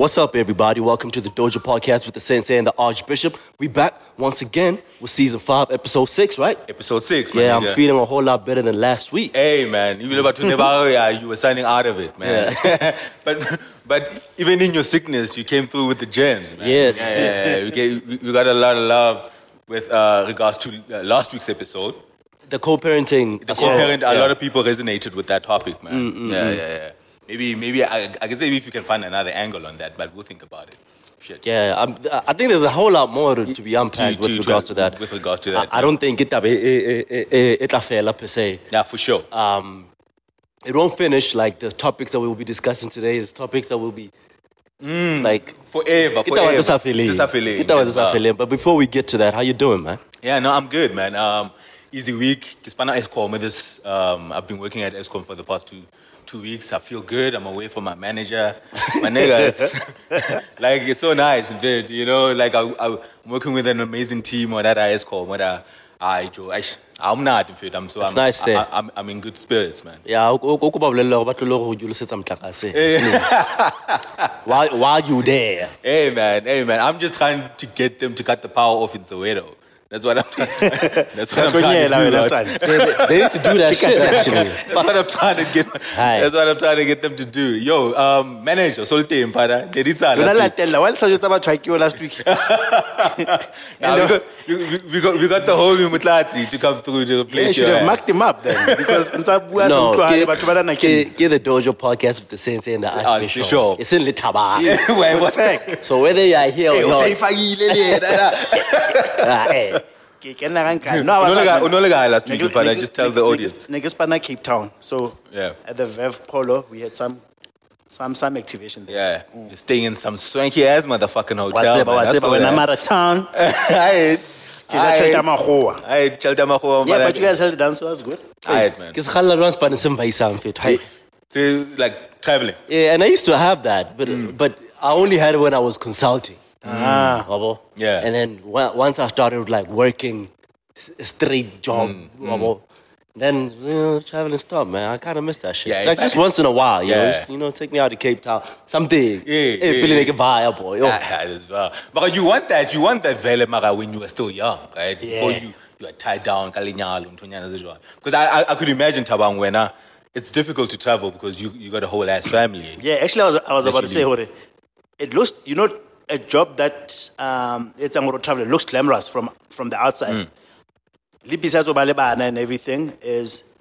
what's up, everybody? Welcome to the Dojo Podcast with the Sensei and the Archbishop. We back once again with season five, episode six, right? Episode six, man. Yeah, I'm feeling a whole lot better than last week. Hey, man. You Even about yeah, you were signing out of it, man. but but even in your sickness, you came through with the gems, man. Yes. Yeah, yeah, yeah. We, gave, we- we got a lot of love with uh, regards to uh, last week's episode. The co-parenting. The co-parent, a lot of people resonated with that topic, man. yeah, yeah, yeah. Maybe, maybe I, I guess maybe if you can find another angle on that, but we'll think about it. Shit. Yeah, I'm, I think there's a whole lot more to, be unpacked To- with to- regards to- to that. with regards to that, I, I don't think it it fella per se. Yeah, for sure. Um, it won't finish like the topics that we will be discussing today. Is topics that will be like forever, forever. tse sa feleng. Tse sa feleng, Kita wa yes, tse sa sir. feleng. But before we get to that, how you doing, man? Yeah, no, I'm good, man. Um, easy week. Kispana Eskom with this. Um, I've been working at Eskom for the past two two weeks. I feel good. I'm away from my manager. My nigga, it's like it's so nice, dude. You know, like I, I, I'm working with an amazing team or that I Eskom. What I, I, Joe, I, I'm not fit. I'm so It's I'm, nice there. I, I'm, I'm in good spirits, man. Yeah. While eh. while you there. Hey man, hey man, I'm just trying to get them to cut the power off in Soweto. That's what I'm. that's what I'm trying to do. Lord. They, they- they need to do that shit actually. That's what I'm trying to get. Hi. That's what I'm trying to get them to do. Yo, um, manager, solte mfana, deditsa yona last week. latella wa le sa jwetsa batho ha ke yo last week Nah, we, got, we, we, got, we got the homie Mutlati to come through to Yeah, replace you. Should have ass. marked him up then because ntsa bua sa No, utlwane get, batho ba nana ke get, get the Dojo podcast with the Sensei and the Archbishop. Archbishop. It's in Litaba. Wait, what? Protect. So whether you are here or o sa not, ifakile le yena ke ke ka nkane. No, I was Unolega- like- unolega last week, ke- mfana, just tell the audience. ne ke spana Cape Town so Yeah. at the Vev Polo we had some some some activation there Yeah, mm. you're staying in some swanky ass motherfucking hotel. tseba wa man. That's tseba when I'm out of town Aight. ke ja Aight. tšhelete ya makgowa Aight, tšhelete ya makgowa, yeah but you guys held it down so that's good Aight, man. ke sekgalla jwang sepane se mpaisang fetho. So, like traveling. Yeah, and I used to have that, but but I only had it when I was consulting. Ah, Yeah. And then wa- once I started like working s- a straight job, wabo, then you know, traveling stopped, man. I kind of miss that shit. Yeah, like it's just once in a while, you know, just, you know, take me out to Cape Town, something. Yeah, hey, yeah, feeling yeah. like a vibe, boy. Yo. As well. But you want that, you want that vele mara when you were still young, right? Yeah. Before you you are tied down, kalinyalo, ntonyana zejwa. Because I, I I could imagine Tabang when uh, it's difficult to travel because you you got a whole ass family. Yeah, actually, I was, I was about to say, Literally. Hore, it looks, you know, a job that um, it's a travel looks glamorous from from the outside. Mm. Le besides ho ba and everything is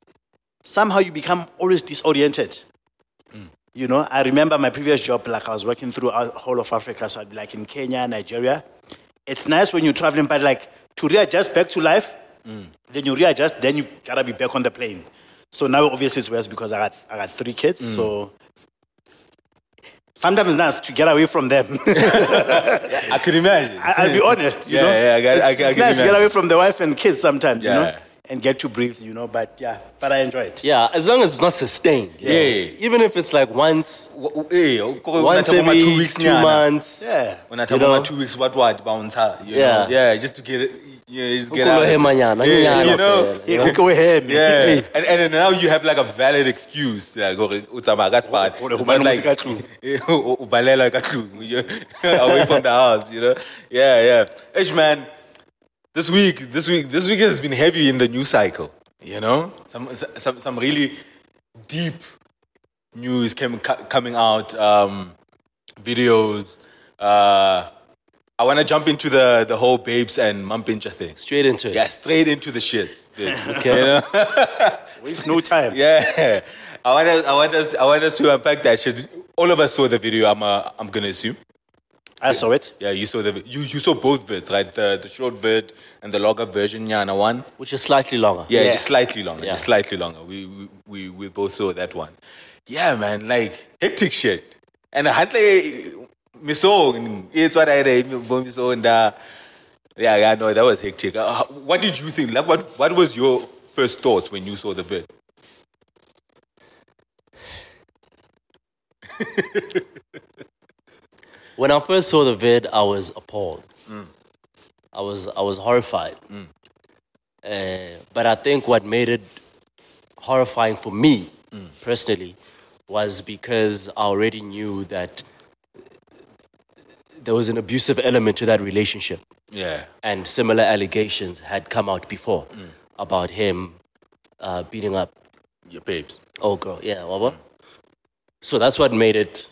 somehow you become always disoriented. Mm. You know, I remember my previous job, like I was working through whole of Africa, so I'd be like in Kenya, Nigeria. It's nice when you're traveling, but like to readjust back to life, mm. then you readjust, then you gotta be back on the plane. So now obviously it's worse because I got I got three kids, so sometimes it's nice to get away from them. I could imagine. I, I'll be honest, you Yeah, know. yeah, I got- it's, I- I it's can nice to get away from the wife and kids sometimes, you know, and get to breathe, you know. But yeah, but I enjoy it. Yeah, as long as it's not sustained. you know. Yeah. Even if it's like once, W- w- o- kore once every two weeks two months. Yeah. When I You talk about two weeks, what what bounce you Yeah. know? yeah, just to get it, you know, just get out. Yeah, you know, you know? go ahead. Yeah, and, and now you have like a valid excuse. Like, gore, o tsamaya ka spot. Gore, It's hobane not o se ka tlung. O- o balela ka tlung, you- away from the house, you know. Yeah, yeah. Ish man, this week, this week, this week has been heavy in the news cycle. You know, some some some really deep news came coming out, um, videos. Uh, I want to jump into the the whole babes and Mampintsha thing. Straight into it. Yeah, straight into the shits. Okay. You know? Waste no time. Yeah, I want us, I want us, I want us to unpack that shit. All of us saw the video. I'm, uh, I'm gonna assume. I saw it. Yeah, you saw the, vi- you, you saw both vids, right? The, the short vid and the longer version. Yeah, and one. Which is slightly longer. Yeah, Yeah. just slightly longer. Yeah. Just slightly longer. We, we, we, we both saw that one. Yeah, man, like hectic shit. And Huntley, saw, it's what I saw and uh, yeah, yeah, no, that was hectic. Uh, what did you think? Like, what, what was your first thoughts when you saw the vid? When I first saw the vid, I was appalled. I was I was horrified. Uh, but I think what made it horrifying for me personally was because I already knew that there was an abusive element to that relationship. Yeah. And similar allegations had come out before mm. about him uh, beating up Your babes. Oh, girl. Yeah, waba? So that's what made it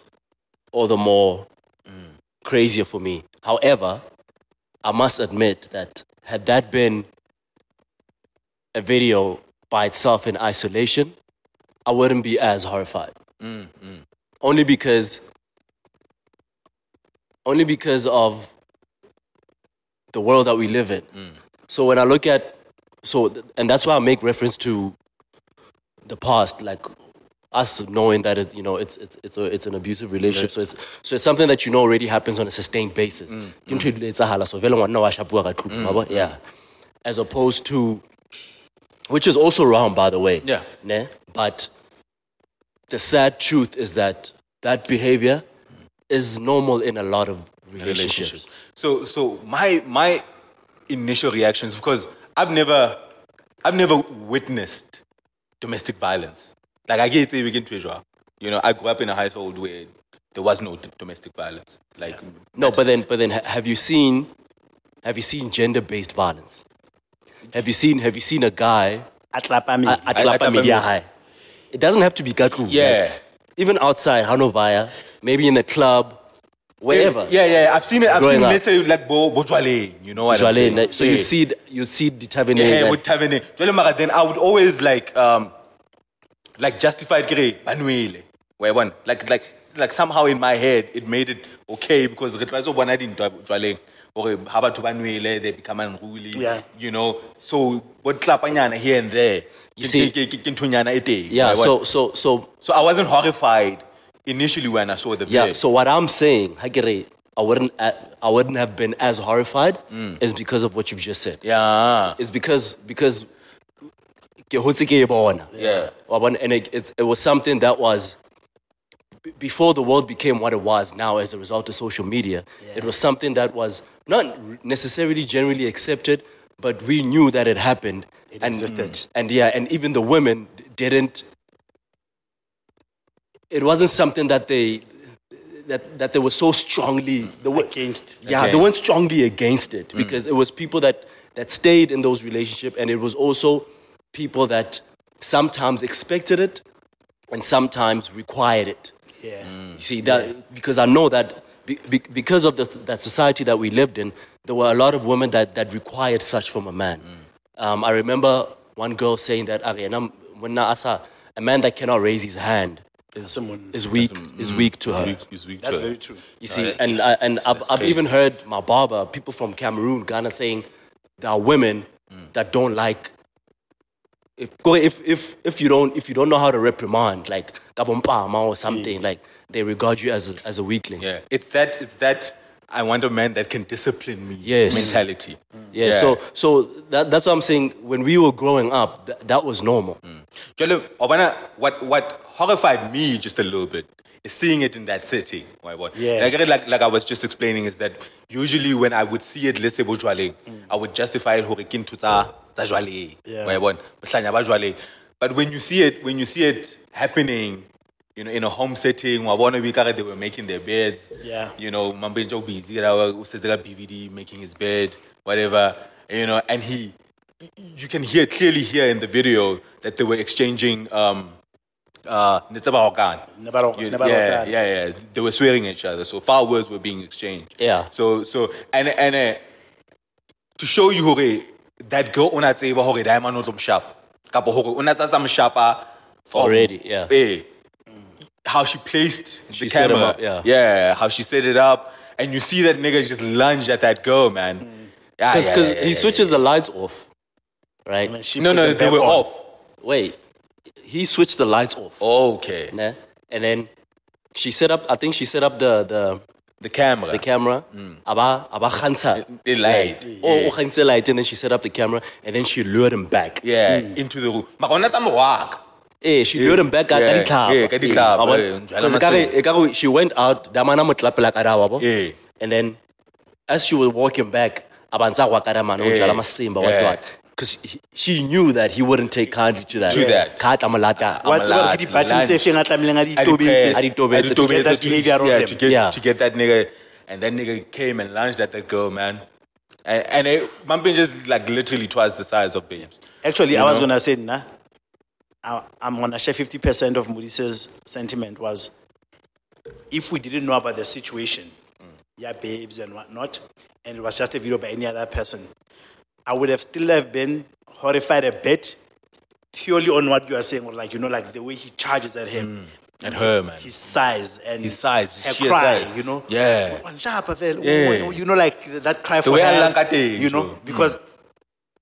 all the more mm. crazier for me. However, I must admit that had that been a video by itself in isolation, I wouldn't be as horrified. Mm, Only because, only because of the world that we live in. Mm. So when I look at, so and that's why I make reference to the past, like us knowing that it, you know it's it's it's, a, it's an abusive relationship. So it's so it's something that you know already happens on a sustained basis. Mm. Ke ntho dula etsahala, so vele ngwana wa shapuwa ka tlung, mm. wa bona? Yeah. As opposed to, which is also wrong, by the way. Yeah. Ne? But the sad truth is that that behavior is normal in a lot of relationships. relationships. So so my my initial reactions because I've never I've never witnessed domestic violence. Like I get it begin to Israel. You know, I grew up in a household where there was no d- domestic violence. Like No, but then, but then, ha- have you seen, have you seen gender-based violence? Have you seen, have you seen a guy Atlapa me. at I- Lapa atlapa High? It doesn't have to be Gakru. Yeah. Even outside Hanovaya, maybe in a club, wherever. Yeah, yeah, I've seen it. I've Growing seen up. let's say like Bo Bojwale, you know what I'm saying? so Yeah. you'd see, you'd see the tavern. yeah, with Taverne. Jwale mara, then I would always like um like justified kere banwele. Where one like like like somehow in my head it made it okay because re tla so bona dintwa jwaleng or ha batho ba nwele they become unruly Yeah. you know so what clapanyana here and there You see- yeah. So, so, so, so I wasn't horrified initially when I saw the video yeah. So what I'm saying, I wouldn't, I wouldn't have been as horrified, mm. is because of what you've just said. yeah It's because because ke hotse ke bona. Yeah. And it, it, it was something that was b- before the world became what it was now as a result of social media. It was something that was not necessarily generally accepted, but we knew that it happened. It and, existed. And yeah, and even the women didn't. It wasn't something that they that that they were so strongly they were, Against. Yeah, they weren't strongly against it mm. because it was people that that stayed in those relationships, and it was also people that sometimes expected it and sometimes required it. Yeah. You see that because I know that be, be, because of the, that society that we lived in, there were a lot of women that, that required such from a man. Um, I remember one girl saying that "Ariana, when na asa, a man that cannot raise his hand is, Someone- is weak is weak to her. Weak- it's weak to That's her. very true. You see, Uh, and I, and I've, that's I've even heard my barber, people from Cameroon, Ghana, saying there are women Mm. that don't like if if if if you don't if you don't know how to reprimand like kabompama or something like they regard you as a, as a weakling. Yeah, it's that. It's that. I want a man that can discipline me. Yes. mentality. Mm. Yeah, So so that, that's what I'm saying. When we were growing up, th- that was normal. Mm. Obana, what what horrified me just a little bit is seeing it in that setting. Why what? Yeah. Like, like like I was just explaining is that usually when I would see it, let's say bojwaleng, I would justify it hore ke ntho tsa tsa jwale. Yeah. Why what? Bohlanya ba jwale. But when you see it, when you see it happening. You know, in a home setting, wa bona we they were making their beds. Yeah. You know, Mambenjo busy, BVD making his bed, whatever. You know, and he, you can hear clearly here in the video that they were exchanging um uh Nitsabahokan. Nebaro- yeah, yeah, yeah. They were swearing at each other, so foul words were being exchanged. Yeah. So so and and uh, to show you hore that girl ona tseba hore diamond o tlo mshapa. Kapo hore ona tsatsa mshapa Already, yeah. Eh, how she placed She the camera. up, yeah. Yeah, how she set it up. And you see that nigga just lunge at that girl, man. Yeah, Because yeah, yeah, yeah, he yeah, switches the lights off, right? No, no, the they were on. off. Wait, he switched the lights off, Okay. ne? and then she set up. I think she set up the the The camera. the camera. Aba aba kgantsha. The light. Oh, o kgantse light, and then she set up the camera, and then she lured him back. Yeah, into the room. Makona tsa morwaka. Eh, she lured him back ka Yeah, ka ditlhapa. yeah, ka ditlhapa, Eh, wa bona? eh, njalo Because ekare- ekare she went out, damana mo tlapela ka dawa, bo? Yeah. and then as she was walking back, abantsa gwa ka damana, o Yeah. jala masimba, what Yeah. Because she knew that he wouldn't take kindly to that. To that. Ka tla mo lata. Wa tseba hore ke di-button tse feng a tlamehileng a di tobetse a di tobetse to get that behavior of yeah, him. to get Yeah. to get that nigga, and that nigga came and lunged at that girl, man. And, and it, Mampin just like literally twice the size of babes. Actually, You I was gonna say, nah. I, I'm gonna share 50% of Mudise's sentiment was if we didn't know about the situation, yeah, babes and whatnot, and it was just a video by any other person, I would have still have been horrified a bit purely on what you are saying, or like you know, like the way he charges at him. Mm. At her, man. His size and His size, her sheer cry, size. you know. Yeah. Oh, Wanjapa vele, Yeah. Oh, oh, You know, like that cry for way a help, llang ka teng, you know, Joe. Mm. because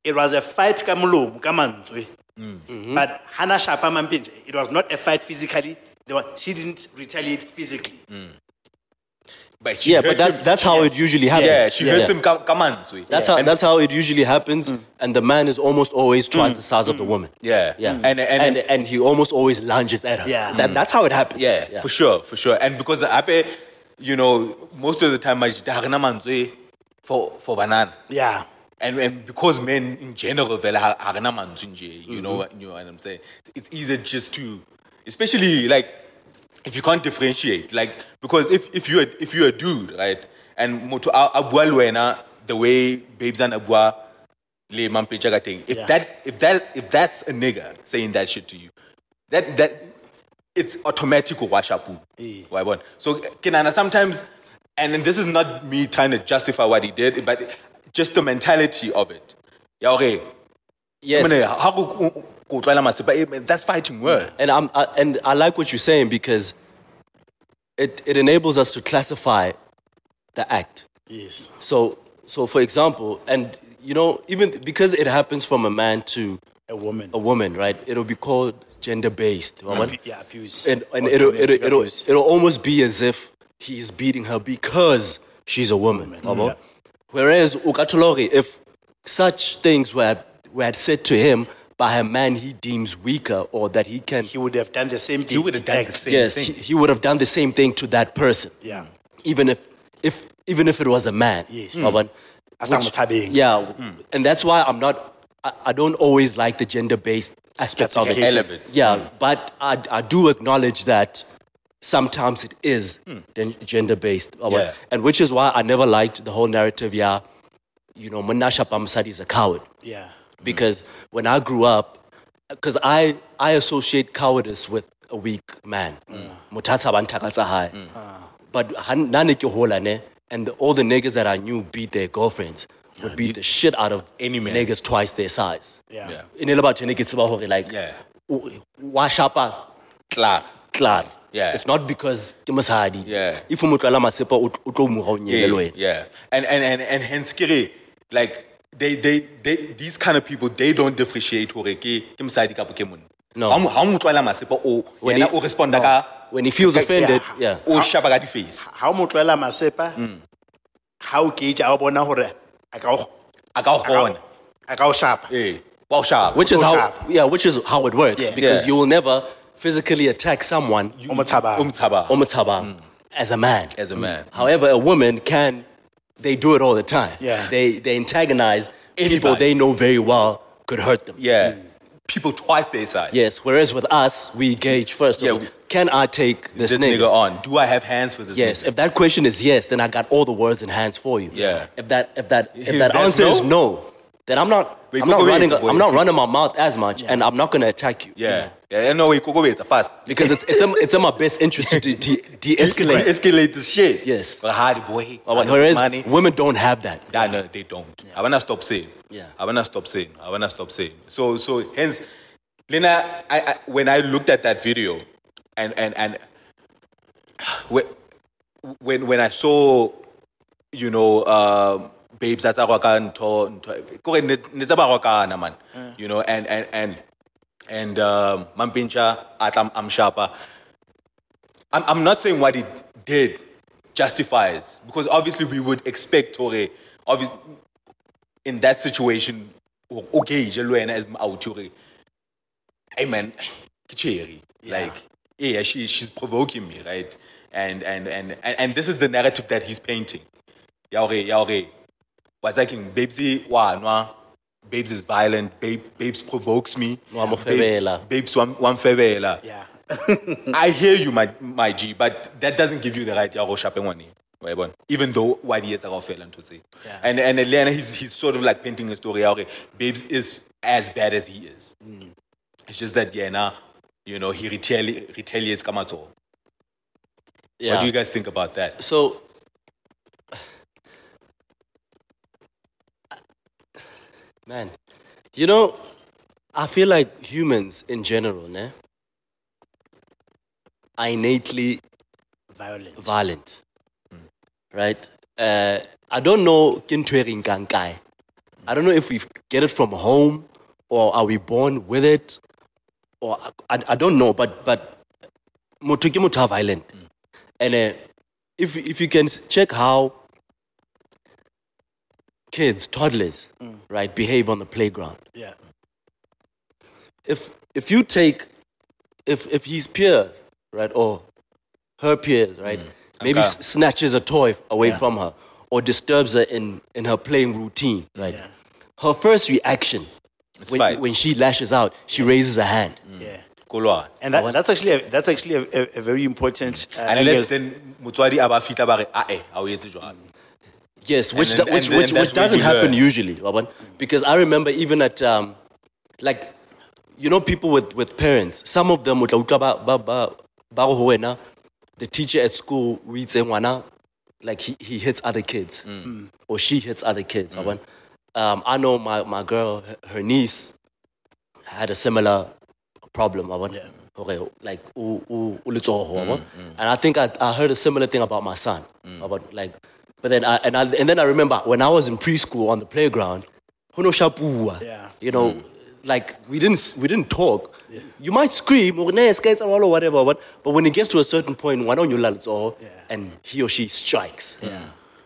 it was a fight ka molomo, ka mantswe. Mm. Mm-hmm. But Hannah Shapa Mampintsha, it was not a fight physically. There was, she didn't retaliate physically. But she Yeah, but that's that's how it usually happens. yeah, she hurts him ka- kamanzwe. That's how that's how it usually happens, and the man is almost always twice the size of the woman. Yeah. yeah, And- and- and and he almost always lunges at her. Yeah. that, that's how it happens. Yeah, for sure, for sure. And because Ape, you know, most of the time, majita ha rena mantswe for for banana. Yeah. And, and because men in general, vele ha ha rena mantswe nje, you know, you know what I'm saying. It's easier just to, especially like if you can't differentiate, like because if if you are if you're a dude, right, and moto a a bua le wena the way babes and abua le Mampintsha ka teng, if Yeah. that if that if that's a nigga saying that shit to you, that that it's automatic or wash up. Yeah. Why one? So Kinana sometimes, and this is not me trying to justify what he did, but just the mentality of it. Yeah, okay. Yes. I mean, how go- go utlwela masepa, That's fighting words. And I'm I, and I like what you're saying because it it enables us to classify the act. Yes. So so for example, and you know even because it happens from a man to A woman. a woman, right? It'll be called gender based. Abu- yeah, abuse. And, and it'll, it'll, it'll, abuse. it'll almost be as if he's beating her because she's a woman. Wabo? Yeah. Whereas if such things were, were said to him by a man he deems weaker or that he can, He would have done the same thing. He would have done the same yes, thing. he, he would have done the same thing to that person. Yeah. Even if, if, even if it was a man. Yes. Wabo? Asang Which- motshabeng. Yeah, hmm. and that's why I'm not. I, I don't always like the gender-based aspect of it. Classification. Element. Yeah, hmm. but I, I do acknowledge that sometimes it is hmm. gen- gender-based, Yeah. and which is why I never liked the whole narrative. Yeah, you know, Manasha Pamsadi is a coward Yeah. Mm. because when I grew up, because I I associate cowardice with a weak man. Mm. Motatsa bantakatsa hai. Mm. Ah. But han- nane hola ne, and all the niggas that I knew beat their girlfriends would beat the shit out of Any man. niggas twice their size. Yeah. Yeah. In ele batho ne ke tseba hore like Yeah. o- wa shapa Klar. klar. Yeah. It's not because ke mosadi. Yeah. If o mo tlwala masepa o o tlo mo ga o nyele le Yeah, wena. yeah. And and and and hence kere, like they they they these kind of people they don't differentiate hore ke ke mosadi kapo ke monna. No. Ha mo ha mo tlwela masepa o When yena he- o responda ka When he feels offended, yeah. o shaba ka di face. Ha o mo tlohela masepa, ha o gauge, ha o bona hore a ka o- A ka o a ka kgona. o- a ka o shapa. Eh. Wa o shaba. Which is how yeah, which is how it works Yeah. because Yeah. you will never physically attack someone O mo tshabang. Umtaba omataba as a man. as a man. However, a woman can they do it all the time. Yeah. They they antagonize people they know very well could hurt them. Yeah. People twice their size. Yes. Whereas with us, we gauge first. Yeah. Can I take this, This nigga on. Do I have hands for this Yes. nigga? If that question is yes, then I got all the words and hands for you. Yeah. If that if that if If that answer is no? No, then I'm not I'm not running. I'm not running my mouth as much, and I'm not gonna attack you. Yeah. Yeah. No way, Koko it's a fast. Because it's it's in, it's in my best interest to de- de- de-escalate. Escalate this shit. Yes. But hard boy. But whereas money. women don't have that. Yeah, no, they don't. I wanna stop saying. Yeah. I wanna stop saying. I wanna stop saying. So, so hence, Lena, I, I when I looked at that video, and and and when when when I saw, you know, um, babes as a ntho ntho kore ne ne tsa ba rwakana, man, you know, and and and and um, Mampintsha Atam Amshapa. I'm, I'm not saying what he did justifies because obviously we would expect Tore, obviously in that situation, okay, Jeluena as Autore. Hey man, kicheri. Like, yeah, she, she's provoking me, right? And, and, and, and, and this is the narrative that he's painting. Yaore, yaore. What's like, babesy, wa, nwa, babes is violent, babe, babes provokes me. Wa mo babes, febela. babes one, one febela. Yeah. I hear you, my, my G, but that doesn't give you the right to go shopping one. Even though what he is a fail and to say. And and Elena he's he's sort of like painting a story out. Babes is as bad as he is. Mm. It's just that yeah, now, you know, he retali- retaliates Kamato. Yeah. What do you guys think about that? So, man, you know, I feel like humans in general, ne, are innately Violent. violent, right? Uh, I don't know kintuering kankai. I don't know if we get it from home or are we born with it, or I, I don't know. But but motho ke motho violent, and uh, if if you can check how kids, toddlers, right, behave on the playground. Yeah. If if you take if if his peers, right, or her peers, right, maybe Okay. s- snatches a toy away Yeah. from her or disturbs her in in her playing routine, right? Yeah. Her first reaction It's when, when she lashes out, she raises her hand. Yeah. Kolwa. And that, that's actually a, that's actually a, a, a very important. Uh, Unless then motswadi a ba fitla ba re ah eh ha o etse jwalo. Yes, which then- do- which and then which, that's which doesn't you happen learn. usually, Waban. Because I remember even at um, like you know people with, with parents, some of them would ba ba ba ba ho the teacher at school reads ngwana like he, he hits other kids mm. Mm. or she hits other kids. Mm. Waban. Um, I know my, my girl, her- her niece had a similar problem. Waban. Okay, like u- u- u letsoho, waban. and I think I, I heard a similar thing about my son. About like, but then I, and I, and then I remember when I was in preschool on the playground. Yeah. You know, hmm. like we didn't we didn't talk. Yeah. You might scream or "Nah, skates or or whatever, but but when it gets to a certain point, why don't on your lalzo, Yeah. and he or she strikes. Yeah.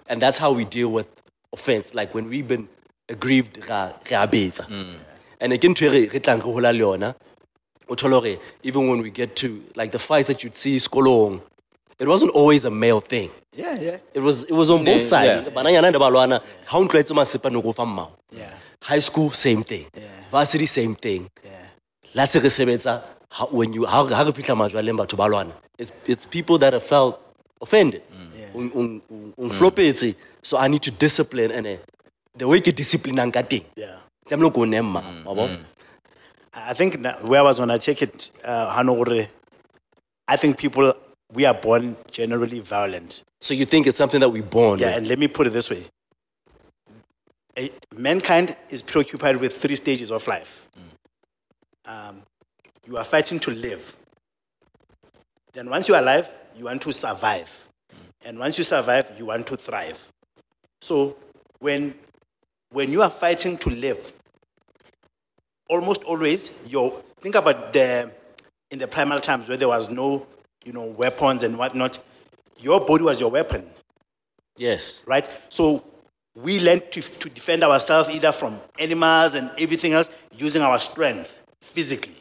And that's how we deal with offense. Like when we've been aggrieved, re. Hmm. And again, ntho re re tlang re hola le yona, o thole hore even when we get to like the fights that you'd see skolong, it wasn't always a male thing. yeah, yeah, It was it was on both Yeah, sides. yeah. Bananyana le balwana, ha o ntlwaetse masepa no go fa mmao. yeah, High school, same thing. Yeah. Varsity, same thing. yeah. La se re sebetsa, when you ha ha re fihla majwaleng batho ba lwana. It's it's people that have felt offended. Un- un- un- un flopetse. So I need to discipline and eh, the way ke discipline ka teng. Yeah. Tlamehile ko nemma, wa bona? I think where I was when I check it, uh, I think people we are born generally violent. So you think it's something that we're born Yeah, with? and let me put it this way: A- mankind is preoccupied with three stages of life. Um, you are fighting to live. Then, once you are alive, you want to survive, and once you survive, you want to thrive. So, when when you are fighting to live, almost always you think about the in the primal times where there was no you know weapons and whatnot. Your body was your weapon Yes. right? So we learned to, to defend ourselves either from animals and everything else using our strength physically.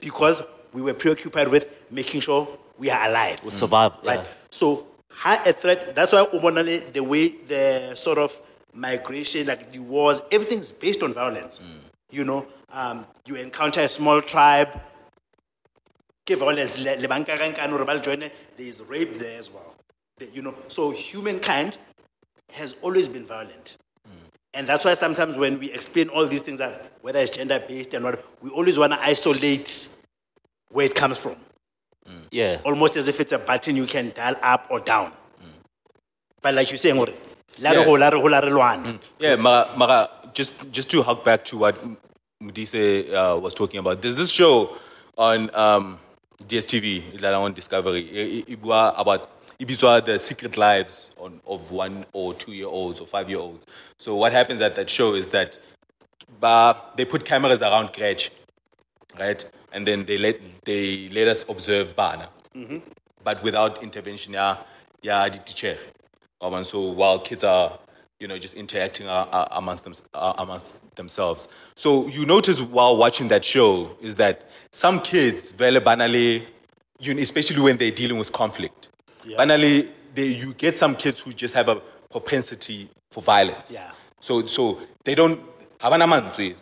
Because we were preoccupied with making sure we are alive. We Survive. Right? Yeah. So high a threat, that's why Ubonale, the way the sort of migration, like the wars, everything's based on violence. You know, um, you encounter a small tribe, ke violence, le- le banka ka nkane hore ba le joine, there is rape there as well. The- you know, so humankind has always been violent. And that's why sometimes when we explain all these things, whether it's gender based and what, we always want to isolate where it comes from Yeah. almost as if it's a button you can dial up or down. But like you're saying, hore, la re Yeah. ho, la re ho, la re lwane. Yeah, Mara, Mara, just just to hark back to what Mudise uh, was talking about. There's this show on um, DSTV, Ilala on Discovery. I- I- Ibua about Ibizwa, the secret lives on, of one or two year olds or five year olds. So what happens at that show is that ba, they put cameras around Gretch, right? And then they let they let us observe Bana, but without intervention. Yeah, yeah, the teacher. Um, so while kids are, you know, just interacting uh, uh, amongst them, uh, amongst themselves. So you notice while watching that show is that some kids, very banally, you know, especially when they're dealing with conflict, banally, they, you get some kids who just have a propensity for violence. Yeah. So so they don't habana manzwi.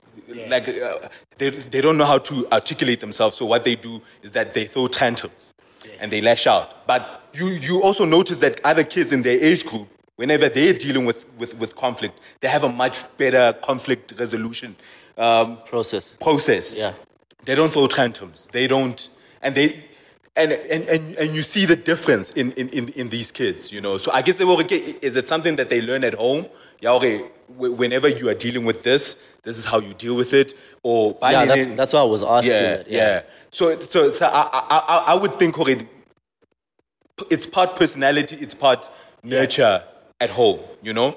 Like uh, they they don't know how to articulate themselves. So what they do is that they throw tantrums and they lash out. But you you also notice that other kids in their age group, whenever they're dealing with with, with conflict, they have a much better conflict resolution um, Process. process. Yeah. They don't throw tantrums. They don't, and they, and and and, and you see the difference in, in, in, in these kids, you know. So I guess they were, okay, is it something that they learn at home? Yeah, okay. Whenever you are dealing with this, this is how you deal with it. Or Yeah, that's, that's why I was asking. yeah, that, yeah. So, so, so I, I, I, would think already, it's part personality, it's part nurture at home, you know,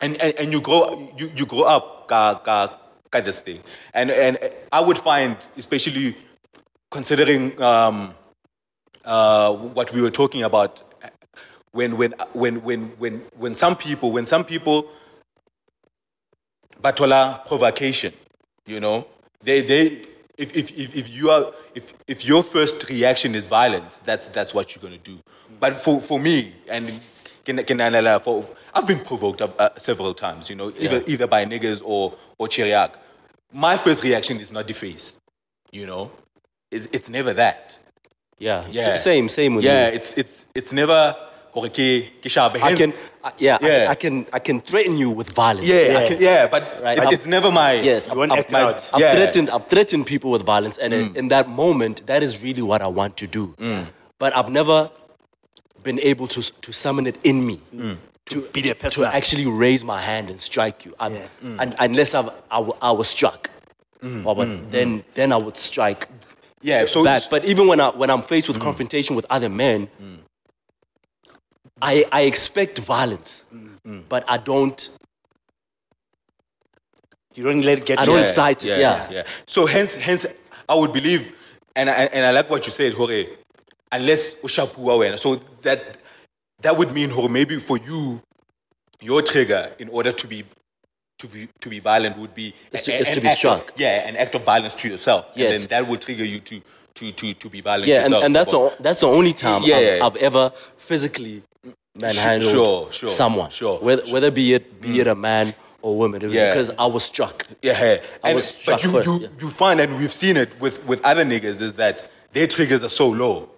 and and, and you grow you, you grow up ka ka ka this thing, and and I would find especially considering um, uh, what we were talking about when when when when when when some people when some people batola provocation you know they they if if if, if you are if if your first reaction is violence that's that's what you're going to do. But for for me and can, can I, for, I've been provoked uh, several times, you know, either, either by niggas or, or Chiriak. My first reaction is not deface, you know. It's, it's never that. Yeah. Yeah. S- same, same with Yeah, me. it's, it's, it's never, "Hore ke- ke shabe." I can, I- yeah, I- Yeah. I, can, I can threaten you with violence. yeah, I Yeah. can, yeah, but Right. it- I've- it's never my. Yes, You won't I've, act I've- out. I've Yeah. threatened, I've threatened people with violence, and in, in that moment, that is really what I want to do. But I've never been able to to summon it in me mm. to be the to person up. actually raise my hand and strike you, Yeah. Mm. and, unless I've, I, w- I was struck. Well, but then then I would strike Yeah, so. back. But even when I when I'm faced with confrontation with other men, I I expect violence, but I don't. You don't let it get I you. don't incite it, yeah. yeah. So hence, hence, I would believe, and I, and I like what you said, Hore, unless ushapuwa wena. So that that would mean, Hore, maybe for you, your trigger in order to be to be to be violent would be Is to- a- is an to be act of- struck. yeah, an act of violence to yourself. Yes. and then that would trigger you to to to to be violent. Yeah, and, yourself. and that's the, that's the only time Yeah, I've, yeah. I've ever physically manhandled sure, sure, someone. sure, Whether, whether be it be it a mm. man or woman, it was Yeah. because I was struck. Yeah, yeah. I And, was but struck you, first, you, yeah. you find, and we've seen it with, with other niggas, is that their triggers are so low.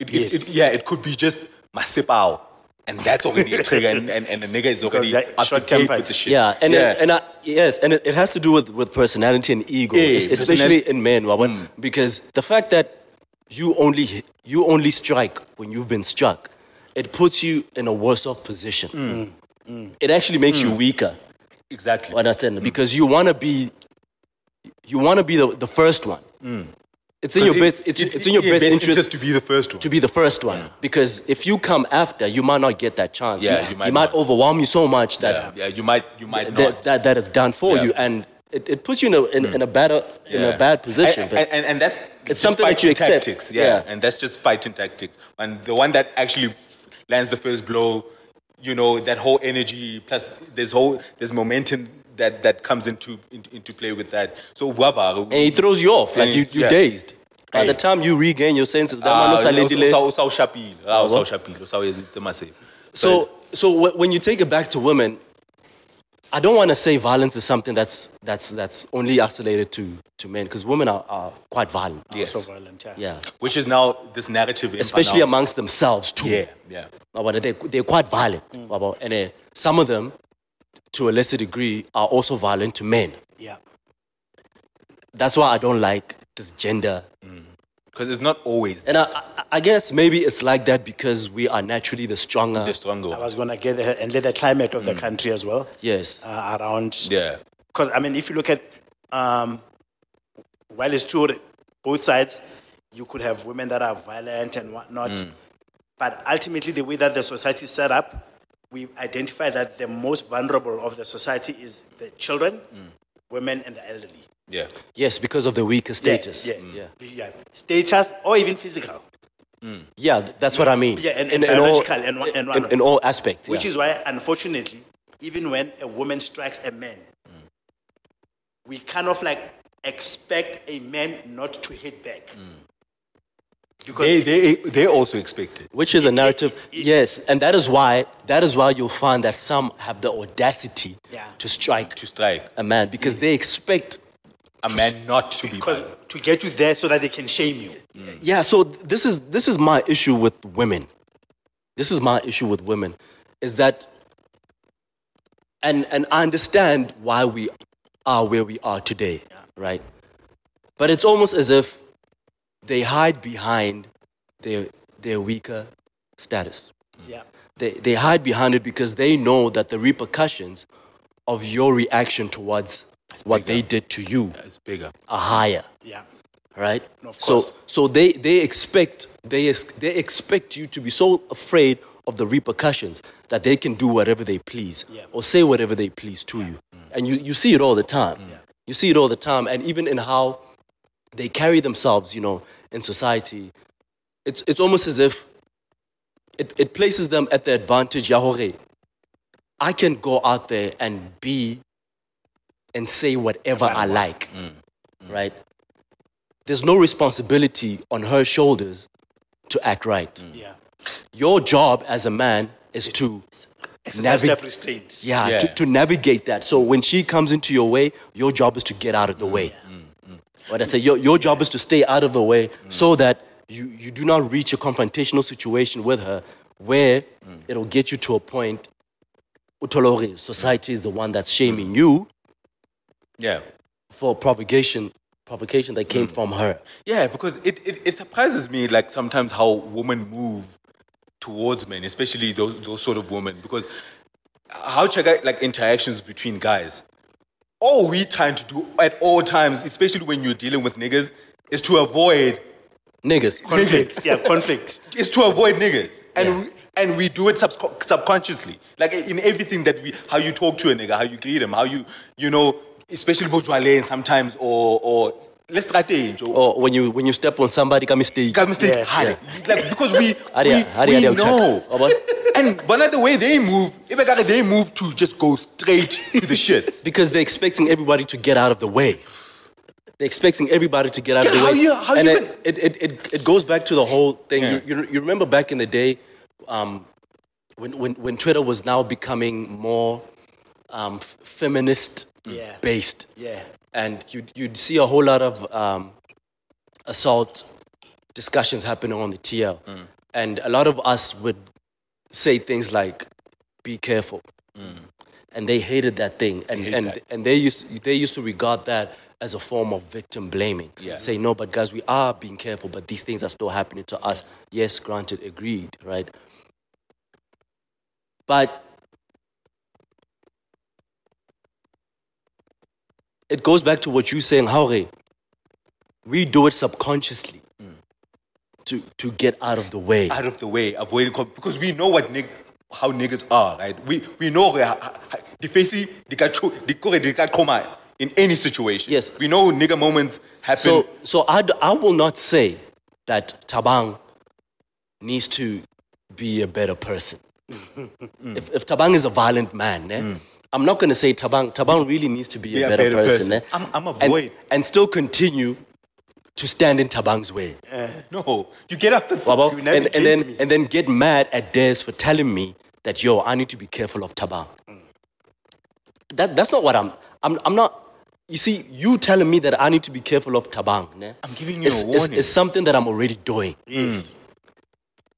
It, it- it- Yes. yeah, it could be just masipao, and that's already a trigger, and, and, and the nigga is already they're up to date short-tempered. with the shit. Yeah, and yeah. It, and I, yes, and it, it has to do with, with personality and ego, Yeah, es- especially personali- in men, Wawan, mm. because the fact that you only hit- you only strike when you've been struck, it puts you in a worse off position. Mm. It actually makes you mm. weaker. exactly. Understand? Because you want to be, you want to be the, the first one. It's in your It- best. It's, it- it's in your yeah, best interest to be the first one. to be the first one. Because if you come after, you might not get that chance. Yeah, you, might you might overwhelm you so much that yeah, yeah, you might, you might that, not. that, that is done for Yeah. you, and it, it puts you in a in, in a better in a bad position. And, and, and, that's it's something that you accept. Tactics, yeah. Yeah. and that's just fighting tactics. And the one that actually lands the first blow, you know, that whole energy plus there's whole there's momentum that that comes into into, into play with that. So whatever. and it throws you off, like you it- you yeah. dazed. By Hey. the time you regain your senses, that Ah, man usa- usalindile. usa- usa- ushapile. Ah, usa- what? ushapile. Usa- it's a massive. So so when you take it back to women, I don't want to say violence is something that's that's that's only isolated to to men because women are, are quite violent. Yes. So violent, yeah. Yeah, Which is now this narrative, especially amongst themselves too. yeah, yeah. About they they're quite violent. About and uh, some of them, to a lesser degree, are also violent to men. Yeah. That's why I don't like this gender. Because it's not always And I, I, I guess maybe it's like that because we are naturally the stronger. the stronger. I was going to get there and let the climate of the country as well yes. uh, around. Yeah, Because, I mean, if you look at, um, while it's true, both sides, you could have women that are violent and whatnot. But ultimately, the way that the society is set up, we identify that the most vulnerable of the society is the children, women, and the elderly. yeah. Yes, because of the weaker status. Yeah, yeah. yeah. Status or even physical. Mm. Yeah, that's what I mean. Yeah, and- in, and in all, and and in, in all aspects. Which yeah. is why, unfortunately, even when a woman strikes a man, mm. we kind of like expect a man not to hit back. Because They, they, they also expect it. which is a narrative. Yes, and that is why that is why you'll find that some have the audacity Yeah. to strike To strike a man because they expect. a man not to be violent. to get you there so that they can shame you. Mm. Yeah, so this is this is my issue with women. This is my issue with women, is that. And and I understand why we are where we are today, right? But it's almost as if they hide behind their their weaker status. Yeah. They, they hide behind it because they know that the repercussions of your reaction towards what they did to you It's bigger. are higher, Yeah. right? Of so course. so they, they expect they, ex- they expect you to be so afraid of the repercussions that they can do whatever they please Yeah. or say whatever they please to you. Mm. And you, you see it all the time. You see it all the time. And even in how they carry themselves, you know, in society, it's, it's almost as if it, it places them at the advantage. ya hore, I can go out there and be and say whatever I like, mm. Mm. right? There's no responsibility on her shoulders to act right. Mm. Yeah. Your job as a man is to Exercise Navi- self-restraint. yeah, Yeah. To, to navigate that. So when she comes into your way, your job is to get out of the way. What I say, your, your job is to stay out of the way so that you, you do not reach a confrontational situation with her where it'll get you to a point. utolori society is the one that's shaming you Yeah. for propagation, provocation that came mm. from her. Yeah, because it, it, it surprises me like sometimes how women move towards men, especially those those sort of women. Because how check out like interactions between guys. All we trying to do at all times, especially when you're dealing with niggas, is to avoid Niggas. Conflict. yeah, conflict. is to avoid niggas. And Yeah. we, and we do it subco- subconsciously. Like in everything that we how you talk to a nigga, how you greet him, how you you know, especially Bojwale sometimes or or let's strategy or Or when you when you step on somebody, come mistake. Got mistake. Yeah, Hard. yeah. Like because we Aria, we, aria, we aria, know. check. And but not the way they move, if I got they move to just go straight to the shit. Because they're expecting everybody to get out of the way. They're expecting everybody to get out of Yeah, the how way. you- how and you it, it, it, it, it goes back to the whole thing. Yeah. You, you, you remember back in the day um, when, when, when Twitter was now becoming more um, f- feminist Yeah. based. Yeah. And you'd, you'd see a whole lot of um, assault discussions happening on the TL. And a lot of us would say things like, be careful. And they hated that thing. And, and, that. and they, used, they used to regard that as a form of victim blaming. Yeah. Say, no, but guys, we are being careful, but these things are still happening to us. Yes, granted, agreed, right? But it goes back to what you're saying, Haure. We do it subconsciously to, to get out of the way. Out of the way, avoid it because we know what nig- how niggas are, right? We we know the facey the the kore the kachoma in any situation. Yes. we know nigga moments happen. So, so I, d- I will not say that Tabang needs to be a better person. if, if Tabang is a violent man, eh, I'm not going to say Tabang. Tabang really needs to be, Be a, a better, better person. person. eh, I'm- I'm and, avoid. and still continue to stand in Tabang's way. no, you get up the Wabo, you and, and then me. and then get mad at Des for telling me that yo, I need to be careful of Tabang. That that's not what I'm. I'm I'm not. You see, you telling me that I need to be careful of Tabang. Ne? I'm giving you it's, a warning. It's, something that I'm already doing. Yes.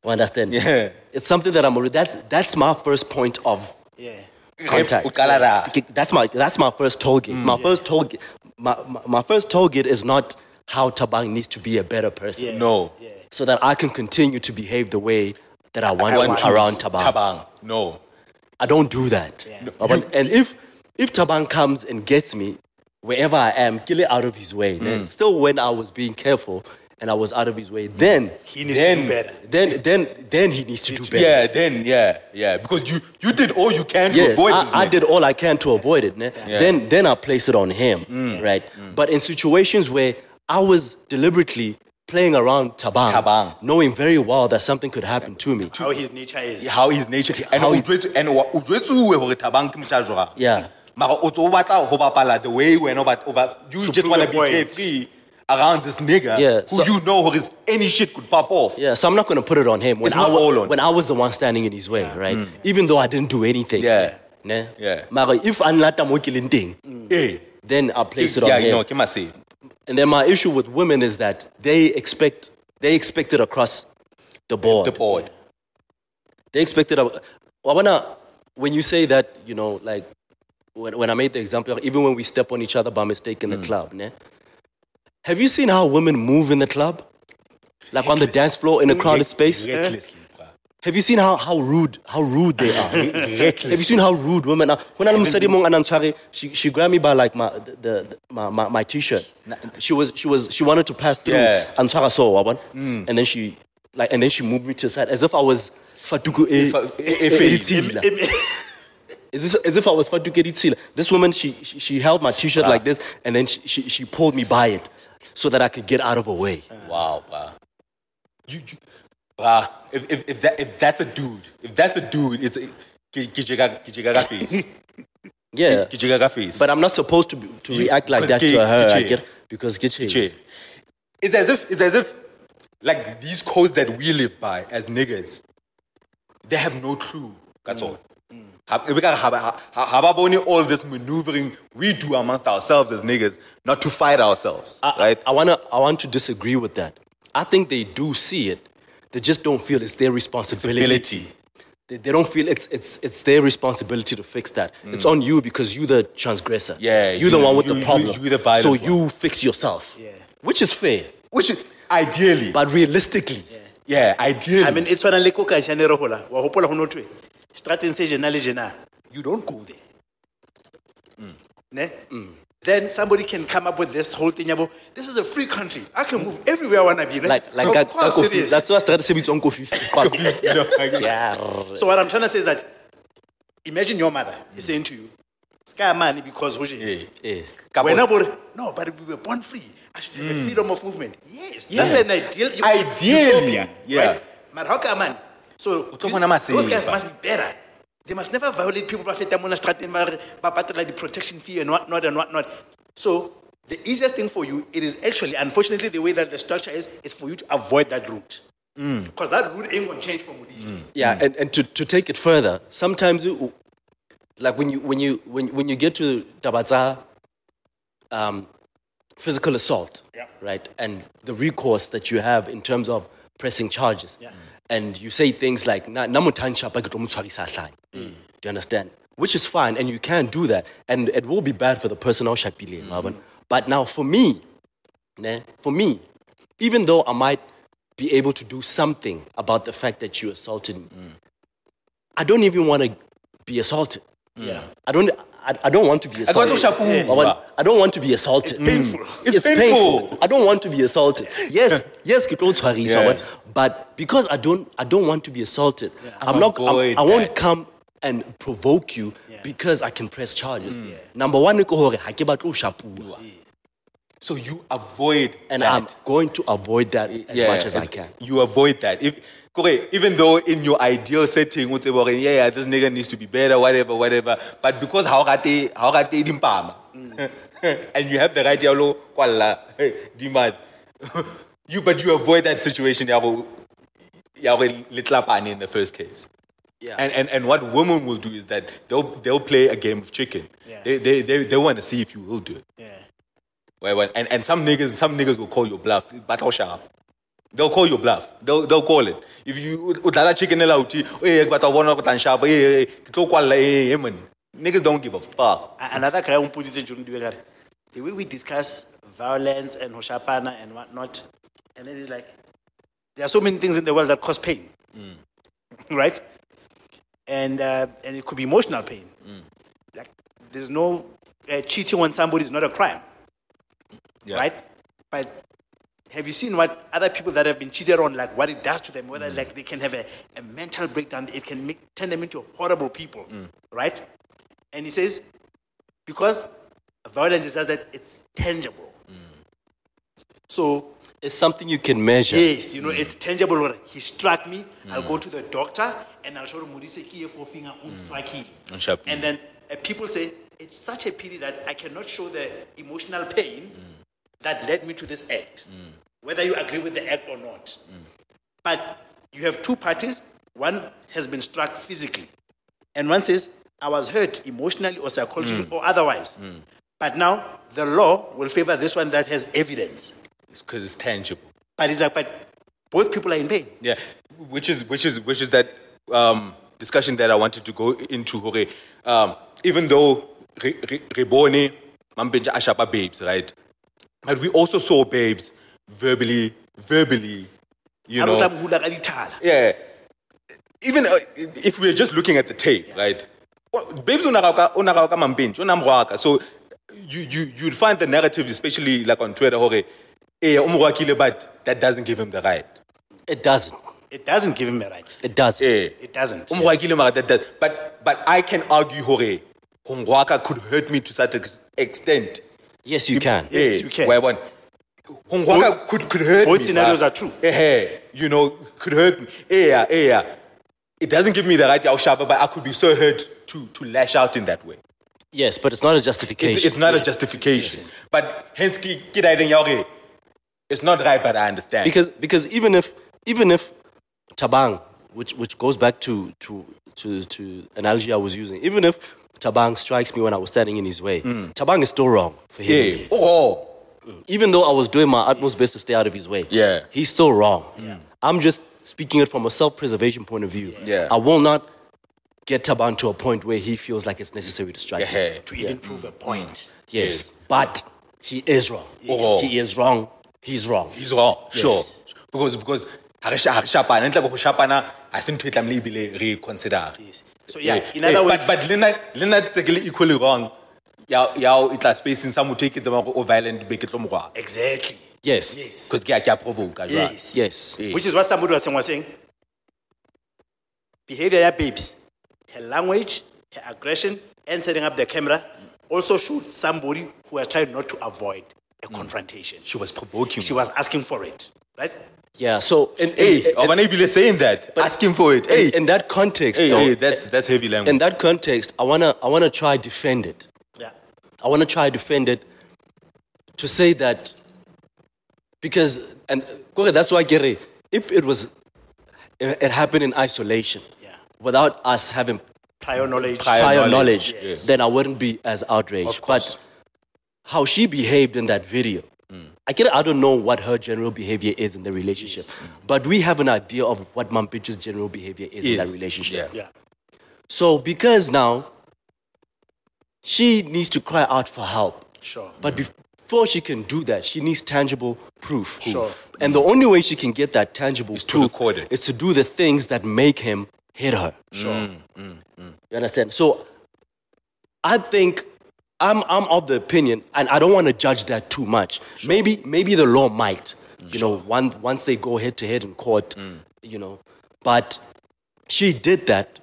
You understand? Yeah. It's something that I'm already. That's that's my first point of Yeah. Contact. That's my that's my first toll gate. my first toll gate. My, my, my first toll gate is not how Tabang needs to be a better person. Yeah. No. Yeah. so that I can continue to behave the way that I want, Want to around Tabang. Tabang. No. I don't do that. Yeah. But- and if if Tabang comes and gets me wherever I am, kill it out of his way. Mm. Then still when I was being careful and I was out of his way, then He needs Then- to do better. then then then he needs to do better. Yeah, then yeah, yeah, because you you did all you can to Yes, avoid this. I, I did all I can to avoid it. ne? Then, then I place it on him, Mm. right? But in situations where I was deliberately playing around Tabang, Tabang. knowing very well that something could happen to me. How his nature is. how his nature and How jwetse and wa- o jwetsuwe hore Thabang a jwang. Yeah. mara o tso o batla ho bapala the way wena o bat- o ba- you just want to be point. Around this nigga Yeah, who you know who is any shit could pop off. Yeah, so I'm not to put it on him when It's I, not all on when I was the one standing in his way, right? Mm. Even though I didn't do anything. Yeah. Ne? Yeah. Mara, if anlata mo kileng teng, Yeah. then I place it on Yeah, him. you know, can I say? And then my issue with women is that they expect they expect it across the board. The board. They expect it. I wanna when you say that, you know, like when, when I made the example, even when we step on each other by mistake in the mm. club, ne? Have you seen how women move in the club? Like on the dance floor in a crowded space? Recklessly. Have you seen how, how rude how rude they are? Have you seen how rude women are? When I'm studying mong anantshware, she she grabbed me by like my the, the my, my, my t-shirt. She was she was she wanted to pass through Yeah. so wabon. And then she like and then she moved me to the side as if I was Fatuku e, Fa- e- fake. Edithila. As if, as if I was Fatuku. This woman she, she she held my t-shirt like this and then she, she she pulled me by it so that I could get out of her way. Wow, bruh. You, you, bruh, if, if, if, that, if that's a dude, if that's a dude, it's a Kijigaga face. Yeah. Kijigaga face. But I'm not supposed to be, to react like that to her. I get because you. It's as if it's as if like these codes that we live by as niggas, they have no clue. That's all. Ha- because ha- ha- ha- Have I only all this maneuvering we do amongst ourselves as niggas, not to fight ourselves, I, right? I wanna I want to disagree with that. I think they do see it. They just don't feel it's their responsibility. They, they don't feel it's it's it's their responsibility to fix that. It's on you because you're the transgressor. Mm. Yeah, you're the you- one with you- the you- problem. you the violent so one. you fix yourself. Yeah. which is fair. Which is ideally, But realistically, yeah, ideally, I mean, it's when I like okay, I re hola. Wa hopola ho notwe. Strateng se jena le jena. You don't go there. Mm. Ne? Mm. Then somebody can come up with this whole thing about this is a free country. I can move everywhere I wanna be. Ne? like like of that, course it is. that's why I started saying it's Uncle Fifi. you yeah. So what I'm trying to say is that imagine your mother is mm. saying to you, Sky money because who Yeah. Yeah. Couple- When nobody, no, but we were born free. I should have a freedom of movement. Yes, Yes. that's an ideal Ideally, utopia. yeah. Right? But how come, man? So those guys must be better. They must never violate people ba feta mona strateng ba re- ba the protection fee and whatnot and whatnot. So the easiest thing for you, it is actually, unfortunately, the way that the structure is, is for you to avoid that route. Because that route ain't gonna change for Modise. Yeah, and, and to, to take it further, sometimes it, like when you when you when when you get to Tabaza um, physical assault, Yeah. right, and the recourse that you have in terms of pressing charges, Yeah. And you say things like "Na- "Namutansha pa ke tlo mo. Mm. Do you understand? Which is fine, and you can do that, and it will be bad for the person o shapileng, mm. wa bona? But now for me, ne, for me, even though I might be able to do something about the fact that you assaulted me, mm. I don't even want to be assaulted. Yeah. I don't. I, I don't want to be assaulted. I, don't want to be assaulted. It's painful. Mm. It's painful. I don't want to be assaulted. Yes, yes, ke tlo tshwarisa, Yes. but because I don't, I don't want to be assaulted. I'm not. I'm, I won't come and provoke you Yeah. because I can press charges. Mm. Number one, ke hore ha ke batle ho shapua. so you avoid and that. I'm going to avoid that as much as I can. You avoid that. If correct, even though in your ideal setting, would say, well, yeah, yeah, this nigga needs to be better, whatever, whatever. But because how got they how got they dimpama, and you have the right yellow kwalla demand, you but you avoid that situation. Yabo, yabo litlapani in the first case. Yeah. And, and and what women will do is that they'll they'll play a game of chicken. Yeah. They, they, they, they want to see if you will do it. Yeah. And, and some niggas, some niggas will call your bluff. Battle sharp. They'll call your bluff. They'll, they'll call it. If you udlala chicken nela uti, eh, but I wanna go sharp, eh, eh, kitlo kwala, eh, eh, man. Niggas don't give a fuck. Another guy puts it in the way we discuss violence and Hoshapana and whatnot, and then it's like, there are so many things in the world that cause pain, right? And uh, and it could be emotional pain. Like there's no uh, cheating on somebody is not a crime, Yeah. right? But have you seen what other people that have been cheated on, like what it does to them? Whether mm. like they can have a, a mental breakdown, it can make, turn them into horrible people, mm. right? And he says because violence is just that it's tangible. Mm. So It's something you can measure. yes, you know, it's tangible. Or he struck me. I'll go to the doctor and I'll show him Mudise here four finger on strike him. And then uh, people say it's such a pity that I cannot show the emotional pain that led me to this act, whether you agree with the act or not. But you have two parties. One has been struck physically, and one says, I was hurt emotionally or psychologically or otherwise. But now the law will favor this one that has evidence. because it's tangible. But it's like, but both people are in pain. Yeah, which is which is which is that um, discussion that I wanted to go into. hore, Um, even though re- re- Rebone, Mambenja Ashapa babes, right? But we also saw babes verbally, verbally, you know, tla mo hula ka dithala. yeah. Even uh, if we're just looking at the tape, right? Well, Babes unaraka unaraka Mampintsha unamrwaka. So you you you'd find the narrative, especially like on Twitter, hore, eh, umrwakile, but that doesn't give him the right. It doesn't. It doesn't give him the right. It doesn't. Eh. It doesn't. umrwakile mara that, that but but I can argue hore Hongwaka could hurt me to such ex- extent. Yes, you can. Yes, you can. Why one? Hongwaka could could hurt both me. scenarios sir. are true. Eh, eh, you know, could hurt me. Eh, yeah, eh, yeah. It doesn't give me the right to sharp, but I could be so hurt to to lash out in that way. Yes, but it's not a justification. it's not a Yes, justification. But hence, ki- ki daideng ya hore, it's not right, but I understand. because because even if even if Tabang, which which goes back to to to to analogy I was using, even if Tabang strikes me when I was standing in his way, Tabang is still wrong for him. yeah. Oh, Even though I was doing my utmost best to stay out of his way, Yeah. he's still wrong. Yeah. I'm just speaking it from a self-preservation point of view. Yeah. I will not get Tabang to a point where he feels like it's necessary to strike me. yeah. To even prove a point. Yes, but he is wrong. Yes. Oh. He is wrong. He's wrong. He's wrong, Yes. sure. Because because ha re sha- ha re shapana ntle go shapana ha se ntho tlamehile re consider. Yes. So yeah, in other eh, words, but but lena lena tse equally wrong. Ya ya o itla spacing sa motho e ke tsama go o violent be ke tlo mo rwa. exactly. Yes. Yes. Because ke a ke a provoke jwale. Yes. Yes. Which is what somebody was saying, was saying. Behavior, yeah, babes. Her language, her aggression, and setting up the camera also showed somebody who was trying not to avoid a mm. confrontation. She was provoking. She was asking for it, right? Yeah. So in, in, Hey, in- Obana Ibile saying that, asking for it. Hey, in, in that context, hey, though, hey, that's that's heavy language. in that context, I wanna I wanna try defend it. Yeah. I wanna try to defend it to say that because and that's why I. If it was it it happened in isolation, Yeah. without us having Prior knowledge. Prior prior knowledge, knowledge, yes. then I wouldn't be as outraged. Of course. But how she behaved in that video, mm. I get. I don't know what her general behavior is in the relationship, mm. but we have an idea of what Mampintsha's general behavior is in that relationship. yeah. Yeah. So because now she needs to cry out for help, Sure. but before she can do that, she needs tangible proof. Sure. And the only way she can get that tangible Is to proof record it. is to do the things that make him hit her. Sure. Mm, mm, mm. You understand? So I think I'm I'm of the opinion, and I don't want to judge that too much. Maybe maybe the law might, you know, one, once they go head to head in court, Mm. you know, but she did that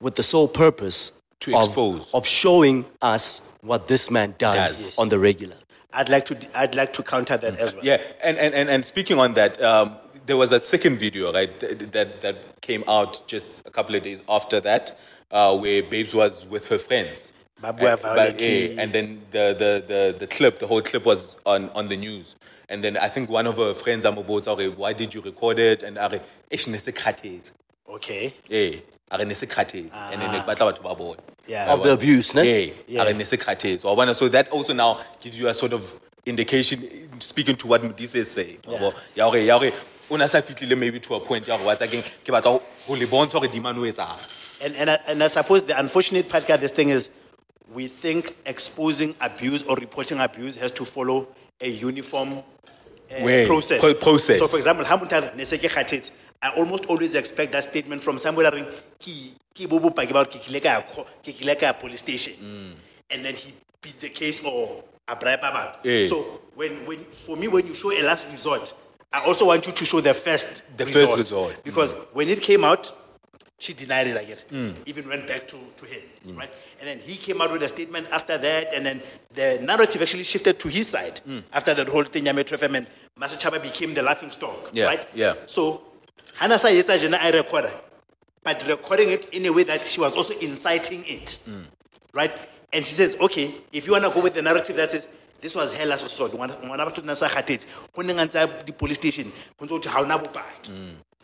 with the sole purpose To of, expose. of showing us what this man does Does. on the regular. I'd like to I'd like to counter that as well. Yeah, and, and, and, and speaking on that, um, there was a second video, right, that, that came out just a couple of days after that, uh, where Babes was with her friends. Babua And- violently- eh, and then the, the, the, the clip, the whole clip was on, on the news. And then I think one of her friends, Amobot, okay, why did you record it? And are okay. ne se khathetse." Okay. Are ne se khathetse. And then ke batla batho ba bone. Yeah. Of the abuse, ne? Yeah, Yeah. yeah. ne se khathetse. Wa bona? So that also now gives you a sort of indication, speaking to what Modise is saying. wa bo? Ya hore- ya hore o na sa fihlile maybe to a point ya hore wa tsa keng, ke batla ho- ho le bontsha hore di-man o etsang. And, and, I, and I suppose the unfortunate part of this thing is we think exposing abuse or reporting abuse has to follow a uniform uh, Way, process. pro- process. So, for example, ha motho a re, "Ne se ke kgathetse," I almost always expect that statement from somebody that "Ke- ke bo bopaki ba hore ke kile ka ya co- ke kile ka ya police station. Mm. And then he beat the case or a bribe about. So, when, when, for me, when you show a last resort, I also want you to show the first The resort. first resort. Because mm. when it came out, she denied it again. Mm. Even went back to, to him, mm. right? And then he came out with a statement after that, and then the narrative actually shifted to his side after that whole thing. Yametro FM and Masechaba became the laughing stock, Yeah, right? yeah. So Hana sa yetsa jena I recorder, but recording it in a way that she was also inciting it, right? And she says, okay, if you wanna go with the narrative that says this was hell as a sword ngwana ngwana batho na sa kgathetse go neng a ntse di police station go ntse go ha ona bopaki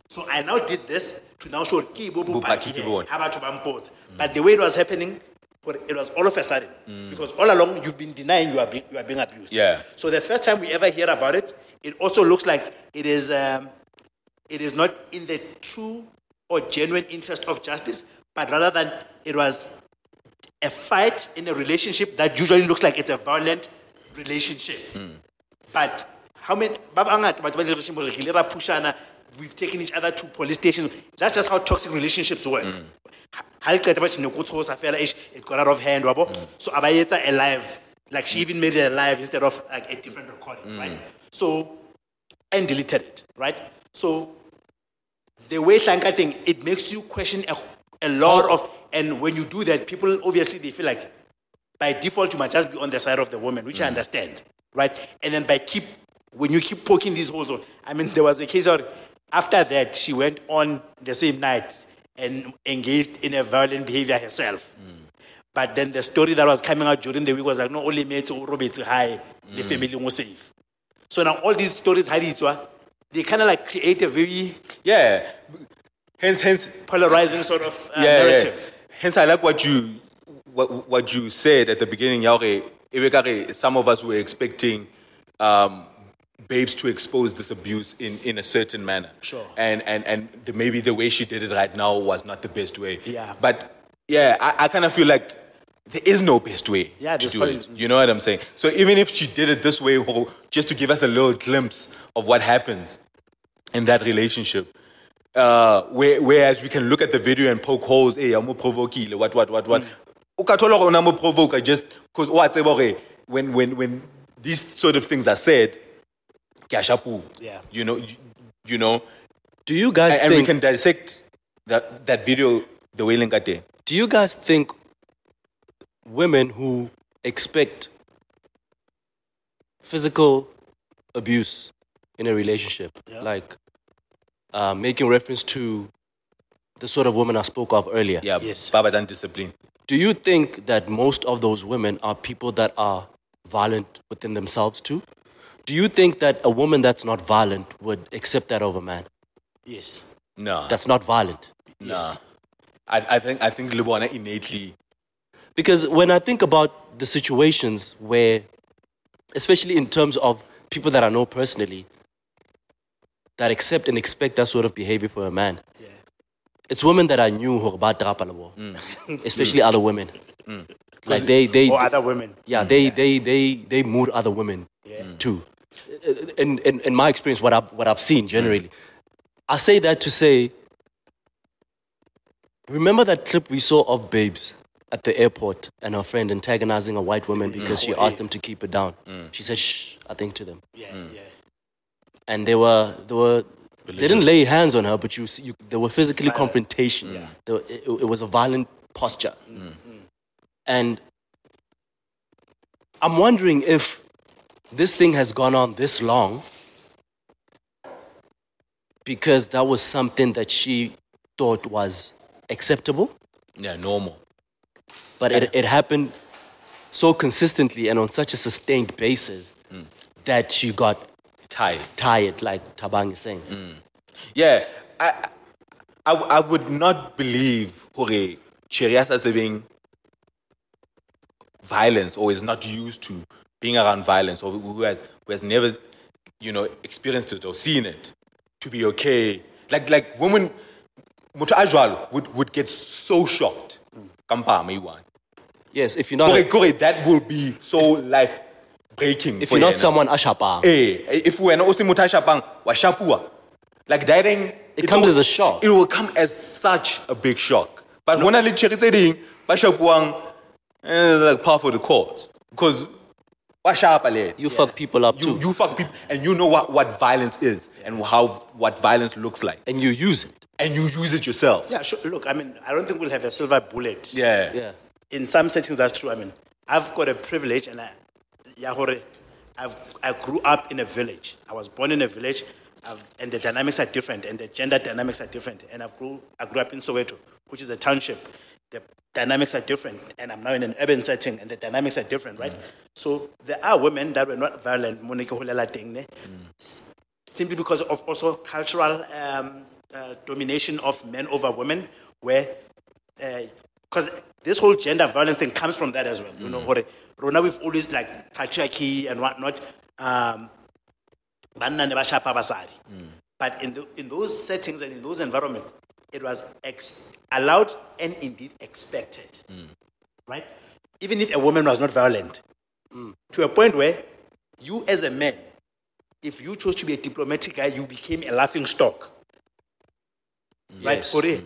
so i now did this to now show ke bo Bopaki bopaki ke he, bona. batho ba mpotsa but the way it was happening it was all of a sudden because all along you've been denying you are being, you are being abused Yeah. so the first time we ever hear about it it also looks like it is um, it is not in the true or genuine interest of justice, but rather than it was a fight in a relationship that usually looks like it's a violent relationship. But how many we've taken each other to police stations that's just how toxic relationships work ish it got out of hand wabo so aba etsa a live like she even made it alive instead of like a different recording right so and deleted it, right? So the way Shanka thing, it makes you question a, a lot of, and when you do that, people obviously they feel like by default you might just be on the side of the woman, which I mm. understand, right? And then by keep when you keep poking these holes, I mean, there was a case of after that she went on the same night and engaged in a violent behavior herself. Mm. But then the story that was coming out during the week was like, no, only made to Robert high, the mm. family was safe. So now all these stories, Hadithwa, they kind of like create a very Yeah. Hence, hence, polarizing sort of uh, yeah, yeah. narrative. Hence, I like what you what, what you said at the beginning. Yaore, some of us were expecting um, babes to expose this abuse in, in a certain manner. Sure. And and and the, maybe the way she did it right now was not the best way. Yeah. But yeah, I, I kind of feel like there is no best way Yeah, to there's do probably- it. You know what I'm saying? So even if she did it this way, just to give us a little glimpse of what happens in that relationship. Uh, where, whereas we can look at the video and poke holes, hey, I'm provokile, what, what, what, what. O ka thola gore o na mo provoke just because o a tseba when, when, when these sort of things are said, ke. Yeah. You know, you, you know, Do you guys and, and we can dissect that, that video the way Linkate. do you guys think women who expect physical abuse in a relationship, like uh, making reference to the sort of woman I spoke of earlier, Yeah, Yes. Baba dan discipline. do you think that most of those women are people that are violent within themselves too? Do you think that a woman that's not violent would accept that over a man Yes. No, that's not violent? Yes. I, I think I think Libwana innately. Because when I think about the situations where, especially in terms of people that I know personally, that accept and expect that sort of behavior for a man, it's women that I knew who were bad drapalabo, mm. especially other women. Mm. Mm. Like they, they, Or other women. yeah, they, they, they, they mood other women too. In, in, in my experience, what I've, what I've seen generally, I say that to say, remember that clip we saw of Babes at the airport and her friend antagonizing a white woman because she asked them to keep it down. She said, shh, I think to them. Yeah, mm. yeah. And they were, they were, they didn't lay hands on her, but you, you they were physically confrontation. They were- it, it was a violent posture. Mm, mm. And I'm wondering if this thing has gone on this long because that was something that she thought was acceptable, Yeah, normal. But it, it happened so consistently and on such a sustained basis that you got Tired. tired, like Tabang is saying. Mm. Yeah, I, I, I would not believe Hore Cherias as being violence or is not used to being around violence or who has, who has never, you know, experienced it or seen it to be okay. Like, like women, Mutu would, would get so shocked. Mm. Kampa, me one. Yes, if you're not, Kore, kore, that will be so life breaking. if you're not someone ashapa, Eh, if we are not Mutai Shapang, Washapua. Like that ain't. It comes will- as a shock. It will come as such a big shock. But when I literally say ding, Washapuang is like part of the cause. Because Washapale. you fuck people up You, too, you fuck people and you know what, what violence is and how what violence looks like. and you use it. And you use it yourself. Yeah, sure. Look, I mean, I don't think we'll have a silver bullet. Yeah. Yeah. In some settings, that's true. I mean, I've got a privilege, and I, Yahore, I've, I grew up in a village. I was born in a village, I've, and the dynamics are different, and the gender dynamics are different. And I've grew, I grew up in Soweto, which is a township. The dynamics are different, and I'm now in an urban setting, and the dynamics are different, right? So there are women that were not violent, simply because of also cultural um, uh, domination of men over women, where because this whole gender violence thing comes from that as well. You know, mm. hore, rona we've always like patriarchy and whatnot. Um, banna ne ba shapa basadi. Mm. But in, the, in those settings and in those environments, it was ex- allowed and indeed expected. Mm. Right? Even if a woman was not violent, to a point where you as a man, if you chose to be a diplomatic guy, you became a laughing stock. Right? Yes. Gore,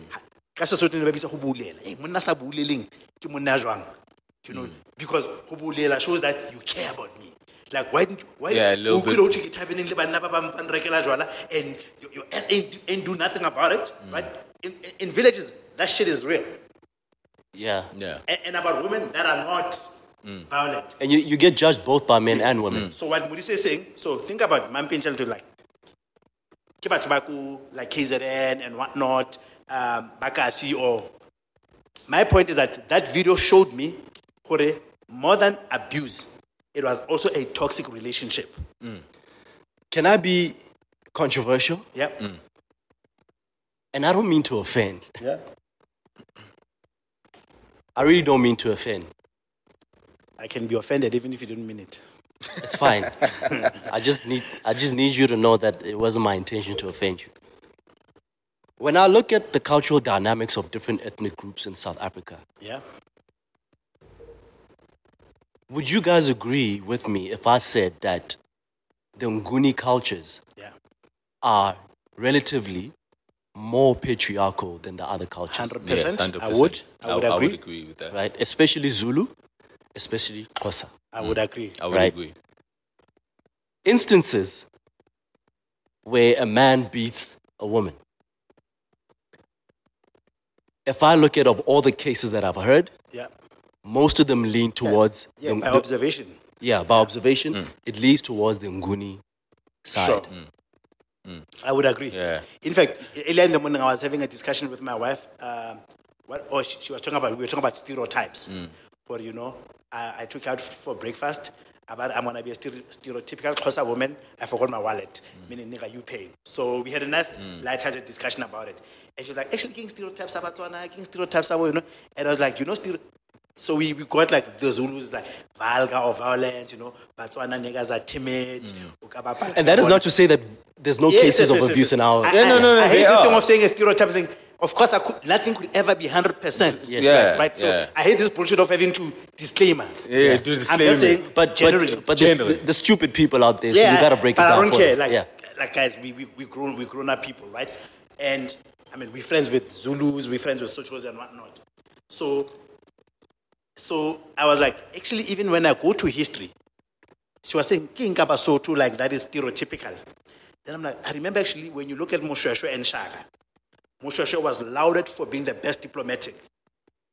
ka Sesotho ne ba bitsa go bulela. Eh, monna sa buleleng ke monna a jwang. You know, mm. because go bulela shows that you care about me. Like why didn't why Yeah, a little o bit. kwile o thwe ke thabeneng le banna ba bang ba nrekela jwala and your, your ass ain't, ain't do nothing about it, mm. right? In, in, in villages, that shit is real. Yeah. Yeah. And, and about women that are not mm. violent. And you, you get judged both by men and women. So what Modise is saying, so think about Mampinchel to like, ke batho ba ko, like KZN and whatnot, um, Bakasi or, my point is that that video showed me, Kore, more than abuse, it was also a toxic relationship. Mm. Can I be controversial? Yeah. Mm. Mm. And I don't mean to offend. Yeah. I really don't mean to offend. I can be offended even if you don't mean it. It's fine. I just need I just need you to know that it wasn't my intention to offend you. When I look at the cultural dynamics of different ethnic groups in South Africa, Yeah. would you guys agree with me if I said that the Nguni cultures Yeah. are relatively more patriarchal than the other cultures? 100%. Yes, I 100%. would. I would I agree. would agree with that. Right? Especially Zulu, especially Xhosa. I would mm. agree. I would Right. agree. Instances where a man beats a woman. If I look at of all the cases that I've heard, Yeah. most of them lean towards Yeah, the- by the- observation. yeah, by observation, hmm. it leads towards the Nguni side. Sure. Hmm. Hmm. I would agree. Yeah. In fact, earlier in the morning, I was having a discussion with my wife. Um, what, or she, she was talking about, we were talking about stereotypes. For, you know, I, I took her out for breakfast. About I'm going to be a stereotypical Xhosa woman. I forgot my wallet. Meaning, nigga, you pay. So we had a nice, light-hearted discussion about it. And she was like, actually, king stereotypes about Tswana, king stereotypes about, you know. And I was like, you know, stereo- so we, we got like the Zulus like vulgar or violent, you know. Batswana niggas are timid. Mm. ukabapala And that is not to say that there's no Yes, cases yes, of yes, abuse yes, in our. I, Yeah, no, I- no, no, I hate they this thing of saying a stereotype. Saying, of course, I could, nothing could ever be hundred percent. Yes. Yeah, Right. So yeah. I hate this bullshit of having to disclaimer. Yeah, do I'm just saying, But generally. but, but Generally. the, the stupid people out there, so yeah, you gotta break but it down. I don't care. them. Like, yeah. like guys, we we we grown we grown up people, right? And I mean, we're friends with Zulus, we're friends with Sochos and whatnot. So, so I was like, actually, even when I go to history, she was saying King Kabasotu, like that is stereotypical. Then I'm like, I remember actually when you look at Moshweshwe and Shaka, Moshweshwe was lauded for being the best diplomatic.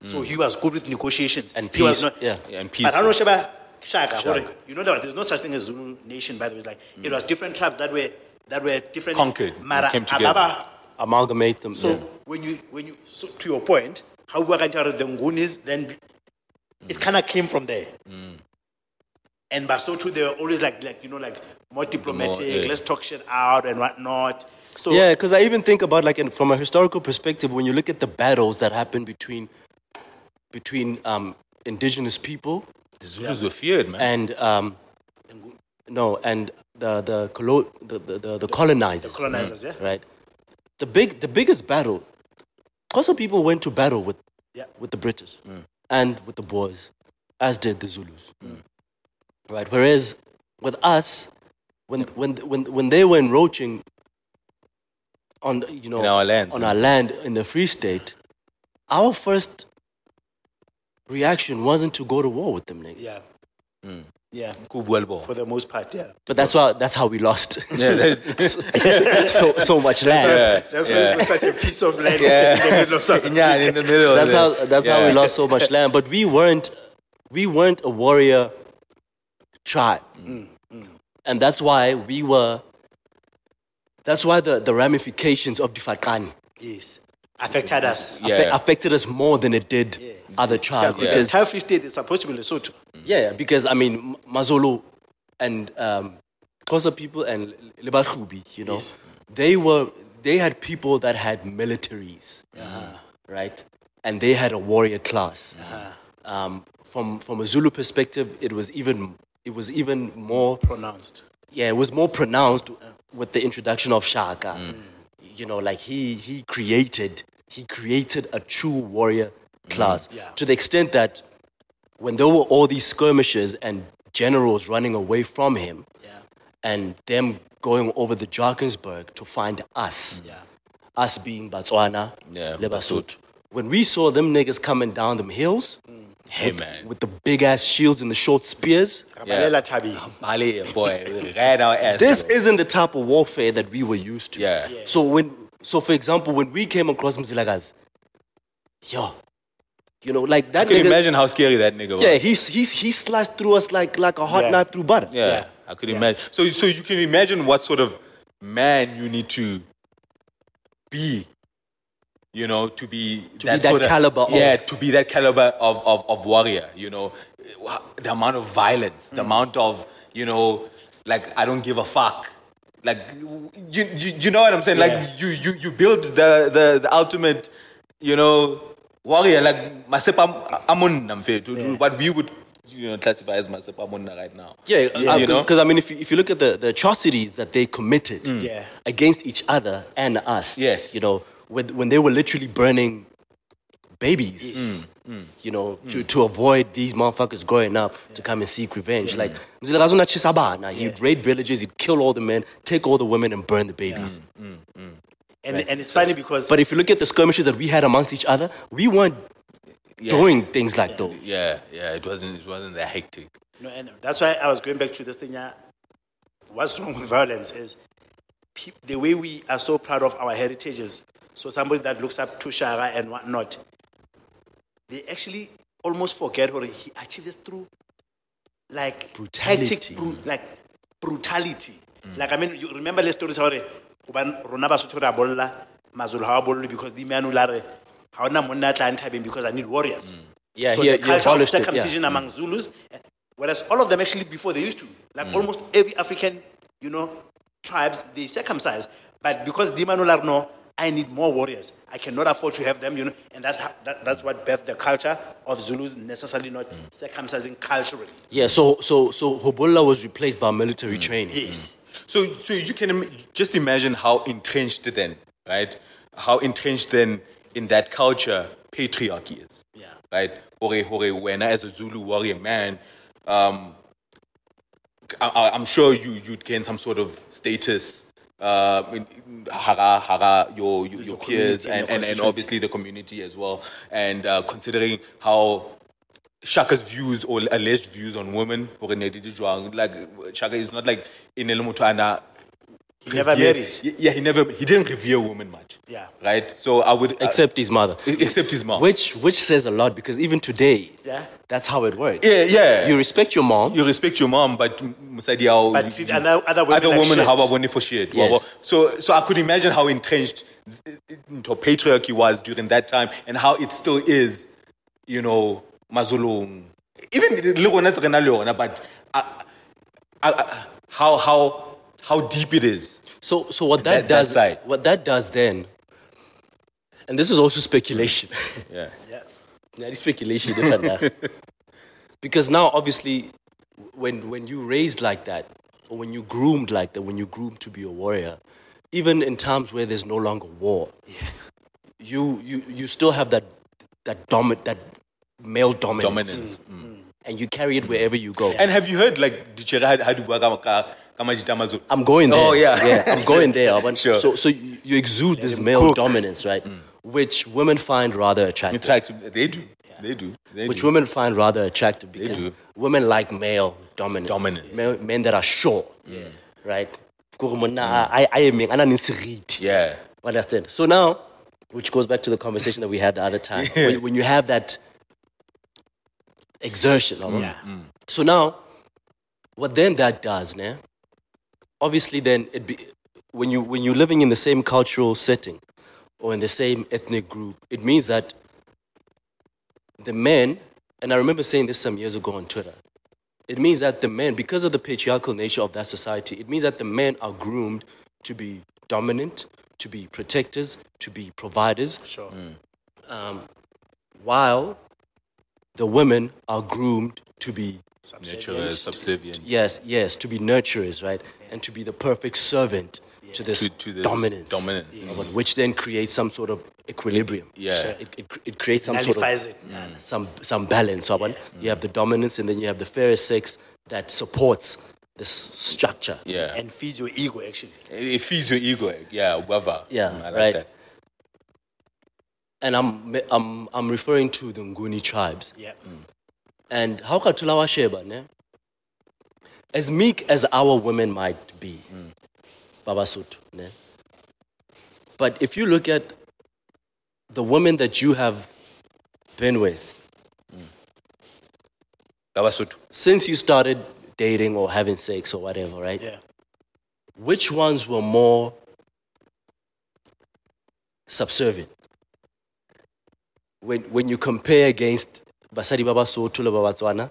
So mm. he was good with negotiations. And peace, not- yeah. Yeah, and But I don't know. Shaba Shaka. Hore, You know that there's no such thing as Zulu nation, by the way. It's like it mm. was different tribes that were that were different Conquered Mara, came together. Ababa. Amalgamate them. So yeah. when you when you so to your point, how we are going to the Ngunis, then it kind of came from there. And Basotho, they were always like like you know like more diplomatic. yeah. Let's talk shit out and whatnot. So Yeah, because I even think about like in, from a historical perspective, when you look at the battles that happened between between um, indigenous people The Zulus were feared, man. and um, no, and the the, colo- the, the, the, the colonizers, colonizers, yeah, right? The big the biggest battle. Xhosa people went to battle with yeah, with the British and with the Boers, as did the Zulus. Right. Whereas with us, when when when when they were encroaching on you know In our lands on our land in the Free State, our first reaction wasn't to go to war with them niggas. yeah, Mm. Yeah. Kubwelbo. For the most part, yeah. But that's why that's how we lost Yeah, that's, so so much land. yeah, That's yeah. why it's such a piece of land in the middle of South Yeah, in the middle. that's how the- that's how we lost so much land. But we weren't we weren't a warrior tribe, mm, mm. and that's why we were. That's why the, the ramifications of Difaqane Yes. Affected us. Yeah. affected us more than it did other Yeah, tribe because the Free State is supposed to be Lesotho. yeah, because I mean Mazolo and um, Xhosa people and Lebachubi, you know, Yes. they were they had people that had militaries, right, and they had a warrior class. Um, from from a Zulu perspective, it was even it was even more Pronounced. yeah, it was more pronounced with the introduction of Shaka. You know, like he he created he created a true warrior class mm, Yeah. to the extent that when there were all these skirmishes and generals running away from him Yeah. and them going over the Drakensberg to find us, Yeah. us being Botswana, Yeah, le Basotho. Basotho. When we saw them niggas coming down them hills mm. Hey man. with the big ass shields and the short spears, Rabalela Thabeng. Bali, boy, we ran our ass. this bro. isn't the type of warfare that we were used to. Yeah. Yeah. So when, so for example, when we came across Mzilikazi, yo, you know, like that I can nigga, imagine how scary that nigga was. yeah, he's he's he sliced through us like like a hot Yeah. knife through butter. Yeah, Yeah. I could Yeah. imagine. So, so you can imagine what sort of man you need to be, you know, to be To be that sort caliber of- Yeah, to be that caliber of, of, of warrior. You know, the amount of violence, Mm. the amount of you know, like I don't give a fuck. Like you, you, you know what I'm saying? Yeah. Like you, you, you build the, the, the ultimate, you know, warrior. Like Masepa Amun, Yeah. what we would you know classify as Masepa Amun right now. Yeah, You uh, know? because I mean, if you, if you look at the, the atrocities that they committed mm. Yeah. against each other and us, Yes. you know, when, when they were literally burning babies, mm. Mm. you know, to, to avoid these motherfuckers growing up to come and seek revenge. Like, Mzilakazuna Chisabana, he'd raid villages, he'd kill all the men, take all the women, and burn the babies. And, and it's funny because But if you look at the skirmishes that we had amongst each other, we weren't doing things like those. Yeah, yeah, it wasn't it wasn't that hectic. No, and that's why I was going back to this thing. Yeah, what's wrong with violence is peop the way we are so proud of our heritages. So somebody that looks up to Shaka and whatnot, they actually almost forget how he achieved this through like Brutality. hectic, bru- like brutality. Mm. Like I mean, you remember the stories how hoban rona Basotho re a bolla, Mazulu wa bolle because the man la re ha ona monna a tla nthabeng because I need warriors. Mm. Yeah, so he- the he culture of it, yeah. circumcision among Zulus, eh, whereas all of them actually before they used to, like mm. almost every African, you know, tribes they circumcise, but because Dimanular no, I need more warriors. I cannot afford to have them, you know, and that's how, that, that's what birthed the culture of Zulus necessarily not mm. circumcising culturally. Yeah, so so so Hobola was replaced by military training. Yes. So so you can Im- just imagine how entrenched then, right? How entrenched then in that culture patriarchy is. Yeah. Right? Hore hore when as a Zulu warrior man, um I, I'm sure you you'd gain some sort of status uh, hara, hara, your, your, your peers and and, and, and obviously the community as well. And uh, considering how Shaka's views or alleged views on women, hore ne di di jwang, like Shaka is not like in Elemutuana. He never married. Yeah, he never. He didn't revere women much. Yeah. Right. So I would Except his mother. uh, except his mom. Which which says a lot because even today, Yeah. that's how it works. Yeah, yeah. You respect your mom. you respect your mom, but Musadi how But treat other- other women like shit. how about for shit. Yes. So so I could imagine how entrenched into patriarchy was during that time and how it still is, you know, Mazulung. Even le rona tse re na le yona, but uh, uh, how how how deep it is. So so what That- that, that does side. what that does then, and this is also speculation. Yeah. Yeah. Yeah, speculation because now obviously when when you raised like that or when you groomed like that when you groomed to be a warrior even in times where there's no longer war you you you still have that that dominant that male dominance, Dominance. Mm. and you carry it wherever you go And have you heard like? I'm going there. Oh, yeah. yeah. I'm going there. Sure. So, so you, you exude this male cook. dominance, right? Mm. Which women find rather attractive. It's like they do. They do. They Which do. women find rather attractive because do. women like male dominance. Dominance. Men, men that are sure. Yeah. Right? Kore monna, mm. I, I am ana le seriti. Yeah. Understand? So now, which goes back to the conversation that we had the other time, when, when you have that exertion, right? Yeah. Mm. So now, what then that does, ne? Obviously, then it be, when you when you're living in the same cultural setting or in the same ethnic group, it means that the men, and I remember saying this some years ago on Twitter, it means that the men, because of the patriarchal nature of that society, it means that the men are groomed to be dominant, to be protectors, to be providers, Sure. Um, while the women are groomed to be Natural, subservient. yes, yes, to be nurturers, right, and to be the perfect servant to this To- to this dominance, dominance, yes. which then creates some sort of equilibrium. Yeah. Sure. it, it, it creates some sort of it. Some some balance. So when you have the dominance, and then you have the fairer sex that supports the structure. Yeah. And feeds your ego, actually. it, it feeds your ego. Yeah, whatever. Yeah, Mm, I like right. that. And I'm I'm I'm referring to the Nguni tribes. Yeah. Mm. And how Katulawa Sheba, ne? As meek as our women might be, mm. Baba Sotho, ne? But if you look at the women that you have been with mm. Kabasotho. since you started dating or having sex or whatever, right? Yeah. Which ones were more subservient? When when you compare against Basadi Baba Sotho le Baba Tswana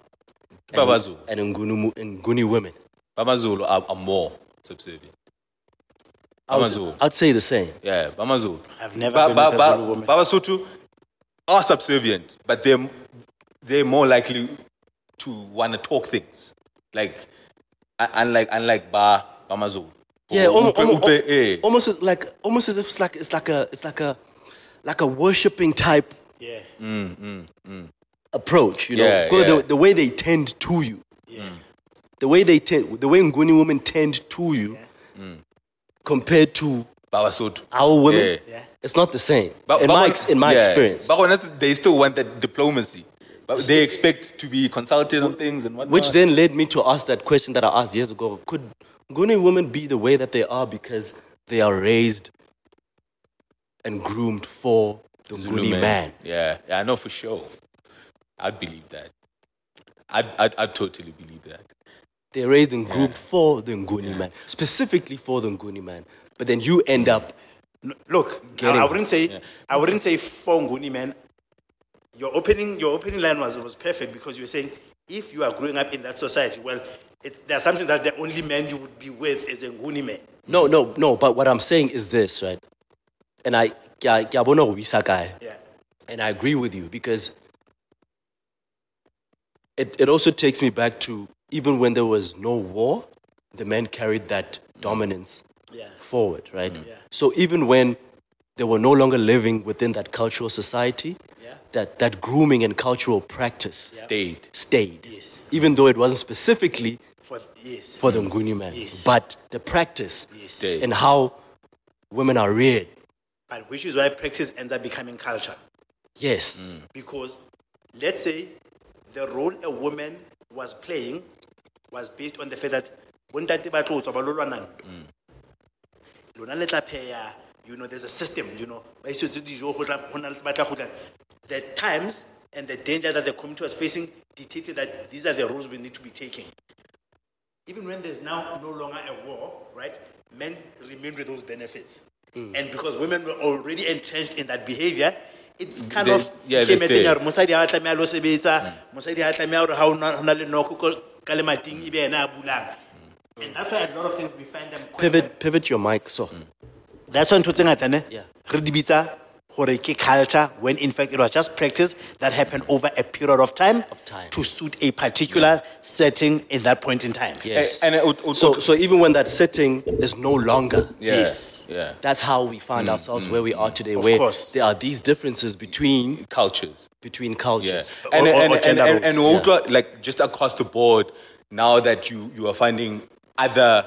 and- Babazulu. and Nguni, Nguni women. Bamazulu are, are more subservient. I would, Bamazulu. I'd say the same. Yeah, Bamazulu. I've never been with a Zulu woman. Babasotho are subservient, but they're they're more likely to want to talk things. Like un- unlike unlike Ba Bamazulu. Yeah, Or almost, Upe- almost, Upe, eh. almost as like almost as if it's like it's like a it's like a like a worshiping type Yeah. Mm, mm, mm. approach, you know. Yeah, Because yeah. The, the way they tend to you, the way they tend, the way Nguni women tend to you, compared to Babasotho. our women, Yeah. Yeah. it's not the same. But- in but my when- in my yeah, experience, But when they still want that diplomacy. But they expect to be consulted on things and whatnot. which then led me to ask that question that I asked years ago: Could Nguni women be the way that they are because they are raised and groomed for the Zulu Nguni man? Yeah, yeah, I know for sure. I'd believe that. I'd, I'd, I'd totally believe that. They're raised and groomed for the Nguni man, specifically for the Nguni man. But then you end up look, I, Getting- I wouldn't say I wouldn't say for Nguni man. Your opening your opening line was was perfect because you were saying if you are growing up in that society, well, it's the assumption that the only man you would be with is a Nguni man. No, no, no. But what I'm saying is this, right? And I, ke a- ke a bona hore o kae. Yeah. and I agree with you because it, it also takes me back to even when there was no war, the men carried that dominance Yeah. forward, right? Yeah. So even when they were no longer living within that cultural society, Yeah. that, that grooming and cultural practice Stayed. stayed. Yes. Even though it wasn't specifically For yes. for the Nguni man, Yes. but the practice Yes. And how women are reared. But which is why practice ends up becoming culture. Yes. Mm. Because let's say the role a woman was playing was based on the fact that bontate ba tlo tswa ba lo lwana ntwa. Mm. lona le tla pheya you know there's a system you know ba isetse dijo go tla go na ba tla go the times and the danger that the community was facing dictated that these are the rules we need to be taking even when there's now no longer a war, right, men remain with those benefits. Mm. And because women were already entrenched in that behavior, it's kind They- of yeah, became a thing mosadi a lo sebetsa mm. mosadi ha a hore ha o na- le noko ka le mating ebe yena a bulang. And that's why a lot of things we find them Pivot, pivot your mic. So, mm. that's why ntho tse ngata ne? Yeah. re di bitsa gore ke culture when in fact it was just practice that happened over a period of time, Of time. to suit a particular setting in that point in time yes. And, and it would- would- so, so even when that setting is no longer, yeah, yes. Yeah. that's how we find ourselves where we are today. where course. there are these differences between Cultures. between Yeah. cultures. And, Or- or- and, or and, gender and, and, roles. ultra, like just across the board, now that you, you are finding other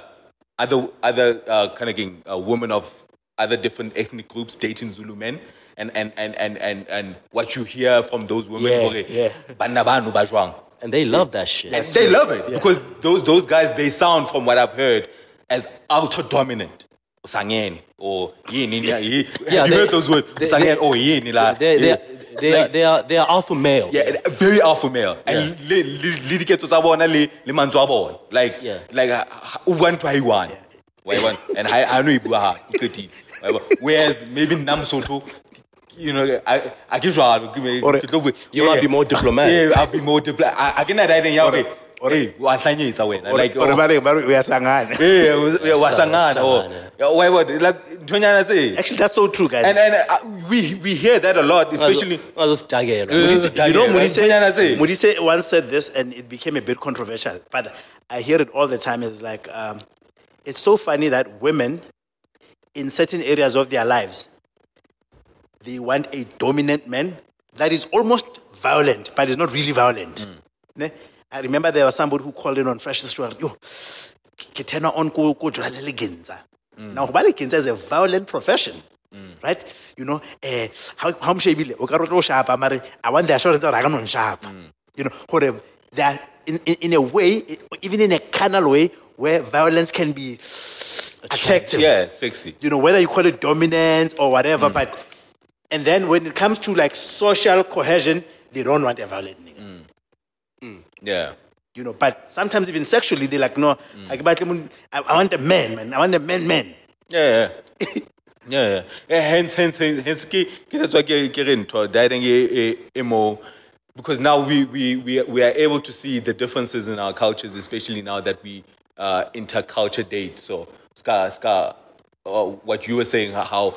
other other uh, kind of getting, uh, women of other different ethnic groups dating Zulu men. And, and, and, and, and, and what you hear from those women, Yeah, hore, yeah. "Banna banu ba jwang?" And they love that shit. And they love it because those those guys they sound from what I've heard as ultra dominant. Sangeni or yini ni- yi- Yeah, Have you they- heard those words? they- Sangeni or yini la. They, they, Yeah. they, are, they, are, they are alpha males. Yeah, very alpha male. And le le le diketso tsa bona le le mantswe a bona. Like Yeah. like uh, o bua ntho ha e one. Wa e? And I I know e bua ha qetile. Wa bona? Whereas maybe nna Mosotho you know, I I give you a Or- You might be more diplomatic. Yeah, I'll be more diplomatic. I I can add that in okay. or- Hey, wa hlanyetsa wena. Like or oh, ba re- ba re, uyasangana. eh, wa- wa or why what like ntonyana tse. Actually, that's so true, guys. And and uh, we we hear that a lot, especially. especially Uh, you know, Daniel, Ntonyana tse. Modise, Modise once said this and it became a bit controversial, but I hear it all the time. It's like, um, it's so funny that women in certain areas of their lives, they want a dominant man that is almost violent, but is not really violent. Hmm. Ne? I remember there was somebody who called in on Fresh Stewart, yo, turn on ko ko jwala le genza. Hmm. Now, ba is a violent profession. Hmm. Right? You know, eh, how how mshebile o ka re o tlo shapa mare I want the assurance that I can shapa. You know, gore that in, in in a way, even in a carnal way, where violence can be attractive Yeah, sexy. you know, whether you call it dominance or whatever, but and then when it comes to like social cohesion, they don't want a violent nigga. Yeah. You know, but sometimes even sexually, they're like, no, I, I I want a man, man. I want a man, man. Yeah, yeah. yeah, yeah. Eh, Hence, hence, hence, hence, ke, ke that's why ke, ke re ntho, that thing e, e, e because now we, we, we, we are able to see the differences in our cultures, especially now that we uh, interculture date. So, ska, ska, uh, what you were saying, how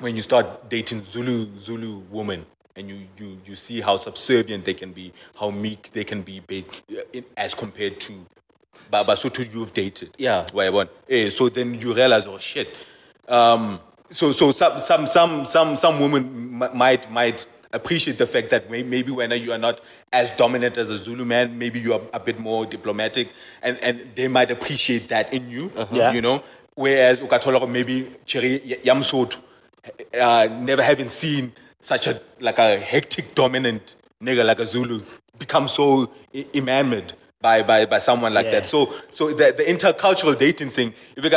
when you start dating Zulu Zulu women and you, you, you see how subservient they can be, how meek they can be based, in, as compared to Basotho you've dated. Yeah. Why one? Eh, so then you realize, oh shit. Um, so so some some some some some women m- might might appreciate the fact that maybe when you are not as dominant as a Zulu man, maybe you are a bit more diplomatic, and and they might appreciate that in you. Yeah. You know. Whereas ukathola maybe Chiri Yamsot, uh, never having seen such a like a hectic dominant nigga like a Zulu become so enamored by, by, by someone like Yeah. that. So so the, the intercultural dating thing, if you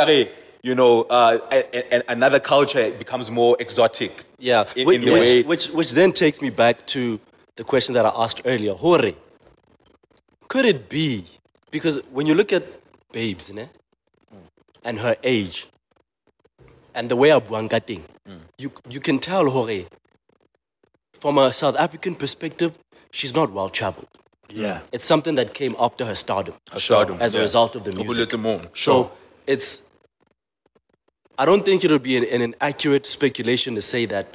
you know, uh, a, a, another culture becomes more exotic. Yeah, in, which, in the way. which, which, which then takes me back to the question that I asked earlier. Hore, could it be? Because when you look at babes, ne, and her age, and the way Abuangating, you, you can tell Hore, from a South African perspective, she's not well traveled. Yeah. It's something that came after her stardom. Her stardom, As a result of the music. more, So it's. I don't think it'll be an, an inaccurate speculation to say that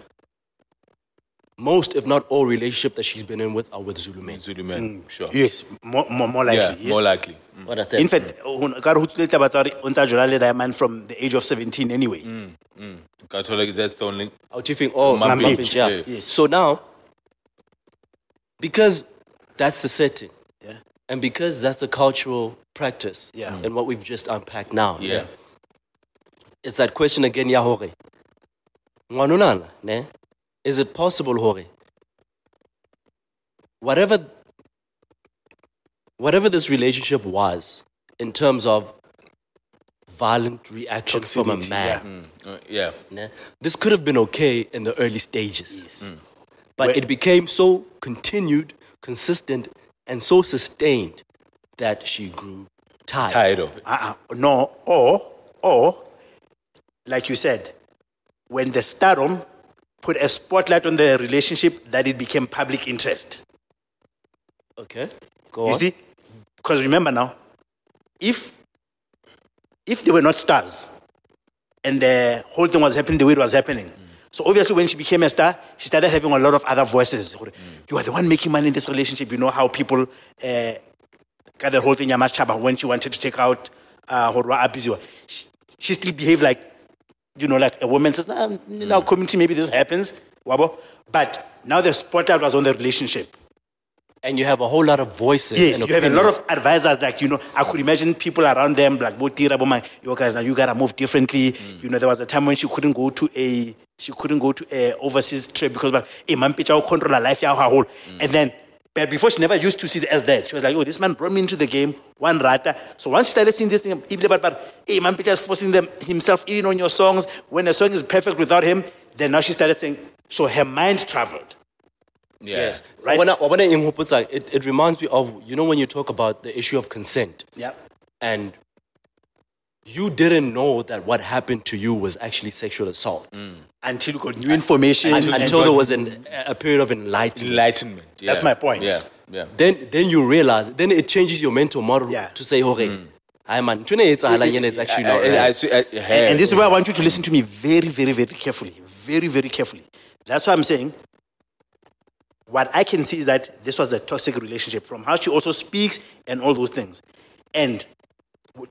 most, if not all, relationship that she's been in with are with Zulu men. Zulu men, mm. sure. Yes, more, more, more likely. Yeah, yes. more likely. Mm. What I said. In fact, ho- ka re ho tswile taba tsa hore o ntsa jola le diamond from the age of 17 anyway. Mm, Catholic, that's the only. Oh, Out you think, oh, Mum Mum Beach, Beach, yeah. yeah. Yes. So now, because that's the setting, Yeah. and because that's a cultural practice, Yeah. and what we've just unpacked now, Yeah. It's that question again, ya hore. Ngwanonana, ne? Is it possible, hore? Whatever, whatever this relationship was, in terms of violent reaction from a man, yeah. Uh, yeah. ne? this could have been okay in the early stages. Yes. But Where- it became so continued, consistent, and so sustained that she grew tired. Tired of it. Uh-uh. No, or, or, like you said, when the stardom put a spotlight on the relationship, that it became public interest. Okay, go You on. see? Because remember now, if if they were not stars and the whole thing was happening the way it was happening, so obviously when she became a star, she started having a lot of other voices. You are the one making money in this relationship. You know how people uh, got the whole thing ya Masechaba when she wanted to take out uh, Horwa Abiziwa. She, she still behaved like, you know, like a woman says, nah, in our community maybe this happens, wabo. But now the spotlight was on the relationship. and you have a whole lot of voices. Yes, and you have a lot of advisors. Like you know, I could imagine people around them, like Botira, Boma, yo guys, now you gotta move differently. Mm. You know, there was a time when she couldn't go to a she couldn't go to a overseas trip because, but hey, man, pitch out control her life, her whole. Mm. And then, but before she never used to see it as that. She was like, oh, this man brought me into the game, one rata. So once she started seeing this thing, people but but hey, man, pitch is forcing them himself in on your songs. When a song is perfect without him, then now she started saying. So her mind traveled. Yeah. Yes. Right. When I, when I, in it, it reminds me of, you know, when you talk about the issue of consent Yeah. and you didn't know that what happened to you was actually sexual assault mm. Until you got new information. Un- and- until there was an, a period of enlightenment. Enlightenment. Yeah. That's my point. Yeah. Yeah. Then, then you realize, then it changes your mental model Yeah. to say, okay, hi man, ntho ena etsahalang ena is actually not and this is why I want you to listen to me very, very, very carefully. Very, very carefully. That's what I'm saying. What I can see is that this was a toxic relationship from how she also speaks and all those things. And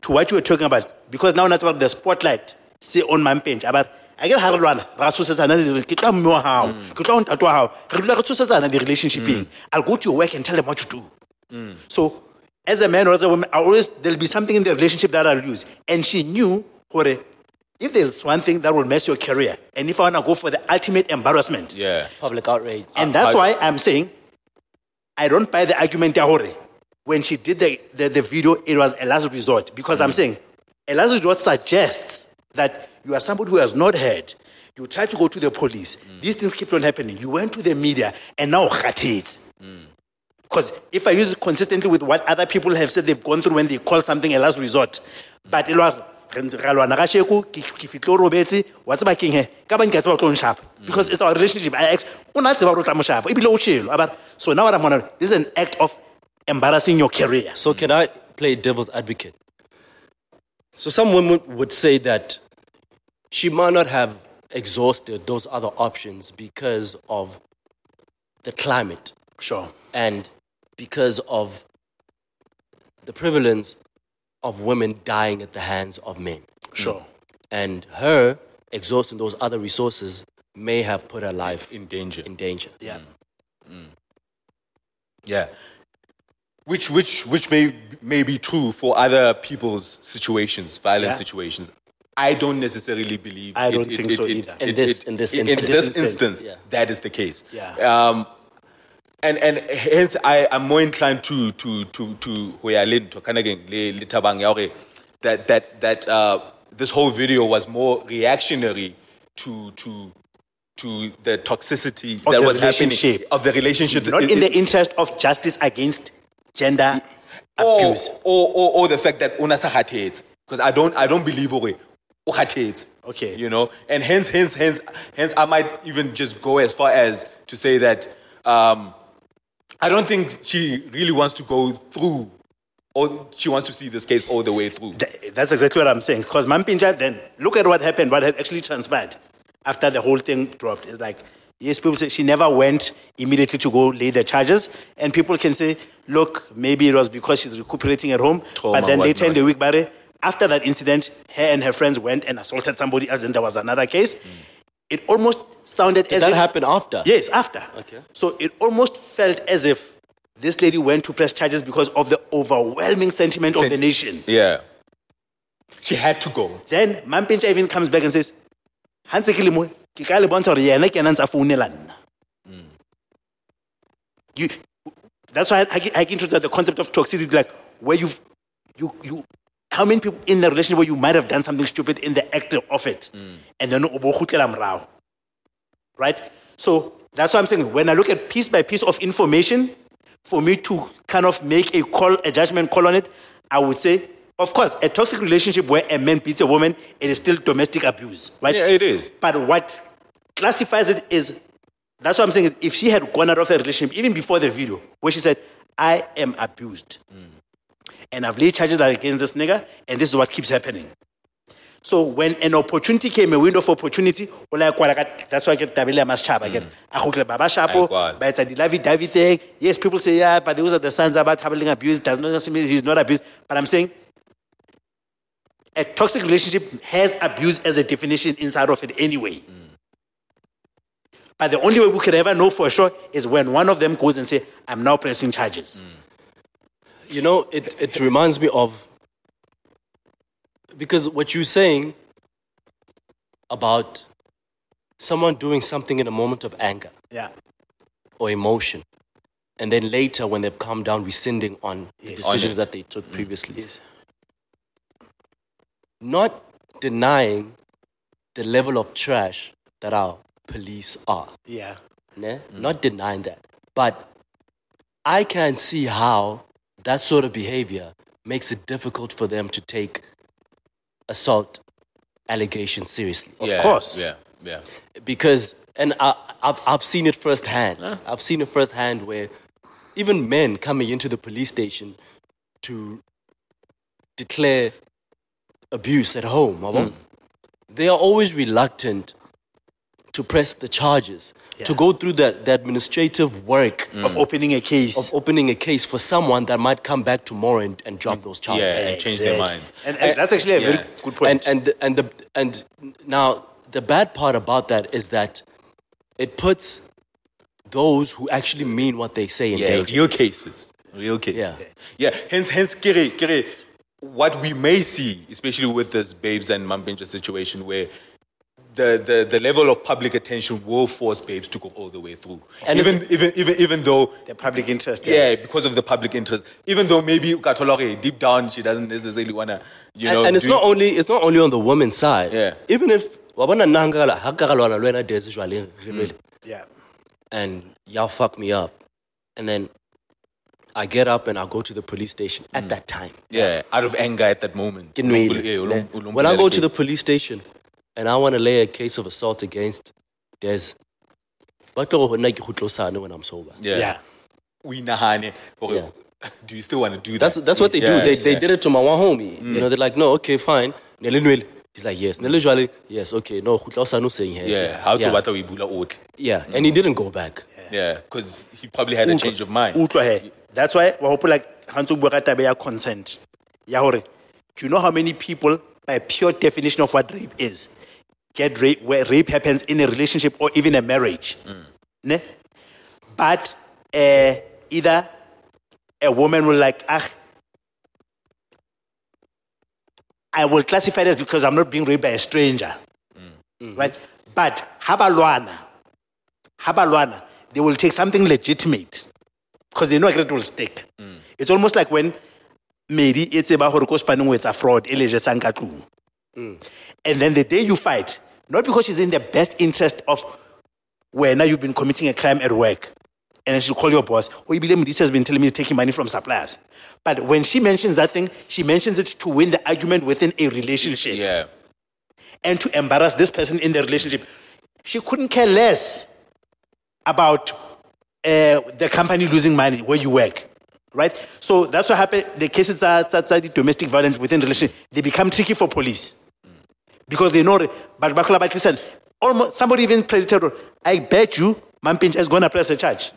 to what you were talking about, because now that's about the spotlight, say on my page, about I get ha re lwana ra tshosetsana ke tlo mme wa hao mm. ke tlo ntate wa hao. Re dula re tshosetsana the relationshipeng. Mm. I'll go to your work and tell them what to do. Mm. So as a man or as a woman I always there'll be something in the relationship that i'll use. And she knew gore if there's one thing that will mess your career and if i want to go for the ultimate embarrassment. Yeah. Public outrage. and that's I- why I'm saying I don't buy the argument ya hore when she did the, the, the video, it was a last resort. Because I'm saying a last resort suggests that you are somebody who has not heard. You try to go to the police. Mm. These things keep on happening. You went to the media and now it. Mm. Because if I use it consistently with what other people have said they've gone through when they call something a last resort, but e le hore re ntse ra lwana kasheko, ke ke fihle o robetse wa tseba keng he ka bane ke a tseba o tlo nshapa mm. because it's our relationship I ex o na tseba hore o tla mo shapa ebile o tjhelo so now what I'm wondering this is an act of embarrassing your career So can I play devil's advocate? So some women would say that she might not have exhausted those other options because of the climate sure and because of the prevalence of women dying at the hands of men. sure And her exhausting those other resources may have put her life In danger. in danger. yeah mm. Mm. Yeah. Which which which may may be true for other people's situations, violent Yeah. situations. I don't necessarily believe. I don't think so either. In this- in this in instance. this instance, instance, yeah. that is the case. Yeah. Um, and and hence I am more inclined to to to to ho ya le ntho, kana le le thabang that that that uh, this whole video was more reactionary to to to the toxicity Of that the was happening relationship. of the relationship. not It- in the interest of justice against gender or, abuse or, or, or the fact that una sa kgathetse because I don't I don't believe o. Okay. you know and hence hence hence hence I might even just go as far as to say that um, I don't think she really wants to go through or she wants to see this case all the way through. Th- That's exactly what I'm saying. Because Mampintsha, then look at what happened, what had actually transpired after the whole thing dropped. It's like, yes, people say she never went immediately to go lay the charges. And people can say, look, maybe it was because she's recuperating at home. Trauma, but then later in the week, Barry, after that incident, her and her friends went and assaulted somebody else, and there was another case. It almost sounded as Did that if. happen after? Yes, after. Okay. So it almost felt as if this lady went to press charges because of the overwhelming sentiment of the nation. Yeah, she had to go. Then Mampintsha even comes back and says, Hanse ke le mo, ke ka le bontsha hore yena ke a ntse a founela nna." Mm. You, that's why I, I, I introduced the concept of toxicity, like where you've, you, you, how many people in the relationship where you might have done something stupid in the act of it, and then o bo kgutlela morao. right? So that's why I'm saying when I look at piece by piece of information, for me to kind of make a call, a judgment call on it, I would say, of course, a toxic relationship where a man beats a woman, it is still domestic abuse, right? Yeah, it is. But what classifies it is that's what I'm saying. If she had gone out of the relationship even before the video, where she said, I am abused. And I've laid charges against this nigga, and this is what keeps happening. So when an opportunity came, a window of opportunity, o la kwala ka- that's why I get tabele mas chapa again. A kgutle baba shapo, but it's a lovey dovey thing. Yes, people say, yeah, but those are the signs about having abuse. Does not necessarily mean he's not abused. But I'm saying a toxic relationship has abuse as a definition inside of it anyway. But the only way we could ever know for sure is when one of them goes and say, I'm now pressing charges. You know, it, it reminds me of because what you're saying about someone doing something in a moment of anger Yeah. or emotion, and then later when they've calmed down, rescinding on the Yes. decisions that they took mm. previously. Not denying the level of trash that our police are. Yeah. Ne? Not denying that. But I can see how that sort of behavior makes it difficult for them to take assault allegations seriously. yeah, course. Yeah, yeah. because and I, I've I've seen it firsthand. I've seen it firsthand where even men coming into the police station to declare abuse at home, yabo, mm. they are always reluctant to press the charges, to go through the, the administrative work mm. Of opening a case. of opening a case for someone that might come back tomorrow and, and drop those charges. Yeah, and change their Exactly. minds. And, and that's actually a very good point. And and and the and now the bad part about that is that it puts those who actually mean what they say in Yeah, danger. real cases. Real cases. Yeah. Yeah. Hence, hence, kere, kere, what we may see, especially with this babes and Mampintsha situation, where the, the, the level of public attention will force babes to go all the way through. And even, even, even, even though, the public interest. yeah, because of the public interest, even though maybe Katolore, deep down, she doesn't necessarily want to, you know. and, and it's not only it's not only on the woman's side. Yeah. Even if wa bona nna nka la- ha ka ga lwana le wena Desi jwale, re mm. lwele, Yeah. and y'all fuck me up, and then I get up and I go to the police station at mm. that time. Yeah, out of anger at that moment. Ke nwele, Yeah, ne? ulom- ulom- When I go to the police station and I want to lay a case of assault against Des, but nna ke kgutlosane when I'm sober. Yeah. Yeah. We nahane, or Yeah. do you still want to do That's that? that's what they do. They, Yes, they did it to my one homie. You mm. know, they're like, no, okay, fine. Nele. He's like, yes. Nele yes, okay. No, kgutlosane o saying here. Yeah, how to yeah. what we bula otle. yeah. And he mm. didn't go back. Yeah, because he probably had a change of mind. Utlwa he. That's why wa hopola ha ntse o bua ka ya consent. Ya hore, do you know how many people, by pure definition of what rape is, get rape where rape happens in a relationship or even a marriage? Ne? But uh, either a woman will like, ah, I will classify this because I'm not being raped by a stranger. Right? But habalwana, habalwana, they will take something legitimate because they know it will stick. It's almost like when Mary it's about her spanning with a fraud, e le jesang ka tlung. and then the day you fight, not because she's in the best interest of where now you've been committing a crime at work, and then she'll call your boss, oh, Ibile this has been telling me he's taking money from suppliers. But when she mentions that thing, she mentions it to win the argument within a relationship Yeah. and to embarrass this person in the relationship. She couldn't care less about uh, the company losing money where you work, right? So that's what happened. The cases that that- that the domestic violence within relationship they become tricky for police because they know. But Bakula, but listen, almost somebody even played it. I bet you, Mampintsha is going to press a charge.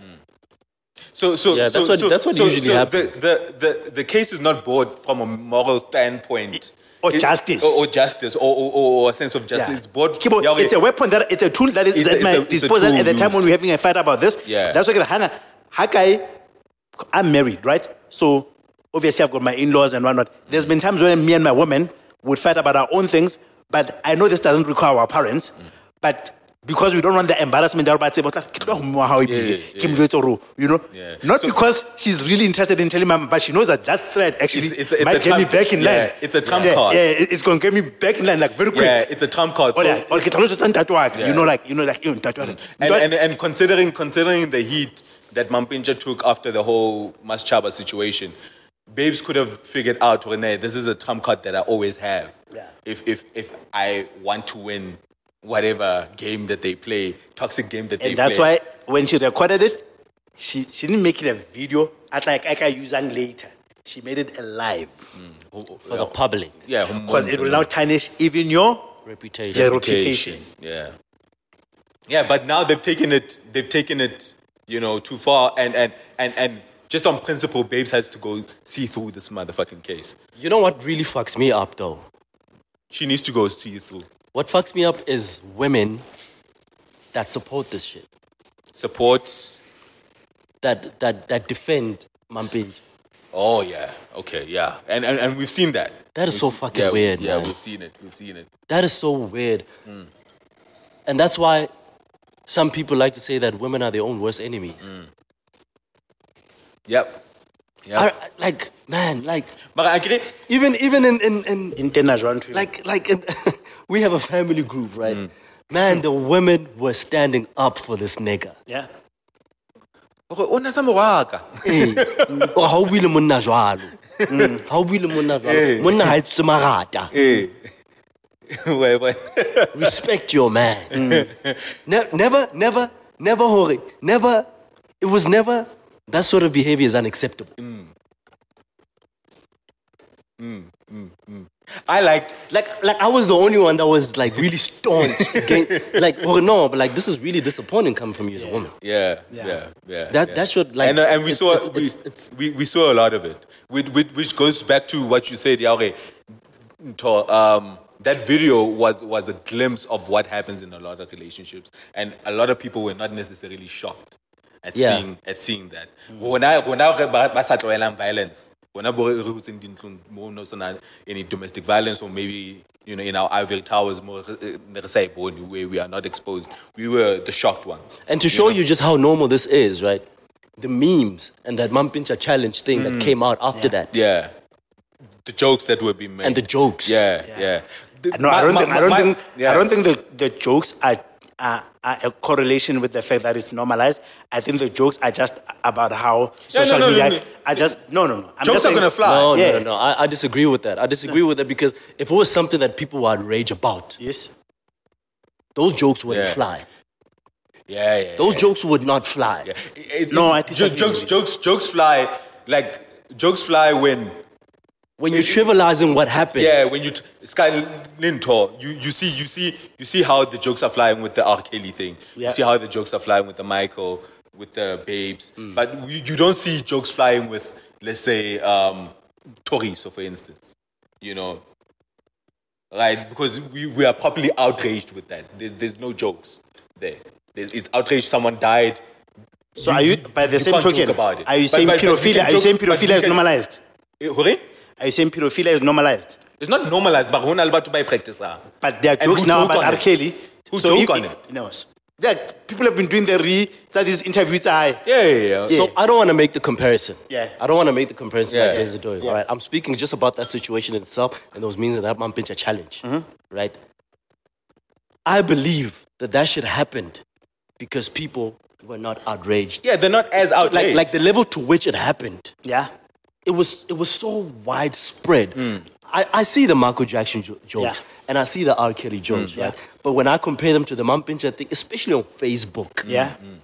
So, so, Yeah, so, that's what- so, that's what so, usually so happens. The, the, the, the case is not brought from a moral standpoint. Or justice. Or, or justice, or, or, or a sense of justice. It's brought Kibo, yeah, it's a weapon that it's a tool that is It's a- at it's my a- disposal at the time used. when we're having a fight about this. Yeah. That's why hang Hakai, I'm married, right? So obviously I've got my in-laws and whatnot. There's been times when me and my woman would fight about our own things, but I know this doesn't require our parents. But because we don't want the embarrassment that about say, but like, "Ke tlo humwa ha o Yeah, yeah, ke molwetse hore o-" you know, Yeah. not So- because she's really interested in telling my, but she knows that that threat actually It's- it's it's might get me back in yeah, line. it's a trump yeah, card. Yeah, it- it's going to get me back in line like very quick. Yeah, it's a trump card. Or, So- yeah, or ke tlhalosetsa ntate wa ka, Yeah. you know, like, you know, like, you ka. and, and, and considering considering the heat that Mampintsha took after the whole Masechaba situation, Babes could have figured out, Rene, this is a trump card that I always have. Yeah. If if if I want to win whatever game that they play, toxic game that they play. And that's why when she recorded it, she, she didn't make it a video at like I can use it later. She made it alive mm. For the public yeah, because it will now tarnish even your reputation. Yeah, reputation. Yeah. Yeah, but now they've taken it they've taken it, you know, too far and and and and just on principle, Babes has to go see through this motherfucking case. You know what really fucks me up though? She needs to go see through. What fucks me up is women that support this shit. Support. That that that defend Mampintsha. Oh yeah. Okay, yeah. And and, and we've seen that. That is We've so seen- fucking yeah, we- weird, Yeah, man. we've seen it. We've seen it. That is so weird. Hmm. And that's why some people like to say that women are their own worst enemies. Yep. Yep. I- I- like, man, like but I agree. even even in in, in interna jwang ntho eo? like like in, we have a family group, right? Man, the women were standing up for this nigga. yeah. Okay, o na sa moraka. Eh, o ha o buile monna jwalo. Ha o buile monna jwalo. Monna ha etse marata. Eh. Wait, wait. Respect your man. Mm. Ne- never, never, never, Hori. Never. It was never. That sort of behavior is unacceptable. Mm. Mm, I liked Like, like I was the only one that was like really staunch. against, like, oh no, but like this is really disappointing coming from you as a woman. Yeah, Yeah. yeah, yeah. That- yeah. that should, like, and, uh, and we it's- saw it's- we, it's- it's- we we saw a lot of it, which, which, which goes back to what you said, Yaure. Um, that video was was a glimpse of what happens in a lot of relationships, and a lot of people were not necessarily shocked at Yeah. seeing at seeing that. When I when I ba ba sa tlohelang violence, when I bo re hotseng dintlong mo no sena any domestic violence or maybe you know in our Ivory Towers more re- ne re sa bone, where we are not exposed, we were the shocked ones. And to show you just how normal this is, right? The memes and that Mampintsha challenge thing that mm. came out after that. Yeah. The jokes that were being made. And the jokes. Yeah, yeah. The- No, I don't my- think. I don't my- think. yeah. I don't think the, the jokes are, are are a correlation with the fact that it's normalized. I think the jokes are just about how social no, no, media. no, no. I just no, no, no. I'm Jokes just are saying- gonna fly. No, Yeah. no, no, no. I, I disagree with that. I disagree with that because if it was something that people would rage about, Yes. those jokes wouldn't Yeah. fly. Yeah, yeah. Those yeah. jokes would not fly. Yeah. It- it- No, I jo- disagree jokes, jokes, jokes fly. Like jokes fly when When you're trivializing what happened, yeah, when you t- Sky Lintor, you you see you see you see how the jokes are flying with the R. Kelly thing. Yeah. You see how the jokes are flying with the Michael, with the babes, but you, you don't see jokes flying with let's say um, Tori, so for instance, you know, right? Because we, we are properly outraged with that. There's there's no jokes there. There's, it's outraged. Someone died. So are you by the you same token? about it. Are you saying pedophilia? Are you saying pedophilia is normalized? Eh, Hore? Are you saying pedophilia is normalized? It's not normalized, but hona le batho ba e practice-ang. But there are And jokes who now joke about on R. it? Kelly. Who so joke you- on it? No. There are- people have been doing the re that is interviews are Yeah, yeah, yeah. So I don't want to make the comparison. Yeah. I don't want to make the comparison Yeah. like Daisy doing. Yeah. Right. I'm speaking just about that situation itself and those means of that Mampintsha challenge. Mm-hmm. Right. I believe that that should happened because people were not outraged. Yeah, they're not as outraged. Like, like the level to which it happened, yeah. It was it was so widespread. I, I see the Michael Jackson jo- jokes Yeah. and I see the R. Kelly jokes, mm, right? But when I compare them to the Mampintsha thing, especially on Facebook, Yeah. Mm, mm.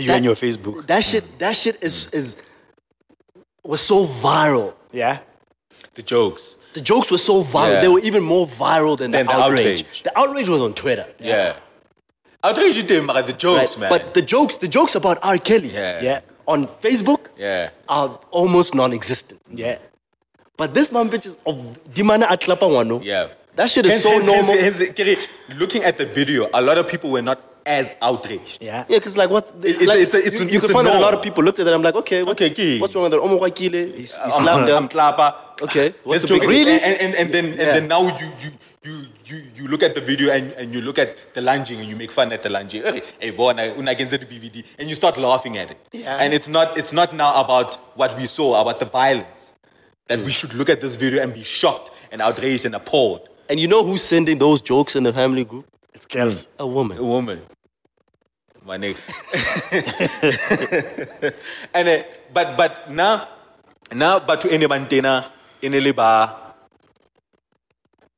You That- and your Facebook. that shit that shit is is was so viral. Yeah. the jokes. The jokes were so viral. Yeah. They were even more viral than the, Than the outrage. outrage. The outrage was on Twitter. Yeah. Outrage you did, but the jokes, right? man. But the jokes, the jokes about R. Kelly yeah. Yeah. On Facebook Yeah. are almost non-existent. Yeah. But this man bitches of Dimana Atlapa Wano, Yeah. that shit is Hence- so hence- normal. hence- Kiri, looking at the video, a lot of people were not as outraged. Yeah. Yeah, because like what? It's like, it's a- it's you, you a find that a lot of people looked at it. I'm like, okay, what's, Okay, what's wrong with that? Omo Wakile, he's, he I'm- uh, slammed I'm them. Klapa. Okay, what's the big- Really? And, and, and then and Yeah. then now you you you you you look at the video and, and you look at the lunging and you make fun at the lunging. Okay, Hey, boy, una una genza the BVD and you start laughing at it. Yeah. And it's not it's not now about what we saw about the violence. That we should look at this video and be shocked and outraged and appalled. And you know who's sending those jokes in the family group? It's girls. A woman. A woman. My nigga. and uh, but but now now but to any mantena in a ba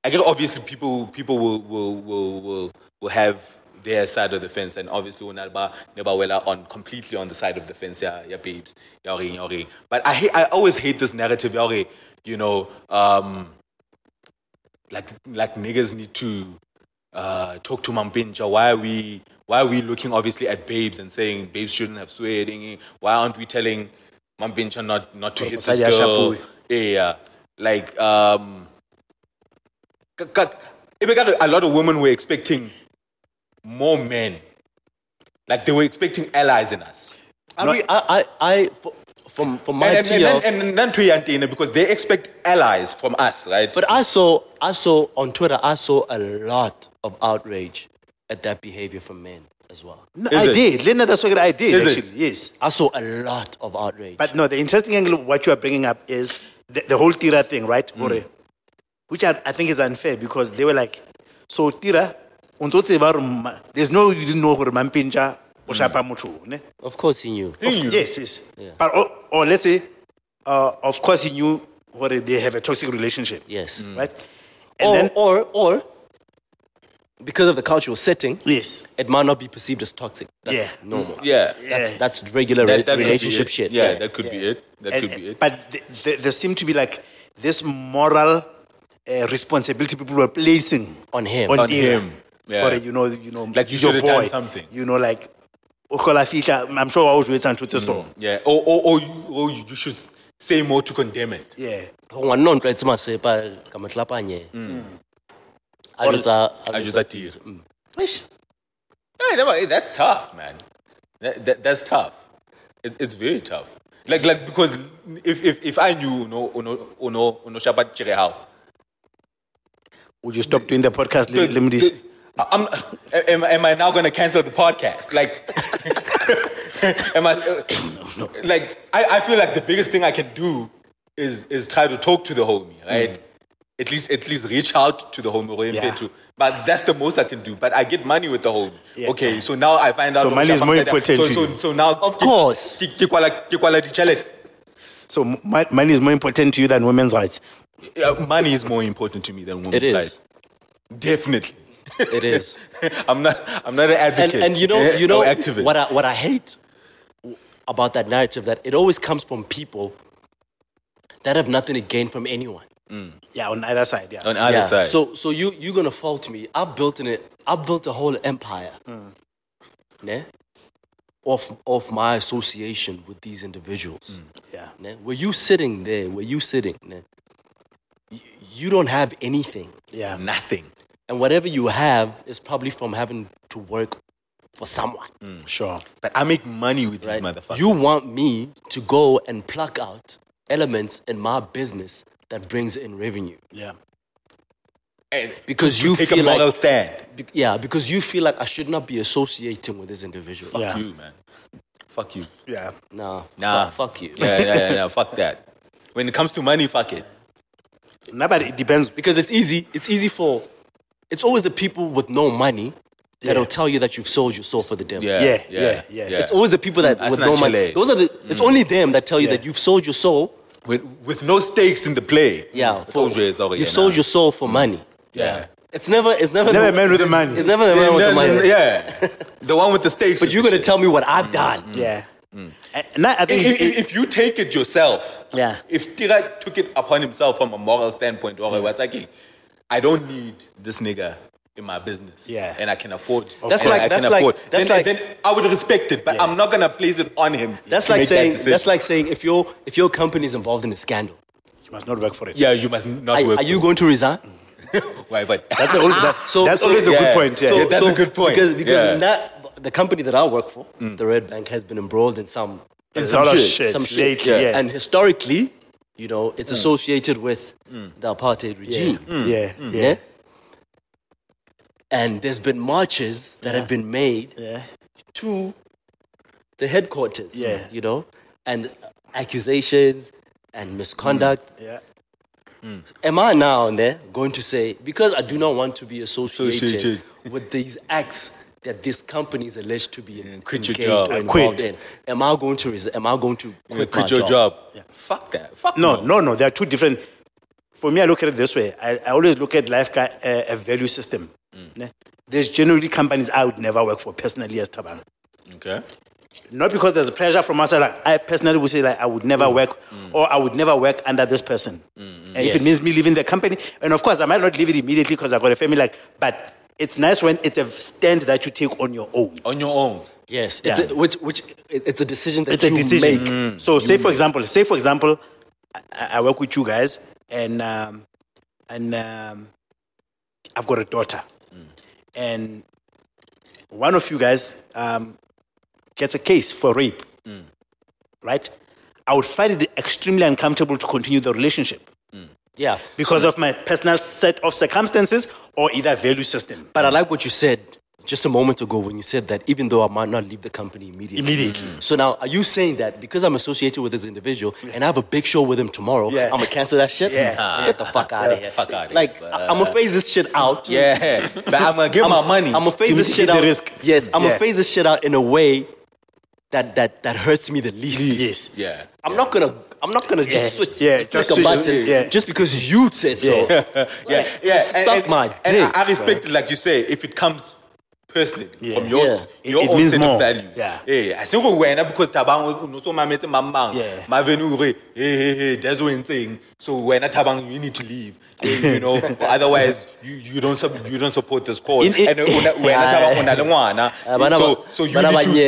I guess obviously people people will will will will, will have their side of the fence and obviously when Alba Nebawela on completely on the side of the fence. Yeah yeah babes. Yori yori but I hate, I always hate this narrative. Yori you know um like like niggas need to uh, talk to Mampintsha. Why are we why are we looking obviously at babes and saying babes shouldn't have swearing? Why aren't we telling Mampintsha not not to hit this girl? Yeah, like um, a lot of women were expecting more men. Like they were expecting allies in us. I, re- I, I, I for, from from my And, and, TL, and, and, and, and, and, and because they expect allies from us, right? but I saw, I saw on Twitter, I saw a lot of outrage at that behavior from men as well. No, Is I it? did. Lena, that's what I did, Is it? actually. Yes. I saw a lot of outrage. But no, the interesting angle of what you are bringing up is the, the whole Tira thing, right? Mm. Hore? Which I, I think is unfair because they were like, so Tira, unto tseba hore ma- there's no, you didn't know who Mampintsha or Shapa mm. Mutu. Ne? of course he knew. He knew. Yes, yes. But, or, or let's say, uh, of course he knew what they have a toxic relationship. Yes. Mm. Right? And or, then- or, or, because of the cultural setting, Yes. it might not be perceived as toxic. That's Yeah. normal. Mm. Yeah. That's, Yeah. that's regular That, that relationship shit. Yeah, that could be it. That And- could be it. But th- th- there seemed to be like this moral uh, responsibility people were placing On him. on, On him, yeah. Or, you know, you know, Like you your should have done something. You know, like Okola Fika, I'm sure I was waiting to so. Mm, yeah. Or, or, or, you, or you should say more to condemn it. Yeah. Ngwana no ntwa tsema sepa ka matlapanye. Mm. A jwetsa- a I just jwetsa- mm. that to you. Hey, that's tough, man. That, that, that's tough. It's, it's very tough. Like, like because if, if, if I knew no no no no Shabat Chirehao, Would you stop doing the podcast? Let, let me this. I'm, am, am I now going to cancel the podcast? Like, am I, like, I, I feel like the biggest thing I can do is, is try to talk to the homie, mm. right? At least, at least reach out to the homie, or Yeah. to, but that's the most I can do. But I get money with the homie. Yeah. Okay, so now I find out. So money is more important so, so. So now, Of course. Ke- ke kwala- ke. So money is more important to you than women's rights. Yeah, money is more important to me than women's It is. rights. Definitely. It is. I'm not. I'm not an advocate. and you know, you know or what I, what I hate about that narrative that it always comes from people that have nothing to gain from anyone. Mm. Yeah, on either side. Yeah. on either Yeah. side. So so you you're gonna fault me. I've built in it. I've built a whole empire, mm. ne? Of of my association with these individuals. Mm. yeah. Ne? Were you sitting there? Were you sitting? Ne? You, you don't have anything, Yeah. nothing. and whatever you have is probably from having to work for someone. Mm. Sure. But I make money with right? these motherfuckers. You want me to go and pluck out elements in my business that brings in revenue Yeah. and because to you take feel a moral like stand. Be- yeah, because you feel like I should not be associating with this individual. Fuck Yeah. you, man. Fuck you. Yeah. Nah, Nah. fuck, fuck you. Yeah, yeah, yeah, yeah. Fuck that. When it comes to money, fuck it. No, but it depends. Because it's easy. It's easy for. It's always the people with no money that'll tell you that you've sold your soul for the devil. Yeah, Yeah, yeah, yeah, yeah. It's always the people that That's with no money. Chile. Those are the. It's mm. only them that tell you Yeah. that you've sold your soul. With, with no stakes in the play. Yeah, For, you've sold your soul for money. Yeah. It's never. It's never. Never the, a man with the money. It's never the man with the money. Yeah. the one with the stakes. But you're gonna tell me what I've mm. done. Mm. Yeah. Eh, and I, I think if, it- if, if you take it yourself, Yeah. If Tira took it upon himself from a moral standpoint, or what's like, I don't need this nigga in my business, Yeah. and I can afford. That's like- I that's can like- afford. that's then, like- then I would respect it, but Yeah. I'm not gonna place it on him. That's like make that saying. that's like saying if your if your company is involved in a scandal, you must not work for it. yeah, you must not are, work. are you for going to resign? Why? But That's, the only, that, So- that's so- always a good point. Yeah. So- that's a good point. Because because Yeah. in that the company that I work for, mm. the Red Bank, has been embroiled in some There's some a lot of shit. shit, some shit. lately. Yeah. And historically, you know, it's mm. associated with mm. the apartheid regime. yeah. Yeah. Yeah. Yeah. And there's been marches that have been made Yeah. to the headquarters. Yeah. You know, and accusations and misconduct. Yeah. Am I now and there going to say because I do not want to be associated, Associated. with these acts that this company is alleged to be in, quit your job. or Uh, involved quit. in? Am I going to resi- am I going to quit, quit my your job? Yeah. Fuck that. Fuck No, no, no. There are two different. For me, I look at it this way. I, I always look at life ca- a, a value system. Mm. Ne? There's generally companies I would never work for personally as Tabang. Okay. Not because there's pressure from outside. Like, I personally would say like I would never mm. work mm. or I would never work under this person. And if it means me leaving the company, and of course I might not leave it immediately because I've got a family. Like, but it's nice when it's a stand that you take on your own. On your own. Yes, Yeah. it's a, which which it's a decision that it's a decision. make. So, say for example, say for example, I, I work with you guys, and um, and um, I've got a daughter, and one of you guys um, gets a case for rape, right? I would find it extremely uncomfortable to continue the relationship Yeah, because of my personal set of circumstances or either value system. but I like what you said just a moment ago when you said that even though I might not leave the company immediately. Immediately. So now, are you saying that because I'm associated with this individual and I have a big show with him tomorrow, Yeah. I'm gonna cancel that shit? Yeah. Nah, Get the fuck out of here. fuck outta here. Like, I- I'm gonna uh, phase this shit out. Yeah. but I'm gonna give my money. I'm gonna phase this shit out. risk. Yes, I'm Yeah. gonna phase this shit out in a way that that that hurts me the least. Yes. yeah. I'm not gonna I'm not gonna just Yeah, switch, yeah, just a switch, button yeah. just because you said so. yeah, yeah. suck my and dick, I, I respect it, like you say, if it comes personally Yeah. from your, Yeah. It- your it own means set more. of values. Yeah. Yeah. I think we wena because tabang no so mametse mamang. Yeah. Mavenu re hey hey hey that's what saying. So wena tabang you need to leave. Eh, you know, otherwise you, you don't sub, you don't support this cause. In- in- and uh, wena tabang una le ngwana. Ah, So so you need to you,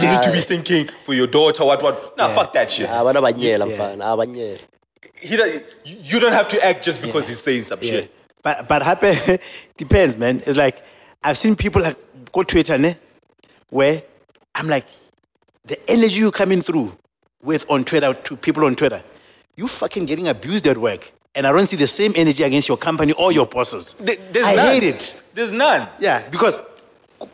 you need to be Ah. thinking for your daughter what what. Nah, fuck that shit. Ah, bana banyela Yeah. mfana, ah, banyela. He you don't have to act just because he's saying some Yeah. shit. But but happen depends, man. It's like I've seen people like go Twitter, ne, where I'm like, the energy you're coming through with on Twitter to people on Twitter, you fucking getting abused at work. And I don't see the same energy against your company or your bosses. There- I none. hate it. There's none. Yeah, because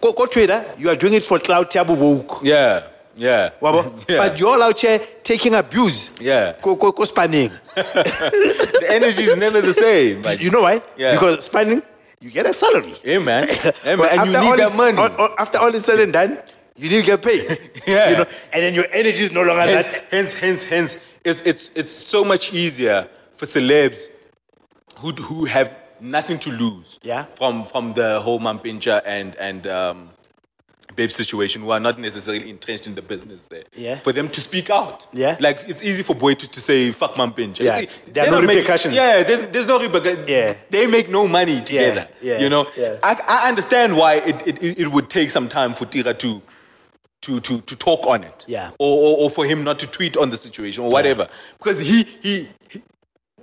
go, go Twitter, you are doing it for cloud tabu woke. Yeah, yeah. Wabo? Yeah. But you're all out here taking abuse. Yeah. Go, go, go spanning. the energy is never the same. Like, You know why? Yeah. Because spanning, you get a salary. hey man, and you need that money. all- all- after all is said and done, you need to get paid. Yeah. You know, and then your energy is no longer hence, that. hence, hence, hence, it's, it's, it's so much easier for celebs who, who have nothing to lose Yeah. from, from the whole Mampintsha and, and um, Babe situation who are not necessarily entrenched in the business there. Yeah. For them to speak out. Yeah. Like, it's easy for Boy to, to say, fuck Mampintsha. Yeah. It's- There are no don't make- yeah, there's, there's no repercussions. Yeah. They make no money together. yeah, You know? yeah. I, I understand why it, it, it would take some time for Tira to, to, to, to talk on it. Yeah. Or, or, or for him not to tweet on the situation or whatever. Because he, he, he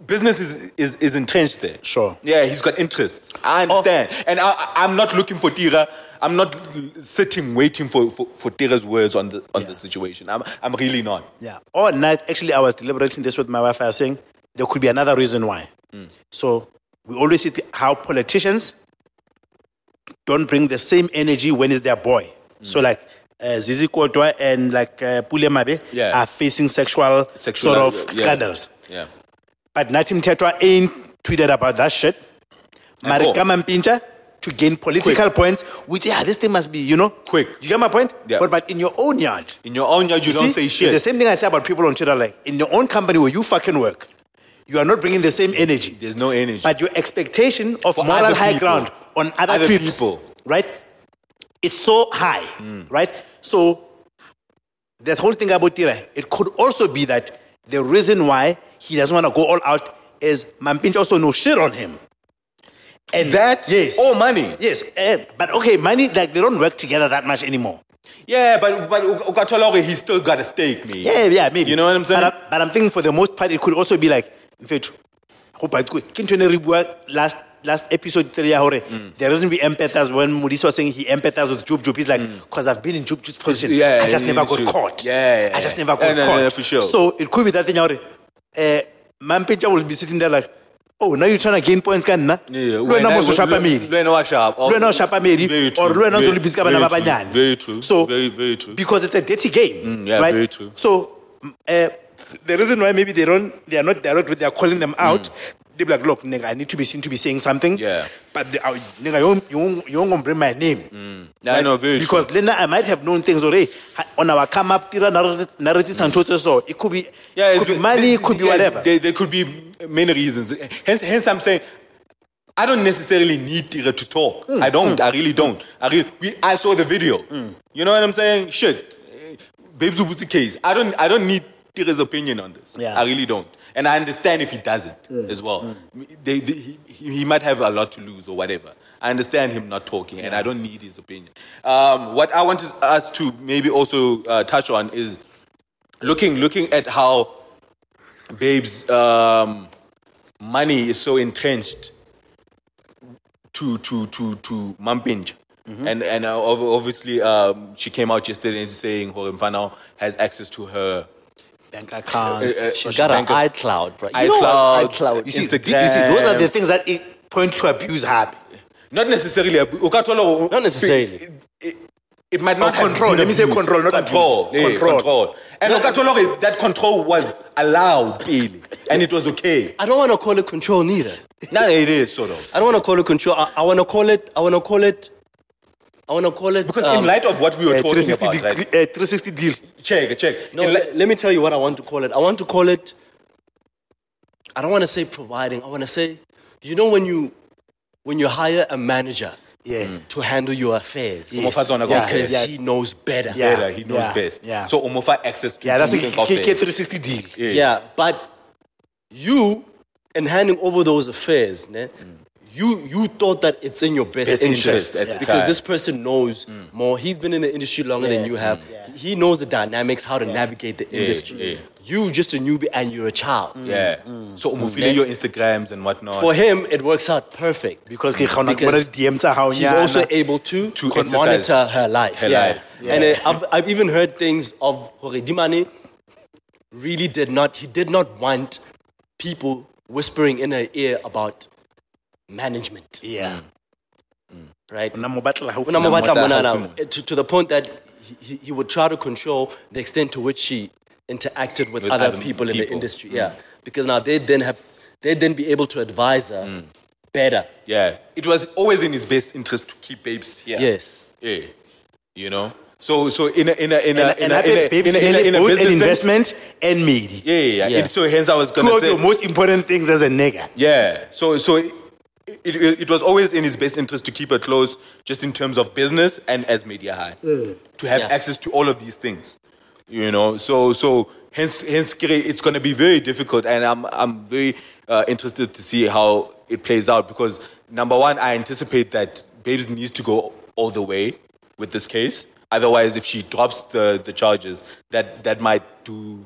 business is, is, is entrenched there. Sure. Yeah, he's got interests. I understand. And I, I'm not looking for Tira. I'm not sitting waiting for, for, for Tira's words on the on Yeah. the situation. I'm, I'm really not. Yeah. All night, actually, I was deliberating this with my wife. I was saying there could be another reason why. Hmm. So we always see how politicians don't bring the same energy when it's their boy. Hmm. So like uh, Zizi Kodwa and like uh, Pule Mabe Yeah. are facing sexual, Sexual, sort of yeah. scandals. Yeah. But Nathi Mthethwa ain't tweeted about that shit. Marika Mampintsha to gain political points, which, yeah, this thing must be, you know, Quick. You get my point? Yeah. But, but in your own yard, In your own yard, you, don't see, say It's the same thing I say about people on Twitter, like, in your own company where you fucking work, you are not bringing the same energy. There's no energy. But your expectation of For moral high people. ground on other, Other trips, people. right? It's so high, Mm. right? So that whole thing about Tira, it could also be that the reason why he doesn't want to go all out is Mampinch also no shit on him. And That yes, or money. yes, eh, but okay, money like they don't work together that much anymore. Yeah, but but Ukatolore, he's still got a stake, me. Yeah, yeah, maybe. You know what I'm saying? But, I, but I'm thinking for the most part, it could also be like, in fact, hope I could. Ke ntho e ne re bua last last episode three ya hore Mm. there doesn't be empathize when Modise was saying he empathizes with Jub Jub. He's like, because I've been in Jub Jub's position, Mm. Yeah, I just never got caught. Yeah, yeah, I just yeah. never got Yeah, no, no, caught. no, for sure. So it could be that thing hore. Uh, Mampincha will be sitting there like, oh, now you're trying to gain points, can na? Yeah, Le wena mo so shapa medi. Le wena o shapa medi, Very true. or le wena o ntso Very- le busy ka bana ba banyane. So very very because it's a dirty game. Mm, yeah, right? So mm, uh, the reason why maybe they don't, they are not direct, but they are calling them out. They're like, look, nigga, I need to be seen to be saying something. Mm. Yeah. But they, are- nigga, you won't, you won't, you won't gonna bring my name. Yeah, I know, very true. because Lena, I might have known things already on our come up, tira narrative, narratives and total so it could be, Yeah, could be money, it could be yeah, whatever. There, there could be many reasons. Hence, hence I'm saying, I don't necessarily need Tira to talk. Hmm, I don't. I really don't. I really. We, I saw the video. You know what I'm saying? Shit, Babes Ubuti case. I don't. I don't need Tira's opinion on this. Yeah. I really don't. And I understand if he doesn't as well. They, they, he, he might have a lot to lose or whatever. I understand him not talking, and I don't need his opinion. Um, what I want us to maybe also uh, touch on is looking looking at how Babe's um, money is so entrenched to to to to Mampintsha. And and uh, obviously um, she came out yesterday saying Horimfano has access to her Bank accounts. Uh, uh, She's social- got an iCloud, bro. You iCloud, know iCloud. you see, Instagram. you see, those are the things that it point to abuse happy. not necessarily abu- Not necessarily. It, it, it might not Oh, control. Let me say control, not control. abuse. Yeah, Control. control. And No, Ukatolo, that control was allowed, really, and it was okay. I don't want to call it control neither. Now it is sort of. I don't want to call it control. I, I want to call it. I want to call it I want to call it Because um, in light of what we were Uh, talking 360, about, degree, right? uh, 360 deal. Check, check. No, li- let, let me tell you what I want to call it. I want to call it. I don't want to say providing. I want to say, you know, when you when you hire a manager Yeah. to handle your affairs, Yes. Umofazana Yeah. because Yeah. he knows better. Yeah. better, he knows yeah, best. yeah. So Umofa access to Yeah, that's a to K- software. K- 360 deal. Yeah. Yeah, but you, in handing over those affairs, ne, you you thought that it's in your best, Best interest, interest at because time. this person knows mm. more. He's been in the industry longer than you have. He knows the dynamics, how to navigate the industry. yeah. You just a newbie and you're a child. Mm. Yeah. Mm. So umufile your Instagrams and whatnot. For him, it works out perfect. Because ke kgona Because bona DM He's also able to, To monitor her life. her Yeah. life. Yeah. And uh, I've, I've even heard things of Hore Dimane really did not, he did not want people whispering in her ear about management, Yeah. Mm. Mm. right? Una mo batla haufi Una mo na- batla Motla mona haufi na, mo. to, to the point that he, he- he would try to control the extent to which she interacted with, With other, other people, in the people. industry. Mm. Yeah, because now they then have they then be able to advise her better. Yeah. It was always in his best interest to keep babes here. Yes. Yeah. You know? So so in a in a in a And, in a, in a, babes in a, in a, in a both an business sense- investment and media. Yeah, yeah, yeah. Yeah. It- so hence I was Two gonna of say the most important things as a nigga. Yeah. So so it, it, it was always in his best interest to keep her close, just in terms of business and as media high, to have Yeah. access to all of these things. You know. So so hence hence it's going to be very difficult, and I'm I'm very uh, interested to see how it plays out because number one, I anticipate that Babes needs to go all the way with this case. Otherwise, if she drops the, the charges, that that might do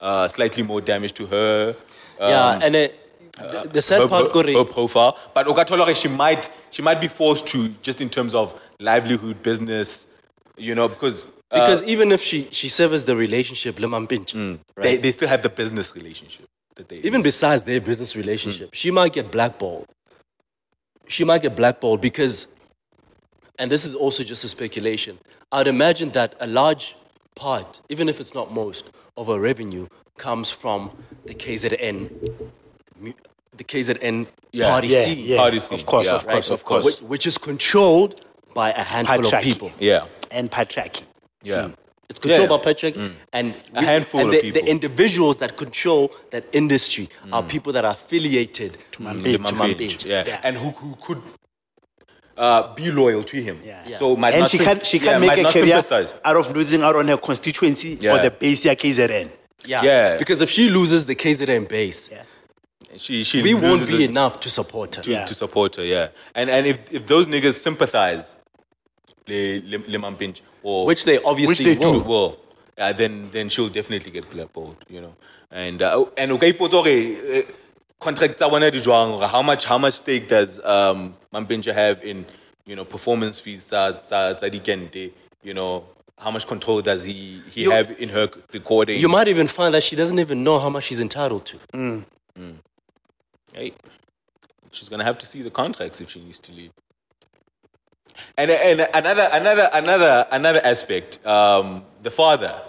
uh, slightly more damage to her. yeah, and it, the, the sad her, part, her, her profile. But Okatolore, she might she might be forced to just in terms of livelihood, business, you know, because uh, because even if she she severs the relationship, Lemam Pinch, they, right? they still have the business relationship that they even besides their business relationship, she might get blackballed. She might get blackballed because, and this is also just a speculation. I'd imagine that a large part, even if it's not most, of her revenue comes from the KZN, the KZN Yeah. party Yeah, scene, yeah. Party scene, Of course, yeah. of course, Right, of course. which, which is controlled by a handful of people. yeah And patriarchy. yeah mm. It's controlled Yeah. by Patrick mm. and A handful and of the, people. The individuals that control that industry mm. are people that are affiliated to Liman Mambej. To Page, yeah. Yeah. and who, who could uh, be loyal to him. Yeah. Yeah. So might and not she sym- can she can might make a career sympathize. out of losing out on her constituency Yeah. or the base ya KZN. Yeah. Yeah. Because if she loses the KZN base, Yeah. She, she we won't be it enough to support her. to, Yeah. to support her. Yeah, and and if, if those niggas sympathize, le, le, le Mampintsha, or Which they obviously they will. do, well, yeah, then then she'll definitely get blackballed. You know, and uh, and okay, ipotsa hore, uh, contract tsa bona di jwang, hore how much how much stake does um Mampintsha have in you know performance fees you know. How much control does he, he You- have in her recording? You might even find that she doesn't even know how much she's entitled to. Hey, she's gonna have to see the contracts if she needs to leave. And and another another another another aspect, um, the father,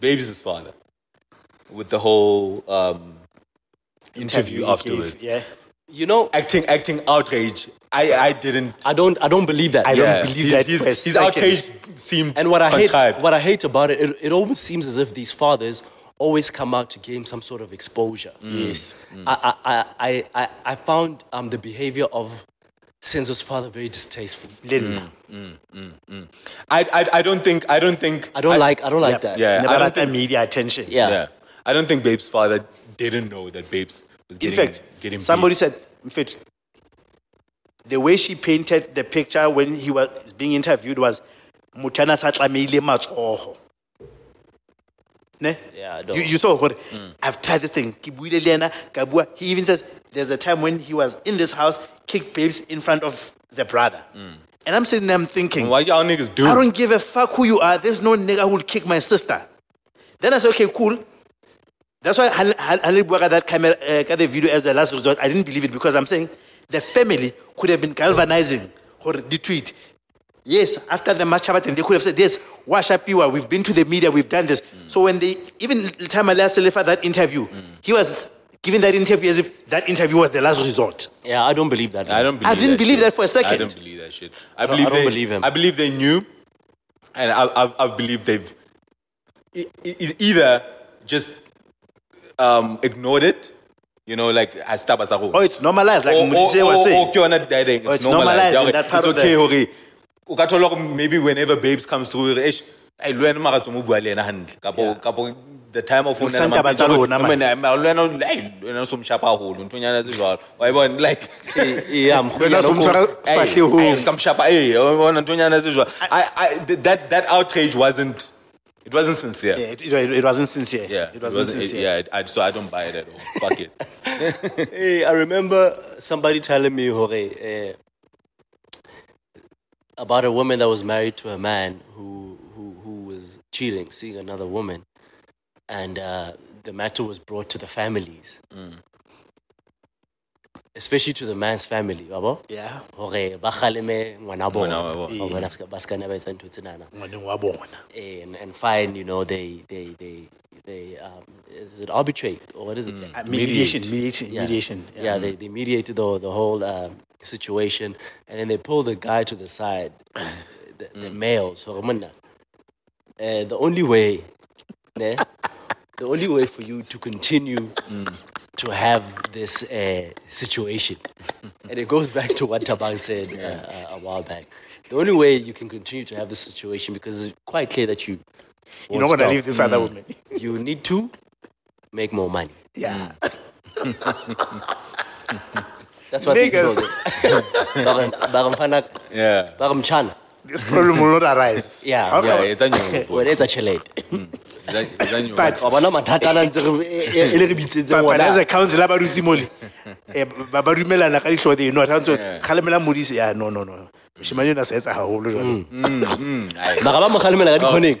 Babes' father, with the whole um, interview, he gave, afterwards, Yeah. You know, acting acting outrage. I I didn't. I don't I don't believe that. I don't believe his, that His, for a his second. outrage seemed And what I hate, contrived. what I hate about it, it, it almost seems as if these fathers always come out to gain some sort of exposure. Mm, yes. Mm. I, I, I, I, I, I found um, the behavior of Senzo's father very distasteful. Lena. Mm, I, I I don't think I don't think I don't like, I don't like Yep. that. Yeah. Never I don't had that think- media attention. Yeah. yeah. I don't think Babe's father didn't know that Babes was In getting fact, getting beat. somebody said, in fact, the way she painted the picture when he was being interviewed was Mutana Satlamile Matsoho. Ne? Yeah, I don't. You, you saw what I've tried this thing. Ke buile le yena, ka bua. He even says there's a time when he was in this house, kicked babes in front of the brother. And I'm sitting there, I'm thinking, Why y'all niggas do? I don't give a fuck who you are. There's no nigga who will kick my sister. Then I said, okay, cool. That's why Hal- Hal- Halil Bouaka, that camera, uh, got the video as a last resort. I didn't believe it because I'm saying the family could have been galvanizing or the tweet. Yes, after the match happened, they could have said, yes, wash up you. We've been to the media, we've done this. So when they, even Tamala Selefa, that interview, he was giving that interview as if that interview was the last resort. yeah, I don't believe that. I don't believe I didn't that believe shit. that for a second. I don't believe that that shit. I, don't- believe I don't they, believe him. I believe they knew, and I, I, I believe they've e- e- either just um, ignored it, you know, like as stop as a whole. Oh, it's normalized, like or, Modise or, was or, saying. or ke yona dating, Oh, it's normalized in that part it's of okay the- hore o ka thola hore maybe whenever babes comes through re eish ai le wena mara tso mo bua le yena hantle kapo Yeah. kapo the time of Lokisa taba tsa rona, man. le wena ai le wena so mshapa haholo nthonyana tse jwalo wa bona like yeah, mkhulu Wena so mtshwara sefahlehong. skamshapa eh wa bona nthonyana tse jwalo i i that that outrage wasn't it wasn't sincere Yeah, it, it, it wasn't sincere. yeah it wasn't wasn't- sincere. yeah it- I, so i don't buy it at all fuck it Hey, I remember somebody telling me hore, eh, about a woman that was married to a man who, who, who was cheating, seeing another woman. And uh, the matter was brought to the families, especially to the man's family. Yeah. Hore ba kgaleme ngwana bona. Ngwana wa bona. Ba bona ska- ba ska nna ba etsa ntho tsenana. Ngwaneng wa bona. and, and fine, you know, they they they they um, is it arbitrate or what is it? Uh, mediation, mediation, Yeah. mediation. Yeah, they, they mediated the the whole um, situation, and then they pull the guy to the side, the, the male. So uh, the only way, ne, the only way for you to continue to have this uh, situation, and it goes back to what Tabang said uh, a while back. The only way you can continue to have this situation because it's quite clear that you won't not going to leave this other woman. You need to make more money. Yeah. That's what Niggas. Bagamfana, yeah Bagamchana. This problem will not arise. Yeah, Okay. yeah it's a new Well, it's a chelete. it's But- bona mathata ana ntse re- e- e- e le re bitsetseng But, but as a council, ba dutse mole. Eh, ba ba dumelana ka dihlooho they know. Ha ntse kgalemela modise. Yeah, no, no, no. Moshemane yona se etsa haholo jwale. Mara ba mo kgalemela ka dikhoneng.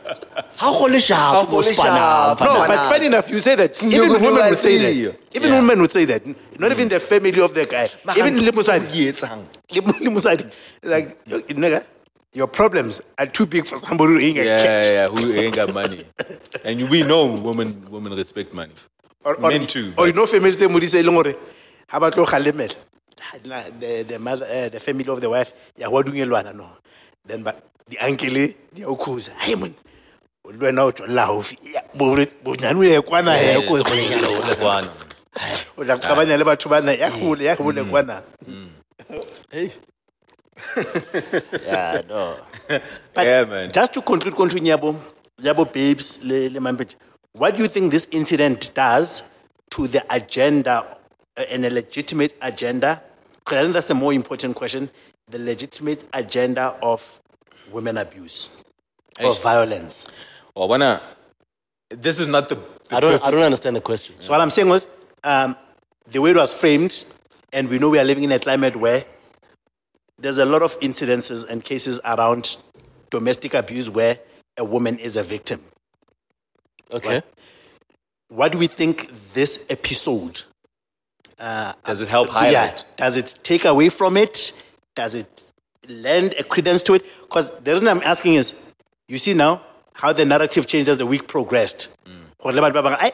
Ha go le sharp mo spana. No, but funny enough, you say that. Even good women would say that. Even women would say that. Not even the family of the guy. Even le mosadi. etsang. Le le. Like, yo- nigga, your problems are too big for somebody who ain't got yeah, cash. yeah, yeah, who ain't got money and we know women women respect money Or, or, Men too, Or you know family tse modise e leng gore ha ba tlo kgalemela. Ah, The, the, mother, uh, the family of the wife ya wa dungelwana no then but the uncle di a o khuza hai mon o le wena o tlolla haufi Ya, bo- bonyane o ye kwana he ko One. o tla qabanya le batho bana ya hole ya hole kwana Yeah, no. But Yeah, man. Just to conclude, continue, Yabo, Yabo babes, le, le Mampetje, what do you think this incident does to the agenda, uh, and a legitimate agenda? Because I think that's a more important question. The legitimate agenda of women abuse or violence. Well, wanna, this is not the, the I don't perfect- I don't understand the question. So what I'm saying was, um, the way it was framed, and we know we are living in a climate where there's a lot of incidences and cases around domestic abuse where a woman is a victim. Okay. What do we think this episode? does it help highlight? Yeah, does it take away from it? Does it lend a credence to it? Because the reason I'm asking is, you see now how the narrative changed as the week progressed. Gore le batho ba bang, "Ai,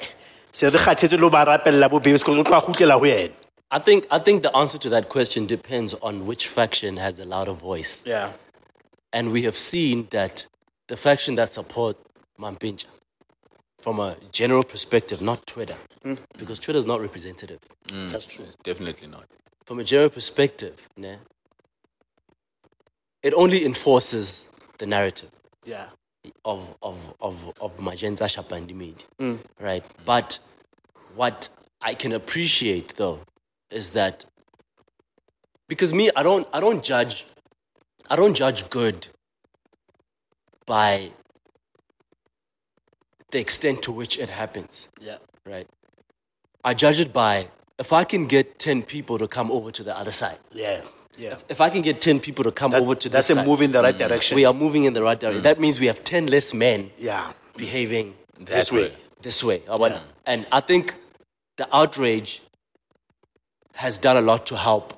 se re kgathetse lo ba rapella bo babes 'cause o tlo a kgutlela ho yena." I think I think the answer to that question depends on which faction has the louder voice. Yeah. And we have seen that the faction that support Mampintsha, from a general perspective, not Twitter, mm. because Twitter is not representative. Mm. That's true. Definitely not. From a general perspective, ne, it only enforces the narrative Yeah. Of of of of Magenta Shapandimid, mm. right? But what I can appreciate though is that because me, I don't I don't judge I don't judge good by the extent to which it happens, Yeah. right? I judge it by if I can get ten people to come over to the other side. Yeah. Yeah. If I can get ten people to come That- over to that's this a side, move in the right mm-hmm. direction. we are moving in the right direction. Mm. That means we have ten less men yeah. behaving This way. this way. I want- And I think the outrage has done a lot to help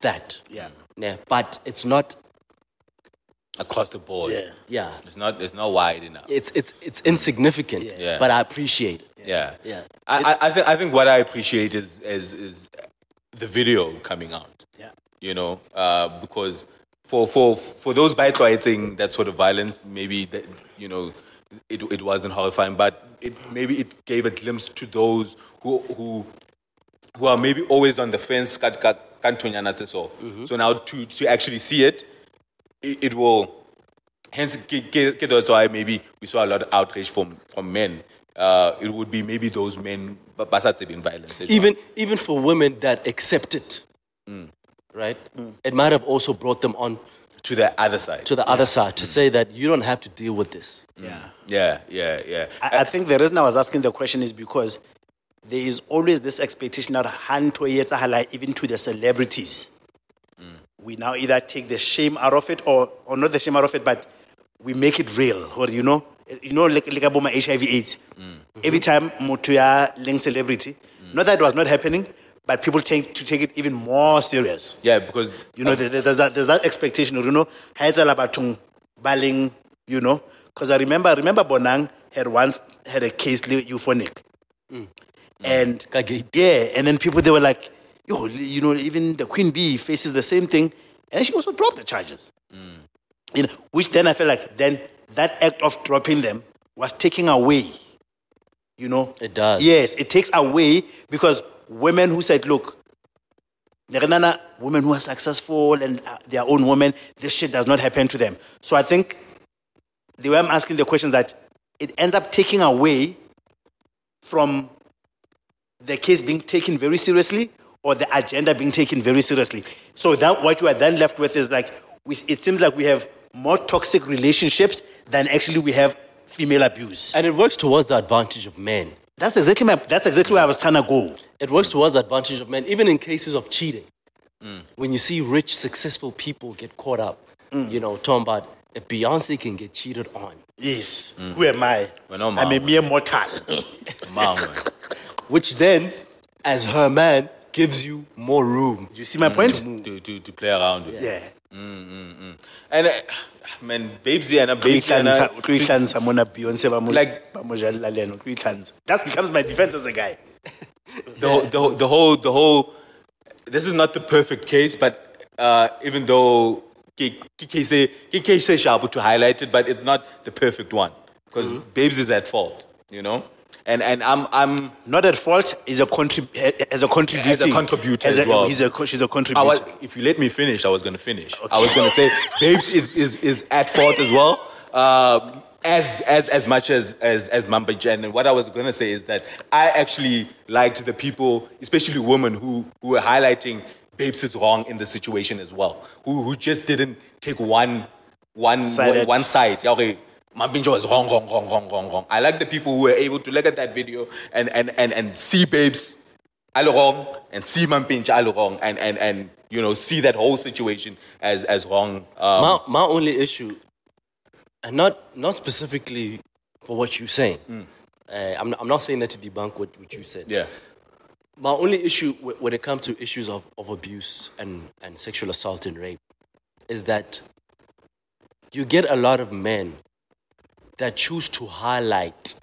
that. Yeah. Mm. Yeah, but it's not. across the board. Yeah. Yeah, It's not it's not wide enough. it's it's it's insignificant. Yeah. But I appreciate it. Yeah. Yeah. I, I, I think I think what I appreciate is is is the video coming out. You know, uh, because for for for those bytwriting that sort of violence, maybe that you know, it it wasn't horrifying, but it maybe it gave a glimpse to those who who who are maybe always on the fence. tse so. Now to to actually see it, it, it will. Hence, that's why maybe we saw a lot of outrage from from men. Uh, it would be maybe those men, but ba sa tsebeng violence. Even even for women that accept it, Mm. Right? It might have also brought them on to the other side. to the other side to say that you don't have to deal with this. Yeah. yeah, yeah, yeah. I, I think the reason I was asking the question is because there is always this expectation that hand to even to the celebrities. Mm. We now either take the shame out of it or, or not the shame out of it, but we make it real. Or you know, you know, like, like about my HIV AIDS. Mm. Every time Motuya link celebrity, mm. not that it was not happening, but people tend to take it even more serious. yeah, because You know, there- there- there's that, there's that expectation, you know, Haizala Batung Baling, you know, because I remember, I remember Bonang had once had a case euphonic. Mm. And mm. Kagate. yeah, and then people they were like, yo, you know, even the Queen Bee faces the same thing, and she also dropped the charges. Mm. You know, which then I felt like then that act of dropping them was taking away. You know, It does. Yes, it takes away because women who said, look, Nerenana, women who are successful and uh, their own women, this shit does not happen to them. So I think the way I'm asking the question is that it ends up taking away from the case being taken very seriously or the agenda being taken very seriously. So that what you are then left with is like, we, it seems like we have more toxic relationships than actually we have female abuse. And it works towards the advantage of men. That's exactly my, that's exactly where I was trying to go. It works towards the advantage of men, even in cases of cheating. When you see rich, successful people get caught up, you know, talking about if Beyonce can get cheated on, Yes. Mm. Who am I? Well, no, I'm a mere mortal. Mom, which then, as her man, gives you more room. you see my point? to, to, to play around with. Yeah. And uh, man, babesy and a babesy and a kuihlanza Beyonce ba mo- Like- ba mo jalla le yena, kuihlanza. That becomes my defense as a guy. the, whole- the, whole- the whole the whole this is not the perfect case but uh, even though ke say- sharp to highlight it but it's not the perfect one because babes is at fault you know and and i'm i'm Not at fault. Is a contrib- as a contributing. contributor As as well. He's a, she's a contributor. was, if you let me finish, I was going to finish. I was going to say, Babes is, is, is at fault as well, uh, as, as, as much as, as, as Mamba Jen. And what I was going to say is that I actually liked the people, especially women, who, who were highlighting Babes is wrong in the situation as well, who, who just didn't take one, one, Sided. one side. Yeah, okay, Mambinjo was wrong, wrong, wrong, wrong, wrong, wrong. I like the people who were able to look at that video and, and, and, and see Babes all wrong and see Mampintsha all wrong and, and, and you know see that whole situation as as wrong. Um, my, my only issue, and not, not specifically for what you're saying, uh, I'm, not, I'm not saying that to debunk what, what you said. yeah, My only issue wh- when it comes to issues of, of abuse and, and sexual assault and rape is that you get a lot of men that choose to highlight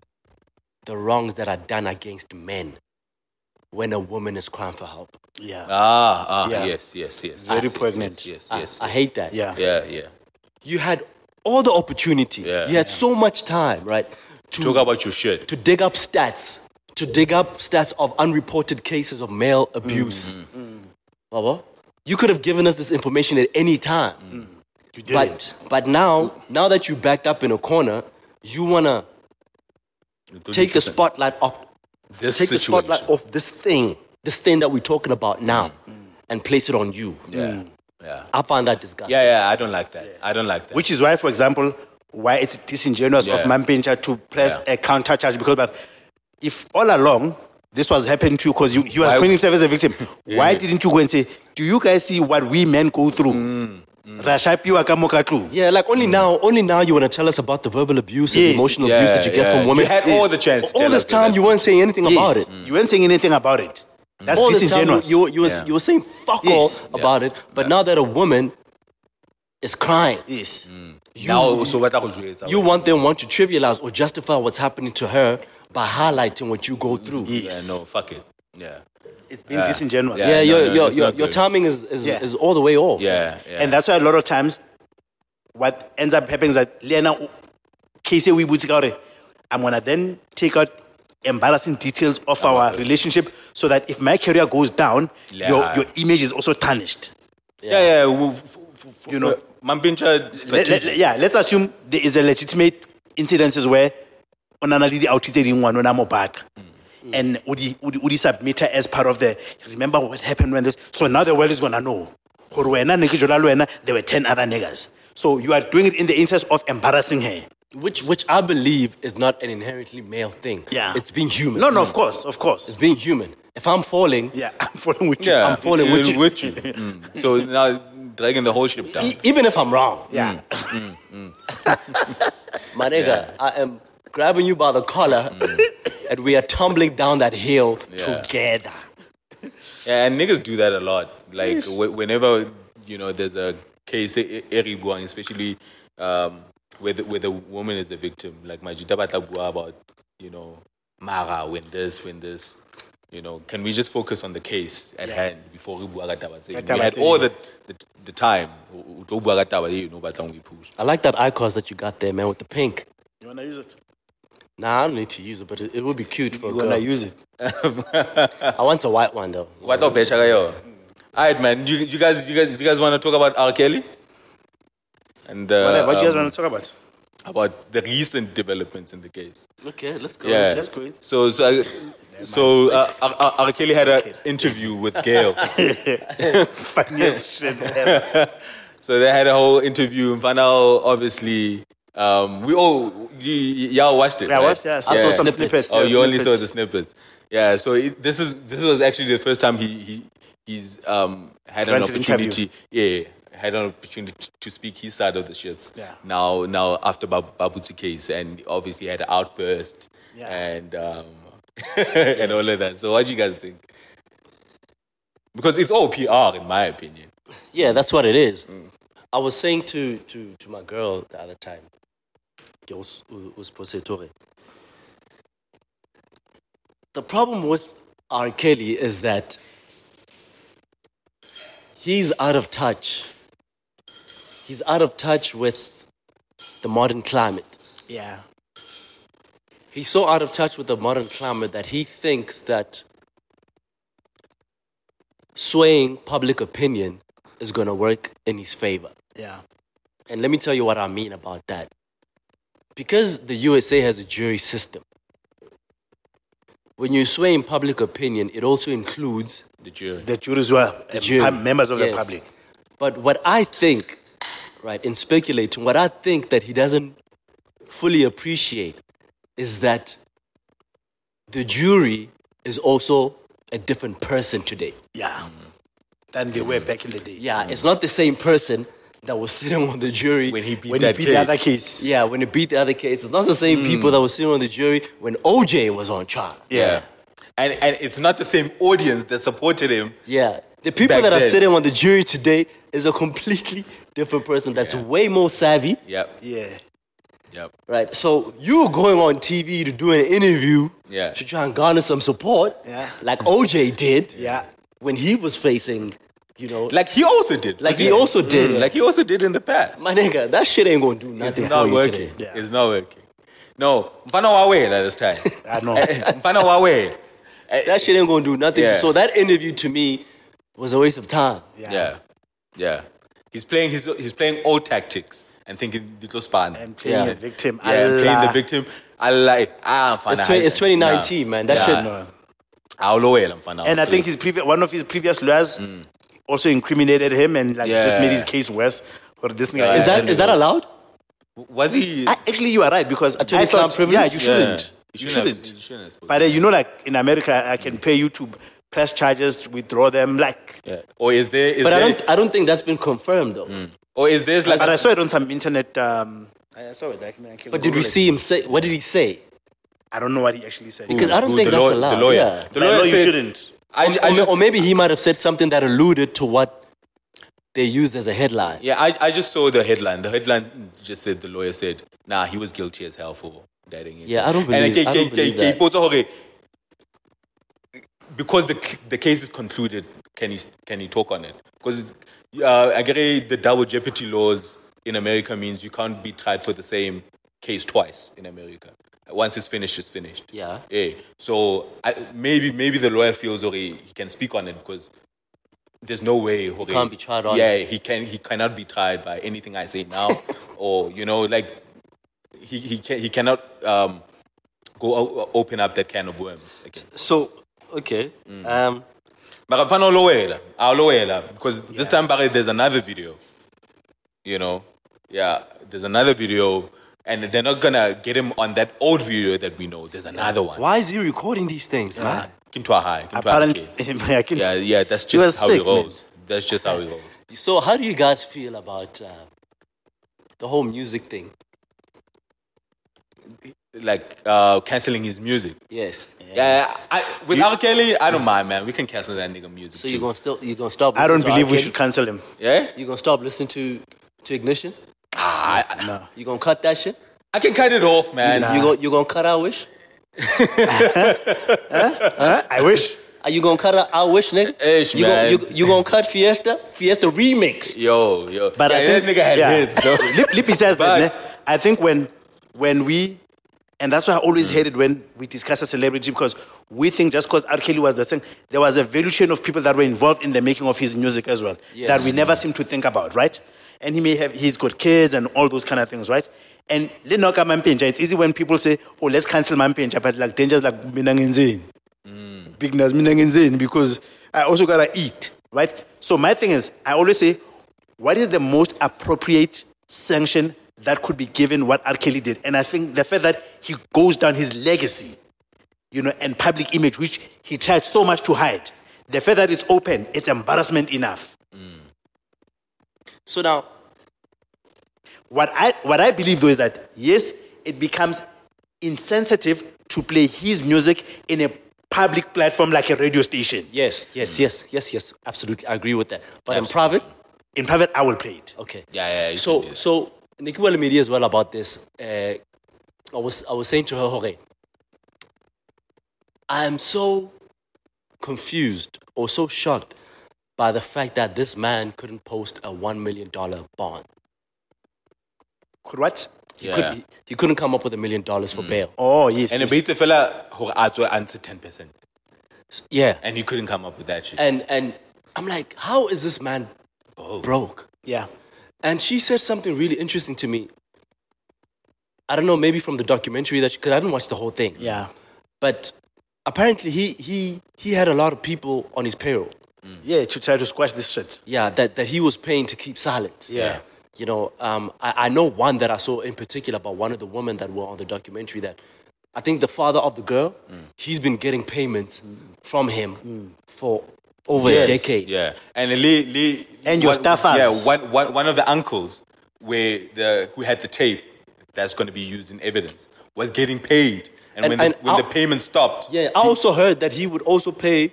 the wrongs that are done against men when a woman is crying for help. yeah. ah, ah, Yeah. yes, yes, yes, Very yes, pregnant. Yes, yes, I, yes. I hate that. Yeah. yeah, yeah. You had all the opportunity. Yeah. You had so much time, right? To, Talk about your shit. to dig up stats, to dig up stats of unreported cases of male abuse. Baba, you could have given us this information at any time. You did But but now, now that you backed up in a corner, you wanna take the spotlight off This take the spotlight off this thing, this thing that we're talking about now, and place it on you. Yeah, yeah, I find that disgusting. yeah, yeah. I don't like that. I don't like that. Which is why, for example, why it's disingenuous of Yeah. Mampintsha to press Yeah. a counter charge because but if all along this was happening to you because he was Why- putting himself as a victim, why didn't you go and say, Do you guys see what we men go through? Mm. Mm. Ra shapiwa ka mo ka. Yeah, like only mm. now, only now you want to tell us about the verbal abuse and Yes. emotional Yeah, abuse that you get yeah. from women. You had all the chance to All tell this us time, mm. you weren't saying anything about it. You weren't saying anything about it. That's all this time, disingenuous. you, you, were, Yeah. you were saying fuck Yes. all about it, but now that a woman is crying, yes. now so what are you want them want to trivialize or justify what's happening to her by highlighting what you go through. yeah Yes. no fuck it yeah. It's been disingenuous. Yeah, Yeah, your, no, your, your, your timing is, is, Yeah. is all the way off. yeah yeah. And that's why a lot of times what ends up happening is that Lena Casey we would eh? I'm gonna then take out embarrassing details of our relationship so that if my career goes down, your, Yeah. your image is also tarnished. yeah. Yeah w- f- f- f- You know, mampintsha Let- let- strategy yeah, let's assume there is a legitimate incidences where onana le di-outfit ding ngwana ona mo baka and would he, o di o di submit her as part of the remember what happened when this so now the world is gonna know. Gore wena ne ke jola le wena there were 10 other niggas. So you are doing it in the interest of embarrassing her. Which, which I believe is not an inherently male thing. Yeah. It's being human. no no of course of course. It's being human. If I'm falling, yeah i'm falling with you. Yeah I'm falling with you. with you. Mm. so now dragging the whole ship down. E- even if I'm wrong, yeah. Mm, mm, My nigga, I am grabbing you by the collar and we are tumbling down that hill Yeah. together. Yeah, and niggas do that a lot. Like wh- whenever you know there's a case, e- eri especially um, where the, where the woman is a victim. Like Majita Batla about you know Mara when this when this. You know, can we just focus on the case at Yeah. hand before we bua ka taba tse? Ka We had all the the, the time. o- o tlo bua ka taba you know, push. I like that icons that you got there, man, with the pink. you wanna use it Nah, I don't need to use it, but it, it would be cute for you a wanna use it I want a white one though. White up, Besha Gayo? All right, man. You, you guys, you guys, you guys want to talk about R. Kelly? And uh, what, what you guys um, want to talk about about the recent developments in the case. Okay, let's go. Yeah. Let's go. So, so, I- so uh, R. R. R. Kelly had an interview with Gayle. funniest shit ever. so they had a whole interview. And found out, obviously, um, we all you, y'all watched it. Yeah, I right? watched, yeah, I saw some some snippets. snippets. Oh, yeah, you only saw the snippets. Yeah. So it, this is this was actually the first time he he he's um had an Granted interview. opportunity. Yeah. Had an opportunity t- to speak his side of the shits. Yeah. Now, now after Bab- Babuti case, and obviously had an outburst Yeah. and um, and all of that. So, what do you guys think? Because it's all PR, in my opinion. Yeah, that's what it is. I was saying to, to, to my girl the other time, que was Posetore. The problem with R. Kelly is that he's out of touch. He's out of touch with the modern climate. Yeah. He's so out of touch with the modern climate that he thinks that swaying public opinion is going to work in his favor. Yeah. And let me tell you what I mean about that. Because the USA has a jury system, when you sway in public opinion, it also includes. The jury. The juries were uh, jury. members of the public. But what I think, right, in speculating, what I think that he doesn't fully appreciate is that the jury is also a different person today. Yeah. Than they were back in the day. Yeah, it's not the same person that was sitting on the jury When he beat When he that beat case. the other case. Yeah, when he beat the other case, it's not the same hmm. people that were sitting on the jury when OJ was on trial. Yeah. And, and it's not the same audience that supported him. Yeah. The people Back that are then. sitting on the jury today is a completely different person that's way more savvy, Yep. Yeah. Yep. right? So you going on TV to do an interview Yeah. to try and garner some support, Yeah. like OJ did Yeah. when he was facing, you know, Like he also did. like he Yeah. also did. Like he also did in the past. My nigga, that shit ain't gonna do It's nothing for not you working. today. Yeah. It's not working. No, mfana wawe la this time. I know. mfana wawe. That shit ain't gonna do nothing. Yeah. So that interview to me was a waste of time. Yeah. Yeah. Yeah. He's playing his he's playing old tactics and thinking little span. And playing Yeah. the victim. yeah, and playing the victim. I like ah mfana. It's, twen- it's 2019, man. That Yeah. shit. No. Aulowela mfana. And I think his previous one of his previous lawyers also incriminated him and like just made his case worse. For this nigga. Yeah. Is that is that allowed? was he Ah, Actually, you are right because I Attorney-client thought, privilege? yeah, you shouldn't. Yeah. You shouldn't have- shouldn't. you shouldn't have spoken. But uh, you know, like in America, I can pay you to press charges, withdraw them. Like, Yeah. Or is there? Is But I there, don't I don't think that's been confirmed though. Or is there like? but I saw it on some internet. Um, I saw it. Like, I can But did we it. see him say what did he say? I don't know what he actually said. Because I don't Who, think the that's law- allowed. The lawyer. Yeah. The By law, lawyer you said, shouldn't. I, or, I just, or maybe he might have said something that alluded to what they used as a headline. yeah, I, I just saw the headline. The headline just said the lawyer said, "Nah, he was guilty as hell for dating." Yeah, I don't And believe- ke- I don't believe ke- that. because the the case is concluded, can he can he talk on it? Because uh, I get the double jeopardy laws in America means you can't be tried for the same case twice in America. Once it's finished, it's finished. Yeah. Yeah. So I, maybe maybe the lawyer feels okay, he can speak on it because there's no way he can't be tried on Yeah, he can he cannot be tried by anything I say now, or you know like he he can he cannot um, go o- open up that can of worms again. So okay. Um But I'm lawyer, our lawyer, because this time there's another video. You know, yeah, there's another video, and they're not gonna get him on that old video that we know. There's another one. why is he recording these things, man? Kintu high. Apparently, high. I can, Yeah, yeah, that's just how sick, it man. That's just how it rolls. So how do you guys feel about uh, the whole music thing? Like uh, canceling his music. Yes. Yeah, I, with R. Kelly, I don't mind, man. We can cancel that nigga music. So too. you're gonna still you're gonna stop I don't believe we should cancel him. yeah? You're gonna stop listening to to ignition? Ah, I, No. You gonna cut that shit? I can cut it off, man. You go you gonna cut our wish? I wish. Are you gonna cut our, our wish, nigga? Ish, you man. Gonna, you, you gonna cut Fiesta? Fiesta remix. Yo, yo. But yeah, I think that nigga had yeah. hits, though. Lip, Lippy says But- that. ne? I think when when we and that's why I always hated when we discuss a celebrity because we think just because R. Kelly was the thing, there was a value chain of people that were involved in the making of his music as well Yes. that we never seem to think about, right? And he may have he's got kids and all those kind of things, right? And Linoka Mampintsha, it's easy when people say, "Oh, let's cancel Mampintsha," but like danger's like Minangenzin. Mm. Big Nas Minangenzin because I also gotta eat, right? So my thing is, I always say, what is the most appropriate sanction that could be given what R. Kelly did? And I think the fact that he goes down his legacy, you know, and public image, which he tried so much to hide, the fact that it's open, it's embarrassment enough. So now What I what I believe though is that yes, it becomes insensitive to play his music in a public platform like a radio station. Yes, yes, yes, yes, yes. Absolutely. I agree with that. But in private, In private, I will play it. okay. Yeah, yeah. you So can do so Nikiwala Media as well about this. Uh, I was I was saying to her, okay, I am so confused or so shocked by the fact that this man couldn't post a one million dollar bond. Could what? He, Yeah. couldn't, he couldn't come up with a million dollars for mm. bail. Oh yes. and yes. it beats a fella who answer answer ten percent, Yeah. and he couldn't come up with that shit. And and I'm like, how is this man broke? yeah. And she said something really interesting to me. I don't know, maybe from the documentary that because I didn't watch the whole thing. Yeah. But apparently he he he had a lot of people on his payroll. Yeah, to try to squash this shit. Yeah, that, that he was paying to keep silent. Yeah. You know, um, I, I know one that I saw in particular about one of the women that were on the documentary that I think the father of the girl, mm. he's been getting payments mm. from him mm. for over Yes. a decade. Yeah, and Lee, Lee And your one- staffers. Yeah, one, one, one of the uncles where the who had the tape that's going to be used in evidence was getting paid, and, And- when, the, and when the I'll- payment stopped, Yeah, I also heard that he would also pay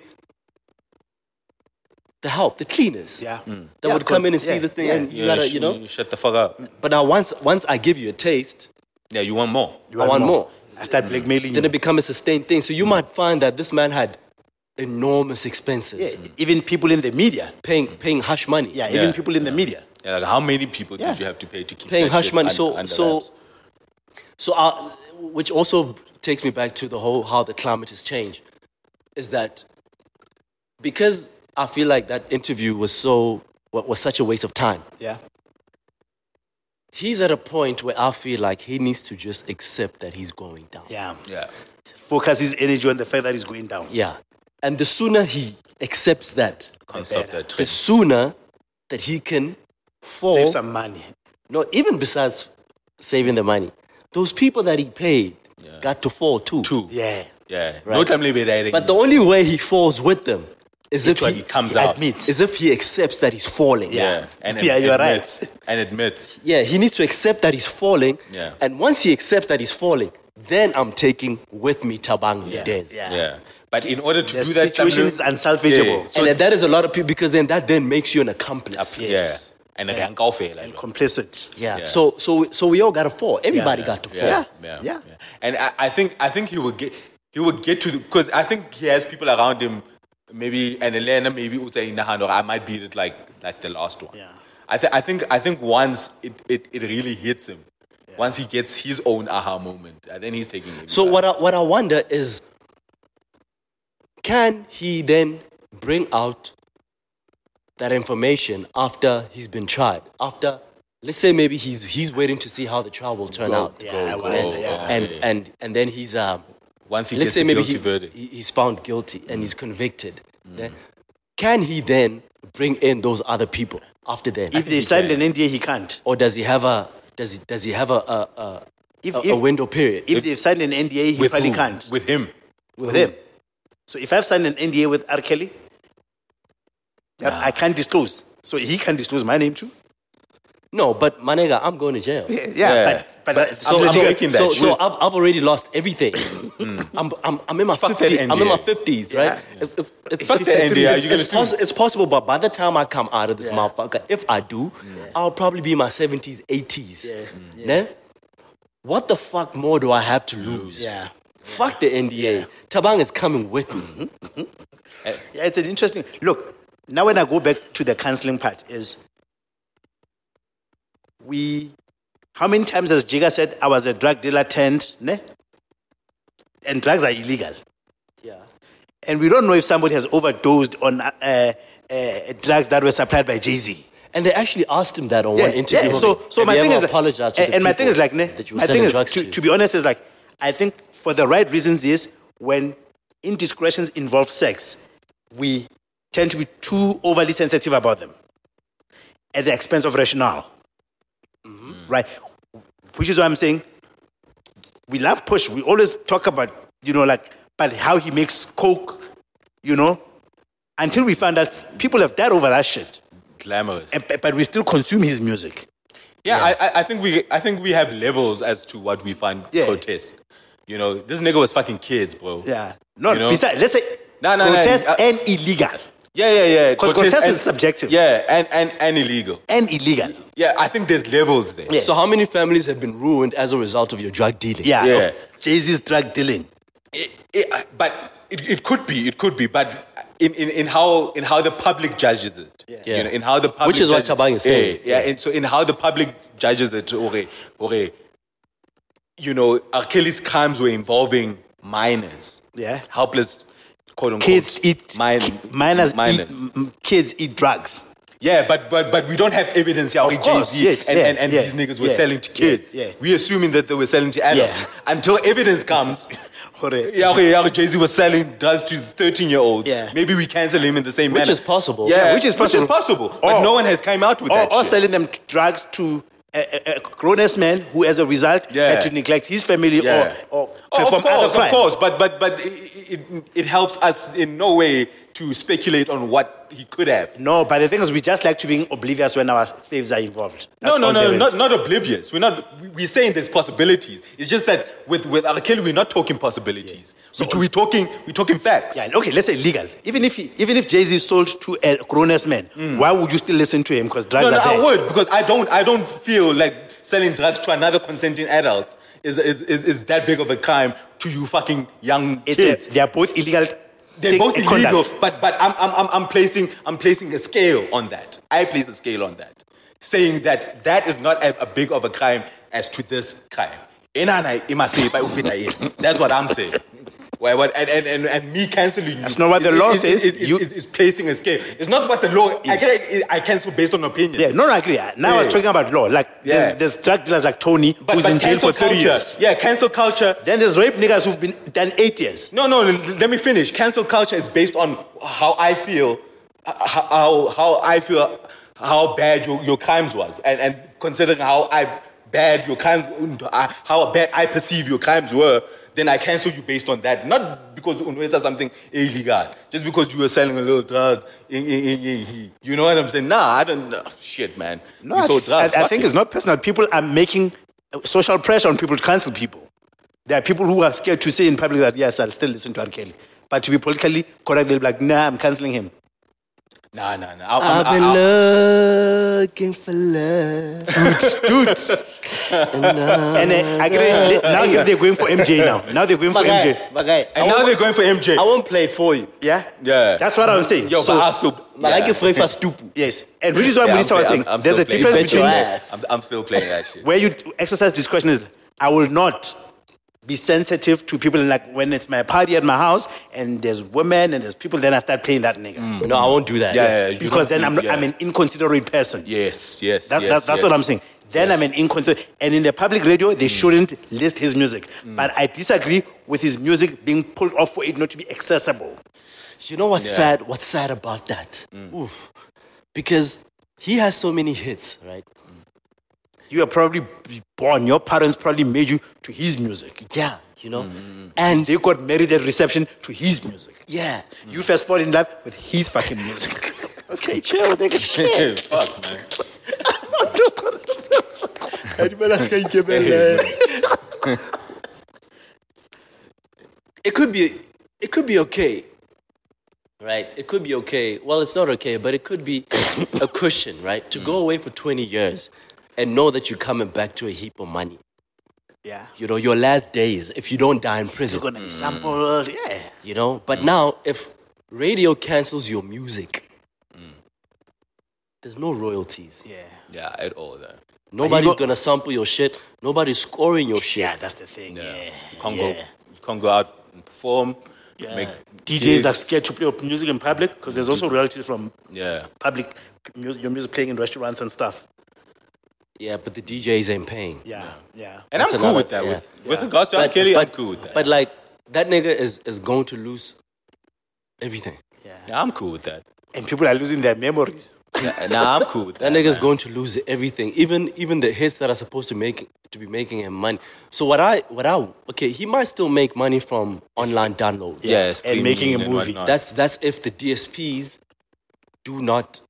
the help, the cleaners. Yeah. That Yeah, would come in and because- see the thing yeah. and you yeah, gotta, sh- you know. You shut the fuck up. But now once once I give you a taste, Yeah, you want more. You I want more. I start blackmailing then you. it becomes a sustained thing. So you might find that this man had enormous expenses. Yeah, even people in the media. Paying paying hush money. Yeah, Yeah. even people in the media. Yeah, like how many people Yeah. did you have to pay to keep Paying hush money. un- So so wraps? so uh, which also takes me back to the whole how the climate has changed. Is that because I feel like that interview was so was such a waste of time. Yeah. He's at a point where I feel like he needs to just accept that he's going down. Yeah. yeah, Focus his energy on the fact that he's going down. Yeah. And the sooner he accepts that, can't stop better. that the sooner that he can fall. Save some money. No, even besides saving the money, those people that he paid got to fall too. Two. Yeah. Yeah. Right. No time liberating. But the only way he falls with them is if when he, he comes he out. admits, as if he accepts that he's falling. yeah. And Yeah, you're right. And admits. Yeah, he needs to accept that he's falling. Yeah. And once he accepts that he's falling, then I'm taking with me Tabang Yeah, Des. yeah. Yeah. But in order to The do that, situation Tamlu- is unsalvageable. Yeah. So and that is a lot of people because then that then makes you an accomplice. Yes. yeah. And yeah. And complicit. Yeah. Yeah. So so so we all got to fall. Everybody Yeah. got to fall. Yeah, Yeah, yeah, yeah. And I, I think I think he will get he will get to because I think he has people around him. Maybe and Elena, maybe Uta in the hand, or I might beat it like like the last one. Yeah. I think I think I think once it, it, it really hits him, once he gets his own aha moment, and then he's taking it. So what I, what I wonder is, can he then bring out that information after he's been tried? After, let's say maybe he's he's waiting to see how the trial will turn out. Yeah, I go, wonder, go, yeah. go. And and and then he's um, once he let's gets say the maybe guilty he, verdict, he's found guilty and he's convicted. Yeah? Can he then bring in those other people after then? If they signed an NDA, he can't. or does he have a does he does he have a a, a, If, a, if, a window period? if they've signed an NDA, he with probably who? can't. with him. with him. So if I've signed an NDA with R. Kelly, that I can't disclose. So he can disclose my name too. No, but Manega, I'm going to jail. Yeah, Yeah. but but, But uh, So, I'm so, making that so, shit. so I've, I've already lost everything. Mm. I'm, I'm, I'm in my Fuck 50s. I'm in my NDA. 50s, Yeah. right? It's, it's, it's, Fuck it's, NDA. You gonna it's, sue? it's possible, but by the time I come out of this Yeah. motherfucker, if I do, I'll probably be in my 70s, 80s. Yeah. Mm. Né? What the fuck more do I have to lose? Yeah. Fuck the NDA. Tabang is coming with me. Mm-hmm. Mm-hmm. Yeah, it's an interesting look. Now, when I go back to the counseling part, is we how many times has Jigga said I was a drug dealer turned, ne? And drugs are illegal. Yeah. And we don't know if somebody has overdosed on uh, uh, drugs that were supplied by Jay Z. And they actually asked him that on one interview. So, so my thing is, to and, and my thing is like, ne, that you were my thing is drugs to, to be honest is like, I think for the right reasons is when indiscretions involve sex, we tend to be too overly sensitive about them at the expense of rationale, right? Which is why I'm saying we love push. We always talk about you know like, but how he makes coke, you know, until we find out people have died over that shit, Glamorous. and, but we still consume his music. Yeah, I, I, I think we I think we have levels as to what we find Yeah. grotesque. You know, this nigga was fucking kids, bro. Yeah. No, You know? besides, let's say No, no, no, grotesque uh, and illegal. Yeah, yeah, yeah. 'Cause grotesque is subjective. Yeah, and, and, and illegal. And illegal. Yeah, I think there's levels there. Yeah. So how many families have been ruined as a result of your drug dealing? Yeah. Yeah. Jay Z's drug dealing. It, it, uh, but it, it could be, it could be, but in, in, in how in how the public judges it, Yeah. you know, in how the public Which is what judges- is saying. Yeah, yeah. And so in how the public judges it, or, or you know, Achilles' crimes were involving minors, Yeah. helpless, quote unquote, Kids eat min- minors, minors. Eat, m- m- kids eat drugs. Yeah, but but but we don't have evidence here. Of Jay course, Z yes, and, yeah, and, and yeah, these niggas were yeah, selling to kids. yeah. We assuming that they were selling to adults Yeah. until evidence comes. Hore. Yeah, okay, yeah, Jay Z was selling drugs to 13 year olds. Yeah. Maybe we cancel him in the same Which manner. is possible. Yeah, Yeah, which is possible. Which is possible. But no one has come out with Or, that. or shit. selling them drugs to a, a, a grown ass man who, as a result, Yeah. had to neglect his family Yeah. or, or Oh, perform of course, other of crimes. course, but but but it, it, it helps us in no way to speculate on what he could have. No, but the thing is, we just like to be oblivious when our thieves are involved. No, That's no, all no, not, not oblivious. We're not. we- We're saying there's possibilities. It's just that with with R. We're not talking possibilities. we, we're talking we're talking facts. Yeah, okay, let's say legal. Even if he, even if Jay Z sold to a grown ass man, why would you still listen to him? Because drugs Mm. no, no. I would because I don't. I don't feel like selling drugs to another consenting adult is is, is, is that big of a crime to you fucking young It's kids. a, they are both illegal. They're both illegal, conduct. but but I'm, I'm I'm I'm placing I'm placing a scale on that. I place a scale on that, saying that that is not a, a big of a crime as to this crime. Inana, imasi, by ufita. That's what I'm saying. Why, what, and, and, and, and me canceling That's not what the law says. You- is, placing a scale. It's not what the law. I, can, I cancel based on opinion. Yeah, no, no, I agree. Now I was talking about law. Like, Yeah. there's, there's drug dealers like Tony, but, who's but in jail for 30 culture. years. Yeah, cancel culture. Then there's rape niggas who've been done eight years. No, no, let me finish. Cancel culture is based on how I feel, uh, how, how I feel, how bad your, your crimes was, and, and considering how I bad your crimes, uh, how bad I perceive your crimes were, then I cancel you based on that. Not because it's something illegal, just because you were selling a little drug. in- in- in- in- in- You know what I'm saying? Nah, I don't. uh, shit, man. No, you I, sold drugs. I, I think it. it's not personal. People are making social pressure on people to cancel people. There are people who are scared to say in public that, yes, I'll still listen to R. Kelly. But to be politically correct, they'll be like, nah, I'm canceling him. Nah, nah, nah. I, I've I'm, been I, looking for love. Dude, Dude. Uh, and uh, I get it. Now uh, they're going for MJ now. Now they're going for MJ. Bagay, and now they're going for MJ. I won't play it for you. Yeah? Yeah. That's what I'm saying. Yo, So- but I also, But I get for stupid. yes. And which is what Yeah, Melissa I'm was play- saying. I'm- I'm There's a still playing difference between. I'm, I'm still playing that shit. where you exercise discretion is I will not be sensitive to people like when it's my party at my house and there's women and there's people, then I start playing that nigga. Mm. No, I won't do that. Yeah, yeah, you Because then I'm, yeah. I'm an inconsiderate person. Yes, yes, That, yes, that, that's yes. what I'm saying. Then Yes. I'm an inconsiderate. And in the public radio, they mm. shouldn't list his music. Mm. But I disagree with his music being pulled off for it not to be accessible. You know what's Yeah. sad? What's sad about that? Mm. Oof. Because he has so many hits, right? Mm. You are probably born, your parents probably made you to his music. Yeah, you know? And They got married at reception to his music. yeah, You first fall in love with his fucking music. okay, chill, nigga. Fuck, man. it could be it could be okay. Right? It could be okay. Well, it's not okay, but it could be a cushion, right? To go away for 20 years and know that you're coming back to a heap of money. Yeah. You know, your last days, if you don't die in prison. You're gonna be sampled. Yeah. you know but now if radio cancels your music mm. there's no royalties Yeah. Yeah, at all. Though. Nobody's go- gonna sample your shit nobody's scoring your shit Yeah, that's the thing. Yeah. Yeah. You can't go. Yeah. You can't go out and perform. Yeah. Make DJs are scared to play music in public because there's also royalties from Yeah. public your music playing in restaurants and stuff. yeah but the djs ain't paying Yeah, yeah. And That's I'm cool another- with that. yeah. With, with regards to R. Kelly, I'm cool with that. but like that nigga is is going to lose everything yeah. yeah, I'm cool with that. And people are losing their memories. Yeah, nah, I'm cool with that that. nigga's going to lose everything even even the hits that are supposed to make to be making him money so what i what i okay he might still make money from online downloads Yeah, and making a movie. That's that's if the DSPs do not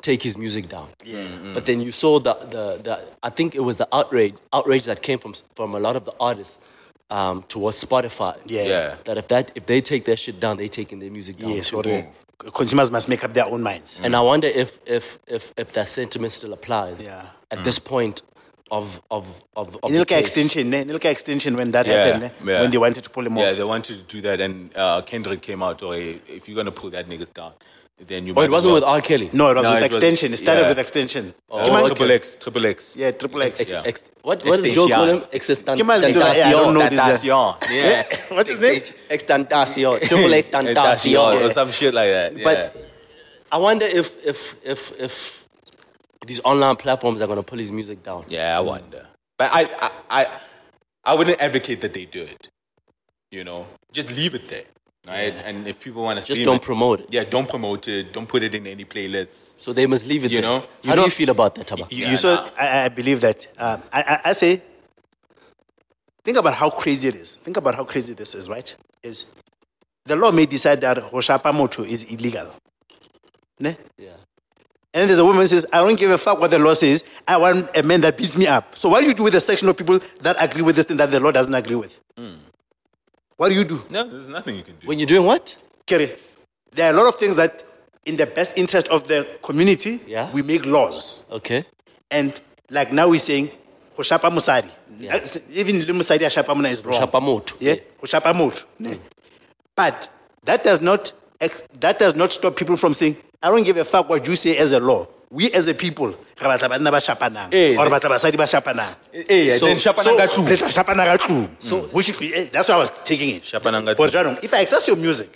take his music down. Yeah. But then you saw the, the, the I think it was the outrage outrage that came from from a lot of the artists um, towards Spotify. Yeah. Yeah. That if that if they take their shit down, they taking their music down. Yes, too. or the consumers must make up their own minds. And I wonder if if if if that sentiment still applies. Yeah. At this point of of of, of the Nilka case. extension, eh? Nilka extension when that Yeah, happened, eh? yeah. when they wanted to pull him Yeah, off. they wanted to do that, and uh, Kendrick came out. Oh, hey, if you're gonna pull that niggas down, then you. Oh, it wasn't well. with R. Kelly. No, it was No, with it was- extension. it started yeah. with extension. Oh, Kimal- triple X, triple X. Yeah, triple X. Yeah. Ex, what what does Joe call him? Extension. Kimal- yeah, I don't know this, uh, Yeah. What's his name? Extentacion. Triple X Tentacion Tentacion. or some shit like that. Yeah. But I wonder if if if if these online platforms are gonna pull his music down. yeah, I wonder. But I, I, I, I wouldn't advocate that they do it. You know, just leave it there, right? And if people want to Just don't it, promote it. yeah, don't promote it. Don't put it in any playlists. So they must leave it. You there. know? how do you feel about that, Taba? You, Yeah, you saw, nah. I, I believe that. Um, I, I, I say, think about how crazy it is. Think about how crazy this is, right? Is the law may decide that Hoshapa Moto is illegal. Ne? Yeah. And then there's a woman who says, I don't give a fuck what the law says. I want a man that beats me up. So what do you do with the section of people that agree with this thing that the law doesn't agree with? What do you do? No, there's nothing you can do. When you're doing what? Kerry, there are a lot of things that, in the best interest of the community, Yeah. we make laws. Okay. And like now we're saying, Hoshapa Musari. Yeah. Even Lil Musari Ashapa Muna is wrong. Hoshapa Moto. Yeah, Yeah. Hoshapa Moto. ne? Mm. But that does not that does not stop people from saying, I don't give a fuck what you say as a law. We as a people, re batla banna ba shapanang, Eh, or batla basadi ba shapanang. Eh, then so- Shapananga So, too. le tla shapana ka which is, eh, that's why I was taking it. But if I access your music,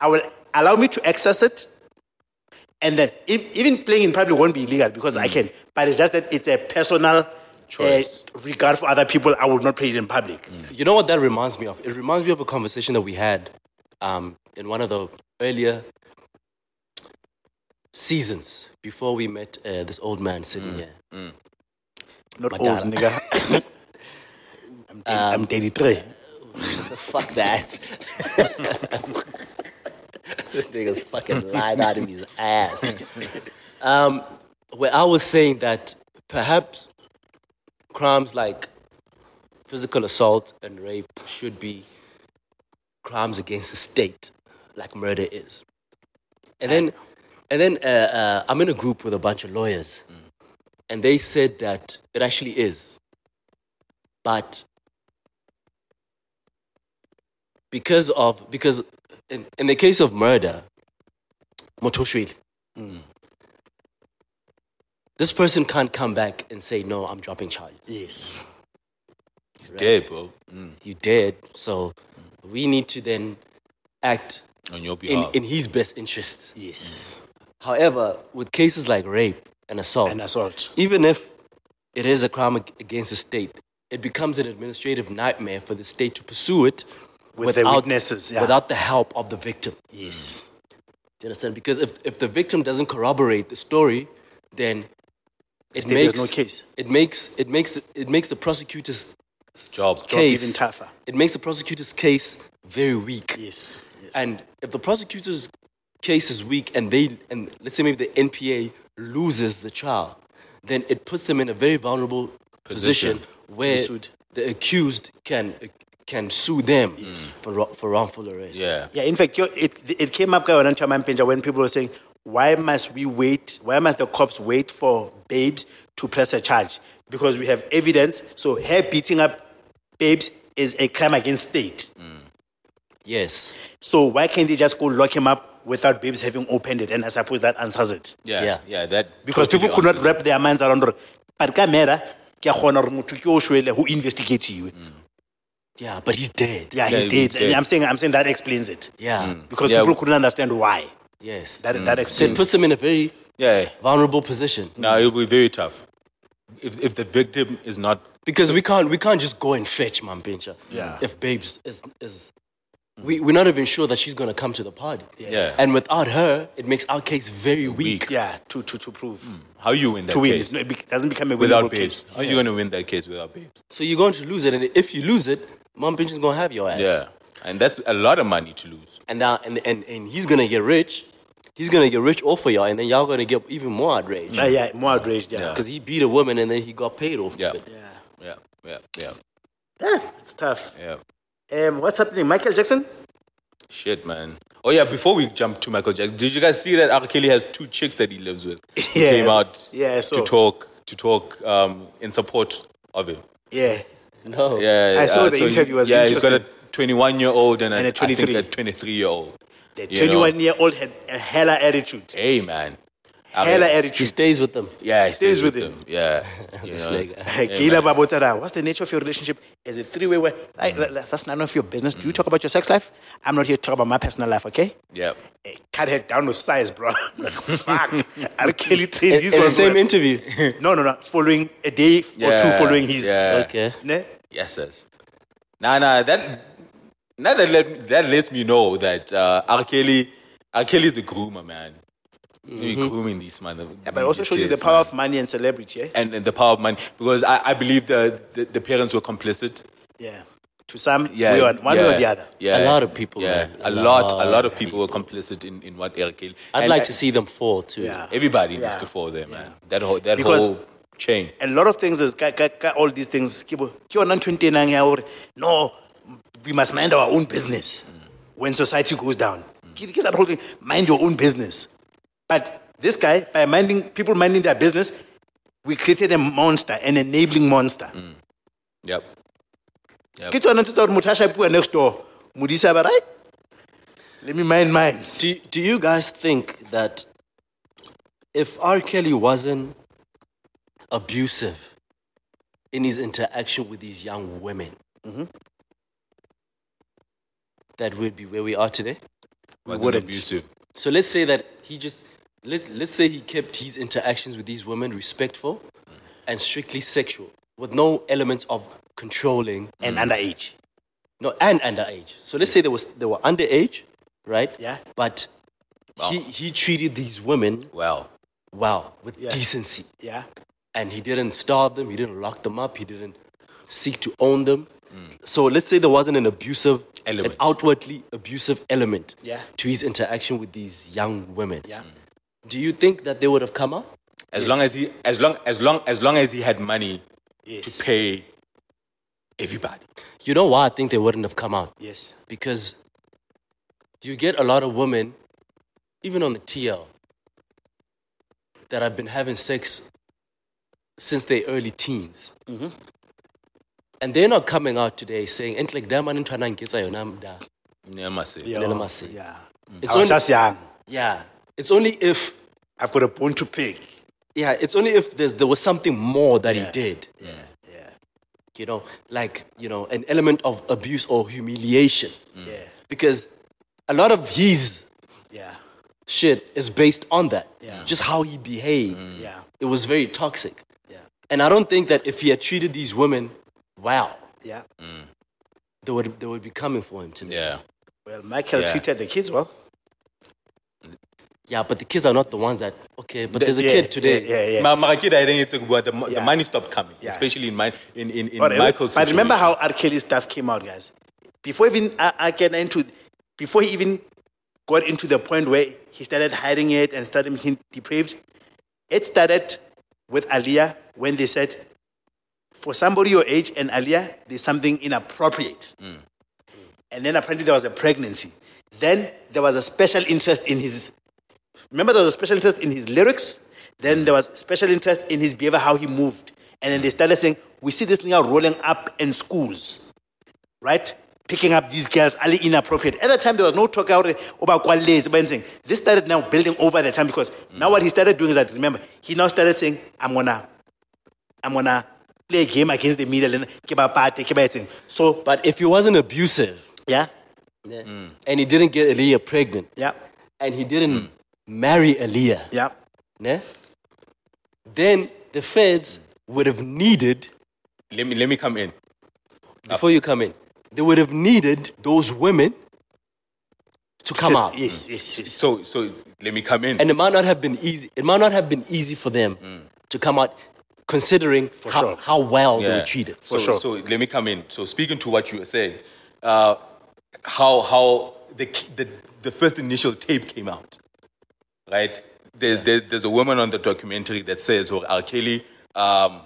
I will allow me to access it, and then if, even playing in public won't be illegal because I can. But it's just that it's a personal Choice. uh, regard for other people. I would not play it in public. You know what that reminds me of? It reminds me of a conversation that we had um, in one of the earlier seasons before we met uh, this old man sitting here. Not My old, nigga. I'm, 30, I'm 33. Fuck that. this nigga's fucking lied out of his ass. Um, where I was saying that perhaps crimes like physical assault and rape should be crimes against the state, like murder is. And then, and then uh, uh, I'm in a group with a bunch of lawyers, and they said that it actually is, but because of because in, in the case of murder, Motoshwili, this person can't come back and say no, I'm dropping charges. Yes. He's dead, bro. Mm. You did, so we need to then act On your in, behalf. in his best interest. Yes. However, with cases like rape and assault, And assault. even if it is a crime against the state, it becomes an administrative nightmare for the state to pursue it With the witnesses, yeah. without the help of the victim. Yes. Do you understand? Because if, if the victim doesn't corroborate the story, then it Then there's makes no case. It makes it makes the, it makes the prosecutor's Job. case even tougher. It makes the prosecutor's case very weak. Yes. yes. And if the prosecutor's case is weak and they and let's say maybe the NPA loses the trial, then it puts them in a very vulnerable position, Position. where sued. the accused can can sue them for for wrongful arrest. Yeah. Yeah, in fact, it, it came up on Pinja when people were saying, why must we wait? Why must the cops wait for babes to press a charge? Because we have evidence. So her beating up babes is a crime against state. Mm. Yes. So why can't they just go lock him up without babes having opened it? And I suppose that answers it. Yeah. Yeah. Yeah. That Because totally people could not wrap their minds around it. But camera, ke a kgona hore motho ke who investigates you. Mm. Yeah, but he's dead. Yeah, Yeah, he's he's dead. dead. I'm saying, I'm saying that explains it. Yeah. Mm. Because Yeah, people couldn't understand why. Yes. That, mm. that so it puts them in a very Yeah. vulnerable position. Now it'll be very tough. If if the victim is not Because we can't we can't just go and fetch Mampintsha. Yeah. If babes is is we, we're not even sure that she's gonna come to the party. Yeah. And without her, it makes our case very weak. Yeah, to, to, to prove. how you win that case. To win. case not, it doesn't become a without babes. case. How are you gonna win that case without babes? So you're going to lose it, and if you lose it, Mampintsha's gonna have your ass. Yeah. And that's a lot of money to lose. And now and, and and he's gonna get rich. He's gonna get rich off of y'all, and then y'all gonna get even more outraged. Uh, yeah, more outraged, yeah. Because he beat a woman and then he got paid off Yeah. of it. Yeah. Yeah. Yeah. Yeah. yeah. It's tough. Yeah. Um, what's happening? Michael Jackson? Shit, man. Oh yeah, before we jump to Michael Jackson, did you guys see that R. Kelly has two chicks that he lives with? Who Yeah, came out yeah, I saw. to talk to talk um, in support of him. Yeah. No. Yeah, I saw the so interview, it was yeah, he's got a 21 year old and, And a a 23. I think a 23 year old. The You know. 21 year old had a hella attitude. Hey man, I Hella mean, He stays with them. yeah, he stays stays with with him. him. Yeah, you This nigga. Kayla Babotara, what's the nature of your relationship? Is it three way? Like, that's none of your business. Do you talk about your sex life? I'm not here to talk about my personal life, okay? yeah. Cut her down with size, bro. like, fuck. R. Kelly trained In, this in the same interview. No, no, no. Following a day or two following his. yeah. okay. Ne? Yes, yes. Nah, nah. That now that let, that lets me know that uh, R. Kelly, R. Kelly is a groomer, man. He be grooming these mother. Mm-hmm. Yeah, but it also shows you the power of money and celebrity, eh? and, and the power of money because I, I believe the, the the parents were complicit. Yeah. To some, Yeah, way or, one yeah, way or the other. Yeah, A lot of people, Yeah, man. a A lot, a lot lot of of people were complicit in, in what R. Kelly. I'd and like I- to see them fall too. Yeah. Everybody needs to fall there, man. That whole that Because- whole chain. a lot of things is ka, ka, ka, all these things ke bo- ke yona ntho ntenang ya hore, no we must mind our own business when society goes down Ke- ke that whole thing mind your own business but this guy by minding people minding their business we created a monster an enabling monster mm. Yep. Yep. ke tsona ntho tsa hore motho a shapiwa next door modisa ba right let me mind mine Do, do you guys think that if R. Kelly wasn't abusive in his interaction with these young women, mm-hmm. that we'd be where we are today? Wasn't wouldn't. abusive. So let's say that he just let let's say he kept his interactions with these women respectful and strictly sexual, with no elements of controlling and underage no and underage. So let's say they was they were underage, right? Yeah. But he he treated these women Well, well with Yeah. decency, yeah and he didn't starve them. He didn't lock them up. He didn't seek to own them. Mm. So let's say there wasn't an abusive, Element. an outwardly abusive element Yeah. to his interaction with these young women. Yeah. Mm. Do you think that they would have come out? As Yes. long as he, as long, as long, as long as he had money Yes. to pay everybody. You know why I think they wouldn't have come out? Yes. Because you get a lot of women, even on the TL, that have been having sex since their early teens. Mm-hmm. And they're not coming out today saying, "Ain't like that man in trying to get yona mda." Yeah, must say. Yeah. Let. Yeah. It's I was only- just young. Yeah. It's only if I've got a bone to pick. yeah, it's only if there's there was something more that Yeah. he did. Yeah. Yeah. You know, like, you know, an element of abuse or humiliation. Mm. Yeah. Because a lot of his Yeah. shit is based on that. Yeah. Just how he behaved. Mm. Yeah. It was very toxic. Yeah. And I don't think that if he had treated these women well, Yeah. they would they would be coming for him today. Yeah. Well, Michael Yeah. treated the kids well. Yeah, but the kids are not the ones that okay, but there's a yeah, kid today. Yeah. yeah, yeah. Ma- Mara kid, I think it's a good- the, mo- the Yeah. money stopped coming, Yeah. especially in my in in, in But, Michael's. but remember situation. how R. Kelly stuff came out, guys. Before even I, I get into, before he even got into the point where he started hiding it and started making depraved, it started with Aaliyah when they said, for somebody your age and Aaliyah, there's something inappropriate. Mm. And then apparently there was a pregnancy. Then there was a special interest in his. Remember, there was a special interest in his lyrics. Then there was special interest in his behavior, how he moved. And then they started saying, "We see this nigga rolling up in schools, right? Picking up these girls, ali inappropriate." At the time, there was no talk out about qualities, but saying this started now building over the time because now what he started doing is that remember he now started saying, "I'm gonna, I'm gonna play a game against the media, and keep a party, keep a thing." So But if he wasn't abusive yeah, yeah, and he didn't get Aaliyah pregnant yeah, and he didn't mm. Marry Aaliyah, yeah. yeah, then the feds would have needed let me let me come in. before you come in, they would have needed those women to come Just- out. Yes, yes, yes. So so let me come in. And it might not have been easy. It might not have been easy for them to come out, considering how, sure. how well they Yeah. were treated. So, sure. so let me come in. So speaking to what you were saying, uh, how how the, the the first initial tape came out, right? There, there, there's a woman on the documentary that says, "Well, R. Kelly um,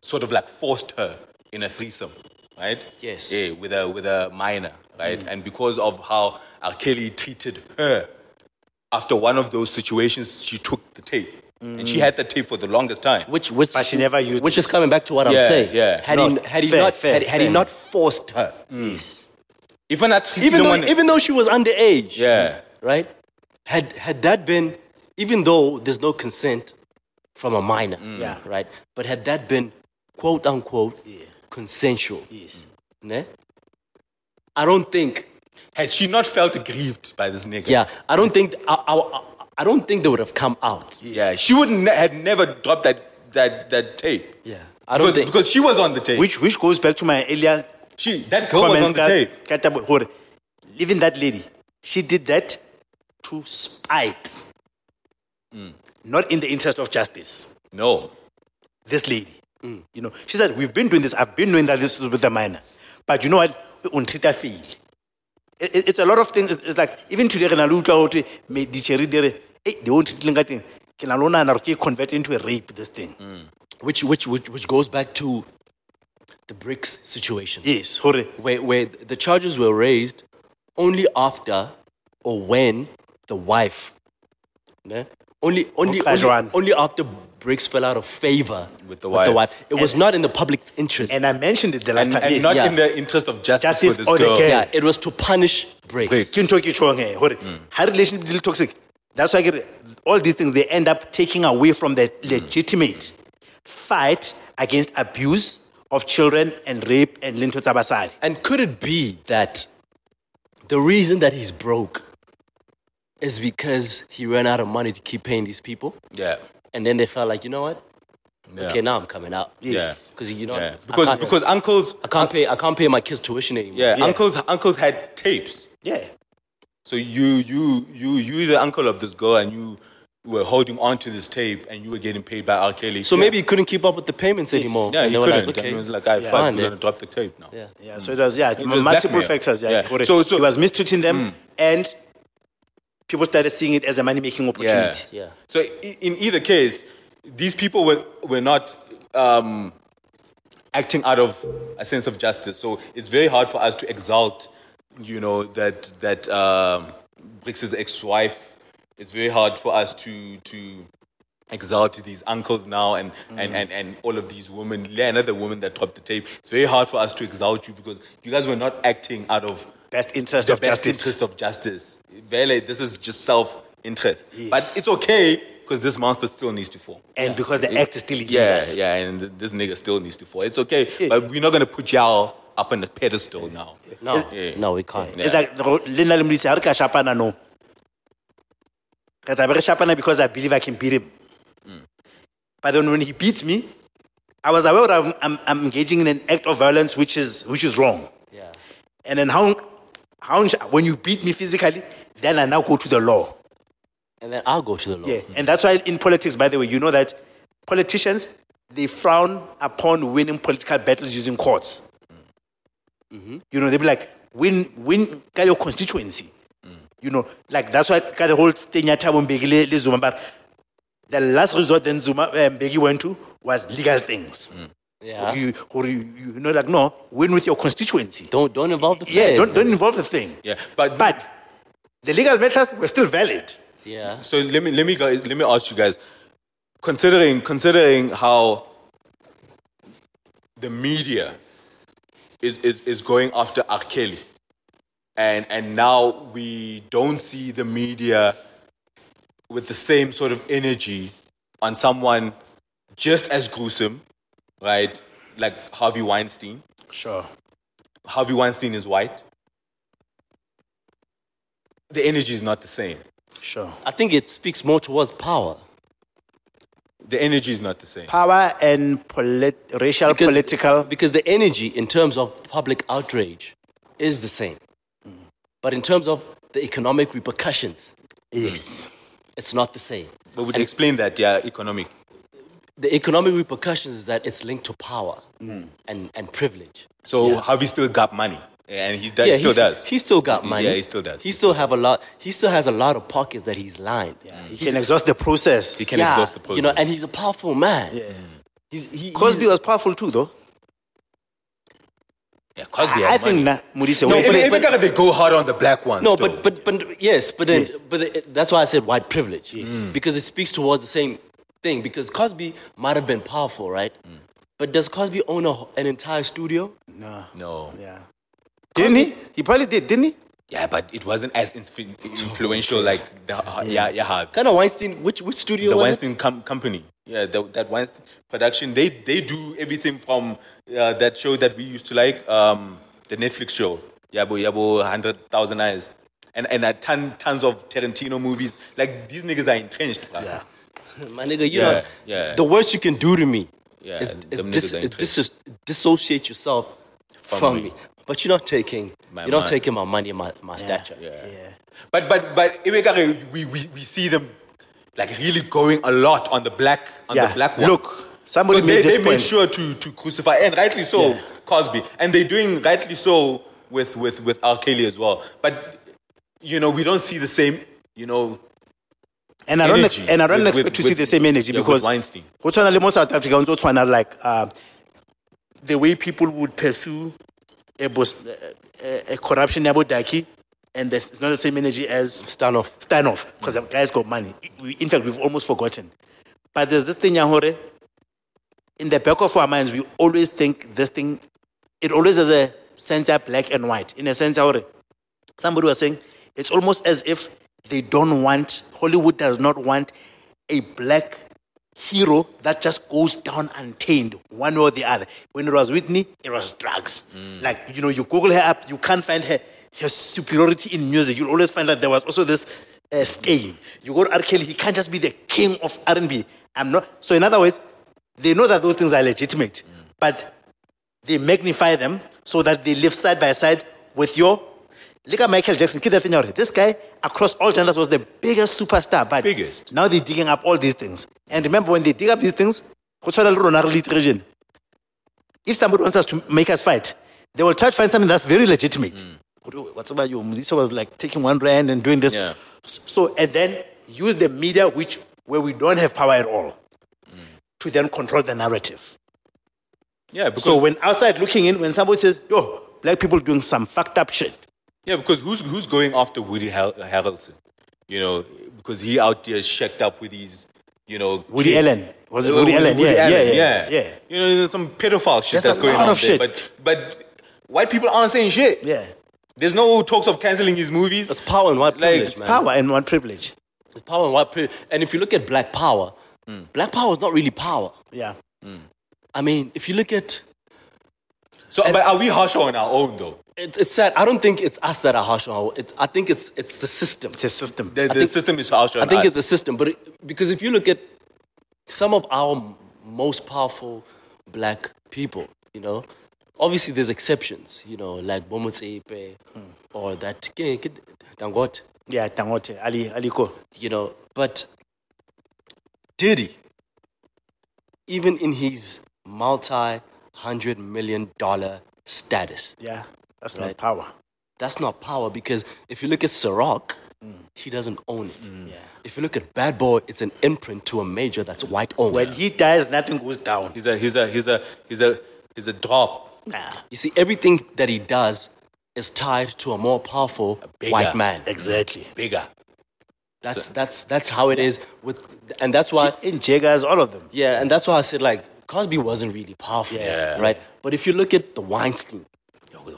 sort of like forced her in a threesome, right? Yes. Yeah, with a with a minor, right? Mm. And because of how R. Kelly treated her, after one of those situations, she took the tape, and she mm. had the tape for the longest time. Which, which, But she never used Which it. is coming back to what I'm saying. yeah. Had No, he, had he fair, not, fair, had, had he not forced her, mm. yes. Even at even though, even though she was underage, yeah. right? Had had that been, even though there's no consent from a minor, mm. Yeah. right? But had that been quote unquote consensual, Yes. ne? I don't think. Had she not felt aggrieved by this nigga? Yeah, I don't think. I, I, I don't think they would have come out. Yeah, she would ne- had never dropped that that that tape. Yeah, I don't because, think. because she was on the tape. Which which goes back to my earlier she that girl was comments on the that- tape. that about- Even that lady, she did that to spite, mm. not in the interest of justice. No. This lady, mm. you know, she said, "We've been doing this. I've been doing that. This is with the minor, but you know what? It, it- it's a lot of things. It's, like even today, when I look out, me di cherry there, they won't treat like thing. Can I learn convert into a rape? This thing. Mm. which, which which which goes back to the bricks situation. Yes, where, where the charges were raised only after or when the wife, ne? only only, only, only after Briggs fell out of favor With the wife. It was not in the public's interest. And I mentioned it the last And, time. and yes. not Yeah. in the interest of justice, Justice for this or the girl. girl. yeah, it was to punish Briggs. Briggs. Kin talk it wrong, hore. Hmm. Her relationship is toxic. That's why I get all these things they end up taking away from the hmm. legitimate fight against abuse of children and rape and linto tabasari. And could it be that the reason that he's broke is because he ran out of money to keep paying these people? Yeah. And then they felt like, you know what? Yeah. Okay, now I'm coming out. Yes. Because you know, Yeah. I Because can't- because uncles I can't pay. I can't pay my kids' tuition anymore. yeah, Yeah. uncles uncles had tapes. Yeah. So you you you you the uncle of this girl and you were holding on to this tape and you were getting paid by R. Kelly. So maybe he couldn't keep up with the payments anymore. yeah, and he couldn't. like, And okay, it was like, I Yeah. fuck, Fine, we're gonna drop the tape now. yeah. Yeah, so it was yeah, was multiple factors. Yeah, Yeah. correct. So- so- he was mistreating them, mm. and people started seeing it as a money making opportunity. Yeah. yeah. So in either case, these people were were not um, acting out of a sense of justice. So it's very hard for us to exalt, you know, that that um, Brix's ex-wife. It's very hard for us to to exalt these uncles now and, and, and, and all of these women. Yeah, another woman that dropped the tape. It's very hard for us to exalt you because you guys were not acting out of Best interest the of best justice. interest of justice. Vele, this is just self-interest. Yes. But it's okay because this monster still needs to fall. And because the act is still illegal. Yeah, yeah, and this nigga still needs to fall. It's okay, Yeah. but we're not gonna put y'all up on the pedestal now. No, Yeah. no, we can't. It's like Lena Limrisi, how can Shapana no? That I better Shapana because I believe I can beat him. Mm. But then when he beats me, I was aware that I'm, I'm, I'm engaging in an act of violence which is which is wrong. Yeah. And then how how when you beat me physically, then I now go to the law. And then I'll go to the law. Yeah, and that's why in politics, by the way, you know that politicians they frown upon winning political battles using courts. Mm-hmm. You know, they be like, win, win, get your constituency. Mm. You know, like that's why got the whole thing at Thabo Mbeki le- le Zuma. But the last resort then Zuma um, Mbeki went to was legal things. Mm. Yeah. You, or you, you know, like no, win with your constituency. Don't don't involve the thing. Yeah, don't, don't involve the thing. Yeah, but But the legal matters were still valid. Yeah. So let me let me go, let me ask you guys, considering considering how the media is is, is going after R. Kelly, and and now we don't see the media with the same sort of energy on someone just as gruesome, right? Like Harvey Weinstein. Sure. Harvey Weinstein is white. The energy is not the same. Sure. I think it speaks more towards power. The energy is not the same. Power and polit- racial Because- political. Because the energy in terms of public outrage is the same. But in terms of the economic repercussions, Yes. it's not the same. But would you explain that, yeah, economic. The economic repercussions is that it's linked to power and, and privilege. So Yeah. Harvey still got money, and he, does, yeah, he still does. He still got money. Yeah, he still does. He still have a lot. He still has a lot of pockets that he's lined. Yeah, mm. He can exhaust the process. He can exhaust the process. You know, and he's a powerful man. Yeah. He's, he, Cosby he's- was powerful too, though. yeah, Cosby I, has think money. nah, Modise, No, wait, but, wait, but, they go hard on the black ones. No, though. but but but yes, but then Yes. but it, that's why I said white privilege. Yes. Because it speaks towards the same thing. Because Cosby might have been powerful, right? But does Cosby own a, an entire studio? no. no, Yeah. Didn't he? He probably did, didn't he? yeah, but it wasn't as influ- influential like the yeah yeah, Harvey. Kind of Weinstein. Which which studio? the was Weinstein com- company. Yeah, the, that Weinstein production. They they do everything from uh, that show that we used to like, um, the Netflix show. Yabo Yabo, hundred thousand eyes, and and a ton tons of Tarantino movies. Like these niggas are entrenched. bruh. Yeah. It? My nigga, you Yeah, know, yeah. the worst you can do to me Yeah, is, is dis- is dis- dissociate yourself From from, me. me. But you're not taking My you're not mind. taking my money and my, my stature. Yeah. Yeah. But but but we, we we see them like really going a lot on the black on Yeah. the black one. Look, somebody made they, this they made sure to to crucify and rightly so Yeah. Cosby, and they're doing rightly so with with with R. Kelly as well. But you know we don't see the same you know And I don't, and I don't with- expect with- to see the same energy yeah, because Weinstein. tshwana South Africa ntse like uh, the way people would pursue a, bos- a, a corruption ya bodaki and there's- it's not the same energy as Stand off. stand off because the guys got money. We, in fact, we've almost forgotten. But there's this thing, Yahore, in the back of our minds, we always think this thing, it always has a center black and white. In a sense, Yahore, somebody was saying it's almost as if they don't want, Hollywood does not want a black hero that just goes down untamed, one or the other. When it was Whitney, it was drugs. Like, you know, you Google her up, you can't find her, her superiority in music. You'll always find that there was also this uh, stain. You go to R. Kelly, he can't just be the king of R&B. I'm not. So in other words, they know that those things are legitimate, but they magnify them so that they live side by side with your Look at Michael Jackson. Thing out. This guy, across all genders, was the biggest superstar. But Biggest. now they're digging up all these things. And remember, when they dig up these things, go try to run a religion. if somebody wants us to make us fight, they will try to find something that's very legitimate. Mm. What's about you? Melissa was like taking one rand and doing this. Yeah. So, and then use the media, which where we don't have power at all, mm. to then control the narrative. Yeah, because So when outside looking in, when somebody says, "Yo, black people doing some fucked up shit," yeah, because who's who's going after Woody Har- Harrelson? You know, because he out there shacked up with these, you know, Woody kid- Allen was it Uh, Woody was Allen? Woody yeah, yeah, Allen, yeah, yeah, You know, there's some pedophile shit that's a going lot on of there, shit. but but white people aren't saying shit. yeah. There's no talks of canceling his movies. It's power and white Like, privilege, it's man. Power and one privilege. It's power and white privilege. And if you look at black power, black power is not really power. Yeah. I mean, if you look at So, but are we harsher on our own though? It's, it's sad. I don't think it's us that are harsh on. It, I think it's it's the system. It's a system. The, the think- system is harsher. I think us. it's the system, but it, because if you look at some of our most powerful black people, you know, obviously there's exceptions, you know, like Bomotsepe hmm. or that Ke- Ke- Dangote, yeah, Dangote, Ali, Aliko. you know, but Diddy, even in his multi-hundred million dollar status, Yeah, that's not power. that's not power because if you look at Ciroc, mm. he doesn't own it. Mm. Yeah. If you look at Bad Boy, it's an imprint to a major that's white owned. When he dies, nothing goes down. He's a he's a he's a he's a he's a drop. Nah. You see, everything that he does is tied to a more powerful bigger- white man. Exactly. Bigger. That's that's that's how it is with, and that's why In Jaggers, all of them. yeah, and that's why I said like Cosby wasn't really powerful, Yeah. right? But if you look at the Weinstein, Yo,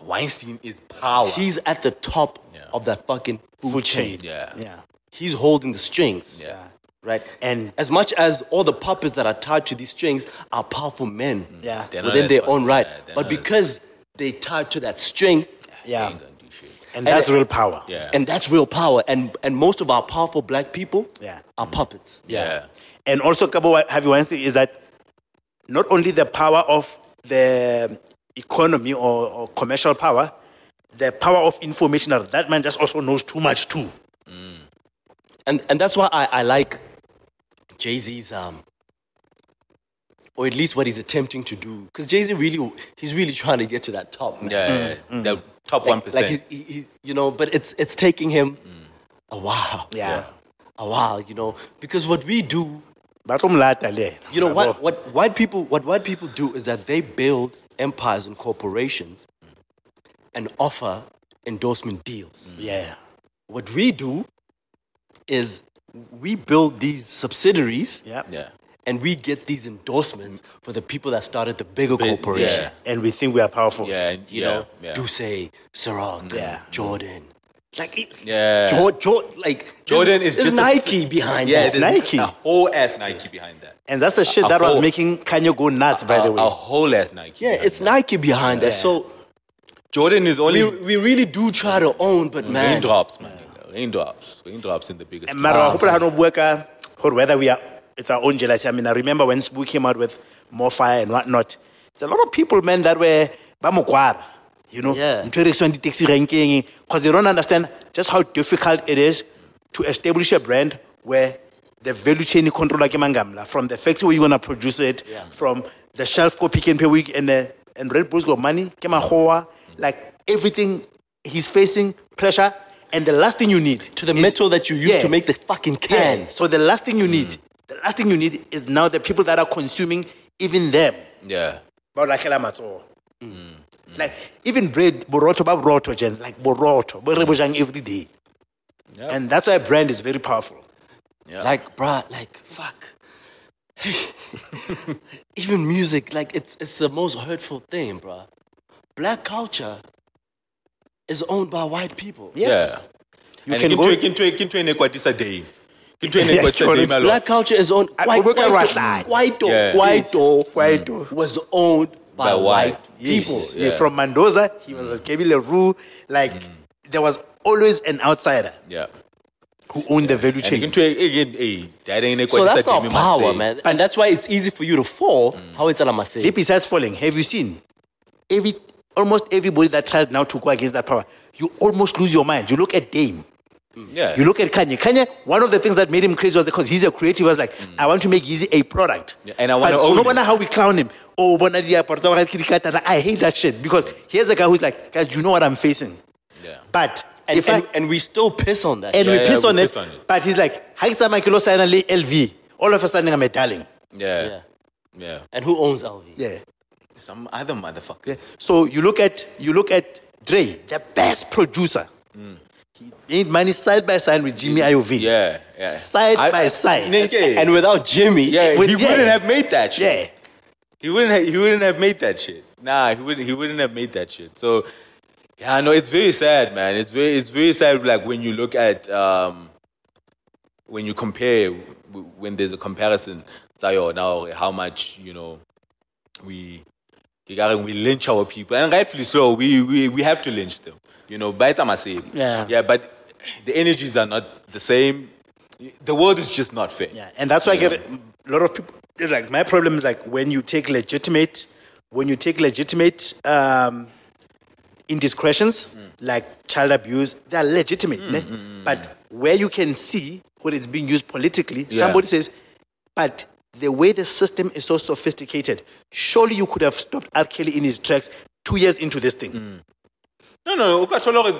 Weinstein is power. he's at the top Yeah. of that fucking food, chain. yeah. Yeah. He's holding the strings, Yeah. right? And- as much as all the puppets that are tied to these strings are powerful men, mm. Yeah. They're within their own right, Yeah, they're but not as- because they tied to that string, Yeah. Ain't gonna do shit. And that's it- real power. Yeah. and that's real power. And and most of our powerful black people Yeah. are mm. puppets. Yeah. And also, Kabo Harvey Weinstein is that not only the power of the economy or, or commercial power, the power of information. That man just also knows too much too. And and that's why I, I like Jay Z's um or at least what he's attempting to do. Because Jay Z really he's really trying to get to that top, man. Yeah. yeah. The top one Like, like percent. he, he, he, you know, but it's it's taking him a while. Yeah. A while, you know. Because what we do But umlata le. You know what? What white people? What white people do is that they build empires and corporations, and offer endorsement deals. Mm. Yeah. What we do is we build these subsidiaries, Yeah. yeah. and we get these endorsements for the people that started the bigger corporations. And we think we are powerful. Yeah. You yeah, know, yeah. Duce, Ciroc, Yeah. Jordan. Like, it- Yeah. Jor- Jor- like Jordan is just a- Nike behind yeah, that. Nike. A whole ass Nike behind that. And that's the shit A that was whole- making Kanye go nuts, by the way. a whole ass Nike. Yeah, it's that. Nike behind that. So Jordan is only we, we really do try to own, but mm, man, raindrops, man. Raindrops. Raindrops in the biggest. And Mara, no bua ka gore whether we are, it's our own jealousy. I mean, I remember when Sbu came out with MoFaya and whatnot. It's a lot of people, man, that were ba mo kwara, you know, Yeah. ntho rekiswang di-taxi ranking, because they don't understand just how difficult it is to establish a brand where the value chain is controlled like Mangamla, from the factory where you're gonna produce it, Yeah. from the shelf go pick and pay week, and the, and Red Bull's got money, Kemahoa, like everything he's facing pressure, and the last thing you need to the is- metal that you use Yeah. to make the fucking yeah. cans. So the last thing you mm. need, the last thing you need is now the people that are consuming even them. Yeah. O lahlela matsoho. Mm. Like even bread, boroto, ba boroto, gents, like boroto, bo re every day. Yeah. And that's why brand is very powerful. Yeah. Like, bruh, like, fuck. Even music, like, it's it's the most hurtful thing, bruh. Black culture is owned by white people. Yes. You You can can go. kinto ene kwatisa day. Kinto ene Yeah, kwatisa sure, day it's malo. Black culture is owned. I- White, we look at white, right white, Yeah. white, Kwaito. was owned by, By white white. people. Yes. Yeah. Yeah, from Mendoza, he was a Kevin LaRue. Like mm. there was always an outsider Yeah. who owned the value chain. kinto again, hey, that ain't So that's kwatisa not day power, man. And that's why it's easy for you to fall. Mm. How it's Alama say. Besides falling, have you seen every almost everybody that tries now to go against that power you almost lose your mind. You look at Dame. Yeah. You look at Kanye. Kanye, one of the things that made him crazy was because he's a creative. Was like, mm. I want to make Yeezy a product. Yeah, and I wanna own you know it. how we clown him. Oh, bona dia porta wa kirikata. Like, I hate that shit because here's a guy who's like, guys, you know what I'm facing. Yeah. But And, if and, I and we still piss on that. and shit. we Yeah, piss, yeah, on, we it, piss on it. but he's like, ha ke tsamaya ke lo sign-a LV. All of a sudden, I'm a darling. Yeah. yeah. Yeah. And who owns LV? Yeah. Some other motherfucker. So you look at you look at Dre, the best producer. Mm. He made money side by side with Jimmy Iovine. Yeah. Yeah. Side by side. Nigga, And without Jimmy, yeah, with- he yeah. wouldn't have made that shit. Yeah. He wouldn't. Have, he wouldn't have made that shit. Nah, he wouldn't. He wouldn't have made that shit. So, yeah, no, it's very sad, man. It's very. It's very sad. Like when you look at, um, when you compare, when there's a comparison, Tayo, now how much you know, we, we we lynch our people, and rightfully so. We we we have to lynch them. You know, by the time I say, Yeah. yeah, but the energies are not the same. The world is just not fair. Yeah. And that's why I get a lot of people it's like my problem is like when you take legitimate when you take legitimate um indiscretions mm. like child abuse, they are legitimate. Mm, ne? Mm, but where you can see when it's being used politically, somebody says, but the way the system is so sophisticated, surely you could have stopped R. Kelly in his tracks two years into this thing. No, no, hore-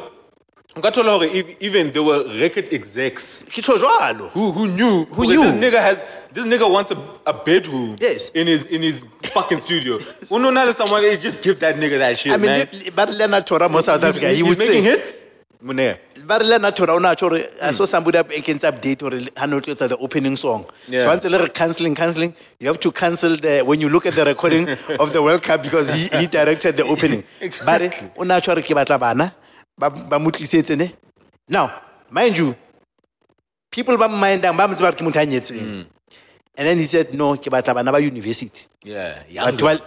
ukathola hore ev- even there were record execs Ke jwalo. who who knew who knew? this nigga has this nigga wants a, a bedroom Yes. in his in his fucking studio. Unonale someone eh, just give that nigga that shit, I mean, man. le- but Leonard Tora mo South Africa, he he's would making say, hits. Munea. ba re Leonard Tora o ne a tjho hore, I saw somebody up against update or it's the opening song. Yeah. So once they're canceling, canceling, you have to cancel the when you look at the recording of the World Cup because he, he directed the opening. Exactly. But o a tjho ke batla bana ba ba mo tlisetse ne. Now, mind you, people ba mindang ba motse ba re ke motho a nyetseng. Mm. And then he said, no, ke batla bana ba university. Yeah, But well,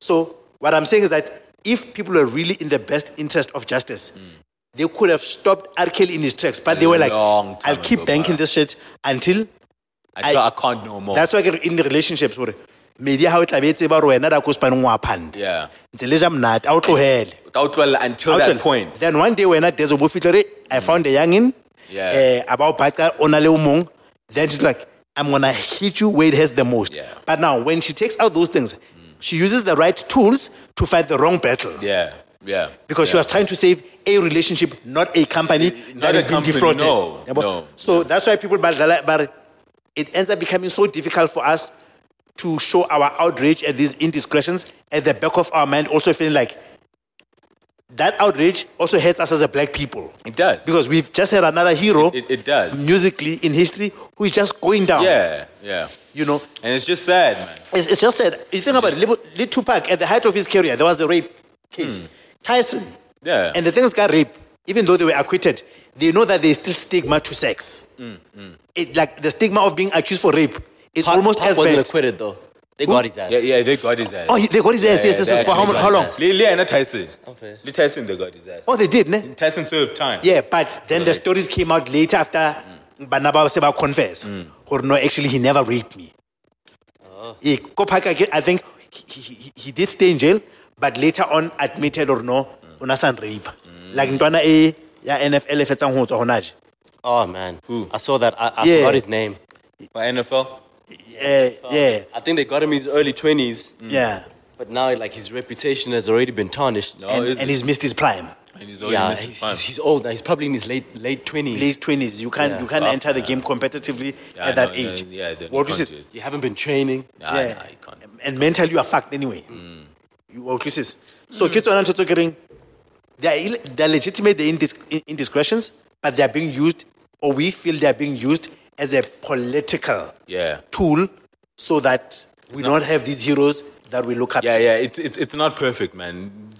so what I'm saying is that if people were really in the best interest of justice, mm. They could have stopped R. Kelly in his tracks. But they were like, I'll keep ago, banking this shit until Until I- I, can't no more. that's why in the relationships gore media how o tla be e tseba gore wena da ko spaneng wa phanda yeah. ntse le ja monate a o tlohele Without well, until Ha that point. then one day wena dezo bo fitlhe re i found a youngin Yeah. eh a ba o baqa o le o mong then she's like i'm gonna hit you where it hurts the most Yeah. but now when she takes out those things she uses the right tools to fight the wrong battle Yeah, yeah. because she was trying to save a relationship, not a company Not that has been company, defrauded. no, no. So that's why people, but, but it ends up becoming so difficult for us to show our outrage at these indiscretions at the back of our mind, also feeling like that outrage also hurts us as a black people. It does. Because we've just had another hero it, it does. musically in history who is just going down. Yeah, yeah. You know, And it's just sad, man. it's, it's just sad. you think about it, Lil Lil Tupac at the height of his career, there was a rape case. Hmm. Tyson. Yeah. and the things got raped, even though they were acquitted, they know that there's still stigma to sex. Hmm, It, like the stigma of being accused for rape is Pac- almost Pac as wasn't bad. acquitted though. They got his ass. Yeah, yeah, they got his ass. Oh, they got his ass. yes, yes, they yes. For how, actually how long? his. Lee, Lee and Tyson. Okay. Lee Tyson, they got his ass. Oh, they did, ne? Tyson served time. Yeah, but then the stories came out later after mm. Banaba Seba confess. Mm. Or no, actually, he never raped me. Oh. Yeah, Kopak, I I think he, he, he did stay in jail, but later on admitted or no, unasan rape. Like ntwana e ya NFL e fetsang ho tswa hona je. Oh man, I saw that. I, I Yeah. forgot his name. By NFL? Yeah, yeah, I think they got him in his early twenties, mm. yeah. but now like his reputation has already been tarnished. No, And, is and it? he's missed his prime. And he's already yeah, missed his he's, prime. he's old now. He's probably in his late late twenties. Late twenties, you can't Yeah. you can't Fuck, enter the game competitively Yeah, at that no, no, age. yeah, then What you is can't it? do it. You haven't been training. Nah, yeah. nah, you can't. and mentally you are fucked anyway. Mm. You this. So not getting they are ill- they are legitimate the indis- indiscretions, but they are being used, or we feel they are being used as a political Yeah. tool, so that we don't have these heroes that we look up Yeah, to. yeah, it's it's it's not perfect, man.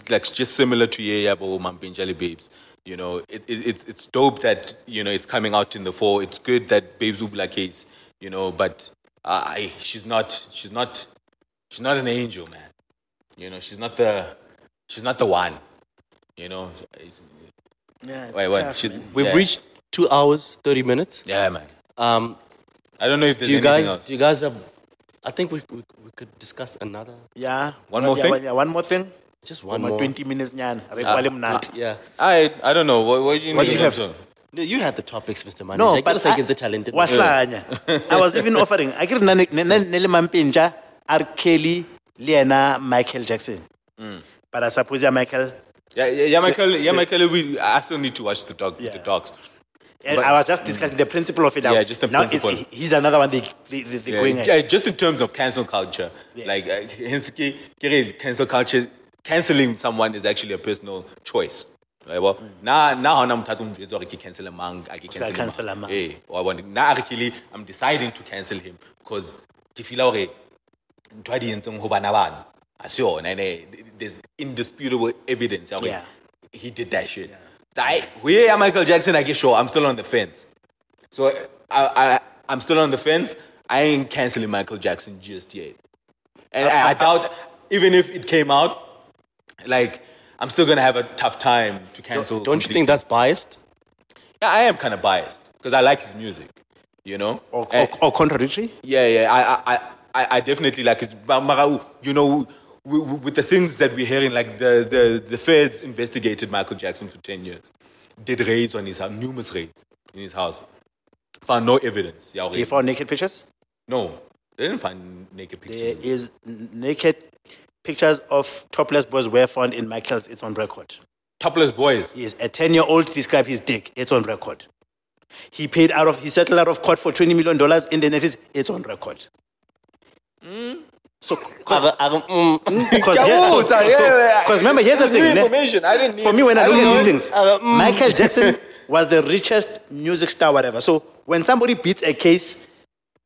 Like just similar to Yeah Yeah Mampinjali Babes. You know, it, it, it's it's dope that you know it's coming out in the fall. It's good that Babes Ubla case, you know, but uh, I she's not she's not she's not an angel, man. You know, she's not the she's not the one. You know, Yeah, it's wait, what? tough, She's, man. We've yeah. reached two hours thirty minutes. Yeah, man. Um, I don't know if there's do you anything guys? else. Do you guys have? I think we, we we could discuss another. Yeah. One Well, more yeah, thing? well, Yeah, one more thing. Just one Uma more. 20 minutes nyana. Re kwale mnandi. Yeah. I I don't know. What, what do you What do need you have? to- No, you had the topics, Mr. Manager. No, but us against the talented. wahlanya. I was even offering. I get nane nele mampintsha R. Kelly, Liena, Michael Jackson. Mm. But I suppose yeah, Michael. Yeah, yeah, yeah, Michael. Yeah, Michael. We, I still need to watch the dog. The dogs. And But- I was just discussing the principle of it. Yeah, just the now principle. It's, he's another one they, they, they, Yeah, going at. just in terms of cancel culture, Yeah. like uh, hence, cancel culture, canceling someone is actually a personal choice. Right, well, na na hona motho a tlo njwetsa hore ke cancel mang, a ke cancel cancel mang. mang. Eh, wa bona, na actually I'm deciding to cancel him because ke feel hore ntho a di entseng ho bana bana ha se yona there's indisputable evidence ya Yeah. he did that shit. I, are Michael Jackson, I get sure I'm still on the fence. So I, I, I'm still on the fence. I ain't canceling Michael Jackson just yet. And I, I doubt, even if it came out, like, I'm still gonna have a tough time to cancel. Don't you think that's biased? Yeah, I am kind of biased because I like his music, you know? Or, And- or, or contradictory? yeah, yeah, I, I, I, I definitely like it. But you know, with, with the things that we're hearing, like the, the, the feds investigated Michael Jackson for 10 years, did raids on his house, numerous raids in his house, found no evidence. Yeah, They found naked pictures? no, they didn't find naked There pictures. is naked pictures of topless boys were found in Michael's. It's on record. Topless boys. Yes, a 10 year old described his dick. It's on record. He paid out of, he settled out of court for $20 million in the Netherlands. It's on record. So, because aga- mm. mm. yeah, so, so, so, remember, here's the thing. information. I didn't For me, when I look at these things, mm. Michael Jackson was the richest music star, whatever. So when somebody beats a case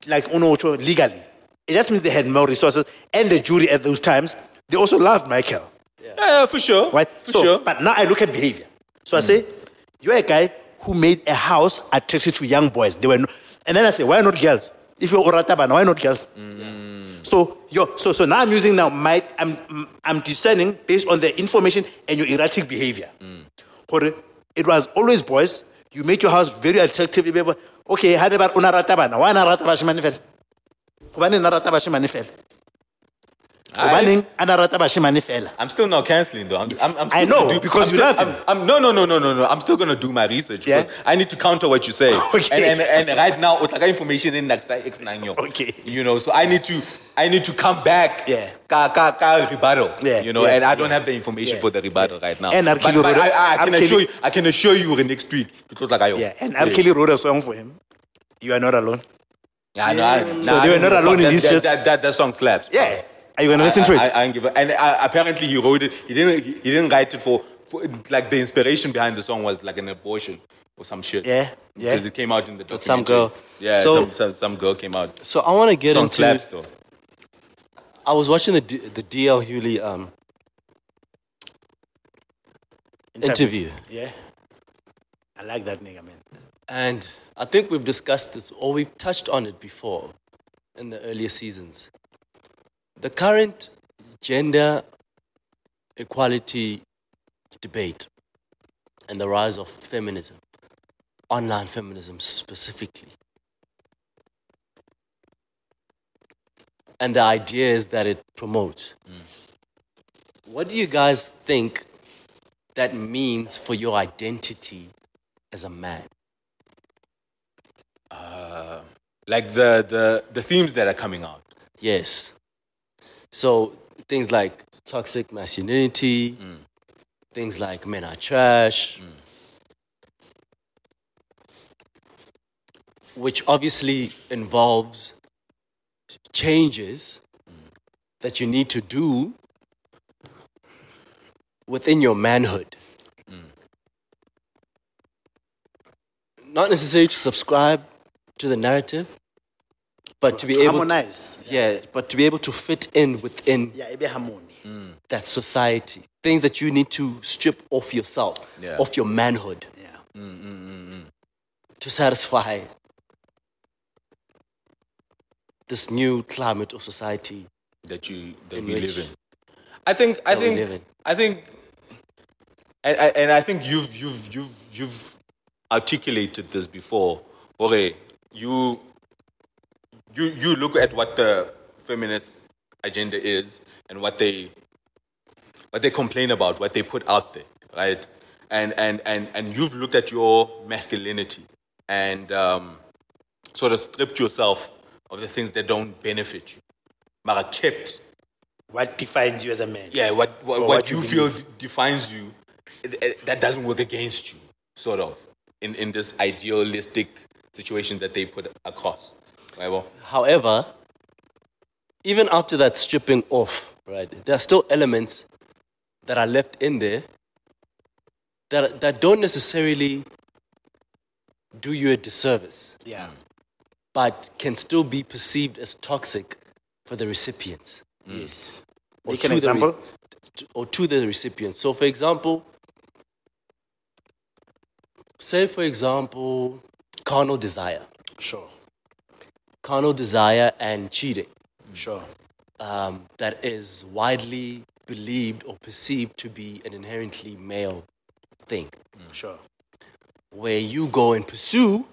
like Uno Ocho legally, it just means they had more resources. And the jury at those times, they also loved Michael. Yeah, for sure. Right? For so, sure. But now I look at behavior. So I mm. say, you're a guy who made a house attracted to young boys. They were no, and then I say, why not girls? If you're Oratabana, why not girls? So, yo, so, so now I'm using now my, I'm, I'm discerning based on the information and your erratic behavior. Gore, It was always boys. You made your house very attractive. Okay, how re ba re o na rata bana. Why na rata bashemane fela? Hobaneng na rata bashemane fela? Hobaneng a na rata bashemane fela? I'm still not canceling though. I'm, I'm, I'm I know, do, because you love him. I'm, no, no, no, no, no, no. I'm still gonna do my research. Yeah? because I need to counter what you say. Okay. And, and, and right now, it's like information in next X nine. Okay. You know, so I need to I need to come back. Yeah. Ka, ka, ka rebuttal. Yeah, You know, yeah, and I don't yeah. have the information Yeah, for the rebuttal right now. And but, but I, I can Arkeli- assure you, I can assure you, the next week I. Yeah, and R. Kelly wrote a song for him. You are not alone. Yeah, I know. I, So nah, they were not alone in shits. that, that, that, that song slaps. Yeah. Are you gonna listen to I, it? I, I ain't give a, and uh, apparently he wrote it. He didn't. He, he didn't write it for, for. Like the inspiration behind the song was like an abortion or some shit. Yeah, yeah. Because it came out in the documentary. some girl. Yeah, So- some, some some girl came out. So I want to get Song into. slaps though. I was watching the D, the DL Hughley um, interview, Yeah. I like that nigga, man. and I think we've discussed this or we've touched on it before in the earlier seasons. The current gender equality debate and the rise of feminism, online feminism specifically. And the ideas that it promotes. Mm. What do you guys think that means for your identity as a man? Uh, like the the the themes that are coming out. Yes. So things like toxic masculinity, mm. things like men are trash, mm. which obviously involves changes mm. that you need to do within your manhood. Not necessarily to subscribe to the narrative, but to be able to, Harmonize. yeah, but to be able to fit in within Yeah, it be harmony. that society. Things that you need to strip off yourself, Yeah. off your manhood, Yeah. Mm, mm, mm, to satisfy this new climate of society. that you that we live in. I think I think. I think and, and and I think you've you've you've you've articulated this before. Okay, you you you look at what the feminist agenda is and what they what they complain about, what they put out there, right? And and and and you've looked at your masculinity and um, sort of stripped yourself of the things that don't benefit you. Mara kept, What defines you as a man? yeah, what what, what, what you you feel defines you, that doesn't work against you, sort of, in in this idealistic situation that they put across. Right? However, even after that stripping off, right, there are still elements that are left in there that, that don't necessarily do you a disservice, Yeah. but can still be perceived as toxic for the recipients. Mm. Yes. Or Make an to the re- example. or to the recipient. So, for example, say, for example, carnal desire. Sure. Carnal desire and cheating. Sure. um, that is widely believed or perceived to be an inherently male thing, Sure. where you go and pursue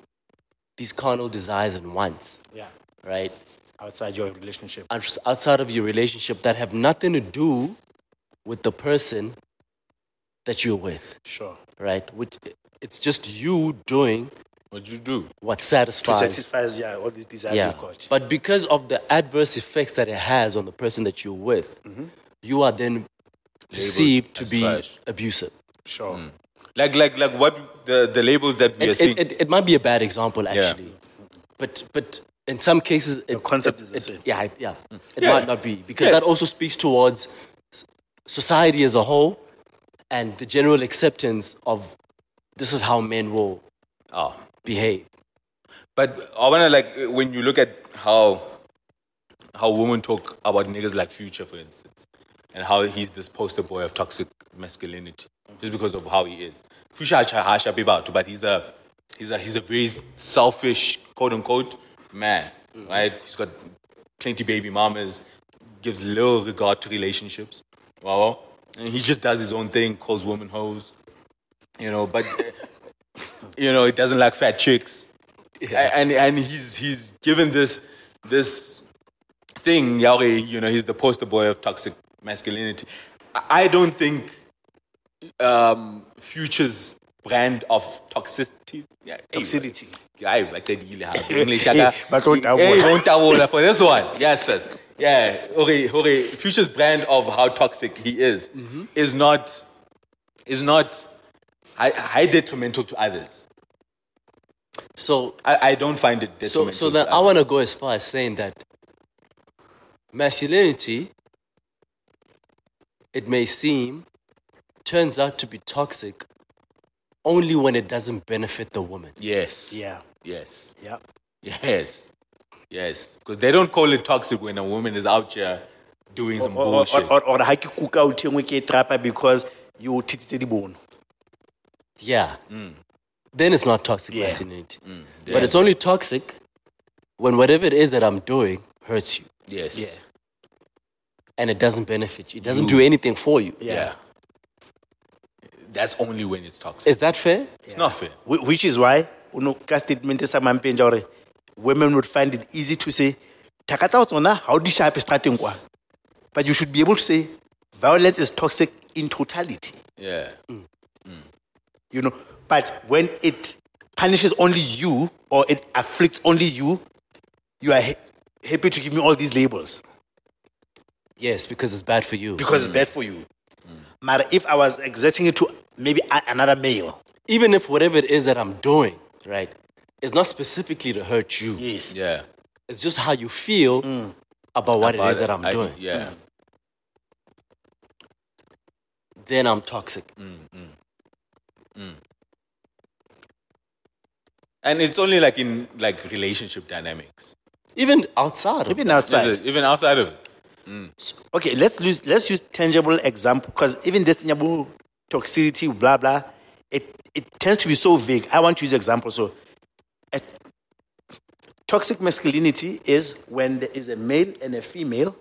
these carnal desires and wants, Yeah. right? Outside your relationship. Outside of your relationship that have nothing to do with the person that you're with, Sure. right? Which it's just you doing what you do? what satisfies. To satisfies. satisfies, yeah, all these desires yeah. you've got. But because of the adverse effects that it has on the person that you're with, mm-hmm. you are then perceived to be trash. abusive. Sure. Mm. Like like like what the the labels that we are It, seeing. it, it, it might be a bad example, actually, but but in some cases, it, concept it- is the it- same. Yeah, mm. it- yeah, it Yeah. might not be because Yeah. that also speaks towards society as a whole and the general acceptance of this is how men will oh. Behave. But I wanna like when you look at how how women talk about niggas like Future, for instance, and how he's this poster boy of toxic masculinity just because of how he is. Future hasha about, but he's a he's a he's a very selfish quote unquote man, right? He's got plenty baby mamas, gives little regard to relationships. Wow, and he just does his own thing, calls women hoes, you know. But you know, he doesn't like fat chicks. And and he's he's given this this thing, Yahweh, you know, he's the poster boy of toxic masculinity. I- I don't think um, Future's brand of toxicity. Yeah, Toxicity. Hayi, baqedile ha. English but don't don't for this one. Yes, yes. Yeah, okay, okay. Future's brand of how toxic he is is not is not high, high detrimental to others. So I, I don't find it so detrimental. so so then to I want to go as far as saying that masculinity, it may seem, turns out to be toxic only when it doesn't benefit the woman. Yes. Yeah. Yes. Yeah. Yes. Yes. Because they don't call it toxic when a woman is out here doing some Or, or, bullshit. or, or ha ke kuka o thengwe ke trapa because you titsitse dibono. Yeah. Mm. Then it's not toxic Yeah. masculinity. Mm. But it's only toxic when whatever it is that I'm doing hurts you yes. Yeah. and it doesn't benefit you. It doesn't do anything for you. Yeah. That's only when it's toxic. Is that fair? It's not fair. Which is why uno ka statement sa mampenja hore women would find it easy to say thaka tsa ho tsona ha o di shape strateng kwa. But you should be able to say violence is toxic in totality. Yeah. Mm. You know, but when it punishes only you or it afflicts only you, you are ha- happy to give me all these labels Yes, because it's bad for you. because it's mm. bad for you. Mm. But if I was exerting it to maybe a- another male, Even if whatever it is that I'm doing, right, it's not specifically to hurt you. yes, Yeah. It's just how you feel mm. about what it is that I'm I- doing. Yeah. Then I'm toxic. And it's only like in like relationship dynamics. Even outside. Of even outside. Is it? Even outside of it. Okay, let's use let's use tangible example because even this tangible toxicity, blah blah, it it tends to be so vague. I want to use example. So, a toxic masculinity is when there is a male and a female,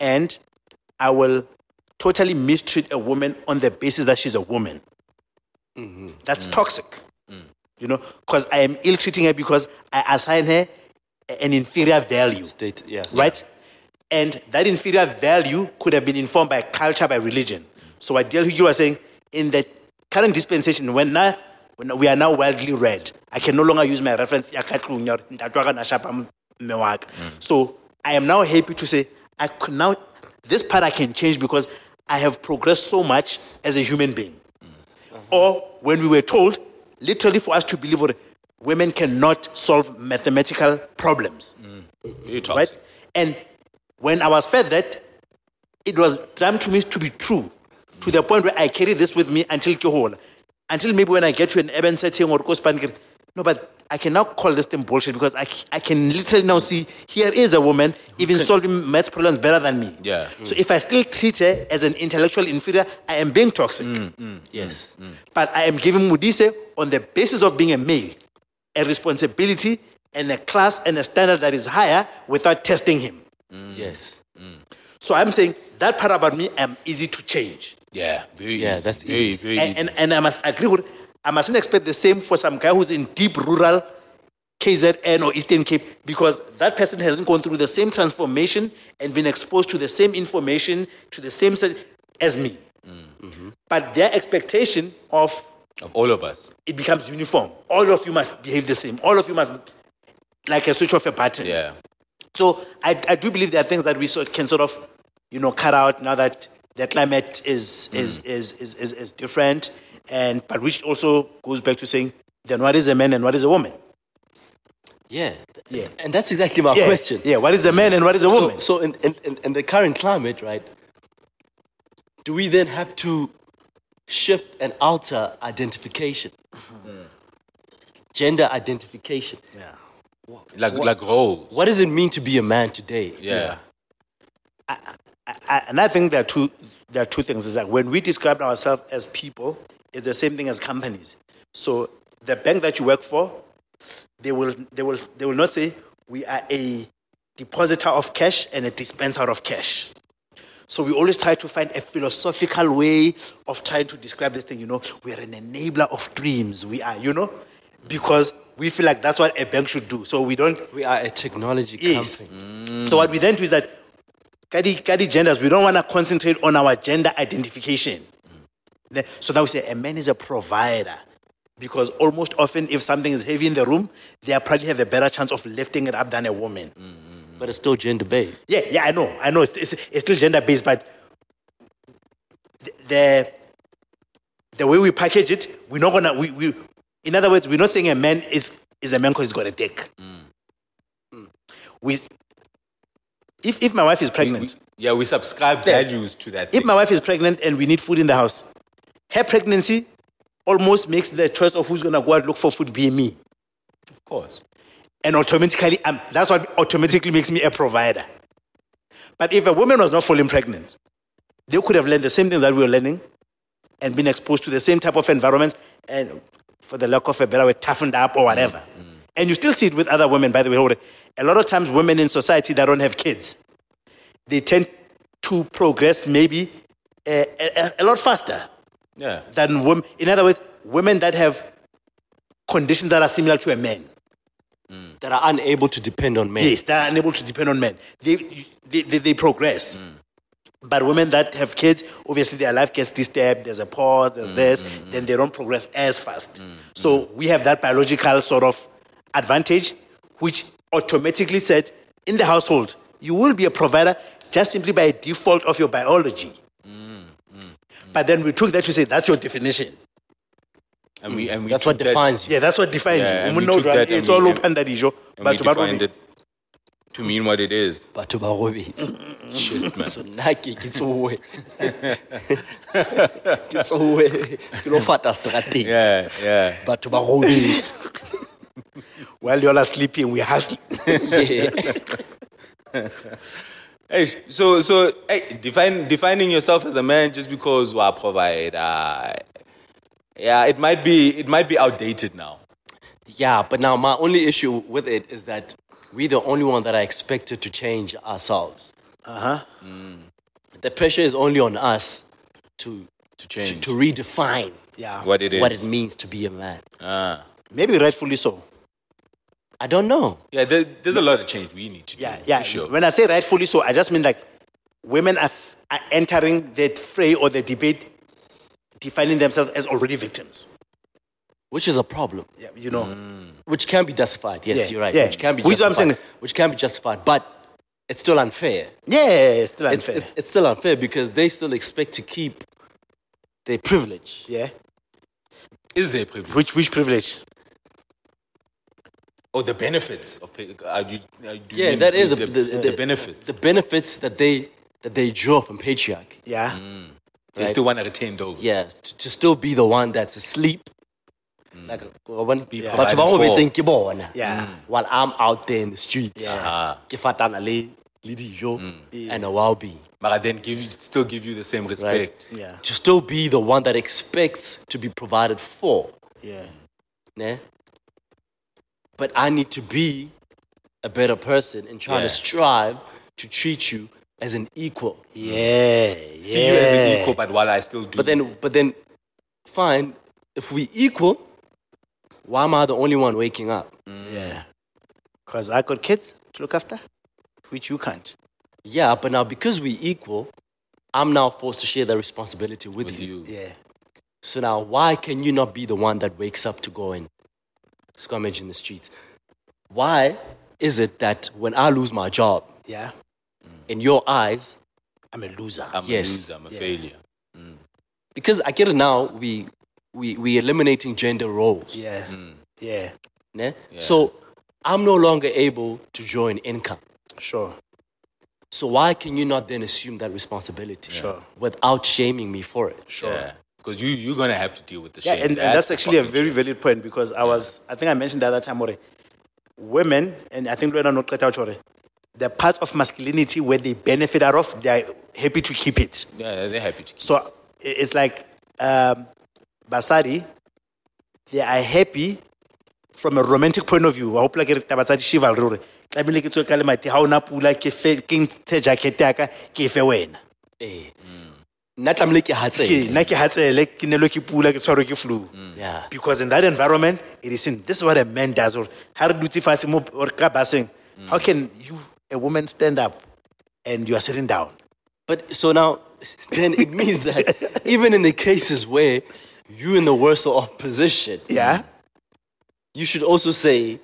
and I will totally mistreat a woman on the basis that she's a woman. Mm-hmm. That's mm. toxic. Mm. You know, because I am ill treating her because I assign her an inferior value State, yeah. right? And that inferior value could have been informed by culture, by religion. So what DL Hughley was saying, in the current dispensation, when, now, when we are now widely read, I can no longer use my reference. ya Katlung, ya Ntate wa ka na shapa mme wa ka. Mm. So I am now happy to say, I could now, this part I can change because I have progressed so much as a human being. Or when we were told, literally for us to believe that women cannot solve mathematical problems mm. toxic. right? And when I was fed that, it was time to me to be true, to the point where I carry this with me until Kihola. Until maybe when I get to an urban setting or Kospan, no, but I can now call this thing bullshit because I, I can literally now see here is a woman even solving maths problems better than me. Yeah. So if I still treat her as an intellectual inferior, I am being toxic. Mm, mm, yes. Mm. But I am giving Modise, on the basis of being a male, a responsibility and a class and a standard that is higher without testing him. Yes. So I'm saying that part about me, I'm easy to change. Yeah, very Yeah, easy. that's very, very And, easy. and, and I must agree with, I mustn't expect the same for some guy who's in deep rural KZN or Eastern Cape because that person hasn't gone through the same transformation and been exposed to the same information, to the same set as me. Mm-hmm. But their expectation of of all of us. it becomes uniform. All of you must behave the same. All of you must, like a switch off a button. Yeah. So I, I do believe there are things that we sort can sort of, you know, cut out now that the climate is is, mm. is, is, is is different, and but which also goes back to saying then what is a man and what is a woman? Yeah. Yeah. And that's exactly my Yeah, question. Yeah, what is a man and what is a woman? So, so in, in, in, in the current climate, right, do we then have to shift and alter identification? Mm-hmm. Gender identification. yeah. Like like roles. What does it mean to be a man today? Yeah. I, and I think there are two there are two things. Is that when we describe ourselves as people, it's the same thing as companies. So the bank that you work for, they will they will they will not say we are a depositor of cash and a dispenser of cash. So we always try to find a philosophical way of trying to describe this thing. You know, we are an enabler of dreams. We are, you know, because we feel like that's what a bank should do. So we don't We are a technology Yes. company. Mm. so what we then do is that, kadi, kadi genders, we don't want to concentrate on our gender identification. So now we say a man is a provider. Because almost often, if something is heavy in the room, they probably have a better chance of lifting it up than a woman. Mm, mm, mm. But it's still gender based. Yeah, yeah, I know, I know. It's, it's, it's still gender based, but the, the the way we package it, we're not gonna. We, we in other words, we're not saying a man is is a man because he's got a dick. We if if my wife is pregnant, Yeah, we subscribe Yeah. values to that. if thing. my wife is pregnant and we need food in the house, her pregnancy almost makes the choice of who's gonna go out and look for food be me. of course. and automatically um, that's what automatically makes me a provider. But if a woman was not falling pregnant they could have learned the same thing that we were learning and been exposed to the same type of environments and for the lack of a better word, toughened up or whatever. And you still see it with other women by the way a lot of times women in society that don't have kids they tend to progress maybe a, a, a lot faster Yeah. than women in other words women that have conditions that are similar to a man mm. That are unable to depend on men. Yes, they're unable to depend on men. They, they, they, they progress. Mm. But women that have kids, obviously their life gets disturbed. There's a pause, there's mm, this, then they don't progress as fast. So we have that biological sort of advantage, which automatically said in the household, you will be a provider just simply by default of your biology. But then we took that to say that's your definition. And we and we That's what that- defines you. Yeah, that's what defines Yeah, you. and we know took that that and it's all open that issue. and we But but- defined it to mean what it is. batho ba robetse Shit, man. so nna ke ke tsowe ke tsowe ke lo fata strateng Yeah, yeah. batho ba robetse while you all are sleeping, we hustle. Yeah. Hey, so so hey, define defining yourself as a man just because we provide. Uh, yeah, it might be it might be outdated now. Yeah, but now my only issue with it is that we're the only one that are expected to change ourselves. Uh huh. The pressure is only on us to To change to, to redefine Yeah. what it is. what it means to be a man. Ah. Maybe rightfully so. I don't know. Yeah, there, there's a lot of change we need to Yeah, do. yeah. for sure. When I say rightfully so, I just mean like women are, are entering the fray or the debate defining themselves as already victims. which is a problem. Yeah, you know. Mm. Which can be justified. Yes, Yeah, you're right. yeah. Which can be Which I'm justified. saying. Which can be justified, but it's still unfair. Yeah, it's still unfair. it's, it's still unfair because they still expect to keep their privilege. yeah. Is there privilege? Which which privilege? Or the benefits of pay, uh, you, uh, do you Yeah, mean that is the, the, the, the the- benefits. The benefits that they that they draw from patriarchy. Yeah. Mm. Mm. they still want to retain those. Yeah, to, to still be the one that's asleep. Mm. Like, uh, when, Be batho provided ba mo for. betseng ke bona. Yeah. While I'm out there in the streets. Ah. Ke fatana le le dijo and uh, a well-being. But I then give you, still give you the same respect. Yeah. To still be the one that expects to be provided for. Yeah. Ne? But I need to be a better person and try Yeah. to strive to treat you as an equal. Yeah. See you as an equal, but while I still do. But then, but then, fine. If we equal, why am I the only one waking up? Mm. Yeah. Because I got kids to look after, which you can't. Yeah, but now because we equal, I'm now forced to share the responsibility with, with you. you. Yeah. So now, why can you not be the one that wakes up to go and scrummage in the streets? Why is it that when I lose my job, Yeah. in your eyes, I'm a loser. I'm Yes. a loser, I'm a failure. Mm. because I get it now, we we we eliminating gender roles. yeah. Mm. Yeah. ne? So I'm no longer able to join income. Sure. So why can you not then assume that responsibility Sure. without shaming me for it? Sure. Yeah. Because you, you're going to have to deal with the Yeah, shame. and, and that's actually a very shame. valid point because I was, I think I mentioned the other time, Ore, women, and I think Luena not cut out, Ore, the part of masculinity where they benefit out of, they're happy to keep it. Yeah, they're happy to keep So i- it's like um, Basadi, they are happy from a romantic point of view. I hope like Basadi chivalry. ore, tlamehile ke tswe ka lemati, ha ona pula, ke fe- ke ntshe jacket ya ka, ke fe wena. Eh. Nna tlamehile ke hatsele. Ke- nna ke hatsele, ke nelwe ke pula, ke tshwarwe ke flu. Mm. Yeah. Because in that environment, it is seen. This is what a man does. Or how do you fatshe mo- or ka baseng? Mm. How can you, a woman, stand up and you are sitting down? But so now, then it means that even in the cases where you in the worst of position, Yeah, you should also say,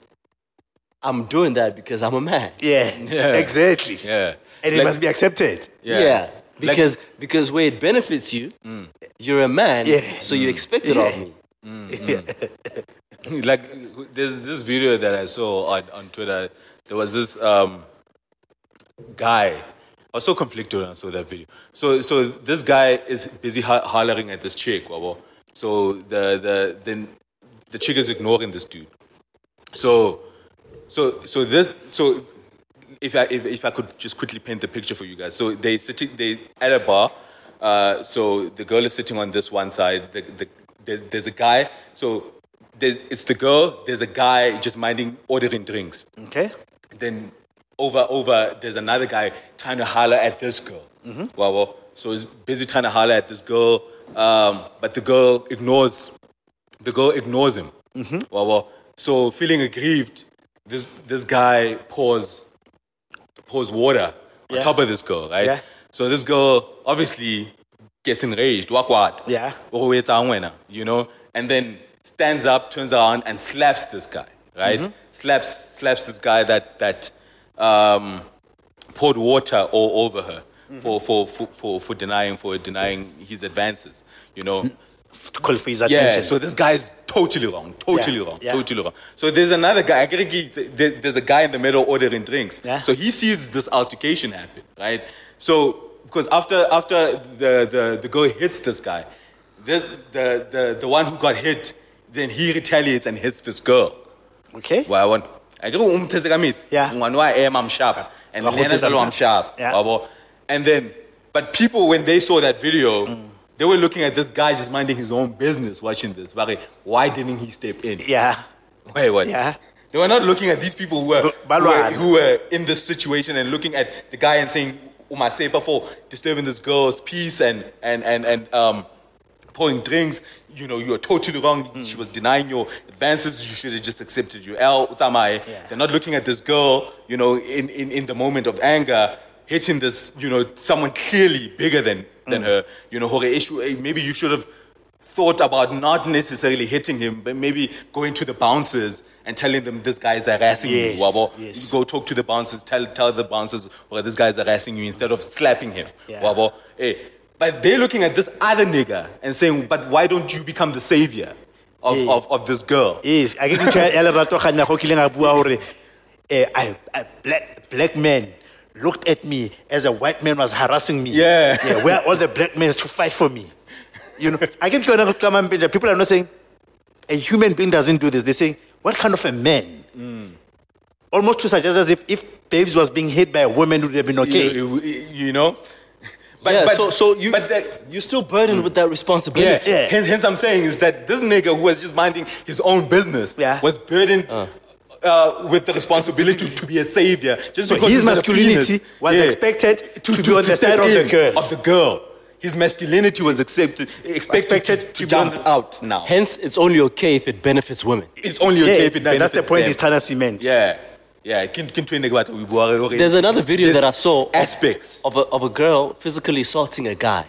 I'm doing that because I'm a man. yeah, Yeah. exactly. Yeah. And it Like- must be accepted. Yeah. Because because where it benefits you, mm. you're a man, Yeah. so you expect it of me. Mm, mm. like there's this video that I saw on, on Twitter. There was this um, guy. I was so conflicted when I saw that video. So so this guy is busy ho- hollering at this chick. wabo. So the the then the chick is ignoring this dude. So so so this so if I if, if I could just quickly paint the picture for you guys. So they sitting they at a bar. Uh, so the girl is sitting on this one side. The, the, there's there's a guy. So there's it's the girl. There's a guy just minding ordering drinks. Okay? Then over over there's another guy trying to holler at this girl. Wow, wow. So he's busy trying to holler at this girl, um, but the girl ignores the girl ignores him. Wow, wow. So feeling aggrieved, this this guy pours pours water on Yeah. top of this girl, right? Yeah. So this girl obviously gets enraged. What what? Yeah. You know, and then stands up, turns around, and slaps this guy, right? Mm-hmm. Slaps slaps this guy that that um, poured water all over her Mm-hmm. for, for, for, for, for denying for denying his advances, you know. To call for his attention. Yeah, so this guy is totally wrong, totally Yeah, wrong, yeah. totally wrong. So there's another guy, I gotta there's a guy in the middle ordering drinks. Yeah. So he sees this altercation happen, right? So, because after after the, the, the girl hits this guy, this, the, the, the one who got hit, then he retaliates and hits this girl. okay? Well, I want, I go umtheze kamit. Yeah. Ngwane wa em I'm sharp. And Lena I'm sharp. Yeah. And then, but people, when they saw that video, mm. They were looking at this guy just minding his own business watching this. But why didn't he step in? Yeah. Wait, what? Yeah. They were not looking at these people who were, who were, who were in this situation and looking at the guy and saying, Umasepa for disturbing this girl's peace and, and, and, and um, pouring drinks. You know, you're totally wrong. She was denying your advances. You should have just accepted your L. Utamae. Yeah. They're not looking at this girl, you know, in, in, in the moment of anger, hitting this, you know, someone clearly bigger than, than her. You know, eh, maybe you should have thought about not necessarily hitting him, but maybe going to the bouncers and telling them this guy is harassing Yes, you. Wabo. yes. Go talk to the bouncers, tell, tell the bouncers, well, this guy is harassing you instead of slapping him. Yeah. Wabo. Eh, but they're looking at this other nigga and saying, but why don't you become the savior of, Yeah. of, of this girl? Yes, I get into a lerato kganya go kileng a bua hore eh, black black man looked at me as a white man was harassing me. Yeah. yeah where are all the black men to fight for me? You know, I get going to come and people are not saying a human being doesn't do this. They say, what kind of a man? Mm. Almost to suggest as if if babes was being hit by a woman, would have been okay. You, you- you know? But, yeah, but- so so you but the- you're still burdened with that Yeah, responsibility. Yeah. Hence, hence I'm saying is that this nigga who was just minding his own business Yeah. was burdened uh, Uh, with the responsibility to be a savior. Just So because his he's got a masculinity penis. was expected to be on the side of the girl. Of the girl. His masculinity was accepted, expected, Expected to, to be jump the- out now. Hence, it's only okay if it benefits women. it's only Yeah, okay if it that- that's the point them. he's trying to cement. Yeah, yeah. Kin- kin twende kwata we bua re- There's another video There's that I saw of- Aspects. of a, of a girl physically assaulting a guy.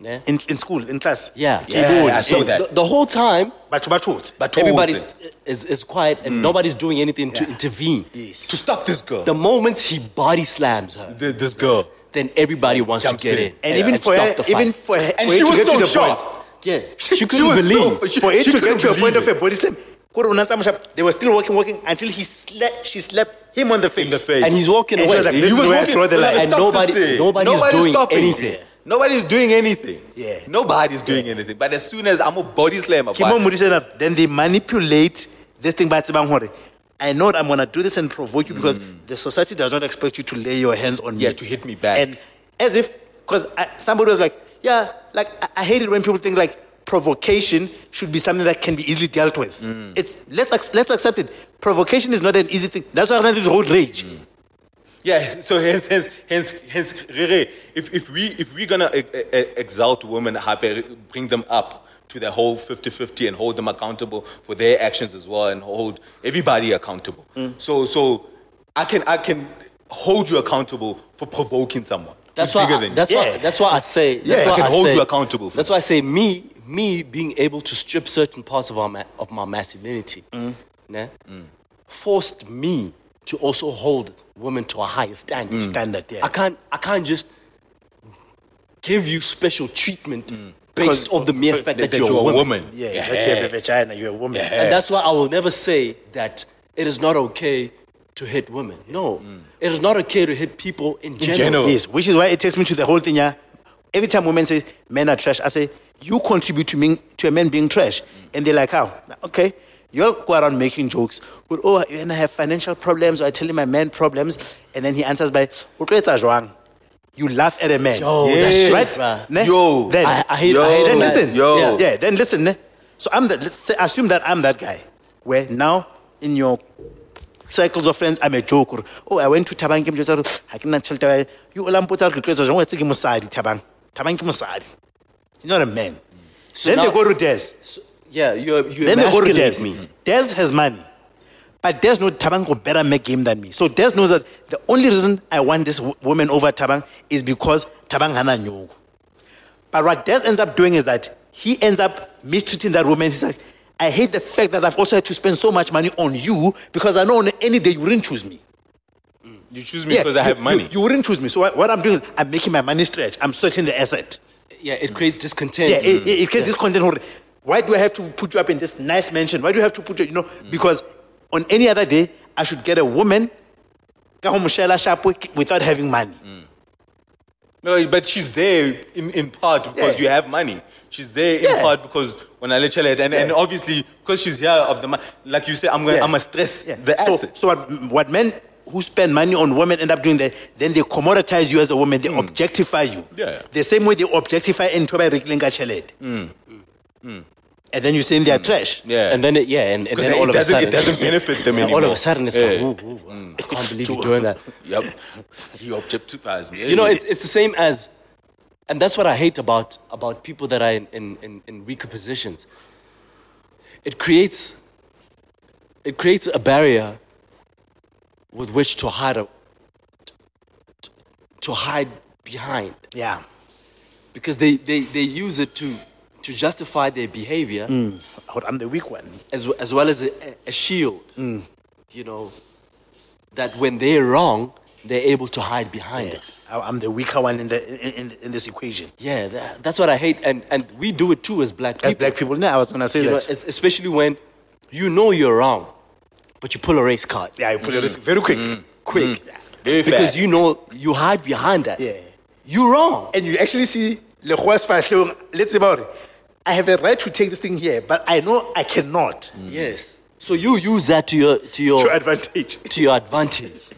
Yeah. In, in school, in class. Yeah. Yeah, I saw So that. The, the whole time, But but what? But everybody towards it. is, is quiet and mm. nobody's doing anything to intervene. Yes. to stop this girl, The moment he body slams her, the, this girl. then everybody wants to get in. in. And even for her, even for her, And for she her to was get so to the shocked. point, yeah, She- she couldn't was so- believe. she- for it to get to a point believe of a body slam, Koro unatama shap, they were still walking, walking until he slept, she slapped him on the face. in the face. and he's walking And she away. was like, He this is was where I walking- draw the line. And Stop this nobody- thing. nobody's doing stopping. anything. Nobody's doing anything. Yeah. Nobody's doing anything. But as soon as I'm a body slam, Keep on moving up, then they manipulate this thing by Tsebang Hore. I know that I'm gonna do this and provoke you because the society does not expect you to lay your hands on me. Mm. Yeah, to hit me back. And as if, because somebody was like, yeah, like I, I hate it when people think like provocation should be something that can be easily dealt with. Mm. It's let's ac- let's accept it. Provocation is not an easy thing. That's why I the road rage. Mm. Yeah, so hence, hence, hence, hence, Rere, if, if, we, if we're going to exalt women, bring them up to the whole 50-50 and hold them accountable for their actions as well and hold everybody accountable. So, so I, can, I can hold you accountable for provoking someone. That's why. I, that's Yeah. why. That's why I say. That's Yeah, why I can I hold say- you accountable for That's that. why I say me, me being able to strip certain parts of our ma- of my masculinity, Mm. né, forced me to also hold women to a higher mm. standard. Standard, yeah. I can't. I can't just give you special treatment Mm. based on the mere fact that, you're, a woman. Yeah, Yeah. that you have a vagina, you're a woman. Yeah. And that's why I will never say that it is not okay to hit women. No, mm. it is not okay to hit people in general. general. Yes, which is why it takes me to the whole thing. Yeah, every time women say men are trash, I say you contribute to me to a man being trash, mm. and they're like, how? Okay, you'll go around making jokes. But, oh, and I have financial problems, or I tell him my man problems, and then he answers by? You laugh at a man. Yo, shit, right? Yo. then I- I hate- Yo. I hate then listen, Yo. yeah, yeah, then listen. Ne? So I'm the, let's say, assume that I'm that guy. Where now in your circles of friends, I'm a joker. Oh, I went to Tabang Kim. I cannot tell Tabang. You Olampo Tar Kikrezo, I want to take Musadi, Tabang. Tabang Musadi. You're not a man. then now- they go to Des. Yeah, you you Then they go to emasculate Des. me. Des has money. But Des knows Tabang will better make game than me. So Des knows that the only reason I want this w- woman over Tabang is because Tabang hana nyugu. But what Des ends up doing is that he ends up mistreating that woman. He's like, I hate the fact that I've also had to spend so much money on you because I know on any day you wouldn't choose me. You choose me because I have you, money. You, you wouldn't choose me. So what, what I'm doing is I'm making my money stretch. I'm sweating the asset. Yeah, it creates discontent. Yeah, it, it, it creates this content. Why do I have to put you up in this nice mansion? Why do you have to put you, you know, because on any other day, I should get a woman ka ho mo shela shapo without having money. No, but she's there in, in part because Yeah. you have money. She's there in Yeah. part because when I let you and, and obviously because she's here of the money, like you say, I'm going, Yeah. I'm gonna stress Yeah. the so, asset. so what, what men who spend money on women end up doing that, then they commoditize you as a woman, they hmm. objectify you. Yeah. The same way they objectify into by Riklinga Chelet. And then you're saying they are trash. Hmm. yeah, And then it, yeah, and, and then it, all of a sudden, it doesn't benefit them anymore. all of a sudden it's Yeah. like, ooh, ooh, I can't believe you're doing that. Yep, he objectifies me. You know, it's, it's the same as, and that's what I hate about about people that are in, in, in, in weaker positions. It creates it creates a barrier with which to hide a, to hide behind Yeah. because they, they, they use it to to justify their behavior mm. Hold- I'm the weak one. as, as well as a, a shield. Mm. You know, that when they're wrong, they're able to hide behind it. I'm the weaker one in the in, in, this equation. Yeah, that, that's what I hate, and and we do it too as black people. As black people, no, I was gonna say you that. es- especially when you know you're wrong, but you pull a race card yeah, I put it this very quick, mm. quick Very because fast. you know you hide behind that. Yeah. you're wrong. and you actually see fahlong. Let's say about it. I have a right to take this thing here, but I know I cannot. Yes. So you use that to your to your To your advantage. to your advantage.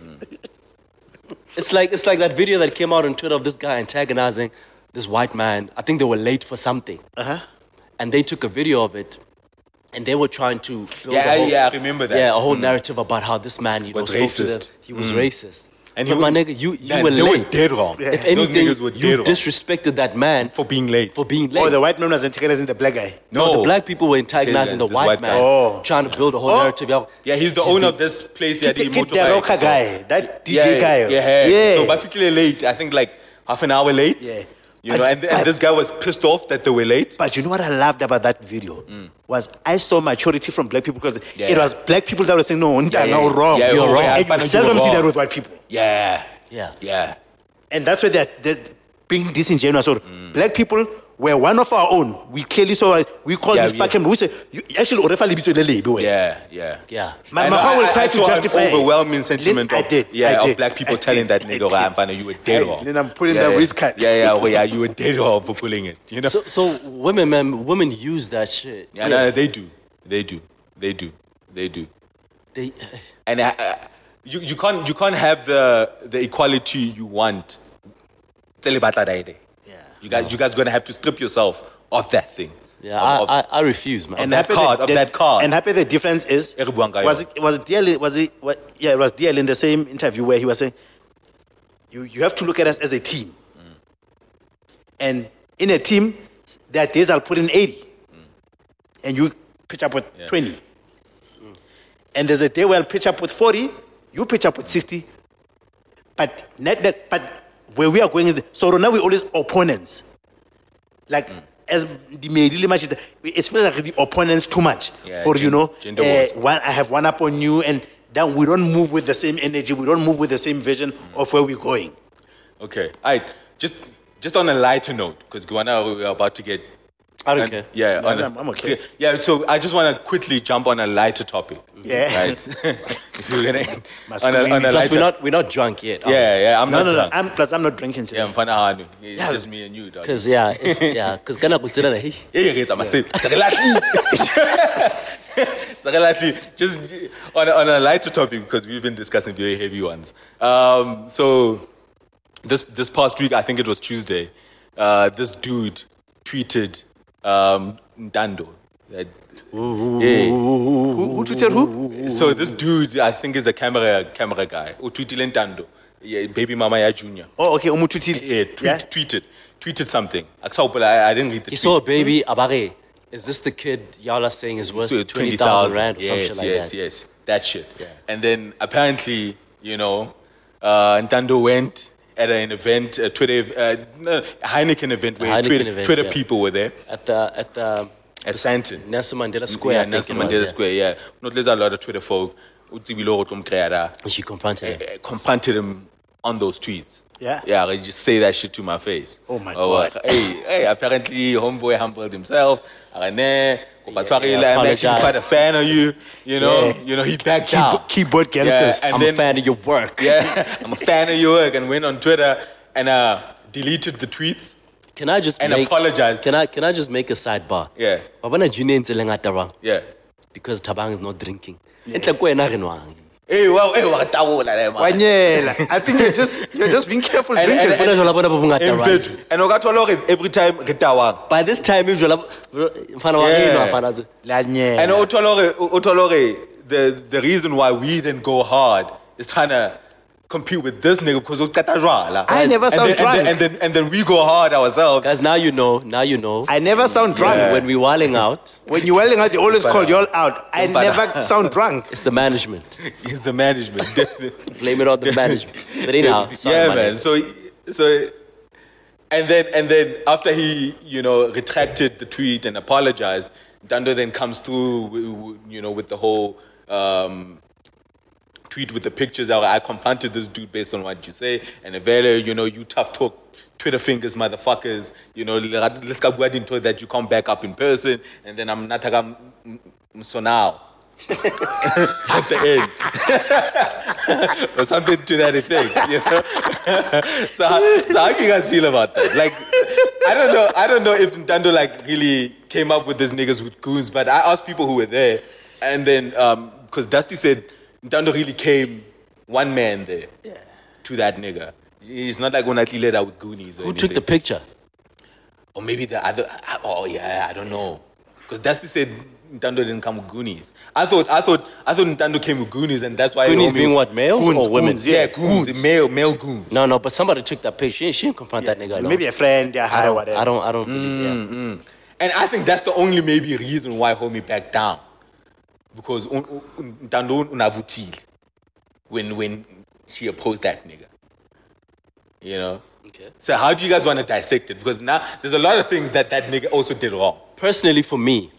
It's like it's like that video that came out on Twitter of this guy antagonizing this white man. I think they were late for something, Uh-huh. and they took a video of it, and they were trying to build Yeah, a whole, yeah, I remember that. Yeah, a whole narrative about how this man you Was know, spoke to racist. them. He was racist. And but my nigga, you you Man, were they late. were dead wrong. If Those anything, niggas were you dead wrong. disrespected that man for being late. for being late. Oh, the white man was antagonizing the black guy. no, the black people were antagonizing the white, white man. Oh. trying to build a whole Oh. narrative. Yeah, Yeah, he's the owner of this place. Yeah, the get the rocker guy, that DJ yeah, guy. Yeah, yeah. So particularly late. I think like half an hour late. Yeah. You know, and, and this guy was pissed off that they were late. But you know what I loved about that video was I saw maturity from black people because Yeah. it was black people that were saying no, yeah, yeah, no, wrong, Yeah, you're oh, wrong, yeah, and you seldom see that with white people, Yeah. Yeah. Yeah. and that's where they're, they're being disingenuous. So Mm. black people were one of our own. We clearly saw we call Yeah, this yeah. fucking we say you actually orefa lebitso le lebe wena. Yeah. Yeah. Yeah. Ma- And I- will try I to saw an justify it. overwhelming sentiment I of, did, yeah, I of black people I telling did, that I nigga, did. "Oh, I'm fine, you were dead Hey, wrong. then I'm pulling yeah, the yeah. waist cut. Yeah, yeah, well, yeah, you were dead wrong for pulling it. You know? So, so women, man, women use that shit. yeah, no, they do. They do. They do. They do. They, And uh, uh, you, you can't you can't have the the equality you want. Tsele batla daede. Yeah. You guys you guys gonna have to strip yourself of that thing. yeah, Of- of- I, I, I refuse, man. And that happy card, the, of the- that card. And happy the difference is re was it was it DL was it what, yeah it was DL in the same interview where he was saying you you have to look at us as a team. And in a team, there are days I'll put in 80. And you pitch up with 20. And there's a day where I'll pitch up with 40, you pitch up with 60. But net, net but where we are going is the, so now we're always opponents. Like as the Medili match, it's feels like the opponents too much. Yeah, or you know, uh, one, I have one up on you, and then we don't move with the same energy. We don't move with the same vision of where we're going. Okay. Right. Just just on a lighter note, because Guana, we're about to get. I don't and- care. Yeah, No, on a- I'm- I'm okay. Yeah, so I just want to quickly jump on a lighter topic. Yeah. Right. If you're gonna- on a, on a Plus, we're not, we're not drunk yet. yeah, yeah. I'm No, not no, no. drunk. I'm, plus, I'm not drinking today. yeah, I'm fine. Hanu. It's Yeah. just me and you, dog. Because, yeah, it's- yeah, because kana kutsela hey. Yeah, yeah, it's a massive. Sakalathi, just on a, on a lighter topic because we've been discussing very heavy ones. Um, so this this past week, I think it was Tuesday, uh, this dude tweeted um, Ntando. That, yeah. Who, who tweeted who? So this dude, I think, is a camera camera guy. Who tweeted Ntando, yeah, baby mama ya junior. Oh, okay. Umututi. Yeah, tweet, tweeted tweeted something. I, I didn't read the He tweet. saw a baby, abare. Is this the kid y'all are saying is worth So 20,000 rand or some yes, shit like yes, that? yes, that shit. Yeah. And then apparently, you know, uh, Ntando went at an event, a Twitter, uh, no, Heineken event where Heineken Twitter, event, Twitter yeah. people were there At the, at the at Sandton. Nelson Mandela Square, yeah, I think Nelson it was, Mandela yeah. Square, yeah. Not there's a lot of Twitter folk. utsibile hore o tlo mo kry-a da. And she confronted him. Uh, confronted him on those tweets. Yeah? Yeah, they just say that shit to my face. Oh my uh, God. hey, hey, apparently homeboy humbled himself. Are kopa tshwarele, yeah, I'm actually quite a fan of you. You know, Yeah. you know, he backed down. Keyboard, keyboard gangsters. Yeah, and I'm then, a fan of your work. Yeah, I'm a fan of your work and went on Twitter and uh, deleted the tweets. Can I just And make, apologize. Can I can I just make a sidebar? Yeah. Junior ntse le ngata wrong Yeah. because Tabang is not drinking. Entle ko wena. Hey, well, hey, wa tabola le man. Wanyela. I think you're just you're just being careful And- drinkers. and- Bona jwala bona ba bongata And wrong. fethu. And o ka thola hore every time re tawang. By this time if jwala mfana wa Yeah. heno mfana tse. Lanyela. And o thola hore o thola hore the the reason why we then go hard is trying to compete with this nigga because o qeta jwala. I never And sound then- and drunk. then- And then and then we go hard ourselves. Guys, now you know. Now you know. I never sound drunk. When we wilding out, When you're yelling out, they always call you all out. I never sound drunk. it's the management. It's the management. Blame it on the management. But anyhow, sorry, yeah, man. nigga. So so And then and then after he, you know, retracted the tweet and apologized, Ntando then comes through, w- w- you know, with the whole um, tweet with the pictures. Out, I confronted this dude based on what you say, and Vele, you know, you tough talk. Twitter fingers, motherfuckers. You know, let's go ahead and that you come back up in person, and then I'm not so now at the end or something to that effect. You know? so, how, so how do you guys feel about that? Like, I don't know. I don't know if Ntando like really came up with these niggas with goons, but I asked people who were there, and then um, because Dusty said Ntando really came one man there to that nigga. It's not like when I led out with Goonies. Or Who took the picture? Or maybe the other. Oh yeah, I don't know. Because Dusty said Ntando didn't come with Goonies. I thought, I thought, I thought Ntando came with Goonies, and that's why Goonies being what, males Goons, or women? goons, Yeah, Yeah, goons, goons. male, male goons. No, no, but somebody took that picture. She, she didn't confront that nigga. alone. Maybe a friend, yeah, I hi, don't, whatever. I don't, I don't believe, yeah. Mm, mm. And I think that's the only maybe reason why homie backed down. Because un- un- Ntando unavutile when when she opposed that nigga. You know. Okay. So how do you guys want to dissect it? Because now there's a lot of things that that nigga also did wrong. Personally, for me,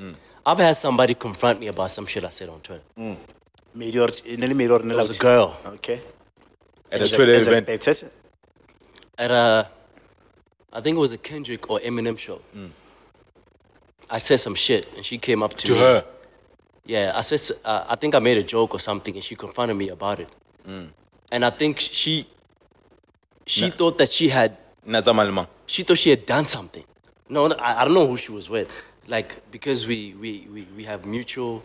mm. I've had somebody confront me about some shit I said on Twitter. Meteor, nearly meteor, It was a girl Okay. At a As, Twitter as event. expected. at a, I think it was a Kendrick or Eminem show. Mm. I said some shit, and she came up to, To me. her. Yeah, I said, uh, I think I made a joke or something, and she confronted me about it. And I think she, she thought that she had, she thought she had done something. No, I, I don't know who she was with. Like because we we we, we have mutual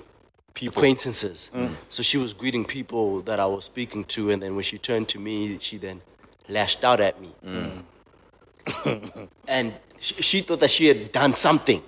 acquaintances. So she was greeting people that I was speaking to, and then when she turned to me, she then lashed out at me. and she, she thought that she had done something.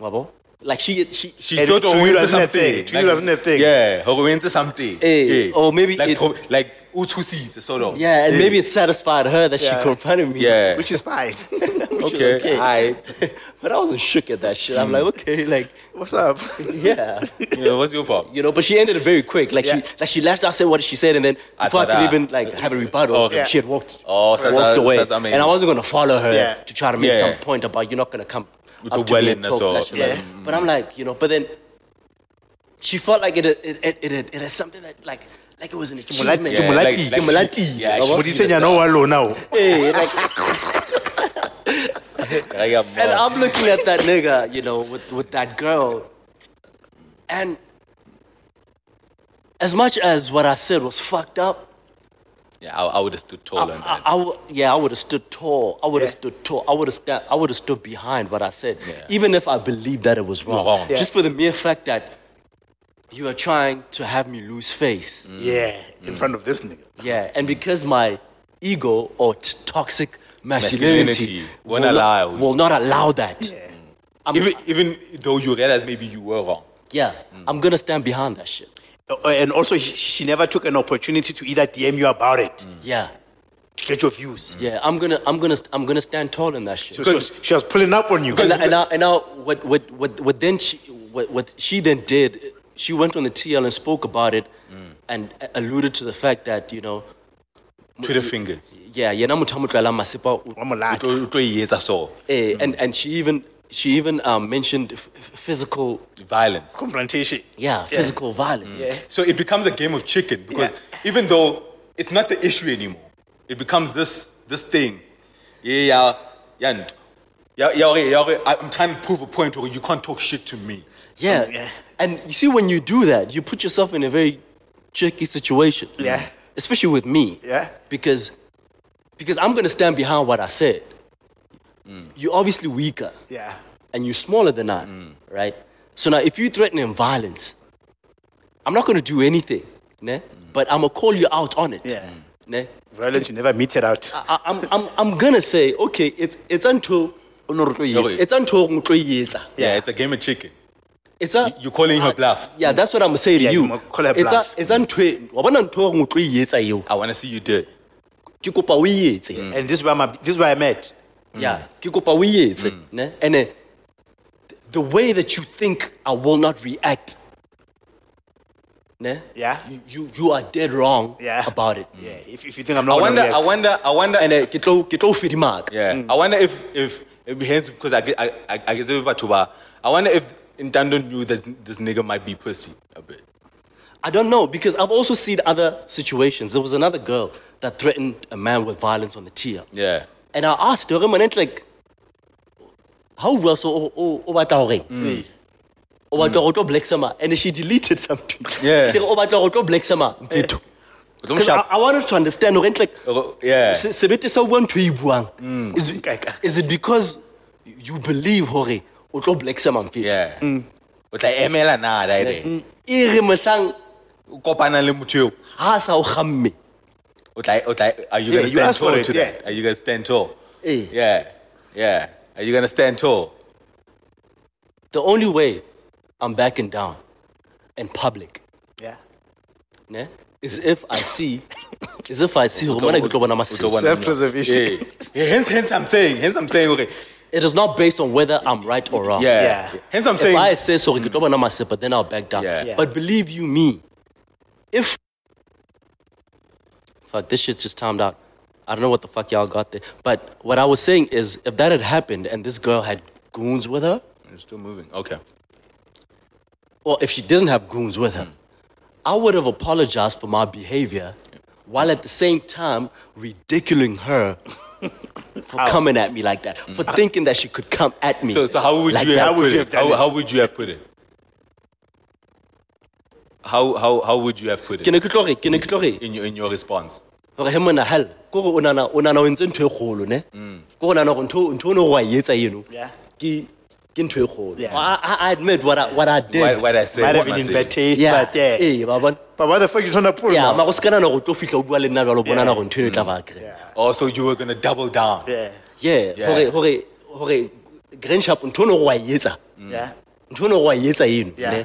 Wabo? Like she had- she She And thought to of you winter wasn't a something. thing. To you wasn't a thing. Yeah, her winter something. Eh, or maybe like it- pro- like utusi, sort of. yeah, and maybe it satisfied her that Yeah. she confronted me. Yeah. Which is fine. okay. okay. I. but I wasn't shook at that shit. I'm like, okay, like What's up? yeah. Yeah, what's your fault? You know, but she ended it very quick. Like Yeah. she, like she lashed out, said what she said, and then before I, thought, could even like have a rebuttal, Okay. she had walked, Oh, so walked that's- away, that's and I wasn't gonna follow her Yeah. to try to make Yeah. some point about you're not gonna come With up the to me willingness talk or- that shit. Like, Yeah. But I'm like, you know, but then she felt like it, it, it, it, it, it had something that like, like it was an Mulati- achievement. Yeah, Mulati. like- like Mulati. she- Yeah, You know? she- But you said you know now. Hey, like, I got and more. I'm looking at that nigga, you know, with, with that girl. And as much as what I said was fucked up, Yeah, I, I would have stood tall on that. I w- yeah, I would have stood tall. I would have Yeah. stood tall. I would have sta- I would have stood behind what I said, Yeah. even if I believed that it was wrong. Wrong. Yeah. Just for the mere fact that you are trying to have me lose face. Mm. Yeah, in mm. front of this nigga. Yeah, and because my ego or t- toxic masculinity, Masculinity won't will, allow- Not, will not allow that. Yeah. I'm, even even though you realize maybe you were wrong. yeah, mm. I'm gonna stand behind that shit. Uh, And also, she, she never took an opportunity to either DM you about it Yeah, to get your views. yeah, I'm gonna, I'm gonna, I'm gonna stand tall in that shit. So she was, she was pulling up on you. And, and now, and now what, what, what, what then she, what, what she then did, she went on the TL and spoke about it, and alluded to the fact that you know, Twitter fingers. yeah, yena motho a mo tlohelang masepa o- Wa molata. Utlo- utlo e etsa so. eh, and and she even she even um, mentioned f- f- physical, Violence. Confrontation. yeah, physical violence. Yeah. So it becomes a game of chicken because even though it's not the issue anymore, it becomes this this thing. Yeah, yeah, yeah. and- yeah, yeah, I'm trying to prove a point where you can't talk shit to me. Yeah. Yeah. And you see, when you do that, you put yourself in a very tricky situation. Yeah. Especially with me. Yeah. Because, because I'm going to stand behind what I said. Mm. You're obviously weaker Yeah. and you're smaller than I, right? So now, if you threaten in violence, I'm not going to do anything, ne? but I'm going to call you out on it. Yeah. Ne? Violence, you never meet it out. I, I'm, I'm, I'm going to say, okay, it's, it's until. Okay. It's until o tlo etsa. Yeah, it's a game of chicken. It's a, You're calling her bluff. Yeah, that's what I'm gonna say to Yeah, you. you must call her It's a bluff. it's a ntho wa bona ntho nngwe o tlo etsa eo. I want to see you do it. Ke kopa o etse. And this is where, my, this is where I met. Yeah, ke kopa o e etse, mm. ne? And then the way that you think I will not react. ne? Yeah. You, you, you are dead wrong Yeah. about it. Yeah, if, if you think I'm I not wonder, gonna I react. wonder, I wonder, And uh, ke tlo ke tlo o di-mark. yeah, I wonder if if it behaves because I get- I I, I guess everybody I wonder if Ntando knew that this nigga might be pussy a bit. I don't know because I've also seen other situations. There was another girl that threatened a man with violence on the tier. Yeah. And I asked her, man, it's like, how well so o- o o batla ho reng? Hey. O batla ho tlo black sama and she deleted something. Yeah. Ke O batla ho tlo black sama mfetho. Because I, I wanted to understand hore it's like yeah. se sebete sa o buang ntho e buang. Mm. Is it because you believe hore o tlo black sama mfetho? Yeah. O tla emela na da ide. E re mohlang O kopana le motho eo. ha sa o gamme. O tla o tla are you Yeah, going to stand for tall it, to yeah. that? Are you going to stand tall? Eh. Yeah. Yeah. Are you going to stand tall? The only way I'm backing down in public Yeah. ne, is if I see, is if I see hore mona ke tlo bona O tlo masese. bona- Self-preservation. Yeah. yeah. Hence, hence I'm saying, hence I'm saying, okay. It is not based on whether I'm right or wrong. Yeah. Yeah. Hence I'm If saying, I say sorry, ke tlo bona masepa, then I'll back down. Yeah. Yeah. But believe you me, if fuck this shit just timed out. I don't know what the fuck y'all got there. But what I was saying is, if that had happened and this girl had goons with her, it's still moving. Okay. Well, if she didn't have goons with her, hmm. I would have apologized for my behavior while at the same time ridiculing her for coming at me like that, for hmm. thinking that she could come at me. So, so how would like you that. have would put you it? have How, how would you have put it? How, how, how would you have put it ne ke tlo re- ke ne ke tlo re, in your, in your response? Gore he mona hell ko gore o nana o nana o entse ntho e kgolo ne ko go nana gore ntho ntho o ne go a etsa eno ke ke ntho e kgolo Yeah. I, I- I admit what I, what I did What, what I said. Might have been in bad taste, yeah but yeah. eh ba bona But what the fuck you trying to pull yeah now? ma go se kana go tlo fihla o bua le nna jalo bona na go ntho e tla ba kry Oh, so you were going to double down. Yeah. yeah Yeah. gore gore gore grand sharp ntho o ne go a Yeah. ntho o ne go a etsa eno Yeah.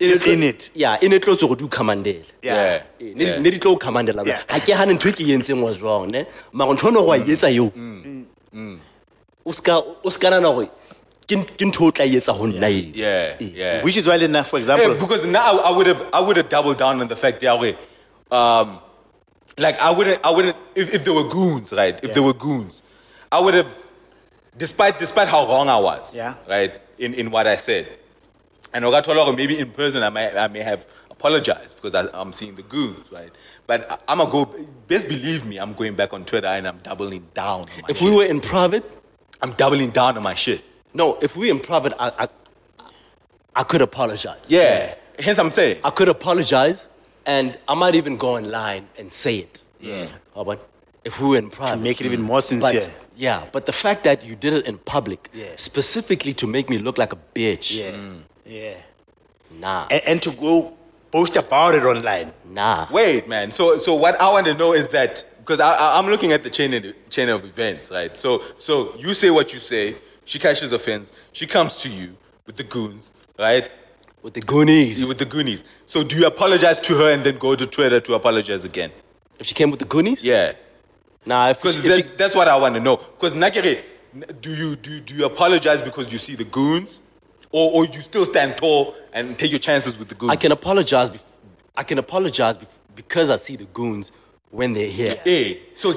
Ne It's in it. yeah in it tlo tse go di o commandela Yeah. Eh, ne Yeah. ne di tlo o commandela Yeah. ga ke gane ntho e ke e entseng was wrong ne mara ntho o ne go a etsa eo o ska o ska nana gore ke ke ntho o tla etsa go nna eo Yeah, yeah. Which is why, then, for Yeah, example, because now I would have I would have doubled down on the fact that okay, um, like I wouldn't I wouldn't if, if there were goons right if there were goons I would have despite despite how wrong I was Yeah. right in, in what I said and Ogatolo, maybe in person I may I may have apologized because I, I'm seeing the goons right but I, I'm gonna go best believe me I'm going back on Twitter and I'm doubling down on my if shit. we were in private I'm doubling down on my shit no if we were in private I, I I could apologize yeah hence I'm saying I could apologize and I might even go online and say it Yeah. Oh, How about if we were in private make it even more But, sincere. yeah, but the fact that you did it in public, Yeah. specifically to make me look like a bitch, Yeah. Mm. Yeah. nah, And, and to go post about it online. nah. Wait, man. So, so what I want to know is that because I, I, I'm looking at the chain of, chain of events, right? So, so you say what you say. She catches offense. She comes to you with the goons, right? With the Goonies. With the Goonies. So, do you apologize to her and then go to Twitter to apologize again? if she came with the Goonies? Yeah, Nah, if, because if she, that's what I want to know. Because Nakere, do you do do you apologize because you see the goons, or or you still stand tall and take your chances with the goons? I can apologize. Bef- I can apologize bef- because I see the goons when they're here. Hey, so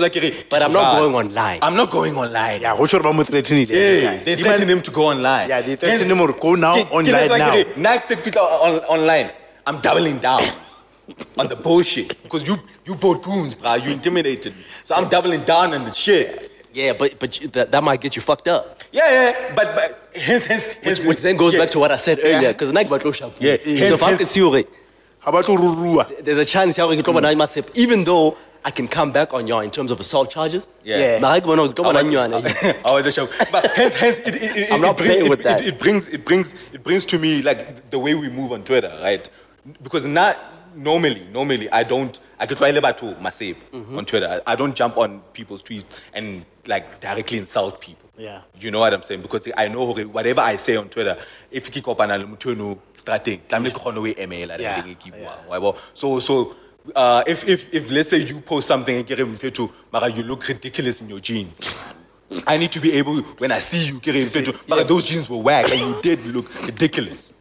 like, But I'm not going online. I'm not going online. Yeah, what should I threatening it? Hey, they threaten him to go online. Yeah, they threaten him to go now Ke- ke online that's now. ke- Nike said fit online. I'm doubling down on the bullshit because you you bought goons, bro. You intimidated me, so I'm doubling down on the shit. Yeah, but but you, that, that might get you fucked up. Yeah, yeah, but but hence hence hence Which, which then goes yeah. back to what I said earlier. Because like batlo shapu. Yeah, So hence- if I hence- can hore, How about Ururua? there's a chance ke tlo bona myself, even though I can come back on y'all in terms of assault charges. Yeah. Yeah. Mara ke bona ke tlo bona nyane. I was just show. But hence, hence it, it, it, I'm not brings- playing it- with it- that. It, brings, it brings, it brings to me like the way we move on Twitter, right? Because not normally, normally I don't. I could try to Masib on Twitter. I, I don't jump on people's tweets and like directly insult people. Yeah. You know what I'm saying? Because I know whatever I say on Twitter, if you kick up an no starting, tlamehile ke kgone ho e emela, le Yeah, ndenge ke yeah. buang, wa bo? So so uh, if if if let's say you post something re mfethu, mara you look ridiculous in your jeans. I need to be able when I see you, ke re mfethu, mara those jeans were whack and you did look ridiculous.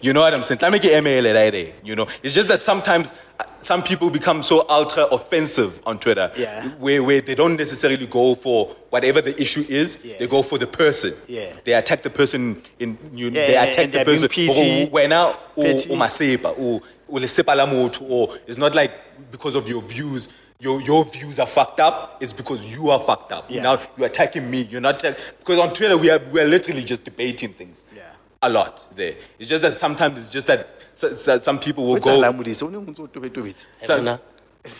You know what I'm saying? Make email right there, You know, it's just that sometimes uh, some people become so ultra offensive on Twitter, Yeah. where where they don't necessarily go for whatever the issue is. Yeah. They go for the person. Yeah. They attack the person in you. Yeah, they attack the person. petty. Or wena o Petty. o masepa o o le sepa la motho or it's not like because of your views. Your, your views are fucked up. It's because you are fucked up. Now you're attacking me. You're not attack- because on Twitter we are we are literally just debating things Yeah. A lot there. It's just that sometimes it's just that so, so, some people will go. that Modise? O ne o ntse. So- Yabona?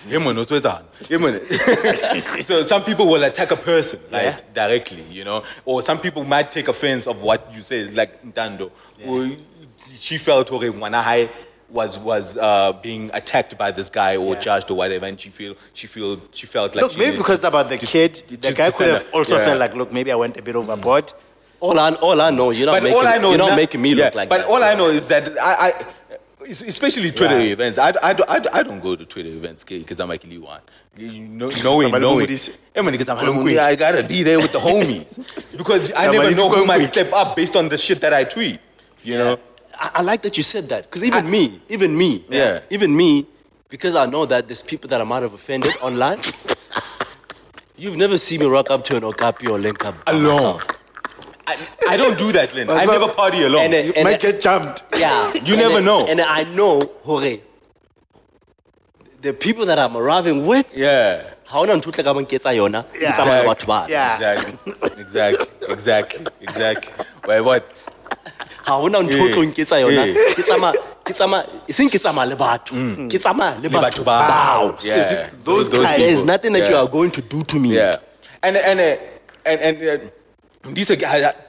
Yeah, man, what's on? Yeah, man. so some people will attack a person like Yeah. directly, you know, or some people might take offense of what you say, like Ntando. Or she felt okay, Wanahai was was uh, being attacked by this guy or Yeah. judged or whatever, and she feel she feel she felt like Look, she maybe because about the to- kid, to- the to guy could have up. also Yeah. felt like, look, maybe I went a bit overboard. All I, all I know, you're not But making, all I know you're not na- making me yeah, look like But that. But all I know is that I, I especially Twitter Yeah. events. I, I, don't- I, I don't go to Twitter events because I'm actually one. You know, knowing, knowing. nobody's- Yeah, because I'm Somebody hungry. I gotta be there with the homies because I never know who might step up based on the shit that I tweet. You know. I, I like that you said that because even me, even me, Yeah. even me, because I know that there's people that I might have offended online. You've never seen me rock up to an Okapi or link up Alone. myself. I, I don't do that, Lynn. I But- never party alone. And, uh, You and, might get jumped. yeah, You and never then- know. And I know, hore, the people that I'm arriving with, yeah. how hona ntho o tla ka bang ke etsa yona, ke Yeah. tsamaya le batho bana. Yeah. Exactly. Exactly. Exactly. Exactly. Wait, what? ha hona ntho o Eh, tlo nketsa yona eh. ke tsamaya ke tsamaya e seng ke tsamaya le batho ke tsamaya le Le batho batho bao. bao Yeah. Specific- those Those guys. there is people. nothing that you Yeah. are going to do to me Yeah. And and uh, and and uh, this ke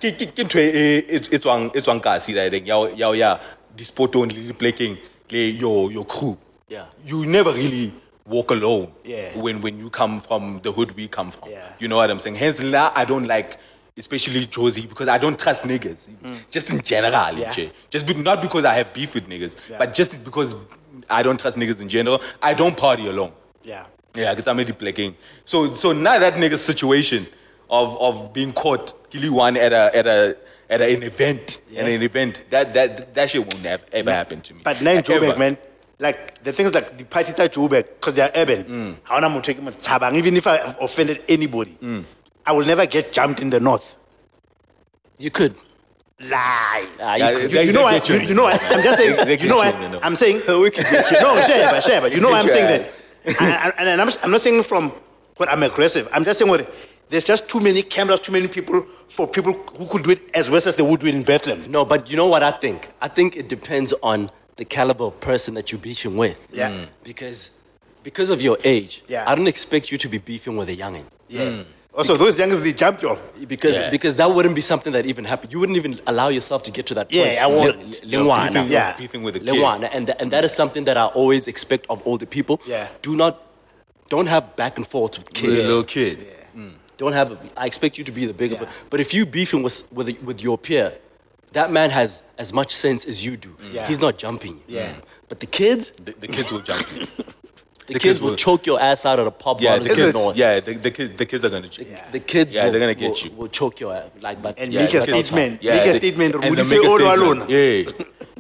ke ke ntho e e tswang e tswang kasi reng ya ya ya dispotong le playing le your your crew. Yeah. You never really walk alone. Yeah. When when you come from the hood we come from. Yeah. You know what I'm saying? Hence now I don't like especially Josie because I don't trust niggas. Just in general, Mm. Yeah. Just be, not because I have beef with niggas, Yeah. but just because I don't trust niggas in general. I don't party alone. Yeah. Yeah, because I'm already playing. So so now that nigga's situation of of being caught killing one at a at a at an event at an event that that that shit won't have, ever happen to me. But now in Ever. Joburg, man, like the things like the parties at Joburg, because they are urban. I want to take them tabang. Even if I offended anybody, I will never get jumped in the north. you could Lie. Ah, you Yeah, could. You, you know They what? get you. You, you know what? I'm just saying. They- they you know you what? in the north. I'm saying. we can get you. No, share, but share, but you know what I'm saying that. And, and, and I'm, I'm not saying from what I'm aggressive. I'm just saying what there's just too many cameras, too many people for people who could do it as well as they would do it in Bethlehem. no but you know what I think I think it depends on the caliber of person that you're beefing with Yeah. Mm. because because of your age Yeah. I don't expect you to be beefing with a youngin Yeah. Also, those youngins they jump you. because Yeah. because that wouldn't be something that even happened. You wouldn't even allow yourself to get to that point. Yeah, I won't. Le- le- You're beefing- Yeah. beefing with a kid. Lengwana. and th- and that is something that I always expect of older people. Yeah. Do not don't have back and forth with With kids. little kids. Don't have. I expect you to be the bigger. But, but if you beefing with with with your peer, that man has as much sense as you do. Yeah. He's not jumping. you. Yeah. But the kids, The, the kids will jump. the, The kids, kids will will- choke your ass out of the pop yeah, the in kids. north. Yeah, the, the kids. The kids are gonna. Yeah. The kids, Yeah, will, they're gonna get will, you. Will choke your ass like, but And Yeah, make a statement. Yeah, make a statement. and Would the you say all alone? Yeah,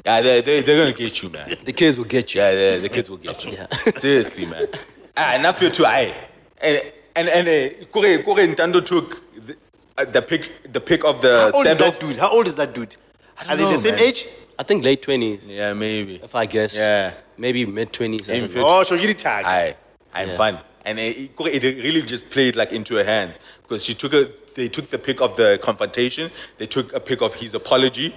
yeah, they they they're gonna get you, man. the kids will get you. Yeah, yeah, the kids will get you. Yeah. Seriously, man. Ah, and I feel too high. And and and uh, Kore Kore Ntando took the, uh, the pick the pick of the How old is standoff. that dude? How old is that dude? don't Are they know, the same man. age? I think late twenties, Yeah, maybe. if I guess. Yeah. Maybe mid twenties. Maybe fif- Oh, so you tag. I I'm Yeah. fun. And it, it really just played like into her hands because she took a they took the pick of the confrontation. They took a pick of his apology.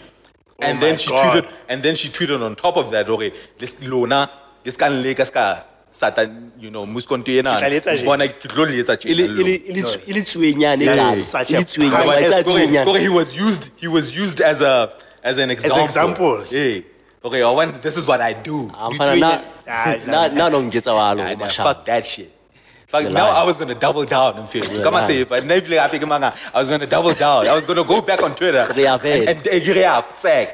and my then she God. tweeted and then she tweeted on top of that, okay, this lona, this can leka ska satan, you know, muskonto ena. Ke tla le etsa tje. Bona ke tlo le etsa tje, Ili hello. ili ili tsuenyane That's such a tsuenyane, power- ba Yes, tsa Kore- tsuenyane. Kore, he was used he was used as a as an example. example. Yeah. Okay, I want this is what I do. I'm You fana na Ah, na na no ngetsa walo Nah, nah, fuck that shit. Fuck, now. I was gonna double down and feel. Come on, lying. say, but maybe I think manga. I was gonna double down. I was gonna go back on Twitter Re a and, vela. and, and yeah, tag.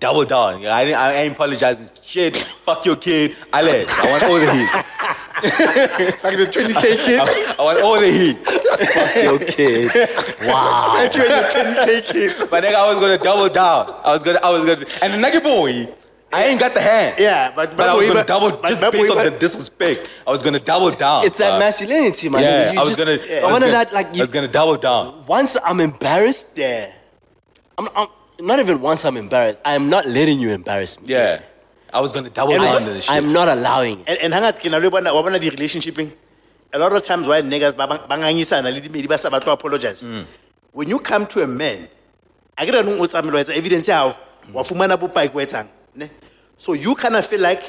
Double down. I, I ain't apologizing. Shit, fuck your kid. Alex, I want all the heat. Like the 20k kid. I, I want all the heat. okay. Wow. Thank you, and your 20k kid. But nigga, I was gonna double down. I was gonna, I was gonna, and the nugget boy, I ain't got the hand. Yeah, but But I was Babu, gonna but- double, but just Babu, based off but- the disrespect. I was gonna double down. It's that bruh. masculinity, man. Yeah, You I was just- gonna. I I was wanted gonna- that, like, I you, was gonna double down. once I'm embarrassed, Yeah. I'm, I'm not even once I'm embarrassed. I am not letting you embarrass me. Yeah, I was gonna double And down what- on this shit. I'm not allowing it. And, and hang out, ke na le bona- wa bona di relationshiping. A lot of times why niggas ba bang- ba ngangisana le dimedi ba sa batle ho apologize. Mm. When you come to a man, I get nong o tsamela wa etsa evidence ya hao, wa fumana bopaki bo etsang, ne? So you kind of feel like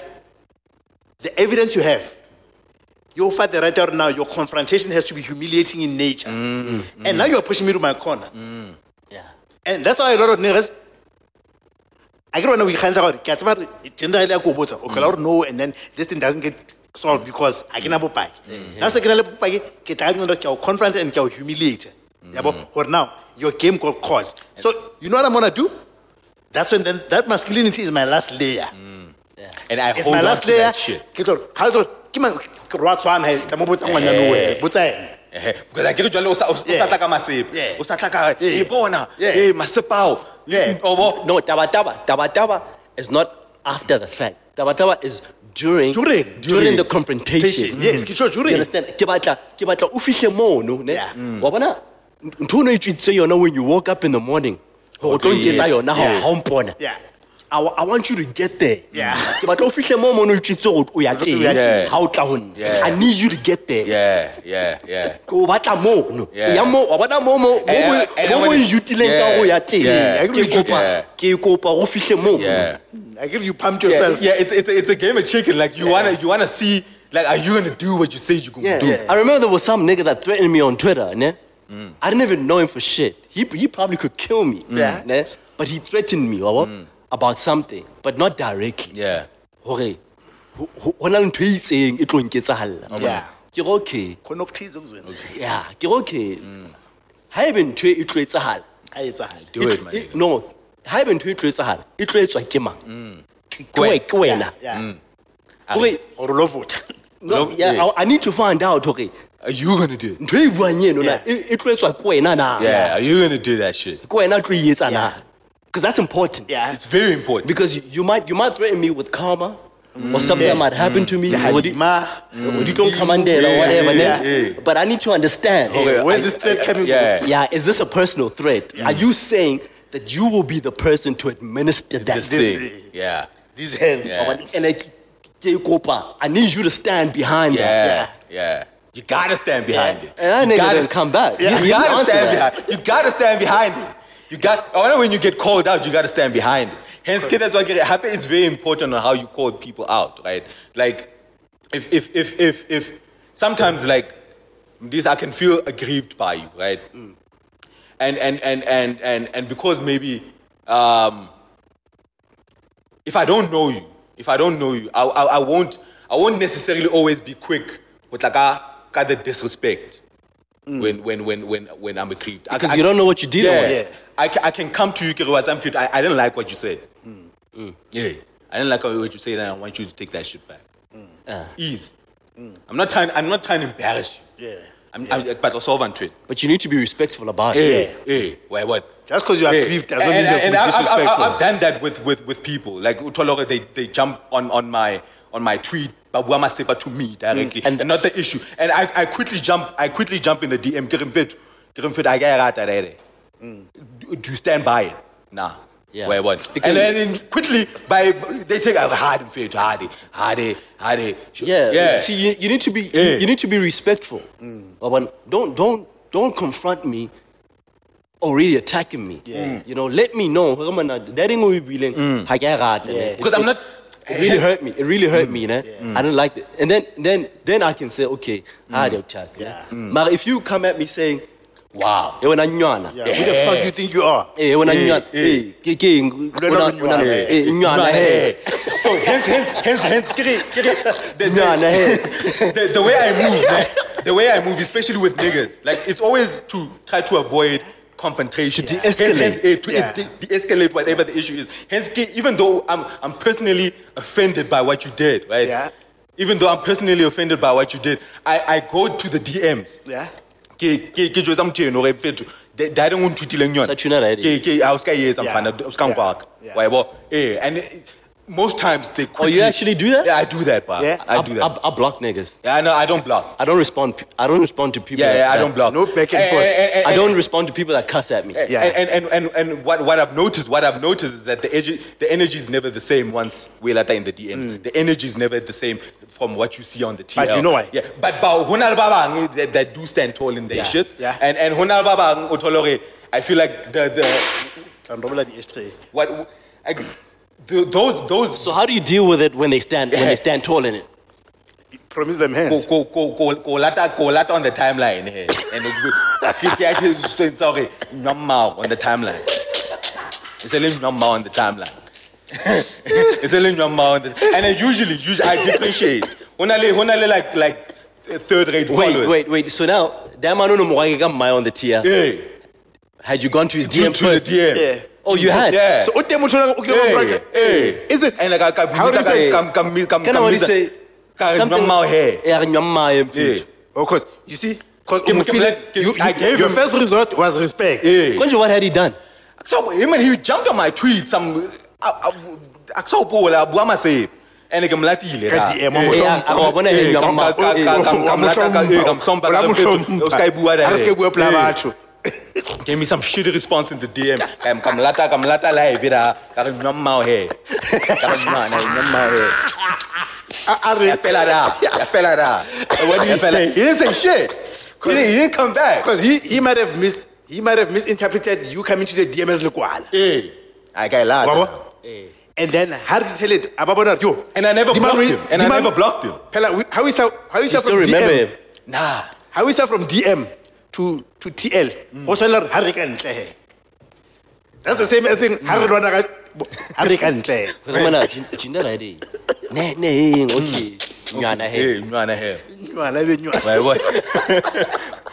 the evidence you have, your father right there now, your confrontation has to be humiliating in nature. Mm, And now you're pushing me to my corner. Yeah. And that's why a lot of niggas I get when we can't about it. Generally, I go about okay, don't know, and then this thing doesn't get solved because I can have a pie. Now, second, I have a get I know that you're confront and you're humiliate. Yeah, mm-hmm. but or now your game got called. So you know what I'm gonna do? That's when then that masculinity is my last layer. Mm. and I It's hold my on to layer. that shit. Ke tlo how so ke man ke rwa tshwana he tsa mo botsa ngwana no we botsa. Because I get jwale o sa o tla ka masepe. Yeah. O sa tla ka Yeah. bona. Yeah. Masepao. Yeah. Oh, No, taba taba. Taba taba is not after the fact. Taba taba is during During. during, During. the confrontation. Yes, mm. ke tjho during. You understand? Ke batla ke batla o fihle mono, ne? Yeah. Mm. Wa bona ntho no itse yona when you woke up in the morning. Ho tlo Okay, nketsa yes. yona Yeah. ha o mpona. Yeah. I, I want you to get there. Yeah. Ke batla o fihle mo mono o itse hore o ya teng. Ha o tla ho nna. I need you to get there. Yeah, yeah, yeah. Ke batla mono. Yeah. Ya mo wa bona mo mo mo mo mo mo ijutileng ka Yeah. ho ya teng. Yeah. Ke kopa Yeah. ke kopa o fihle mo. Yeah. Hmm. I get you pumped yourself. yeah, it's, it's, a, it's a game of chicken. Like you wanna you wanna see like are you gonna do what you say you're gonna Yeah. do? I remember there was some nigga that threatened me on Twitter, ne? Mm. I didn't even know him for shit. He, he probably could kill me. Yeah. Ne? But he threatened me wabo, about something, but not directly. Yeah. Hore, ho ho- ho na le ntho e itseng e tlo nketsahalla. Oh, yeah. Ke re okay. Khona ukuthiza. Yeah, ke re okay. Mm. Ha ebe ntho e tlo etsahala. Ha etsahale. Do e it, tlo- my e- nigga. No, ha ebe ntho e tlo etsahala, e tlo etswa ke mang? Mm. Ke we- ke wena. Yeah. Mm. Hore, Or lo vote. no, No, yeah, yeah. I, I need to find out okay Are you gonna do it? ntho e buang eno na Yeah. e ke wena na. Yeah, are you gonna do that shit? Ke wena o tlo e etsa na. Yeah. Because that's important. Yeah. It's very important. Because you, you might you might threaten me with karma or something that mm. might happen mm. to me. Mm. Yeah, or you- Halima. or you don't come under or whatever. yeah, yeah. But I need to understand. Okay, where's this threat coming Yeah. from? yeah, is this a personal threat? Are you saying that you will be the person to administer that? This This- thing. Yeah. These hands. Yeah. And like, ke kopa, I need you to stand behind that. Yeah. Yeah. You gotta stand behind Yeah. it. And that You nigga gotta- didn't come back. You He gotta stand that. behind. You gotta stand behind it. You got. Oh, I wonder when you get called out, you gotta stand behind it. Hence, that's why get it happen. It's very important on how you call people out, right? Like, if if if if if sometimes like this, I can feel aggrieved by you, right? Mm. And and and and and and because maybe um, if I don't know you, if I don't know you, I, I, I won't I won't necessarily always be quick with like a, kind of disrespect mm. when, when when when when I'm aggrieved. Because I- you don't know what you're dealing yeah, with. Yeah. I, can, I can come to you, Kiriwas, I'm fit. I, I didn't like what you said. Mm. Mm. Yeah, I didn't like what you said, and I want you to take that shit back. Mm. Ah. Ease. I'm not trying. I'm not trying to embarrass you. Yeah. I'm, I'm, but also on trade. But you need to be respectful about it. Hey, hey, why what? Just 'cause you are Hey. aggrieved does not mean you have to and be I- I've- I've- disrespectful. I've done that with, with, with people. Like Utolore, they, they jump on, on my on my tweet, but Wama Sepa to me directly, And- and, not the issue. And I, I quickly jump I quickly jump in the DM. Kirim fit, kirim fit. I get rata there. Do you stand by it? Nah. Yeah. Because- and then in- quickly by they take a hard and fit, hardy, hardy, hardy. Yeah. yeah. See, you, you need to be Yeah. you, you need to be respectful. Mm. But when, don't don't don't confront me already attacking me. Yeah. Mm. You know, let me know. That ain't gonna be feeling, ha ke a rata, ne. Because I'm not- It really hurt me. It really hurt mm. me, ne? I don't like it. And then then then I can say, okay, ah, they'll chat. Yeah. But if you come at me saying, wow. "Eh, wena nywana," Yeah. Who the fuck do you think you are? eh, wena Eh, nywana, eh. eh, ke ke, Wena wena- nywana, eh. nywana, eh. So hence, hence, hence, hence, kiri, kiri, the, Nywana, the, the way I move, like, the way I move, especially with niggas, like it's always to try to avoid confrontation, To Hence- de-escalate. hence, eh, to Yeah. de- de-escalate whatever the issue is. Hence, ki- even though I'm, I'm personally offended by what you did, right? Yeah. Even though I'm personally offended by what you did, I, I go to the DMs Yeah. Ke ke ke jwetsa motho eno gore fetho dade o nthutileng yona. Sa tuna ride. ke ke a o ska e etsa mfana o ska nkwaka Yeah. wa yabo eh and most times they Oh, you actually do that? yeah i do that bro. Yeah. i do that I, I block niggas. yeah no i don't block I don't respond. I don't respond to people. yeah that, yeah i don't block No back and forth. I don't respond to people that cuss at me. Yeah. And, and, and, and what, what I've noticed, what I've noticed is that the energy, the energy is never the same once we're in the DMs. Mm. The energy is never the same from what you see on the TL. But you know why? Yeah. But but Honal Baba that, that do stand tall in their Yeah, shit. yeah. And and Honal Baba Otolore, I feel like the the Can roll the ashtray. what I, the, those those So how do you deal with it when they stand when they stand tall in it? Promise them go hands. go go go go lata go lata on the timeline here and ke ke sorry nyamma on the timeline it's a little nyamma on the timeline it's a little nyamma on the and I usually usually I differentiate honale honale like like third rate Wait, followers wait, wait. So now, that man no more my on the tier. hey Had you gone to his to, DM to the? DM Yeah. Oh, you had. yeah So what them trying to hey, hey. Is it? and like I come How do you say- come come come Can I already say something nyamma here Yeah, nyamma yeah Of Oh, course. You see, because Give me- give me I gave your him- first resort was respect. yeah Konje, what had he done? So him and he jumped on my tweet. Some akusopola bua say ene ke mlatile Ka DM, mo Eh, a- a- wa bona he nyamma. Wa Sky bua Ha re se bua pela batho. Gave me some shitty response in the DM. Kam kam lata kam lata live ira. Ka re nyamma he. Ka re nyamma nyamma he. A- a re- Ya fela da. Ya fela da. What did he Ya fela- say? He didn't say shit. He didn't, he didn't come back. Because he, he might have mis he might have misinterpreted you coming to the DM DMS Lekwala. Hey. Eh. I got lata. Wabo? Eh. And then how did he tell it? Ababona, yo. And I never the blocked him. And the I never blocked him. Pella, we- how is how how is You that still from remember DM? him? Nah. How is that from DM to to TL? Go tshwana re, ha re ka ntle he. That's the same as thing. Ha re lwana ka ha re ka ntle. Remember, jinda ready. Ne ne okay. Mm. Nyana hey. Hey, nyana he. Nywana be nywana. Why, what?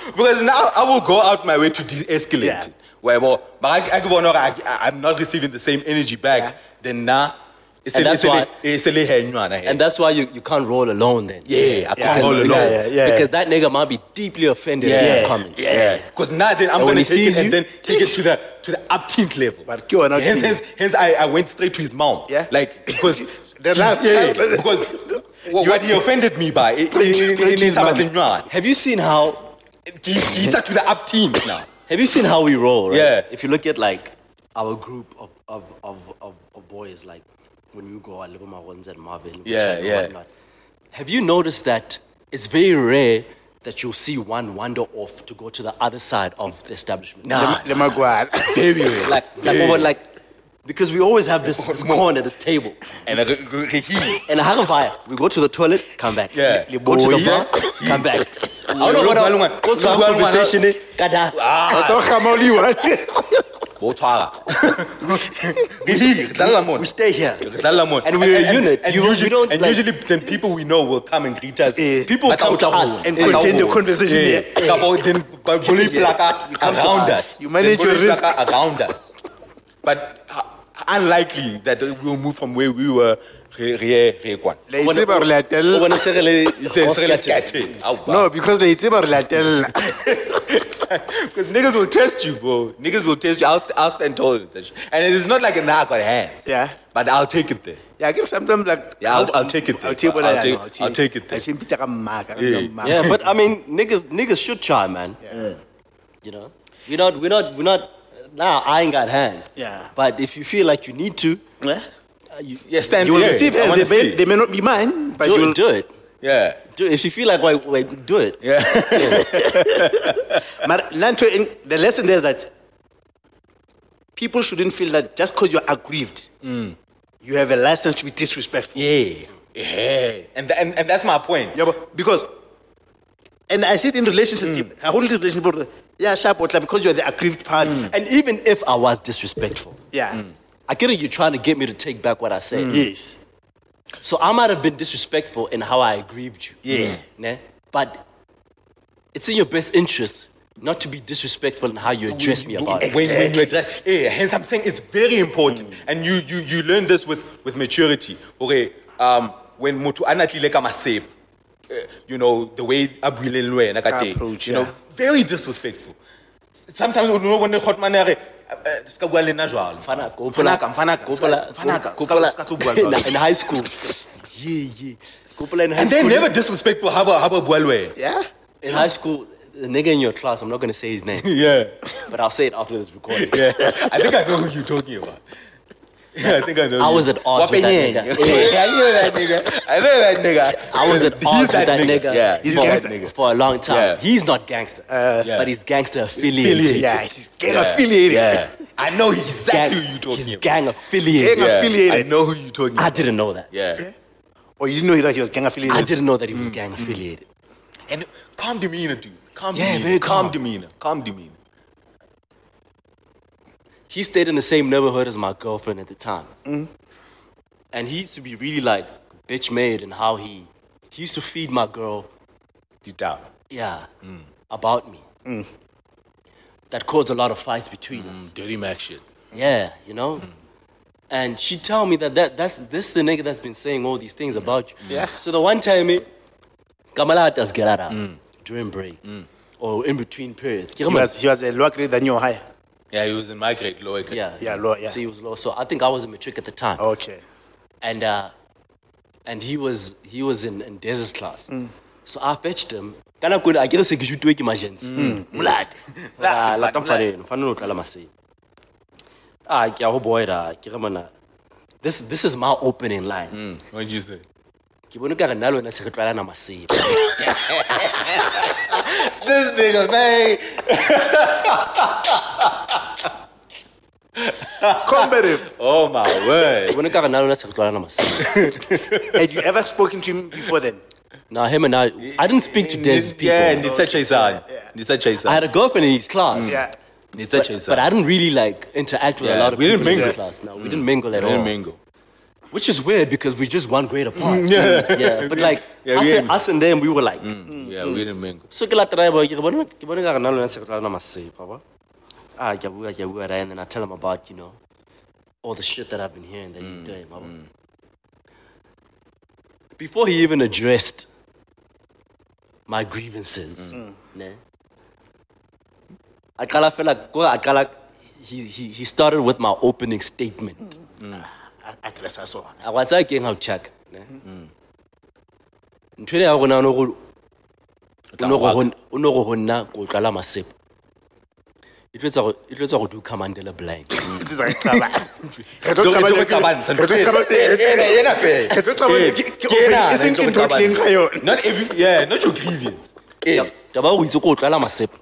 because now I will go out my way to de-escalate. Yeah. it. Why, well, but I, I, go on, I, I, I'm not receiving the same energy back. Yeah. Then now, it's And a- that's it's a- why- it's a little hair, you and And that's why you, you can't roll alone then. Yeah, I can't roll alone. yeah, yeah. Because that nigga might be deeply offended Yeah, at yeah, your yeah. Because now then I'm And gonna he take it and you- then take it to the to the upteenth level. But ke yona hence, hence, hence I, I went straight to his mouth. Yeah. Like because The last- yeah, last- because what, what he offended me by it, Straight- it, straight to his mouth. Have you seen how He, he's up to the upteenth now. have you seen how we roll, right? Yeah. If you look at like our group of of, of, of, of boys, like when you go Alibo Marons and Marvin, Yeah, Chad and yeah. whatnot, have you noticed that it's very rare that you'll see one wander off to go to the other side of the establishment? Nah. Le magwala. Very well. Like, like, Yeah. over, like, because we always have this, this corner, this table. And he, And I have a fire. We go to the toilet, come back. Yeah. We go to the Boy. bar, come back. I don't know Look, what Malunga. I go to Look, our Malunga. conversation. eh, Kada. I thought Khamali won. Bo tshwara. Re di- re dlala mona. We stay here. Re dlala mona. And we're a unit. And, You- we usually, don't, and like- usually then people we know will come and greet us. Eh, people come to us and Eh, continue the conversation eh, here. Kabo then ba- bully plaka You come to around us. us. You manage your risk. around us. But uh, unlikely that we'll move from where we were. Re re re kwana. Le itseba re latella. O bona se re le- Se- o se se re le- scattered. No, because le itseba re latella. Because niggas will test you, bro. Niggas will test you. I'll, I'll stand tall that shit. And it is not like a knock on hands. Yeah. But I'll take it there. Yeah, I guess sometimes like Yeah, I'll- I'll take it there. I'll take what I'll I take- know, I'll take it there. I think it's like a mark. I Yeah. Yeah, but I mean, niggas, niggas should try, man. yeah. You know, we're not, we're not, we're not. Now I ain't got hand. Yeah. But if you feel like you need to, Yeah. uh, you, Yeah, stand You will receive I hands. They may, they may not be mine, but do you'll it, do it, Yeah. do it. If you feel like, wait, wait, do it. Yeah. But in- the lesson there is that people shouldn't feel that just because you're aggrieved, you have a license to be disrespectful. yeah. Yeah. And, and, and that's my point. Yeah, but because, and I see it in relationships, I hold the relationship, yeah, sharp, but like, because you're the aggrieved party. And even if I was disrespectful, Yeah. I get it. You're trying to get me to take back what I said. Yes. So I might have been disrespectful in how I aggrieved you. Yeah. Né? But it's in your best interest not to be disrespectful in how you address me about it. When, when you address, yeah, hence I'm saying it's very important. And you, you, you learn this with, with maturity. Okay, um, when mutu anatlile ka masepe, uh, Uh, you know, the way Abuile Lwe, Approach, you know, yeah. very disrespectful. Sometimes when you when hot man uh, are uh, ska bua le nna jwalo. Fana- gopola- Fanaka, fanaka, gopola- ska- fanaka, ska- ska bua in- in high school. Yeah, yeah. Gopola in high And school. they're never disrespectful. How about how about bua le? Yeah. in high school, the nigga in your class, I'm not gonna say his name, Yeah, but I'll say it after this recording. yeah. I think I know who you're talking about. Yeah, I think I know. I you. was at odds with that Wapenyeng. nigga. Yeah, I know that nigga. I know that nigga. I was at He's odds with that nigga, Yeah, he's for, that nigga. for a long time. Yeah. He's not gangster, Yeah. but he's gangster affiliated. Yeah, he's gang Yeah. affiliated. Yeah, I know exactly Gang, who you're talking he's about. gang affiliated. Gang yeah. affiliated. I know who you're talking I about. didn't know that. Yeah. Or oh, you didn't know that he was gang affiliated? I didn't know that he was mm, gang mm, mm. affiliated. And calm demeanor, dude. Calm Yeah, demeanor. very calm. calm. demeanor. Calm demeanor. He stayed in the same neighborhood as my girlfriend at the time. Mm-hmm. And he used to be really like bitch made and how he he used to feed my girl, down. yeah, mm. about me. Mm. That caused a lot of fights between mm, us. Dirty Mac shit. Yeah, you know? And she tell me that, that that's this the nigga that's been saying all these things mm-hmm. about you. Yeah. So the one time eh, Kamala does get out during break or in between periods. He was, he was a lower grade than you higher. Yeah, he was in my grade, lower grade. yeah, Yeah, low, yeah. So he was low. So I think I was in matric at the time. Okay. and uh, and he was he was in, in Dez's class. So I fetched him. Kana kuna I guess ke shoot ke emergency. Blood. Ah, la tam fare, fane no tlala masei. Ah, ke a ho boy da, ke re mana. This this is my opening line. Mm. What did you say? Ke bone ka re nna le wena se re tlwala na masei. This nigga, man. Combative. Oh my word. Ke bone ka re nna le wena se re tlwala na masei. Had you ever spoken to him before then? Now him and I I didn't speak to Dez's people. Yeah, Nitsa Chaisan. Yeah. Nitsa Chaisan. I had a girlfriend in his class. Yeah. Nitsa But, Chaisan. but I didn't really like interact with a Yeah, lot of we people didn't in his mingle. class. No, we didn't mingle at We all. didn't mingle. Which is weird because we're just one grade apart. Yeah. yeah. But like Yeah, us, we and, ain't- us and them, we were like. Mm, yeah, mm. we didn't mingle. So ke la driver, ke bona ke bona ka re nna le wena se re tla na masei, papa. Ah, ke a bua, ke a bua, right? And then I tell him about, you know, all the shit that I've been hearing that he's mm, doing, papa. Mm. Before he even addressed my grievances, mm. ne? I qala fela ko a qala he, he he started with my opening statement. Ah, address us all. a wa tsaya keng ga o check ne ntho ene ya rona o ne go- o ne go hon- go go nna ko tlala masepo e tlo etsa go- e tlo etsa go do commandela blank taba ya go itse ko tlala masepo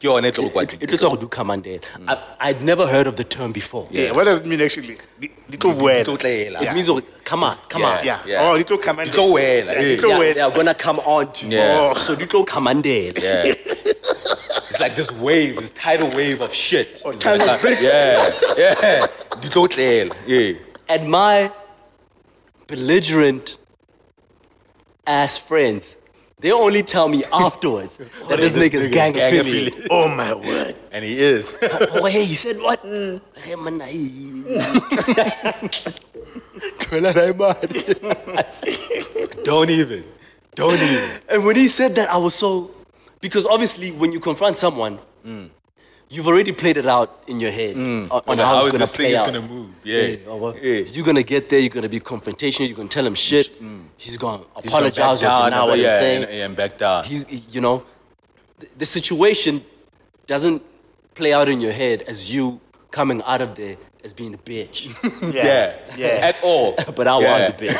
ke yone e tlo go e kwatile. tlo etsa go do commandela mm. I- i'd never heard of the term before Yeah, what does it mean actually? Di- di tlo Di tlo tlela. it means gore, come on come on Yeah. Yeah. Oh, di tlo come and- Di tlo wela, Yeah, di tlo Yeah, wela. they are gonna come on to Yeah. Oh. so di tlo commandela Yeah. It's like this wave, this tidal wave of shit. Oh, tidal like- bricks. Yeah, yeah. Di tlo tlela. Yeah. and my belligerent ass friends, they only tell me afterwards that this nigga's gang, gang affiliate. affiliate. Oh my word. And he is. oh, hey, he said what? Hey, man, Don't even. Don't even. and when he said that, I was so because obviously when you confront someone, mm. You've already played it out in your head mm. on, on On how, how it's gonna play out. gonna move. Yeah. oh, well, Yeah. You're gonna get there. You're gonna be confrontational. You're gonna tell him shit. Mm. He's gonna He's gonna back apologize or down, deny what yeah, he's saying. And, and back down. he's you know the, the situation doesn't play out in your head as you coming out of there as being a bitch yeah. Yeah. At all. but i Yeah. was the bitch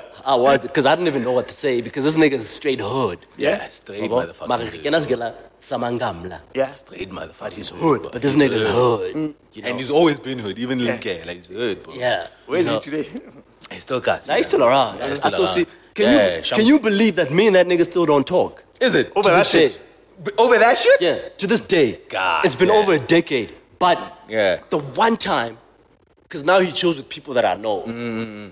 i was because i didn't even know what to say because this nigga is straight hood Yeah. Straight Mara motherfucker. ke kena sekela samangamla Yeah. Straight motherfucker. He's hood. but this nigga is hood you know And he's always been hood, even Yeah. this guy. Like he's hood, bro. yeah Where is you he today? He still got Nah, he's still around. Yeah, he's thought, still see, around. can Yeah, you Sham- can you believe that me and that nigga still don't talk? Is it? Over that this shit. Over that shit? Yeah, to this day. God it's been damn. over a decade. But Yeah. the one time, because now he chills with people that I know. Mm-hmm.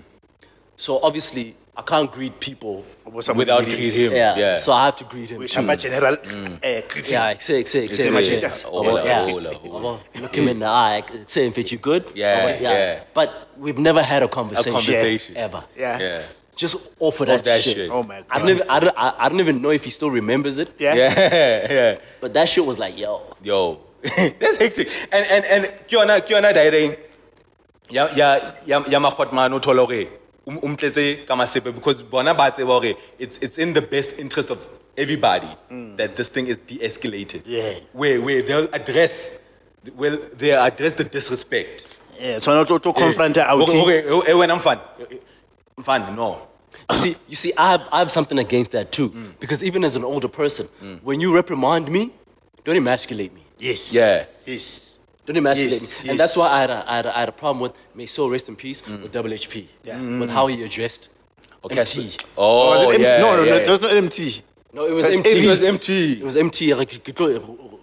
So obviously, I can't greet people. Or Without really greet is- him. Yeah. Yeah. So I have to greet him. With too. Shamba General uh, greeting. Yeah, say, say, say, my say, shit. say. Hola, yeah. hola, hola. Look him in the eye, say if you good. Yeah, yeah. But we've never had a conversation. conversation. Ever. Yeah. Yeah. just off of that, that shit. shit. Oh my I God. don't, even, I, don't, I, I don't even know if he still remembers it. Yeah. Yeah, yeah. But that shit was like, yo. Yo, that's hectic. And and and kiona kiona direng. Ya ya ya ya makhotman o thola hore um um tletse ka because bona ba tseba hore it's it's in the best interest of everybody that this thing is de-escalated. Yeah. Where where they'll address well they address the disrespect. Yeah, tshwana to to confront out. Okay, eh? okay, when I'm fun. Fun, no. You see, you see, I have, I have something against that too. Because even as an older person, mm. when you reprimand me, don't emasculate me. Yes. Yeah. Yes. Don't emasculate Yes, me. And that's why I had, a, I, had a, I had a problem with, may so rest in peace, with Double HP. Yeah. With how he addressed Okay. MT. so- Oh, was Oh, it MT? yeah, no, no, yeah. no, it was not MT. No, it was That's MT. It was MT. It was MT. Like, ke tlo-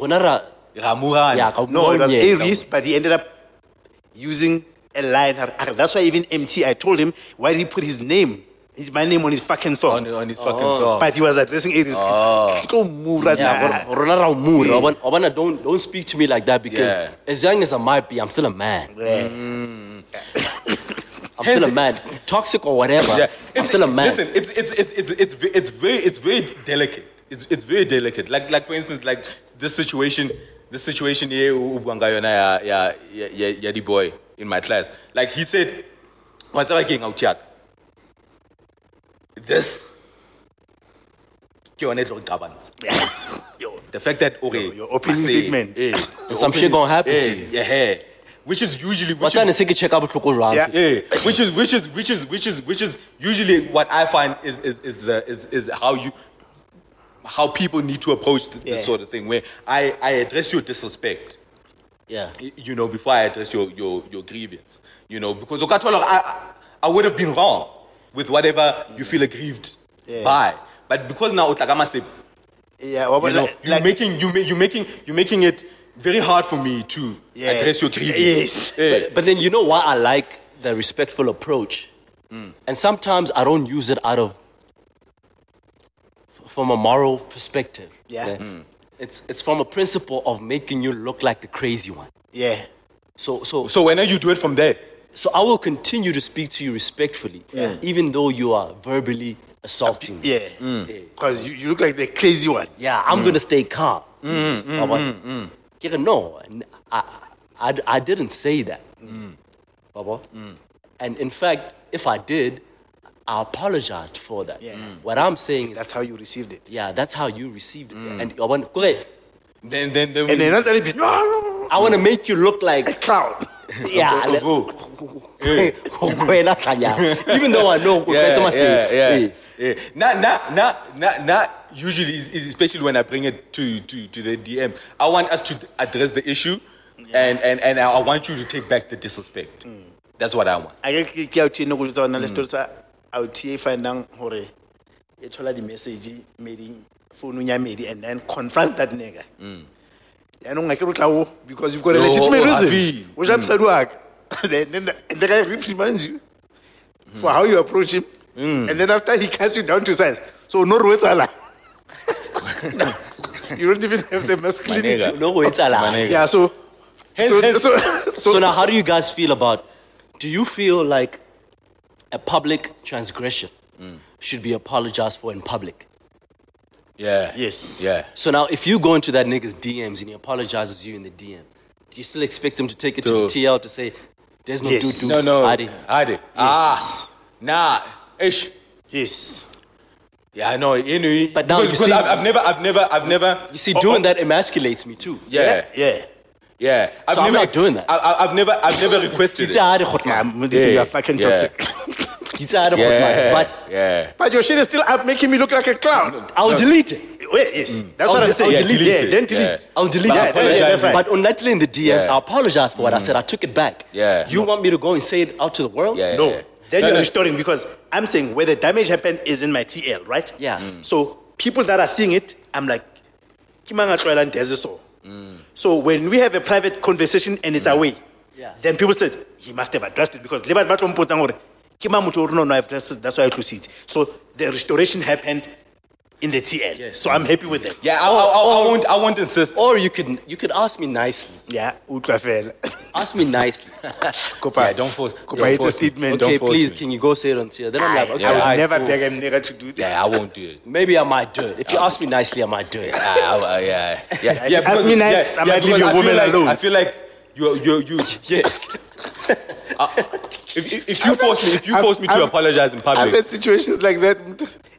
rona ra- Yeah, ka- No, it was Aries, but he ended up using a line. That's why even MT, I told him, why did he put his name, his my name on his fucking song? on, on his fucking song. But he was addressing Aries. Oh. Ke tlo mura Yeah, na. rona ra o mura. Wa bona- wa bona, don't don't speak to me like that because Yeah. as young as I might be, I'm still a man. Yeah. I'm still a man. Toxic or whatever, Yeah, I'm it's, still a man. Listen, it's it's it's it's it's it's very it's very delicate. It's it's very delicate. Like like for instance, like this situation, this situation here, ubanga yeah, yeah, ya ya ya ya the boy in my class. Like he said, what's up again out here? This. ke yona e tlo re qabantsa. Yo, The fact that okay, Your- your opening I say, statement. eh, And some shit gonna happen to you. Yeah, yeah. Which is usually which What's is, that? check out bohloko jwang? Yeah. yeah, which is which is which is which is which is usually what I find is is is the is, is how you how people need to approach th- Yeah. this sort of thing where I, I address your disrespect Yeah. you know before I address your your, your grievance you know because ukathola I, I I would have been wrong with whatever you feel aggrieved Yeah. by but because now utlakamasip Yeah, well, you know like, you're like, making you ma- you're making you're making it very hard for me to Yeah. address your grievance Yes. Yeah. But, but then you know why I like the respectful approach, hmm. and sometimes I don't use it out of f- from a moral perspective. Yeah. Hmm. It's it's from a principle of making you look like the crazy one. yeah. So so so when you do it from there so I will continue to speak to you respectfully, Yeah. even though you are verbally assaulting me. Yeah. Mm. Because you, you look like the crazy one. Yeah, I'm gonna stay calm. Mm, mm, Baba. Kira, no, I, I, I didn't say that. Baba. And in fact, if I did, I apologized for that. Yeah. What I'm saying is, That's how you received it. yeah, that's how you received it. And I want, correct. then then then And then not only no, no, no, I want to make you look like, a clown. Yeah, like- oh. Even though I know, yeah, yeah, yeah, yeah, yeah. yeah. Not, not, not, not, not usually, especially when I bring it to, to, to the DM. I want us to address the issue, and, and, and I want you to take back the disrespect. Mm. That's what I want. I get ke out here no go tsona le mm. story sa out here findang hore e thola di message medi phone ya medi and then confront that nigga. Mm. Ya no ngake rutla o because you've got a Oh, legitimate oh, reason. Hafi. Which I'm sad work. Then then the- and the guy reprimands you for how you approach him. Hmm. And then after he cuts you down to size. So no ruetsala. You don't even have the masculinity. nigga. No, it's a lie. nigga. Yeah, so Hence- so, hence- so, so, So now, how do you guys feel about? Do you feel like a public transgression hmm. should be apologized for in public? Yeah. Yes. Yeah. So now, if you go into that nigga's DMs and he apologizes to you in the DM, do you still expect him to take it to the TL to say, "There's no Yes. doo No, no. Adi. Adi. Ah. Nah. Ish. yes. Yeah, I know. You know. But now because, you because see- I've, I've never, I've never, I've never. You see, Oh, doing oh, that emasculates me too. Yeah. Yeah. Yeah. I've So I'm never, not doing that. I, I, I've never, I've never requested It's it. a hard hot Yeah, man. I'm this Yeah. you are fucking Yeah. toxic. It's a hard hot man. But Yeah. but your shit is still up making me look like a clown. I'll delete it. Wait, yes. Mm. That's I'll what I'm saying. I'll Yeah, delete delete it. Yeah, then delete. Yeah. I'll delete Yeah, it. yeah, yeah, that's fine. But unlikely in the DMs, Yeah. I apologize for what I said. I mm. took it back. Yeah. You want me to go and say it out to the world? Yeah. No. yeah. Then No, you're no. restoring because I'm saying where the damage happened is in my TL, right? Yeah. Mm. mm. So people that are seeing it, I'm like, "Kimanga tloela nteze so." So when we have a private conversation and it's away, Yeah. then people said he must have addressed it because le batho ba tlo mpotsang hore, "Ke mang motho o no no I've it that's why I tlositse." So the restoration happened in the TL. Yes. So I'm happy with it Yeah, I, I, I, I won't, I won't insist. Or you could you could ask me nicely. Yeah, utlwa fela. ask me nicely. Kopa, Yeah, don't force. Kopa, don't it's a force me. statement. Don't okay, force please, me. can you go say it on tier? Then I'm like, I, okay, I would alright, never beg a nigga to do that. Yeah, I won't do it. Maybe I might do it. If you ask me nicely, I might do it. Ah, I- I- yeah, yeah, yeah. you ask me nice, I might leave your I woman like, alone. I feel like you, you, you. Yes. If, if, if you force me, if you I've- force me to I've- apologize in public, I've had situations like that.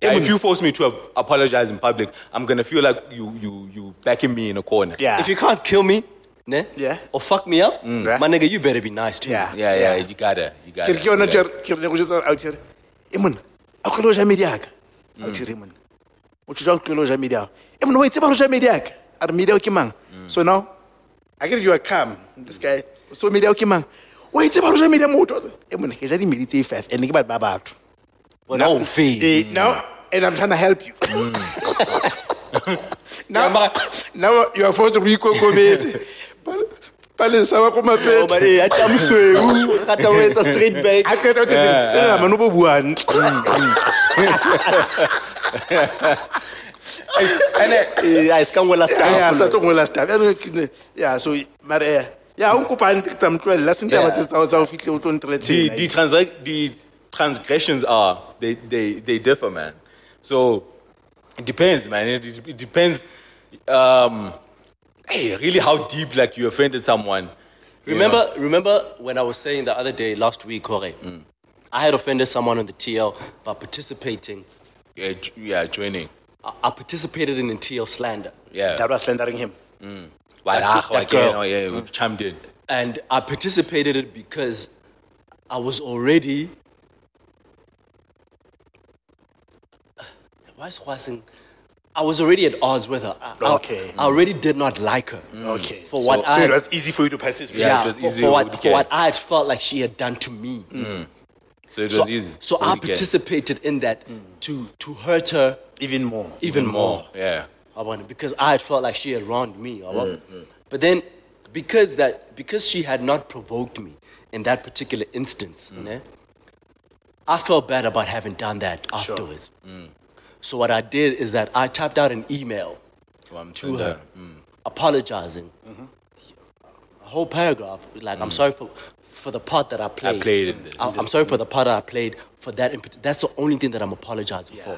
yeah, if you force me to apologize in public, I'm gonna feel like you, you, you backing me in a corner. yeah. If you can't kill me, ne? Yeah. Or fuck me up, Yeah. my nigga, you better be nice too. Yeah. yeah, yeah. You gotta, you gotta. ke re ke yona you gotta. ke re go jetsa out here e monna a go lo ja medi aka out mm. here monna o tshwa go lo ja medi aka e monna o itse ba go ja medi aka a re medi aka ke mang mm. so now i get you are calm this guy so medi aka ke mang o itse ba go ja medi aka motho. E monna ke ja di medi tse five and ke batho ba batho. No fee. Eh, now and i'm trying to help you. Mm. Now now you are forced to reikokobetse ba le sa ba ko Oh, mapete but hey, eh, I tell me so. I tell it's a straight back. a qeta o eh, bo buang. Mm, mm. And then, Eh, I can't well ya sa last tlo ngola stuff Yaanong ke ne- ya so mare eh, ya o nkopa nte tsa mtloella se ntaba tse tsa tsa o fihle o tlo the, ntretela the, trans- the transgressions are they, they, they differ, man. So it depends, man. It, it, it depends. Um, hey, really, how deep like you offended someone. Remember, know? remember when I was saying the other day, last week, Jorge, I had offended someone on the TL by participating. Yeah, j- yeah, joining. I, I participated in the TL slander. Yeah. that was slandering him That again, girl. oh, yeah, mm. chimed in. And I participated it because I was already. Why is Hwasing? I was already at odds with her. I, I- Okay. I, already did not like her. Mm. okay For what so I it was easy for you to participate Yeah, yeah, for, easy for what, for what. I had felt like she had done to me. Mm. So it was So, easy. so I participated in that to to hurt her even more even more. Yeah. I wanted because I had felt like she had wronged me. I want- mm, mm. But then because that because she had not provoked me in that particular instance, mm. ne, I felt bad about having done that afterwards. So what I did is that I typed out an email Well, to her apologizing. Mm-hmm. A whole paragraph. Like I'm sorry for for the part that I played. I played in this. I- I'm sorry for the part that I played for that. That's the only thing that I'm apologizing for.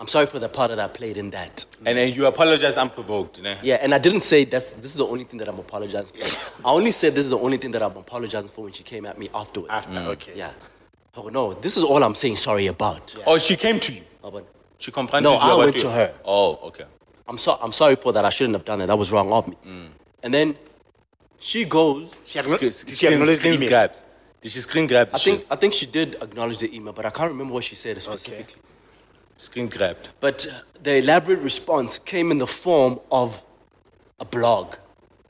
I'm sorry for the part that I played in that. And then you apologize unprovoked. né? Yeah, and I didn't say that's this is the only thing that I'm apologizing for. I only said this is the only thing that I'm apologizing for when she came at me afterwards. after mm. okay Yeah. Oh no, this is all I'm saying sorry about. Oh, she came to you. Oh, but She confronted No, you. No, I went you. to her. Oh, okay. I'm so I'm sorry for that. I shouldn't have done that. That was wrong of me. Mm. And then she goes. she, Screen, acknow- she screen, acknowledged the screen email. grabs. Did she screen grab I think shit? I think she did acknowledge the email, but I can't remember what she said specifically. Screen grabbed. But uh, the elaborate response came in the form of a blog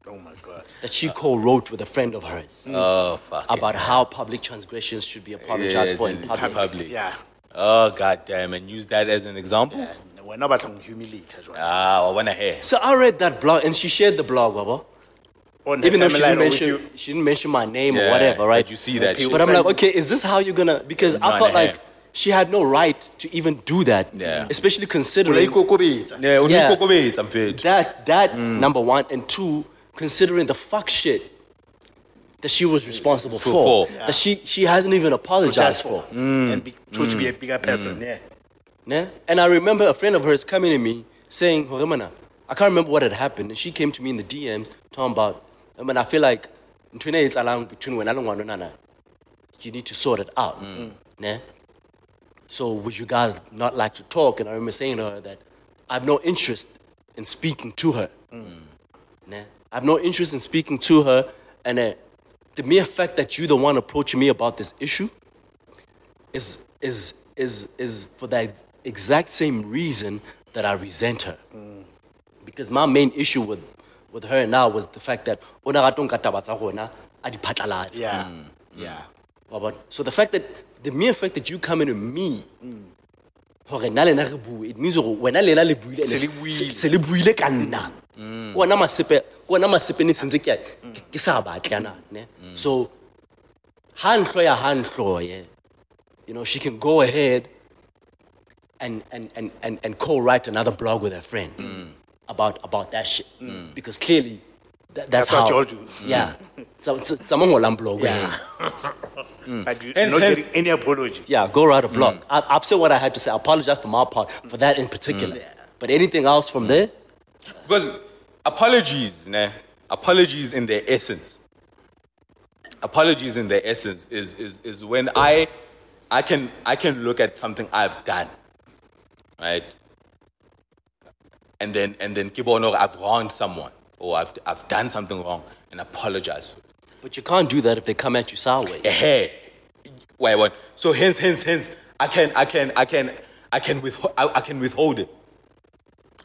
oh my god that she co-wrote with a friend of hers Oh, fuck. about how public transgressions should be apologized Yes, for in in public. public. yeah Oh, goddamn. And use that as an example? yeah we're not about to humiliate as well Ah, I want to hear. So I read that blog and she shared the blog, Baba. Even though she timeline didn't, mention, you. she didn't mention my name or whatever, right? but you see that shit. But I'm like, okay, is this how you're gonna? Because I felt like yeah. She had no right to even do that. Yeah. Especially considering ikokobetsa. Yeah, when Yeah. you cook away, I'm fit. that that number one and two, considering the fuck shit that she was responsible for, for. that she she hasn't even apologized just for. for mm. and be, chose to be a bigger person yeah Ne? And I remember a friend of hers coming to me saying, Horemana, I can't remember what had happened. And she came to me in the DMs talking about, I mean, I feel like ntwena etsahalang between wena le ngwana onana, you need to sort it out. Ne? So would you guys not like to talk? And I remember saying to her that I have no interest in speaking to her. Hmm. Ne? I have no interest in speaking to her. And uh, the mere fact that you're the one approaching me about this issue is is is is for that exact same reason that I resent her. Hmm. Because my main issue with with her now was the fact that oh, o na rata ho nka taba tsa rona, a di phatlalatse. yeah hmm. yeah So the fact that the mere fact that you coming to me hore nna le nna re bue it means hore wena le yena le buile Se le buile. se le buile ka nna. Mm. Ke ona masepe ke ona masepe ne sentse ke a- ke- ke sa batle ne? Mm. So ha nhlo ya ha nhlo ye you know she can go ahead and and and and, and co-write another blog with her friend mm. about about that shit. Because clearly Th- That's that's, what how. you all do. Yeah. Mm. So, so, someone will unblock. Yeah. But you're Hence- not hence- getting any apology. Yeah, go write a blog. I, I've said what I had to say. I apologize for my part for that in particular. Mm. But anything else from there? Because apologies, ne, apologies in their essence, apologies in their essence is, is, is when I, I, can, I can look at something I've done, right? And then, and then keep on, or I've wronged someone, or I've, I've done something wrong, and apologize for it. But you can't do that if they come at you sideways. Eh, hey, wait, what? So hence, hence, hence, I can, I can, I can, I can withhold, I, I can withhold it.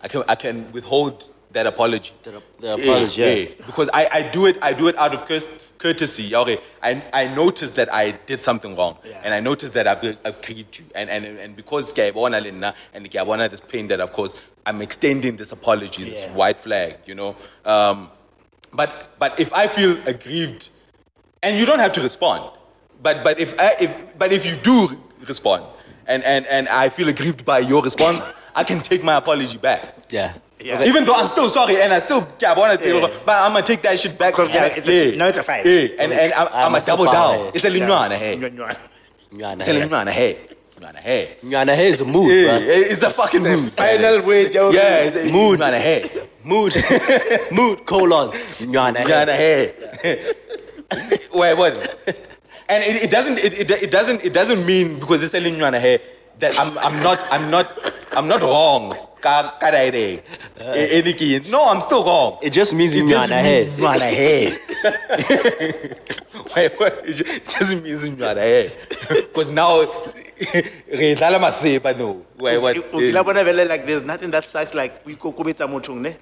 I can, I can withhold that apology. The, the apology. Eh, yeah, yeah. yeah. Because I, I do it, I do it out of cour- courtesy. Okay, I, I noticed that I did something wrong, Yeah. and I noticed that I've, I've created you, and and and because and Kayabona this pain that of course I'm extending this apology, this Yeah. white flag, you know. Um, but but if I feel aggrieved, and you don't have to respond, but but if I, if but if you do respond, and and and I feel aggrieved by your response, I can take my apology back. Yeah. Yeah. Okay. Even though I'm still sorry and I still yeah, I want to tell Yeah. you, but I'm gonna take that shit back. Because, yeah, it's a- now it's a fight. Yeah, and, and I'm, I'm I'm a a double down. It's a linyana hey. Nyanywa. Nyana It's a hair. linyana hey. Linyana hey. Nyana hair is a mood, Yeah, bruh. it's a fucking mood. Final word. yo. Yeah, it's a mood. Linyana hey. Mood. mood, colon. Nyana hair. Hey. Wait, what? And it, it doesn't it, it, it doesn't it doesn't mean because it's a linyana hey that I'm I'm not I'm not I'm not wrong. Ka- ka dai dai. Nikki. No, I'm still wrong. It just means It just nyana means hair. nyana hair. Wait, what? It ju- it just means nyana hair. Because now, re dlala masepa no. Wait, what? ukila bona vele like there's nothing that sucks like we kokobetsa motho ne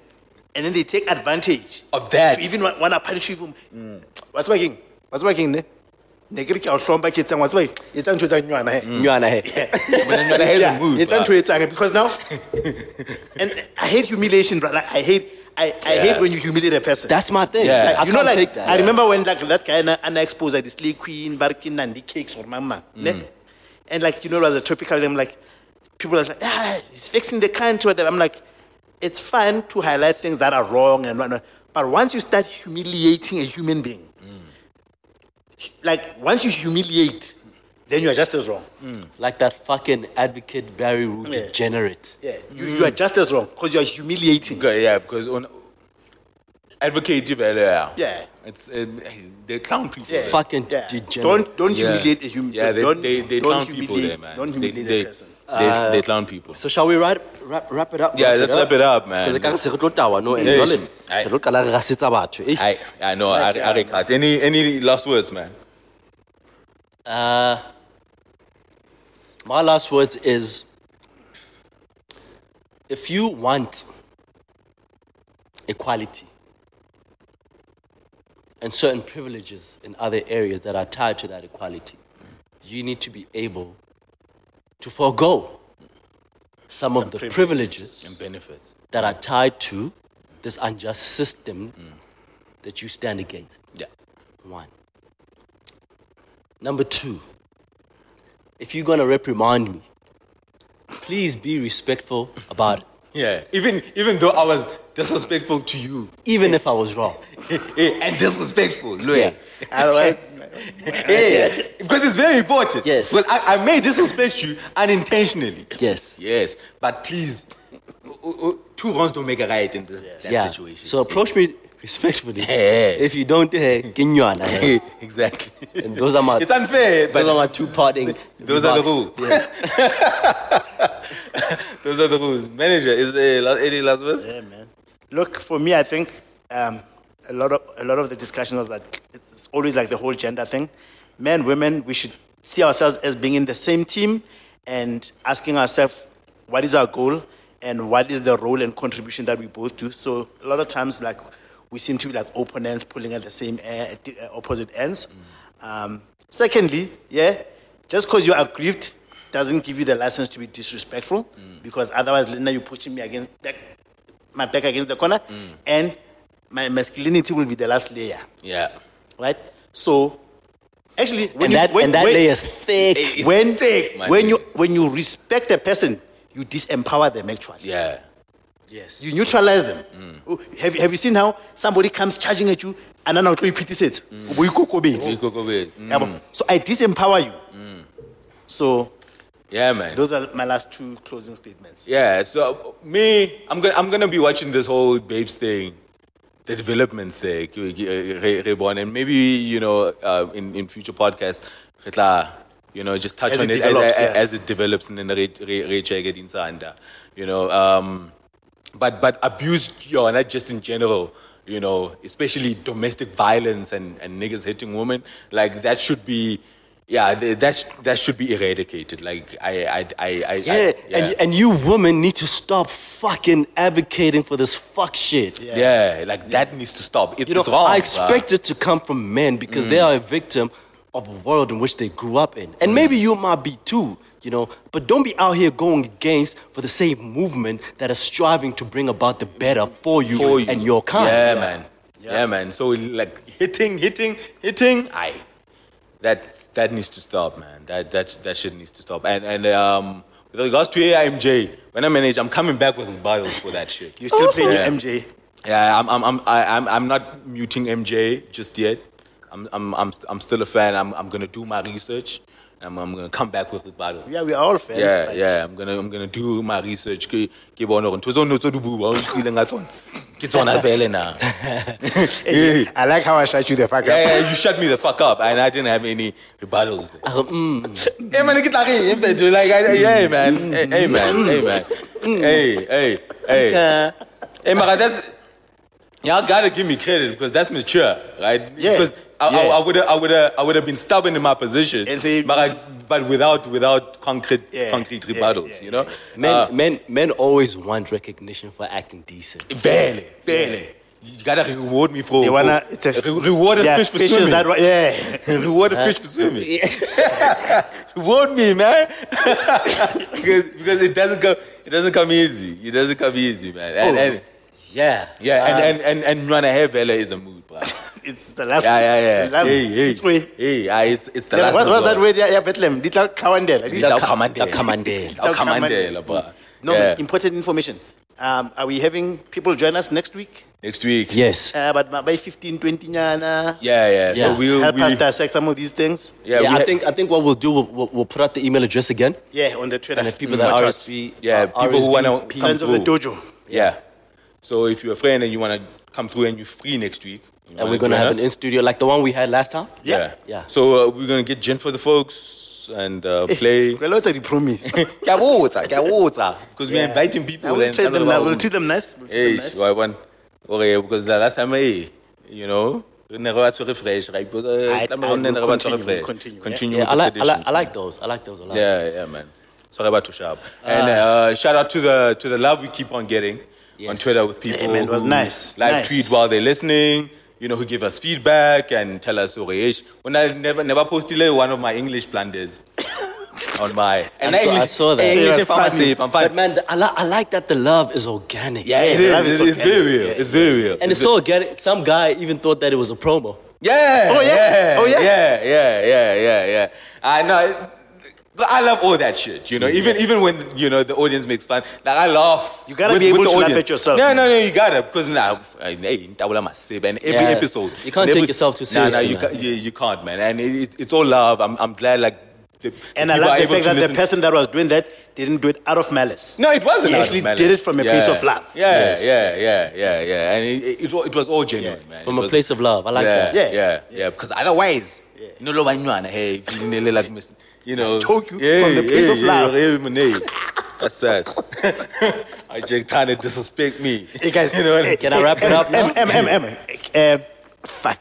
and then they take advantage Of that. to even want to punish you even mm. what's working what's working ne ne ke re ke a o hlompha ke etsang what's working etsang ntho tsa nywana he Nyana. When nyana hair is a mood. etsang bruh. ntho etsang because now and I hate humiliation bro like I hate I, I Yeah. hate when you humiliate a person That's my thing. Yeah. I you can't know, like take that. I remember when like that guy Anna, Anna exposed like this Slay Queen, Barkin, Nandi cakes or mama, ne? and like you know, it was a topical. I'm like, people are like, ah, he's fixing the country. Whatever. I'm like, it's fine to highlight things that are wrong and whatnot, but once you start humiliating a human being, like once you humiliate, then you are just as wrong. Like that fucking advocate Barry Roux Yeah. degenerate. Yeah, you, you are just as wrong because you are humiliating. Okay, yeah, because on advocate yeah. Yeah. It's uh, they clown people. Yeah. Fucking Yeah. degenerate. Don't don't Yeah. humiliate a human. Yeah, they don't, they, they don't clown people there, man. Don't humiliate they, a person. They, they clown people. So shall we wrap, wrap, wrap it up? Yeah, let's wrap it up, man. Because I can't say re tlo no, and Yeah, jwale, sure. Aye. re tlo qala re rasetsa batho. Eh? I I know. I, I, I cut. Any any last words, man? Uh, my last words is if you want equality and certain privileges in other areas that are tied to that equality, you need to be able to forego some of the privileges And benefits. that are tied to this unjust system mm. that you stand against. Yeah. One. Number two, if you're gonna reprimand me, please be respectful about it, Yeah. Even even though I was disrespectful to you even if I was wrong. and disrespectful, Louis. Otherwise, Yeah, because it's very important. Yes. Well, I, I may disrespect you unintentionally. Yes. Yes, but please, two wrongs don't make a right in the, that yeah. situation. So approach me respectfully. Yeah. If you don't, uh, kinywana, eh? exactly. And those are my It's unfair, but those are my two parting. Those are the rules. Yes. those are the rules. Manager, is there la- any last words? Yeah, man. Look, for me, I think um, a lot of a lot of the discussion was that it's, it's always like the whole gender thing. Men, women, we should see ourselves as being in the same team and asking ourselves what is our goal and what is the role and contribution that we both do. So a lot of times, like we seem to be like opponents pulling at the same uh, at the, uh, opposite ends. Um, secondly, yeah, just because you're aggrieved doesn't give you the license to be disrespectful because otherwise, Linda, you're pushing me against back, my back against the corner, and my masculinity will be the last layer, Yeah. right? So, actually, when And you, that when, and that when, layer is thick. It's when, thick, when you when you respect a person, you disempower them actually. Yeah. Yes. You neutralize them. Mm. Oh, Have, you- have you seen how somebody comes charging at you and then mm. you pity it? Mm. So I disempower you. Mm. So Yeah, man. those are my last two closing statements. Yeah, so me, I'm gonna I'm gonna be watching this whole babes thing, the developments there, ke- ke- re- reborn, and maybe you know uh, in in future podcasts, you know, just touch As on it it, develops, as, yeah. as it develops, and then re re re check it inside, you know. Um, but but abuse, you know, not just in general. You know, especially domestic violence and, and niggas hitting women, like that should be, yeah, th- that that should be eradicated. Like I I I, I Yeah, I, And, and you women need to stop fucking advocating for this fuck shit. Yeah, like that needs to stop. It, You know, wrong. I bruh. expect it to come from men because they are a victim of a world in which they grew up in. And maybe you might be too, you know, but don't be out here going against for the same movement that is striving to bring about the better for you, for you. and your kind. Yeah, man. Yeah. man. So like hitting, hitting, hitting. I that that needs to stop, man. That that that shit needs to stop. And and um, with regards to AIMJ, when I manage, I'm coming back with battles for that shit. You still playing Yeah. MJ? Yeah, I'm I'm I'm I, I'm I'm not muting MJ just yet. I'm I'm I'm st- I'm still a fan. I'm I'm gonna do my research. I'm I'm gonna come back with the battle. Yeah, we are all fans. Yeah, but yeah, I'm gonna I'm gonna do my research. Ke ke bone gore ntho tse o ne o tse di bua, o ntshile nga tsona. Ke tsona vele. Hey, I like how I shut you the fuck up. yeah, you shut me the fuck up, and I didn't have any rebuttals. There. mm. Hey man, get like, hey, hey, like, I- hey man, hey, hey man, hey man, hey, hey, hey, hey, man, that's y'all gotta give me credit because that's mature, right? Yeah, Because I, yeah. I, I would have, I would I would have been stubborn in my position, And say- but, I, but without, without concrete, Yeah, concrete rebuttals, yeah, you know. Men, Uh, men, men always want recognition for acting decent. Vele, vele. You gotta reward me for. They wanna for- it's a, re- reward a yeah, fish for fishes swimming. that wa- yeah. reward a fish for swimming. reward me, man. because, because it doesn't come, it doesn't come easy. It doesn't come easy, man. And, Oh. and Yeah. yeah, and and and and Nwana Hair Vela is a mood, bro. It's the last. Yeah, yeah, it's yeah. the last Hey, hey, it's way. hey, ah, it's it's the Yeah, last. what, of what's that word? Yeah, yeah, Bethlehem. Little Kawandela. Little Little- Kamandela. Kamandela. Little Kamandela, bro. No, Yeah. important information. Um, are we having people join us next week? Next week. Yes. Uh, but by 15, 20, nyana. Yeah, yeah. Yeah. So we'll help we, us dissect some of these things. yeah, Yeah, I ha- think I think what we'll do, we'll, we'll, we'll put out the email address again. Yeah, on the Twitter. And if people Mm, that watch out. RSV, Yeah, uh, people who wanna RSVP, Friends of the through. dojo. Yeah. So if you're a friend and you want to come through and you're free next week, you and we're gonna have us? an in studio like the one we had last time. Yeah. Yeah. So uh, we're gonna get gin for the folks and uh, play. Well, what's the promise? Kiyabutsa, kiyabutsa. Because we're inviting people. I will treat them, we'll treat them nice. We'll treat Hey, them nice. so I want. Okay, because the last time, hey, you know, we never to refresh, right? Because I- uh, I will never had to continue, refresh. we'll continue, yeah. Continue Yeah, with I the like, I like I like those. I like those a lot. Yeah, yeah, man. Sorry about to sharp. And uh, shout out to the to the love we keep on getting on Twitter with people. Yeah, man, it was who nice, Live nice. tweet while they're listening. You know, who give us feedback and tell us, okay, when I never never posted one of my English blunders on my. And I saw- I English, saw that. English Yeah, is it was funny. I'm fine. But man, the- I, li- I like that the love is organic. yeah, Yeah, it is It's, it's very real. Yeah. It's very real. And it's so organic. Some guy even thought that it was a promo. Yeah. Oh, yeah? Oh, yeah? Yeah, yeah, yeah, yeah, yeah. I know. I love all that shit, you know. Even even when you know the audience makes fun, like I laugh. You gotta be able to laugh at yourself, No, no, no. You gotta because now, I hey, Ntabula must say, and every Yeah. episode, You can't and take yourself too seriously. Nah, nah, seriously, you, ca- you, you can't, man. And it, it, it's all love. I'm, I'm glad, like. The, And the I like the fact to that the person that was doing that didn't do it out of malice. No, it wasn't. He out of actually malice. did it from a place of love. Yeah, Yes. yeah, yeah, yeah, yeah. And it, it, it, was all genuine, man. From It a was- place of love. I like yeah, that. Yeah, Yeah. yeah, yeah. Because otherwise, you know, like, hey, if you nearly like, you know, you, from the place of love. Yeah, yeah, That's us. I just trying to disrespect me. Hey guys, you know what Can I wrap it up now? M, M, M, M. Uh, fuck.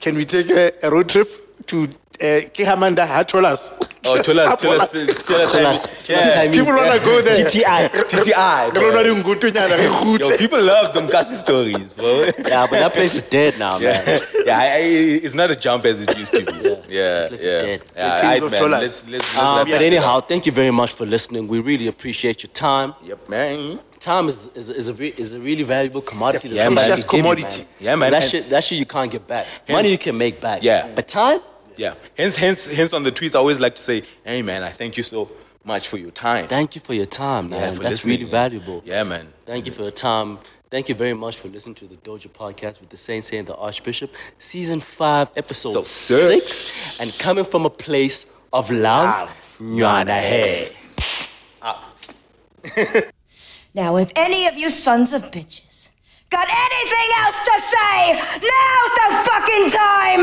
Can we take a, a road trip to uh, Kihamanda Hatolas? Oh, tell us, tell us, tell us, Tell us, yeah. People wanna go there. TTI. TTI, bro. Re lona di ngutunyana, re Yo, people love them Kasi stories, bro. Yeah, but that place is dead now, man. yeah, yeah I, I, it's not a jump as it used to be. Yeah, It's yeah. dead. yeah. The teams of man. Let's, let's, let's Uh, but anyhow, thank you very much for listening. We really appreciate your time. Yep, man. Time is, is, is, a, re- is a really valuable commodity. The that somebody precious can give you, commodity. Yeah, man. That And- shit, that shit you can't get back. Money you can make back. Yeah. But time, Yeah. Hence, hence, hence on the tweets, I always like to say, hey, man, I thank you so much for your time. thank you for your time, man. Yeah, That's really yeah. valuable. Yeah, man. Thank you for your time. Thank you very much for listening to the Dojo podcast with the Saint and the Archbishop, season five, episode So six, six. and coming from a place of love. Nyana hey. Ah. Now, if any of you sons of bitches got anything else to say, now's the fucking time!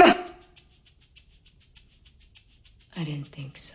I didn't think so.